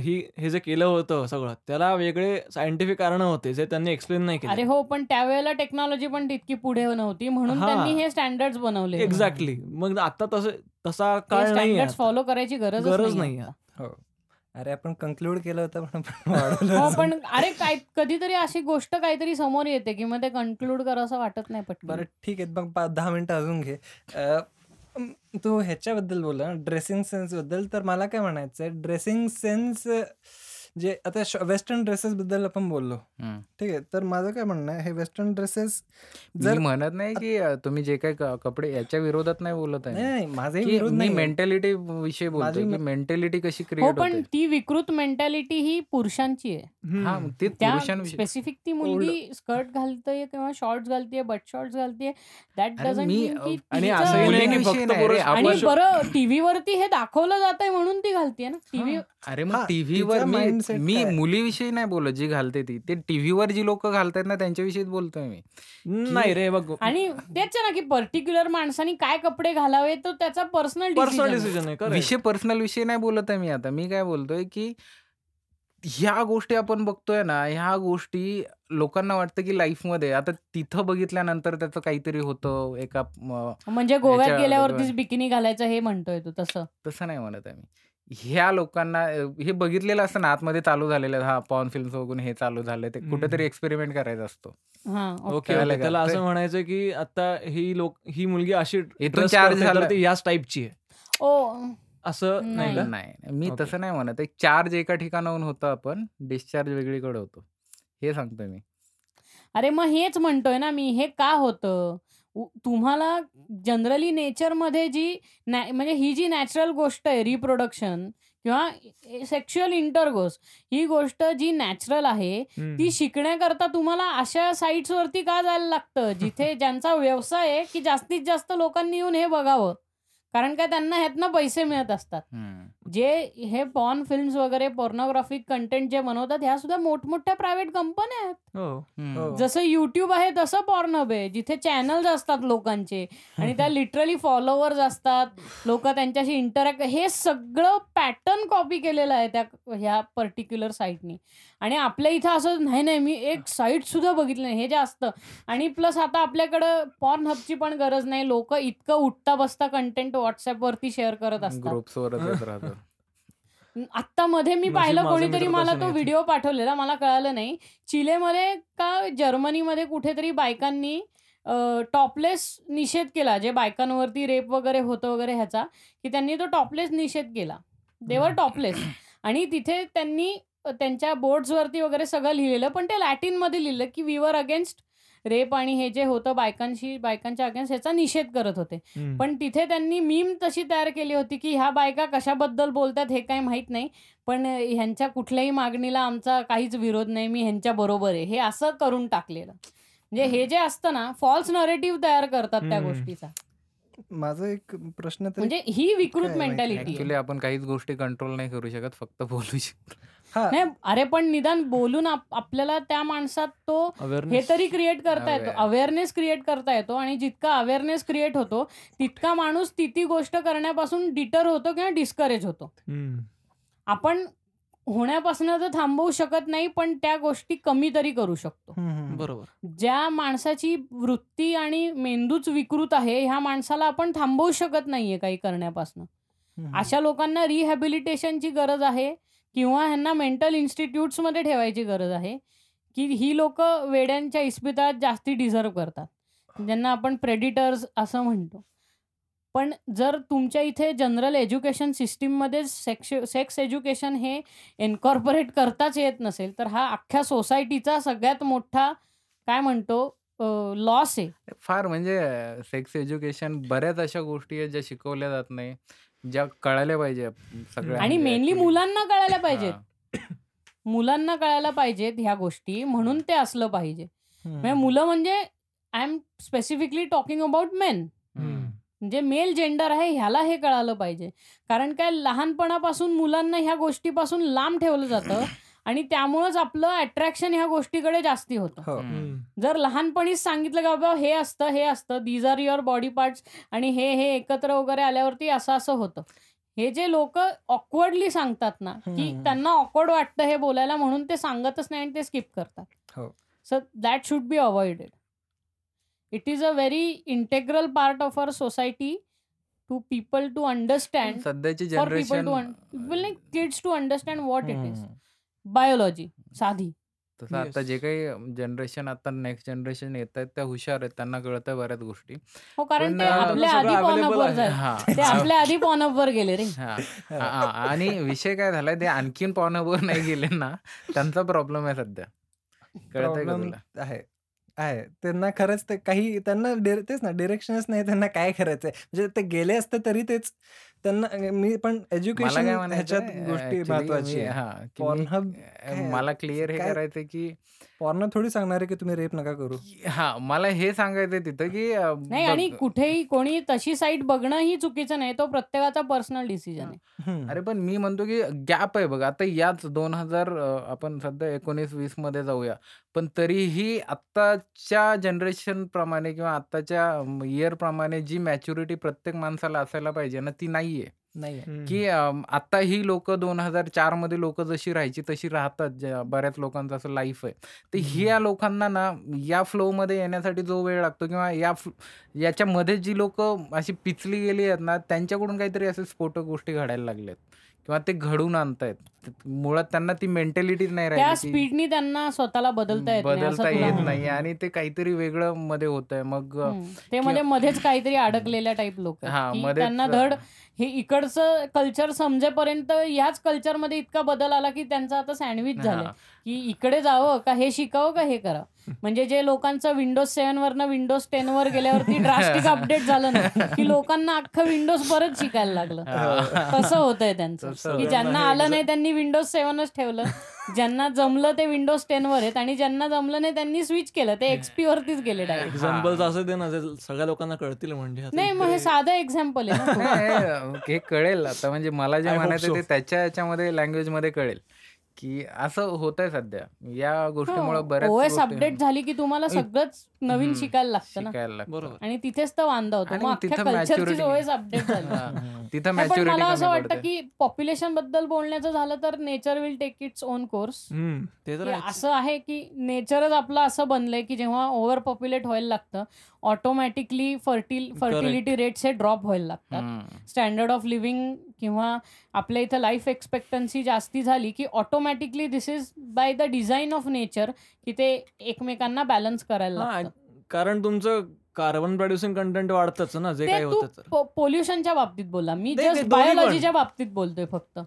[SPEAKER 3] ही हे जे केलं होतं सगळं त्याला वेगळे सायंटिफिक कारण होते जे त्यांनी एक्सप्लेन नाही
[SPEAKER 1] अरे
[SPEAKER 3] केले
[SPEAKER 1] हो पण त्यावेळेला टेक्नॉलॉजी पण तितकी पुढे नव्हती म्हणून. त्यांनी हे स्टँडर्ड बनवले.
[SPEAKER 3] एक्झॅक्टली मग आता तसं तसा काळ नाही
[SPEAKER 1] फॉलो करायची गरज
[SPEAKER 3] गरज नाही
[SPEAKER 2] अरे आपण कन्क्लूड केलं होतं पण
[SPEAKER 1] हो. पण अरे काय कधीतरी अशी गोष्ट काहीतरी समोर येते की मग ते कन्क्लूड करावं असं वाटत नाही
[SPEAKER 2] बरं
[SPEAKER 1] पटकन
[SPEAKER 2] ठीक आहे. मग पाच दहा मिनिटं अजून घे. तू ह्याच्याबद्दल बोलला ड्रेसिंग सेन्सबद्दल तर मला काय म्हणायचं आहे ड्रेसिंग सेन्स जे आता वेस्टर्न ड्रेसेस बद्दल आपण बोललो. ठीक आहे तर माझं काय म्हणणं आहे हे वेस्टर्न ड्रेसेस
[SPEAKER 4] मी
[SPEAKER 2] जर
[SPEAKER 4] म्हणत नाही की तुम्ही जे काही क- कपडे याच्या विरोधात नाही बोलत आहे.
[SPEAKER 2] नाही
[SPEAKER 4] मी.
[SPEAKER 2] नाही माझाही
[SPEAKER 4] की
[SPEAKER 2] विरोध
[SPEAKER 4] मी
[SPEAKER 2] नाही
[SPEAKER 4] मेंटॅलिटी विषयी
[SPEAKER 2] माझी मे-
[SPEAKER 4] मेंटॅलिटी कशी
[SPEAKER 1] हो
[SPEAKER 4] क्रिएट
[SPEAKER 1] पण
[SPEAKER 4] होते.
[SPEAKER 1] ती विकृत मेंटॅलिटी ही पुरुषांची आहे.
[SPEAKER 4] हा
[SPEAKER 1] स्पेसिफिक ती मुलगी स्कर्ट घालते किंवा शॉर्ट्स घालते बट शॉर्ट्स घालते दॅट
[SPEAKER 3] आणि
[SPEAKER 1] बरं टीव्हीवरती हे दाखवलं जात आहे म्हणून ती घालते ना? टीव्ही
[SPEAKER 4] हा. अरे मग
[SPEAKER 2] हा,
[SPEAKER 4] टीव्हीवर मी
[SPEAKER 2] mindset
[SPEAKER 4] मी? मुलीविषयी नाही बोलत जी घालते ती. ते टीव्हीवर जी लोक घालतात ना त्यांच्याविषयीच बोलतोय मी.
[SPEAKER 3] नाही रे बघ.
[SPEAKER 1] आणि तेच ना की पर्टिक्युलर माणसानी काय कपडे घालावे तो त्याचा पर्सनल
[SPEAKER 3] पर्सनल डिसिजन आहे.
[SPEAKER 4] विषय पर्सनल विषय नाही बोलत आहे मी आता. मी काय बोलतोय की ह्या गोष्टी आपण बघतोय ना ह्या गोष्टी लोकांना वाटतं की लाईफमध्ये आता तिथं बघितल्यानंतर त्याचं काहीतरी होतं एका
[SPEAKER 1] म्हणजे गोव्यात गेल्यावरतीच बिकिनी घालायचं हे म्हणतोय तू तसं.
[SPEAKER 4] तसं नाही म्हणत आहे मी. ह्या लोकांना अ, हे बघितलेलं असतं ना आतमध्ये चालू झालेलं आहे, हा पॉन फिल्म बघून हे चालू झालं ते. कुठेतरी एक्सपेरिमेंट करायचा असतो.
[SPEAKER 1] हा
[SPEAKER 3] ओके
[SPEAKER 1] ओके.
[SPEAKER 4] कळालं
[SPEAKER 3] ओके
[SPEAKER 4] का?
[SPEAKER 3] त्याला असं म्हणायचं की आता ही लोक ही मुलगी अशी
[SPEAKER 4] इथून
[SPEAKER 3] dress
[SPEAKER 4] charge
[SPEAKER 3] करते तर
[SPEAKER 4] झालं.
[SPEAKER 3] ती याच टाईपची आहे.
[SPEAKER 1] ओ.
[SPEAKER 3] असं नाही.
[SPEAKER 1] नाही.
[SPEAKER 4] मी
[SPEAKER 3] ओके.
[SPEAKER 4] तसं नाही म्हणत चार्ज एका ठिकाणाहून होतं आपण डिस्चार्ज वेगळीकडे होतो. हे सांगतोय मी.
[SPEAKER 1] अरे मग हेच म्हणतोय ना मी. हे का होतं? तुम्हाला जनरली नेचरमध्ये जी नॅ- म्हणजे ही जी नॅचरल गोष्ट आहे रिप्रोडक्शन किंवा सेक्शुअल इंटरकोर्स ही गोष्ट जी नॅचरल आहे. ती शिकण्याकरता तुम्हाला अशा साईट्स वरती का जायला लागतं जिथे ज्यांचा व्यवसाय आहे की जास्तीत जास्त लोकांनी येऊन हे बघावं कारण काय त्यांना ह्यातनं पैसे मिळत असतात. जे हे पॉर्न फिल्म्स वगैरे पोर्नोग्राफिक कंटेंट जे बनवतात ह्या सुद्धा मोठमोठ्या प्रायव्हेट कंपन्या आहेत.
[SPEAKER 3] हो.
[SPEAKER 2] हो.
[SPEAKER 1] जसं युट्यूब आहे तसं पॉर्नब आहे जिथे चॅनल्स असतात लोकांचे. आणि त्या लिटरली फॉलोअर्स असतात. लोक त्यांच्याशी इंटरॅक्ट हे सगळं पॅटर्न कॉपी केलेलं आहे त्या ह्या पर्टिक्युलर साईटनी आणि आपल्या इथं असं नाही नाही मी एक साईट सुद्धा बघितलं नाही हे जे असतं आणि प्लस आता आपल्याकडं पॉर्न हबची पण गरज नाही. लोक इतकं उठता बसता कंटेंट व्हॉट्सअपवरती शेअर करत असतात. आत्ता मध्ये मी
[SPEAKER 3] नशीब
[SPEAKER 1] पाहिलं कोणीतरी मला तो. व्हिडिओ पाठवलेला मला कळालं नाही चिलेमध्ये का जर्मनीमध्ये कुठेतरी बायकांनी टॉपलेस निषेध केला जे बायकांवरती रेप वगैरे होतं वगैरे ह्याचा की त्यांनी तो टॉपलेस निषेध केला देवर. टॉपलेस आणि तिथे त्यांनी त्यांच्या बोर्ड्सवरती वगैरे सगळं लिहिलेलं पण ते लॅटिनमध्ये लिहिलं की वीवर अगेन्स्ट रेप आणि हे जे होतं बायकांशी बायकांच्या अगेन्स्ट ह्याचा निषेध करत होते. पण तिथे त्यांनी मीम तशी तयार केली होती की ह्या बायका कशाबद्दल बोलतात हे काही माहीत नाही. पण ह्यांच्या कुठल्याही मागणीला आमचा काहीच विरोध नाही मी ह्यांच्या बरोबर आहे. हे असं करून टाकलेलं. म्हणजे हे जे असतं ना फॉल्स नरेटिव्ह तयार करतात त्या. गोष्टीचा.
[SPEAKER 2] माझा एक प्रश्न तरी
[SPEAKER 1] म्हणजे ही विकृत? मेंटॅलिटी
[SPEAKER 4] आपण काहीच गोष्टी कंट्रोल नाही करू शकत फक्त बोलू शकतो.
[SPEAKER 1] नाही अरे पण निदान बोलून आप- आपल्याला त्या माणसात तो हे. तरी क्रिएट करता येतो. अवेअरनेस क्रिएट करता येतो आणि जितका अवेअरनेस क्रिएट होतो तितका माणूस ती ती गोष्ट करण्यापासून डिटर होतो किंवा डिस्करेज होतो. आपण होण्यापासून तर थांबवू शकत नाही पण त्या गोष्टी कमी तरी करू शकतो.
[SPEAKER 3] बरोबर
[SPEAKER 1] ज्या माणसाची वृत्ती आणि मेंदूच विकृत आहे ह्या माणसाला आपण थांबवू शकत नाहीये काही करण्यापासून. अशा लोकांना रिहॅबिलिटेशनची गरज आहे किंवा ह्यांना मेंटल इन्स्टिट्यूट्समध्ये ठेवायची गरज आहे की ही लोक वेड्यांच्या इस्पितात जास्ती डिझर्व करतात. ज्यांना आपण प्रेडिटर्स असं म्हणतो. पण जर तुमच्या इथे जनरल एज्युकेशन सिस्टीममध्ये सेक्श सेक्स एज्युकेशन हे एन्कॉर्पोरेट करताच येत नसेल तर हा अख्ख्या सोसायटीचा सगळ्यात मोठा काय म्हणतो लॉस आहे.
[SPEAKER 4] फार म्हणजे सेक्स एज्युकेशन बऱ्याच अशा गोष्टी आहेत ज्या शिकवल्या जात नाही. ज्या कळायला पाहिजे सगळ्या
[SPEAKER 1] आणि
[SPEAKER 4] म्हणजे
[SPEAKER 1] मेनली. मुलांना कळायला पाहिजेत. मुलांना कळायला पाहिजेत ह्या गोष्टी म्हणून ते असलं पाहिजे. म्हणजे मुलं म्हणजे I am specifically talking about men
[SPEAKER 3] hmm.
[SPEAKER 1] जे मेल जेंडर आहे ह्याला हे कळालं पाहिजे कारण काय लहानपणापासून मुलांना ह्या गोष्टीपासून लांब ठेवलं जातं आणि त्यामुळंच आपलं अट्रॅक्शन ह्या गोष्टीकडे जास्ती होतं
[SPEAKER 2] हो.
[SPEAKER 1] जर लहानपणीच सांगितलं का बाबा हे असतं हे असतं these are your body parts आणि हे हे एकत्र वगैरे आल्यावरती असं असं होतं हे जे लोक ऑकवर्डली सांगतात ना की. त्यांना ऑकवर्ड वाटतं हे बोलायला म्हणून ते सांगतच नाही आणि ते स्किप करतात
[SPEAKER 2] हो.
[SPEAKER 1] So that should be avoided it is a very integral part of our society to people to understand
[SPEAKER 4] सध्याची
[SPEAKER 1] for people
[SPEAKER 4] generation
[SPEAKER 1] to kids to understand what it is. Biology साधी
[SPEAKER 4] तसं आता
[SPEAKER 3] येस.
[SPEAKER 4] जे काही generation आता next generation येतायत त्या हुशार आहेत. त्यांना कळतंय बऱ्याच गोष्टी.
[SPEAKER 1] हो, कारण
[SPEAKER 4] पण
[SPEAKER 1] ते
[SPEAKER 4] अ,
[SPEAKER 3] त्यांना
[SPEAKER 1] आपल्या
[SPEAKER 3] सगळं
[SPEAKER 1] आधी
[SPEAKER 3] अवेलेबल आहे.
[SPEAKER 1] ते आपल्या आधी पॉनअपवर गेले रे.
[SPEAKER 4] हां. हां, आणि विषय काय झालाय ते आणखीन पॉनअपवर नाही गेले ना, त्यांचा प्रॉब्लेम आहे सध्या. कळतंय का
[SPEAKER 2] प्रॉब्लेम
[SPEAKER 4] तुला?
[SPEAKER 2] आहे. आहे. त्यांना खरंच ते काही त्यांना तेच ना डिरेक्शनच नाही त्यांना काय करायचंय. म्हणजे ते गेले असते तरी तेच त्यांना मी पण एज्युकेशन ह्याच्यात गोष्टी महत्वाची.
[SPEAKER 4] हां, मला क्लिअर हे
[SPEAKER 2] काय
[SPEAKER 4] करायचंय की
[SPEAKER 2] पॉर्न थोडी सांगणार आहे की तुम्ही रेप नका करू.
[SPEAKER 4] की हां, मला हे सांगायचंय तिथं की
[SPEAKER 1] नाही आणि कुठेही कोणी तशी साईट बघणंही चुकीचं नाही. तो प्रत्येकाचा पर्सनल डिसिजन आहे.
[SPEAKER 2] हं.
[SPEAKER 4] अरे पण मी म्हणतो की गॅप आहे बघ. आता याच 2000 अ, आपण सध्या 19-20 मध्ये जाऊया. पण तरीही आत्ताच्या जनरेशनप्रमाणे किंवा आत्ताच्या अ, इयरप्रमाणे जी मॅच्युरिटी प्रत्येक माणसाला असायला पाहिजे ना, ती नाहीये.
[SPEAKER 2] नाहीये.
[SPEAKER 3] हं,
[SPEAKER 4] की आता ही लोकं 2004 मध्ये लोकं जशी राहायची तशी राहतात. ज्या बऱ्याच लोकांचं असं लाईफ आहे. तर
[SPEAKER 2] हं,
[SPEAKER 4] ह्या. लोकांना ना या फ्लोमध्ये येण्यासाठी जो वेळ लागतो किंवा या फ्लो याच्यामध्ये जी लोकं अशी पिचली गेली आहेत ना, त्यांच्याकडून काहीतरी असे स्फोटक गोष्टी घडायला लागल्यात किंवा ते घडवून आणतायत. मुळात त्यांना ती मेंटॅलिटीच नाही राहिली
[SPEAKER 1] स्पीडनी त्यांना स्वतःला बदलता येत नाही
[SPEAKER 4] बदलता येत
[SPEAKER 1] आहे.
[SPEAKER 4] आणि ते काहीतरी वेगळं मध्ये होतंय. मग अ,
[SPEAKER 1] हं. ते म्हणजे मध्येच काहीतरी अडकलेल्या टाइप लोकं त्यांना धड हे इकडचं कल्चर समजेपर्यंत ह्याच कल्चरमध्ये इतका बदल आला की त्यांचं आता सँडविच झालंय,
[SPEAKER 4] हां.
[SPEAKER 1] की इकडे जावं का हे शिकावं का हे करावं. म्हणजे जे लोकांचं विंडोज 7 वरनं विंडोज 10 वर गेल्यावरती ड्रास्टिक अपडेट झालं ना, की लोकांना अख्खं विंडोज परत शिकायला लागलं. तसं होतंय त्यांचं, की. ज्यांना
[SPEAKER 3] हे
[SPEAKER 1] आलं नाही त्यांनी विंडोज 7च ठेवलं. ज्यांना जमलं ते विंडोज 10 वर आहेत आणि ज्यांना जमलं नाही त्यांनी स्विच केलं. ते एक्सपी वरतीच गेले डायरेक्ट.
[SPEAKER 3] एक्झाम्पल्स
[SPEAKER 4] हां.
[SPEAKER 3] असं दे ना, सगळ्या लोकांना कळतील म्हणजे आता
[SPEAKER 1] नाही मग हे साधं एक्झाम्पल आहे
[SPEAKER 4] हे कळेल आता म्हणजे मला जे म्हणायचं. ते त्याच्या ह्याच्यामध्ये लँग्वेजमध्ये कळेल, की असं होतंय सध्या. या गोष्टीमुळे बऱ्याच
[SPEAKER 1] ओएस अपडेट झाली की तुम्हाला सगळंच नवीन शिकायला लागतं ना.
[SPEAKER 3] बरोबर.
[SPEAKER 1] आणि तिथेच तर वांदा होतो.
[SPEAKER 4] तिथं मॅच्युरिटी
[SPEAKER 1] ओएस अपडेट झाली.
[SPEAKER 4] तिथं
[SPEAKER 1] मला असं वाटतं. की पॉप्युलेशनबद्दल बोलायचं झालं तर nature will take its own course.
[SPEAKER 3] हं.
[SPEAKER 1] असं आहे की नेचरच आपलं असं बनलंय की जेव्हा ओव्हर पॉप्युलेट व्हायला लागतं, ऑटोमॅटिकली फर्टिल. फर्टिलिटी रेट्स हे ड्रॉप व्हायला लागतात. स्टँडर्ड ऑफ लिव्हिंग किंवा आपल्या इथं लाईफ एक्सपेक्टन्सी जास्ती झाली की automatically this is by the design of nature की ते एकमेकांना बॅलन्स करायला लागतं.
[SPEAKER 3] कारण तुमचं कार्बन प्रोड्युसिंग कंटेंट वाढतंच ना, जे काही होतं.
[SPEAKER 1] पोल्युशनच्या बाबतीत बोला. मी जस्ट. बायोलॉजीच्या बाबतीत बोलतोय फक्त.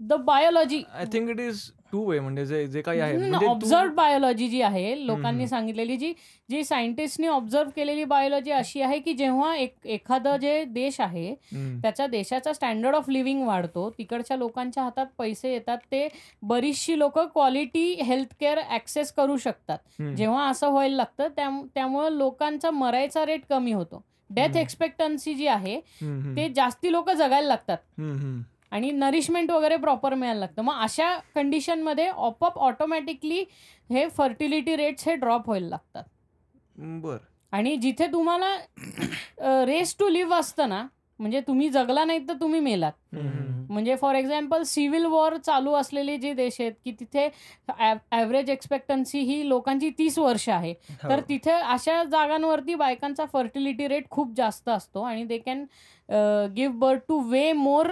[SPEAKER 1] The biology
[SPEAKER 3] I think it is two way म्हणजे जे जे काही आहे म्हणजे
[SPEAKER 1] ऑब्झर्व
[SPEAKER 3] तू
[SPEAKER 1] बायोलॉजी जी आहे लोकांनी. सांगितलेली जी जी सायंटिस्टनी ऑब्झर्व केलेली बायोलॉजी अशी आहे की जेव्हा एक एखादं जे देश आहे. त्याच्या देशाचा स्टँडर्ड ऑफ लिव्हिंग वाढतो तिकडच्या लोकांच्या हातात पैसे येतात ते बरीचशी लोक क्वालिटी हेल्थ केअर ॲक्सेस करू शकतात. जेव्हा असं व्हायला लागतं त्या त्यामुळं लोकांचा मरायचा रेट कमी होतो डेथ. एक्सपेक्टन्सी जी आहे. ते जास्ती लोक जगायला लागतात. आणि नरिशमेंट वगैरे प्रॉपर मिळायला लागतं. मग अशा कंडिशनमध्ये ऑपअप ऑटोमॅटिकली हे फर्टिलिटी रेट्स हे ड्रॉप व्हायला लागतात.
[SPEAKER 3] बर.
[SPEAKER 1] आणि जिथे तुम्हाला रेस टू लिव्ह असतं ना म्हणजे तुम्ही जगला नाही तर तुम्ही मेलात. म्हणजे फॉर एक्झाम्पल सिव्हिल वॉर चालू असलेले जे देश आहेत की तिथे ॲव्हरेज एक्सपेक्टन्सी ही लोकांची तीस वर्ष आहे. तर
[SPEAKER 2] हो.
[SPEAKER 1] तिथे अशा जागांवरती बायकांचा फर्टिलिटी रेट खूप जास्त असतो आणि they can give birth to way more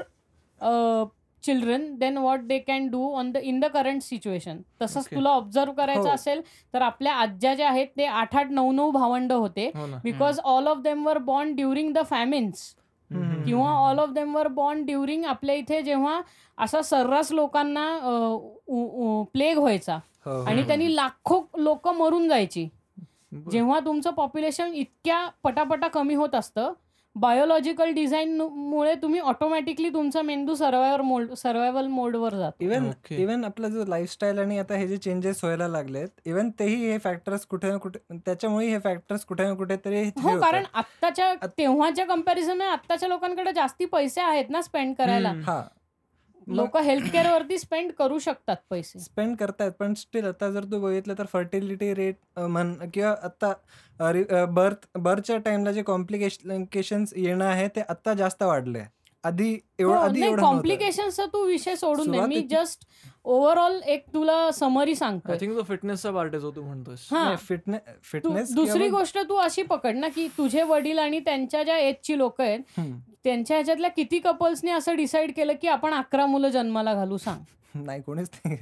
[SPEAKER 1] children than what they can do on the in the current situation तसंच. तुला ऑब्झर्व करायचं
[SPEAKER 2] हो.
[SPEAKER 1] असेल तर आपल्या आज्या ज्या आहेत ते आठ आठ नऊ नऊ भावंड होते because all of them were born during the famines किंवा. All of them were born during आपल्या इथे जेव्हा असा सर्रास लोकांना प्लेग व्हायचा
[SPEAKER 2] हो, हो.
[SPEAKER 1] आणि त्यांनी लाखो लोक मरून जायची. जेव्हा तुमचं पॉप्युलेशन इतक्या पटापटा कमी होत असतं बायोलॉजिकल डिझाईन मुळे तुम्ही ऑटोमॅटिकली तुमचा मेंदू सर्वायवर मोड सर्वायवल मोडवर जातो
[SPEAKER 2] इवन
[SPEAKER 3] Okay.
[SPEAKER 2] इवन आपला जो लाईफस्टाईल आणि आता हे जे चेंजेस व्हायला लागलेत इवन तेही हे फॅक्टर्स कुठे ना कुठे त्याच्यामुळे हे फॅक्टर्स कुठे ना कुठे तरी
[SPEAKER 1] हो कारण आत्ताच्या तेव्हाच्या कंपॅरिझन आत्ताच्या लोकांकडे जास्ती पैसे आहेत ना स्पेंड करायला.
[SPEAKER 2] हा
[SPEAKER 1] लोक हेल्थ केअर वरती स्पेंड करू शकतात पैसे.
[SPEAKER 2] स्पेंड करतायत पण स्टील आता जर तू बघितलं तर फर्टिलिटी रेट म्हण किंवा आता बर्थ बर्थच्या टाइमला जे कॉम्प्लिकेशन्स येणं आहे ते आता जास्त वाढले आधी एवढं आधी एवढं नव्हतं.
[SPEAKER 1] कॉम्प्लिकेशनचा तू विषय सोडून दे. मी जस्ट ओव्हरऑल एक तुला समरी
[SPEAKER 3] आय
[SPEAKER 1] सांगतोय
[SPEAKER 3] थिंक तो फिटनेसचा पार्ट आहे जो तू म्हणतोस
[SPEAKER 1] हा.
[SPEAKER 2] फिटनेस
[SPEAKER 1] दुसरी गोष्ट तू अशी पकड ना की तुझे वडील आणि त्यांच्या ज्या एजची लोक आहेत त्यांच्या ह्याच्यातल्या किती कपल्सनी असं डिसाईड केलं की आपण अकरा मुलं जन्माला घालू सांग?
[SPEAKER 2] नाही कोणीच नाही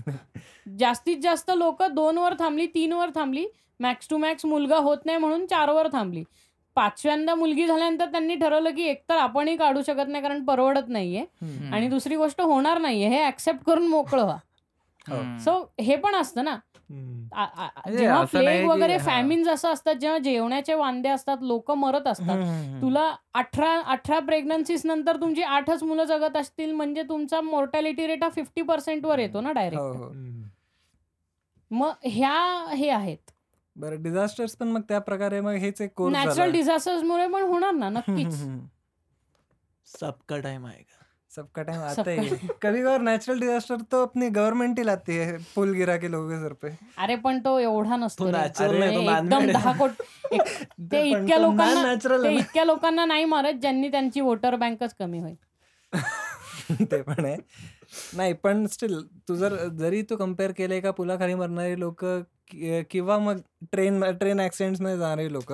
[SPEAKER 1] जास्तीत जास्त लोक दोन वर थांबली तीन वर थांबली मॅक्स टू मॅक्स मुलगा होत नाही म्हणून चार वर थांबली. पाचव्यांदा मुलगी झाल्यानंतर त्यांनी ठरवलं की एकतर आपणही काढू शकत नाही कारण परवडत नाहीये. आणि दुसरी गोष्ट होणार नाहीये. हे ऍक्सेप्ट करून मोकळं व्हा. सो हे पण असतं ना.
[SPEAKER 4] म्हणजे
[SPEAKER 1] जेव्हा प्लेग
[SPEAKER 4] की-
[SPEAKER 1] वगैरे
[SPEAKER 4] हा.
[SPEAKER 1] फॅमिन्स असं असतात जेव्हा जेवणाचे वांदे असतात लोक मरत असतात. तुला अठरा अठरा प्रेग्नन्सीज नंतर तुमची आठच मुलं जगत असतील म्हणजे तुमचा मोर्टॅलिटी रेट हा फिफ्टी पर्सेंट वर येतो ना
[SPEAKER 2] हो
[SPEAKER 1] डायरेक्ट
[SPEAKER 2] हो
[SPEAKER 1] मग ह्या हे आहेत.
[SPEAKER 2] बरं डिझास्टर्स पण मग त्या प्रकारे मग हेच एक
[SPEAKER 1] नॅचरल डिझास्टर्स मुळे पण होणार ना नक्कीच.
[SPEAKER 3] सबका टाइम आएगा.
[SPEAKER 2] सबका टाइम आता ही कभी कभार नेचुरल डिजास्टर तो अपनी गवर्नमेंट ही लाती है पुल गिरा के लोगों के सर पे।
[SPEAKER 1] अरे पण तो एवढा नसतो एकदम दहा कोट ते इतक्या लोकांना ते इतक्या लोकांना नाही मारत ज्यांनी त्यांची वोटर बँकच कमी होईल.
[SPEAKER 2] ते पण आहे. नाही पण स्टील तू जर जरी तू कंपेअर केले का पुलाखाली मरणारी लोक किंवा मग ट्रेन ट्रेन ऍक्सिडेंटमध्ये जाणारी लोक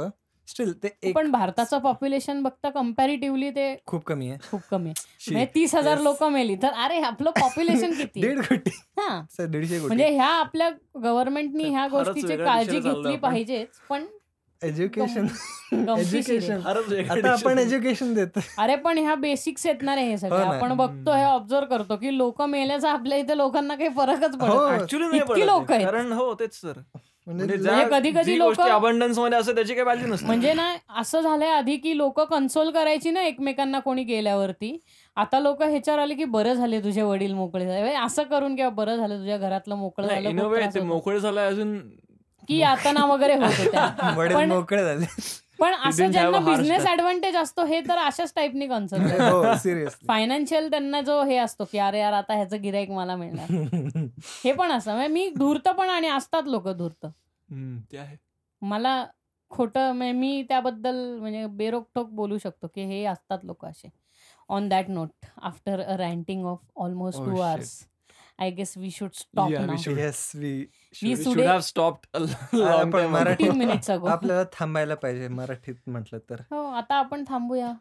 [SPEAKER 2] स्टील ते
[SPEAKER 1] पण भारताचं पॉप्युलेशन बघता कम्पॅरिटिव्हली ते
[SPEAKER 2] खूप कमी आहे
[SPEAKER 1] खूप कमी आहे. म्हणजे तीस हजार. लोक मेली तर अरे आपलं पॉप्युलेशन किती हा
[SPEAKER 2] दीडशे
[SPEAKER 1] म्हणजे
[SPEAKER 2] कोटी
[SPEAKER 1] ह्या आपल्या गव्हर्नमेंटनी ह्या गोष्टीची काळजी घेतली. पाहिजेच पण
[SPEAKER 2] एज्युकेशन. एज्युकेशन आता आपण. एज्युकेशन देतो
[SPEAKER 1] अरे पण ह्या बेसिक्स आहेत ना रे हे सगळे
[SPEAKER 2] हो.
[SPEAKER 1] आपण बघतो हे ऑब्झर्व करतो की लोक मेल्याचा आपल्या इथे लोकांना काही फरकच
[SPEAKER 2] हो.
[SPEAKER 1] पडत लोकं.
[SPEAKER 3] कारण हो तेच सर म्हणजे
[SPEAKER 1] कधी-कधी
[SPEAKER 3] जी
[SPEAKER 1] लोकं-
[SPEAKER 3] अबंडन्समध्ये असते त्याची काही व्हॅल्यू नसते.
[SPEAKER 1] म्हणजे ना असं झालंय आधी की लोक कन्सोल करायची ना एकमेकांना कोणी गेल्यावरती. आता लोक ह्याच्यावर आले की बरं झाले तुझे वडील मोकळे झाले. म्हणजे असं करून किंवा बरं झालं तुझ्या घरातलं मोकळं झालं.
[SPEAKER 3] मोकळे झालं अजून
[SPEAKER 1] की यातना वगैरे होत होत्या.
[SPEAKER 2] मोकळे झाले.
[SPEAKER 1] पण असं ज्यांना बिझनेस. ऍडव्हान्टेज असतो हे तर अशाच टाईपनी कन्सर्न
[SPEAKER 2] हो सिरियसली
[SPEAKER 1] फायनान्शियल त्यांना जो हे असतो की अरे यार आता ह्याचं गिराईक मला मिळणार. हे पण असं. म्हणजे मी धूर्त पण आणि असतात लोक धूर्त.
[SPEAKER 3] हम्म, ते आहे.
[SPEAKER 1] मला खोटं म्हणजे मी त्याबद्दल म्हणजे बेरोकटोक बोलू शकतो की हे असतात लोक असे. On that note after a ranting of almost two. Hours I guess we should stop
[SPEAKER 2] आपल्याला थांबायला पाहिजे मराठीत म्हटलं तर.
[SPEAKER 1] हो आता आपण थांबूया.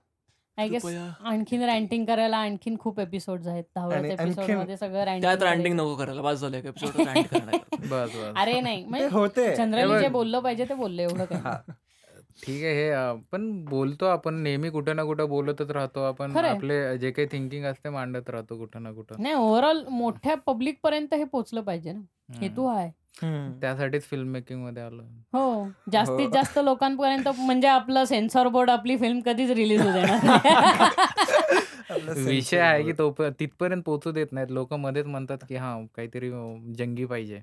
[SPEAKER 1] I guess. आणखीन रँटिंग करायला आणखीन खूप एपिसोड आहेत. मध्ये सगळं रँटिंग
[SPEAKER 3] रँटिंग नको करायला. बस झालं एपिसोड रँट करणार
[SPEAKER 4] बस बस.
[SPEAKER 1] अरे नाही म्हणजे
[SPEAKER 2] होते
[SPEAKER 1] जनरली जे बोललं पाहिजे ते बोलले एवढं काय.
[SPEAKER 4] ठीक आहे हे अ, पण बोलतो आपण नेहमी कुठं ना कुठं बोलतच राहतो आपण
[SPEAKER 1] खरंय.
[SPEAKER 4] आपले जे काही थिंकिंग असते मांडत राहतो कुठं ना कुठं
[SPEAKER 1] नाही ओव्हरऑल मोठ्या पब्लिक पर्यंत हे पोहोचलं पाहिजे ना
[SPEAKER 4] हम्म.
[SPEAKER 1] हेतू आहे
[SPEAKER 2] हम्म.
[SPEAKER 4] त्यासाठीच फिल्म मेकिंगमध्ये आलो
[SPEAKER 1] हो जास्तीत. जास्त लोकांपर्यंत म्हणजे आपलं सेन्सॉर बोर्ड आपली फिल्म कधीच रिलीज होऊ देणार नाही.
[SPEAKER 2] आपलं
[SPEAKER 4] विषय आहे की. तो तिथपर्यंत पोहोचू देत नाहीत लोक मध्येच म्हणतात की हा काहीतरी अ, जंगी पाहिजे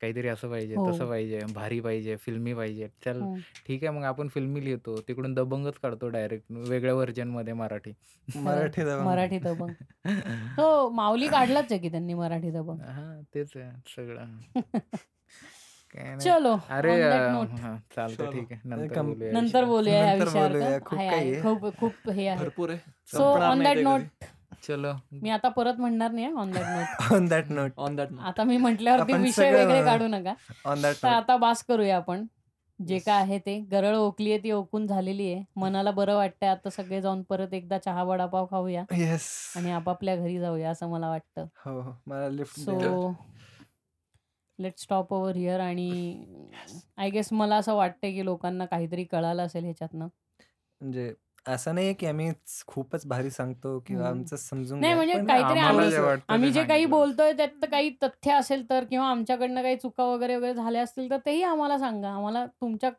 [SPEAKER 4] काहीतरी असं पाहिजे
[SPEAKER 1] हो.
[SPEAKER 4] तसं पाहिजे भारी पाहिजे फिल्मी पाहिजे चल
[SPEAKER 1] हो.
[SPEAKER 4] ठीक आहे मग आपण फिल्मी लिहितो तिकडून दबंगच काढतो डायरेक्ट वेगळ्या व्हर्जनमध्ये मराठी
[SPEAKER 2] मराठी दबंग.
[SPEAKER 1] मराठी दबंग तो माऊली काढलाच आहे की त्यांनी मराठी दबंग
[SPEAKER 4] हा तेच आहे सगळं.
[SPEAKER 1] चलो
[SPEAKER 4] अरे. हा, चालतं
[SPEAKER 3] चलो.
[SPEAKER 4] ठीक आहे. नंतर बोलूया
[SPEAKER 1] नंतर
[SPEAKER 4] याविषयी.
[SPEAKER 1] बोलूया या विषयावर?
[SPEAKER 2] खूप.
[SPEAKER 1] खूप खूप हे आहे. सो ऑन दॅट नोट
[SPEAKER 4] चलो.
[SPEAKER 1] मी आता परत म्हणणार नाही on that note
[SPEAKER 2] on that note
[SPEAKER 3] on that
[SPEAKER 1] आता मी म्हटल्यावरती
[SPEAKER 2] आपण
[SPEAKER 1] विषय
[SPEAKER 2] सगळं-
[SPEAKER 1] वेगळे काढू नका.
[SPEAKER 2] ऑन दॅट
[SPEAKER 1] आता बास करूया आपण. जे काय आहे ते. गरळ ओकली आहे ती ओकून झालेली आहे. मनाला बरं वाटतंय. आता सगळे जाऊन परत एकदा चहा वडापाव खाऊया.
[SPEAKER 2] येस
[SPEAKER 1] आणि आपापल्या घरी जाऊया असं मला वाटतं.
[SPEAKER 2] हो हो. मला lift
[SPEAKER 1] so let stop over here आणि आय गेस मला असं वाटतंय की लोकांना काहीतरी कळालं असेल ह्याच्यातनं.
[SPEAKER 2] म्हणजे असं नाही की आम्ही खूपच भारी सांगतो किंवा. आमचं समजून
[SPEAKER 1] नाही. म्हणजे काहीतरी आम्ही- आम्ही
[SPEAKER 4] ते
[SPEAKER 1] जे काही. बोलतोय त्यात काही तथ्य असेल तर किंवा आमच्याकडनं काही चुका वगैरे वगैरे झाल्या असतील तर तेही आम्हाला सांगा आम्हाला तुमच्या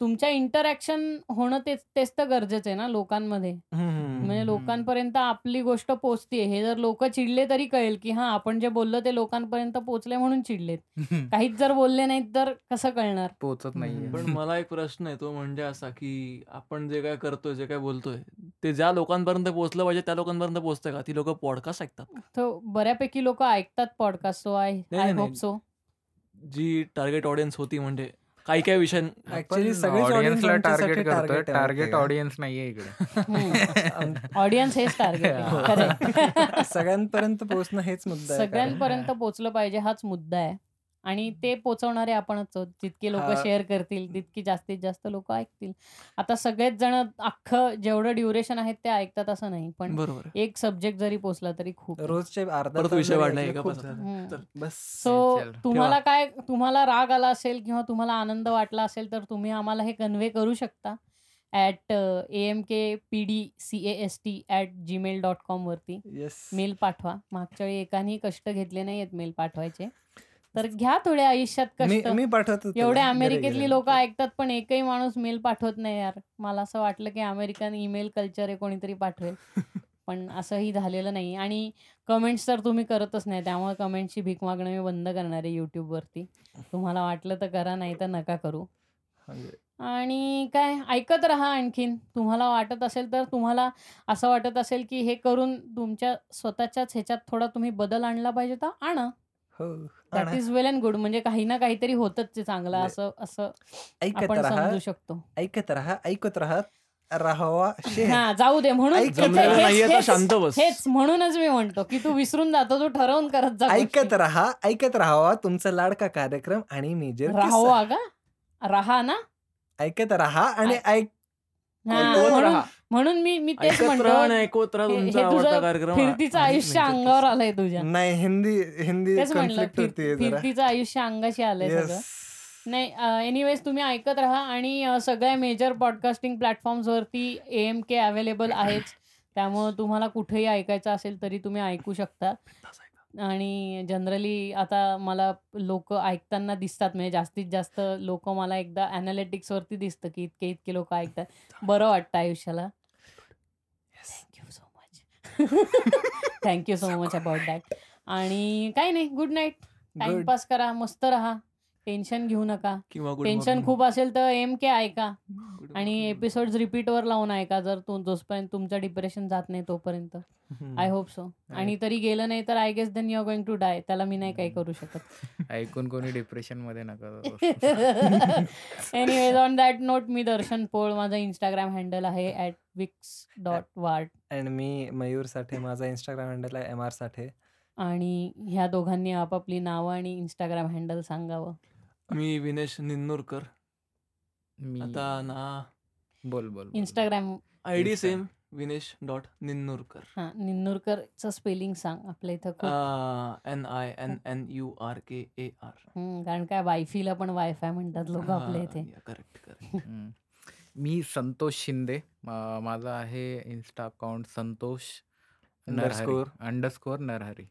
[SPEAKER 1] तुमच्या इंटरॅक्शन होणं तेच तेच तर गरजेचं आहे ना लोकांमध्ये म्हणजे. लोकांपर्यंत आपली गोष्ट पोचते हे जर लोक चिडले तरी कळेल की हा आपण जे बोललो ते लोकांपर्यंत पोचले म्हणून चिडलेत काहीच जर बोलले नाहीत तर कसं कळणार
[SPEAKER 4] पोचत नाहीये
[SPEAKER 3] पण मला एक प्रश्न आहे तो म्हणजे असा की आपण जे काय करतोय जे काय बोलतोय. ते ज्या लोकांपर्यंत पोहोचलं पाहिजे त्या लोकांपर्यंत पोहोचतंय का? ती लोक पॉडकास्ट ऐकतात
[SPEAKER 1] तो बऱ्यापैकी लोक ऐकतात पॉडकास्ट सो आय
[SPEAKER 3] नाही,
[SPEAKER 1] आय
[SPEAKER 3] नाही.
[SPEAKER 1] होप सो
[SPEAKER 3] जी टार्गेट ऑडियन्स होती म्हणजे काही काही विषय
[SPEAKER 2] सगळेच audience
[SPEAKER 4] ऑडियन्सला टार्गेट करतोय टार्गेट ऑडियन्स नाहीये इकडे.
[SPEAKER 1] ऑडियन्स हेच टार्गेट
[SPEAKER 4] हो.
[SPEAKER 1] खरं
[SPEAKER 2] सगळ्यांपर्यंत पोहोचणं हेच मुद्दा आहे कारण-
[SPEAKER 1] सगळ्यांपर्यंत पोहोचलं पाहिजे हाच मुद्दा आहे. आणि ते पोहोचवणारे आपणच आहोत. जितके लोकं. शेअर करतील, तितकी जास्तीत जास्त लोकं ऐकतील. आता सगळेच जण अख्खं जेवढं ड्युरेशन आहे ते ऐकतात असं नाही. पण. एक सब्जेक्ट जरी पोहोचला तरी खूप.
[SPEAKER 2] रोजचे.
[SPEAKER 1] सो. तुम्हाला. काय तुम्हाला राग आला असेल किंवा तुम्हाला आनंद वाटला असेल तर तुम्ही आम्हाला हे कन्वे करू शकता ॲट amkpdcast@gmail.com वरती
[SPEAKER 2] येस.
[SPEAKER 1] मेल पाठवा. मागच्या वेळी एकानेही कष्ट घेतले नाहीयेत मेल पाठवायचे. तर घ्या थोडे आयुष्यात कष्ट.
[SPEAKER 2] मी पाठवतो
[SPEAKER 1] एवढे अमेरिकेतली
[SPEAKER 2] गेल्यानंतर.
[SPEAKER 1] लोकं ऐकतात पण एकही माणूस मेल पाठवत नाही यार. मला असं वाटलं की अमेरिकन ईमेल कल्चर आहे कोणीतरी पाठवेल. पण असंही झालेलं नाही आणि कमेंट्स तर तुम्ही करतच नाही. त्यामुळे कमेंट्सची भीक मागणं मी बंद करणार आहे YouTubeवरती. तुम्हाला वाटलं तर करा नाही तर नका करू.
[SPEAKER 2] म्हणजे
[SPEAKER 1] आणि काय ऐकत राहा आणखीन. तुम्हाला वाटत असेल तर तुम्हाला असं वाटत असेल की हे करून तुमच्या स्वतःच्याच ह्याच्यात थोडा तुम्ही बदल आणला पाहिजे तर आणा.
[SPEAKER 2] हो.
[SPEAKER 1] That. Is well and good. म्हणजे काही ना काहीतरी होतच चांगलं
[SPEAKER 2] ले
[SPEAKER 1] असं असं
[SPEAKER 2] ऐकत
[SPEAKER 1] आपण
[SPEAKER 2] राहा.
[SPEAKER 1] समजू शकतो.
[SPEAKER 2] ऐकत राहा, ऐकत राहा. राहावा.
[SPEAKER 1] हां, जाऊ दे म्हणून हेच
[SPEAKER 3] तर
[SPEAKER 1] हेच
[SPEAKER 3] शांत बस.
[SPEAKER 1] हेच म्हणूनच मी म्हणतो की तू विसरून जातो. तू ठरवून करत जा
[SPEAKER 2] ऐकत. राहा, ऐकत राहावा तुमचा लाडका कार्यक्रम आणि मेजर किस्सा.
[SPEAKER 1] राहावा का? रहा ना?
[SPEAKER 2] ऐकत राहा आणि
[SPEAKER 1] ऐ
[SPEAKER 2] ऐक
[SPEAKER 1] म्हणून
[SPEAKER 3] राहा.
[SPEAKER 1] म्हणून मी मी तेच म्हणतो. फिरतीचं आयुष्य अंगावर. आलंय तुझ्या.
[SPEAKER 2] नाही हिंदी हिंदी.
[SPEAKER 1] फिरतीचं आयुष्य अंगाशी आलंय सगळं. नाही एनिवेज तुम्ही ऐकत राहा आणि सगळ्या मेजर पॉडकास्टिंग प्लॅटफॉर्म्सवरती AMK अवेलेबल आहेच. त्यामुळं तुम्हाला कुठेही ऐकायचं असेल तरी तुम्ही ऐकू शकता. आणि जनरली आता मला लोकं ऐकताना दिसतात म्हणजे जास्तीत जास्त लोकं मला एकदा एनालिटिक्सवरती दिसतं की इतके इतके लोकं ऐकतात. बरं वाटतं आयुष्याला. Thank you so much. About that. आणि काही नाही गुड नाईट.
[SPEAKER 2] गुड.
[SPEAKER 1] टाईमपास करा, मस्त राहा. टेन्शन घेऊ नका.
[SPEAKER 3] किंवा
[SPEAKER 1] टेन्शन. खूप असेल तर AMK ऐका
[SPEAKER 3] गुड
[SPEAKER 1] आणि. एपिसोड्स रिपीटवर लावून ऐका जर तू जोपर्यंत तुमचं डिप्रेशन जात नाही तोपर्यंत.
[SPEAKER 2] हम्म.
[SPEAKER 1] I hope so. आणि तरी गेलं नाही तर I guess then you are going to die. त्याला मी नाही काही करू शकत.
[SPEAKER 4] ऐकून कोणी डिप्रेशनमध्ये नका जाऊ.
[SPEAKER 1] एनिवेज ऑन दॅट नोट मी दर्शन पोळ. माझं Instagram हँडल आहे @wix.wart
[SPEAKER 2] आणि मी मयूर साठे. माझा इंस्टाग्राम हँडल आहे एम.आर. साठे.
[SPEAKER 1] आणि ह्या दोघांनी आपापली नावं आणि Instagram हँडल सांगावं.
[SPEAKER 3] मी विनेश निन्नूरकर.
[SPEAKER 4] मी
[SPEAKER 3] आता ना
[SPEAKER 4] बोल, बोल.
[SPEAKER 1] Instagram
[SPEAKER 3] ID
[SPEAKER 4] Insta.
[SPEAKER 3] Same Vinesh dot Ninnurkar.
[SPEAKER 1] हां, निन्नूरकरचं स्पेलिंग सांग. आपल्या इथं खूप
[SPEAKER 3] N I N N U R K A R.
[SPEAKER 1] कारण काय वायफीला पण वायफाय म्हणतात लोकं आपल्या इथे.
[SPEAKER 3] Correct correct.
[SPEAKER 4] मी संतोष शिंदे. अ, माझं आहे insta account Santosh Narhari
[SPEAKER 2] underscore.
[SPEAKER 4] Underscore Narhari.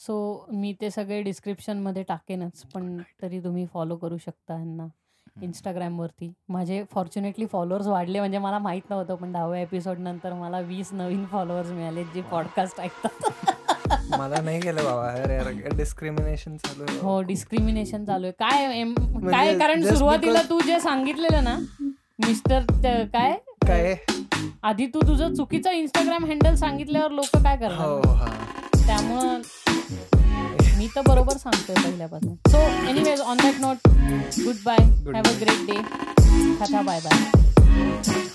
[SPEAKER 1] So मी ते सगळे डिस्क्रिप्शनमध्ये टाकेनच. पण तरी तुम्ही फॉलो करू शकता ह्यांना
[SPEAKER 4] हं.
[SPEAKER 1] Instagramवरती. माझे फॉर्च्युनेटली फॉलोअर्स वाढले म्हणजे मला माहीत नव्हतं. पण 10व्या एपिसोड नंतर मला 20 नवीन फॉलोअर्स मिळाले जे पॉडकास्ट ऐकतात.
[SPEAKER 2] मला नाही केलं बाबा. डिस्क्रिमिनेशन चालू आहे.
[SPEAKER 1] हो, डिस्क्रिमिनेशन चालू आहे. काय एम काय
[SPEAKER 2] म्हणजे
[SPEAKER 1] कारण सुरुवातीला तू जे सांगितलेलं ना मिस्टर काय
[SPEAKER 2] काय?
[SPEAKER 1] आधी तू तुझं चुकीचं Instagram हँडल सांगितल्यावर लोकं काय करणार? त्यामुळं मी तर बरोबर सांगतोय पहिल्यापासून. So anyways on that note goodbye. Have a great day. Tata bye bye.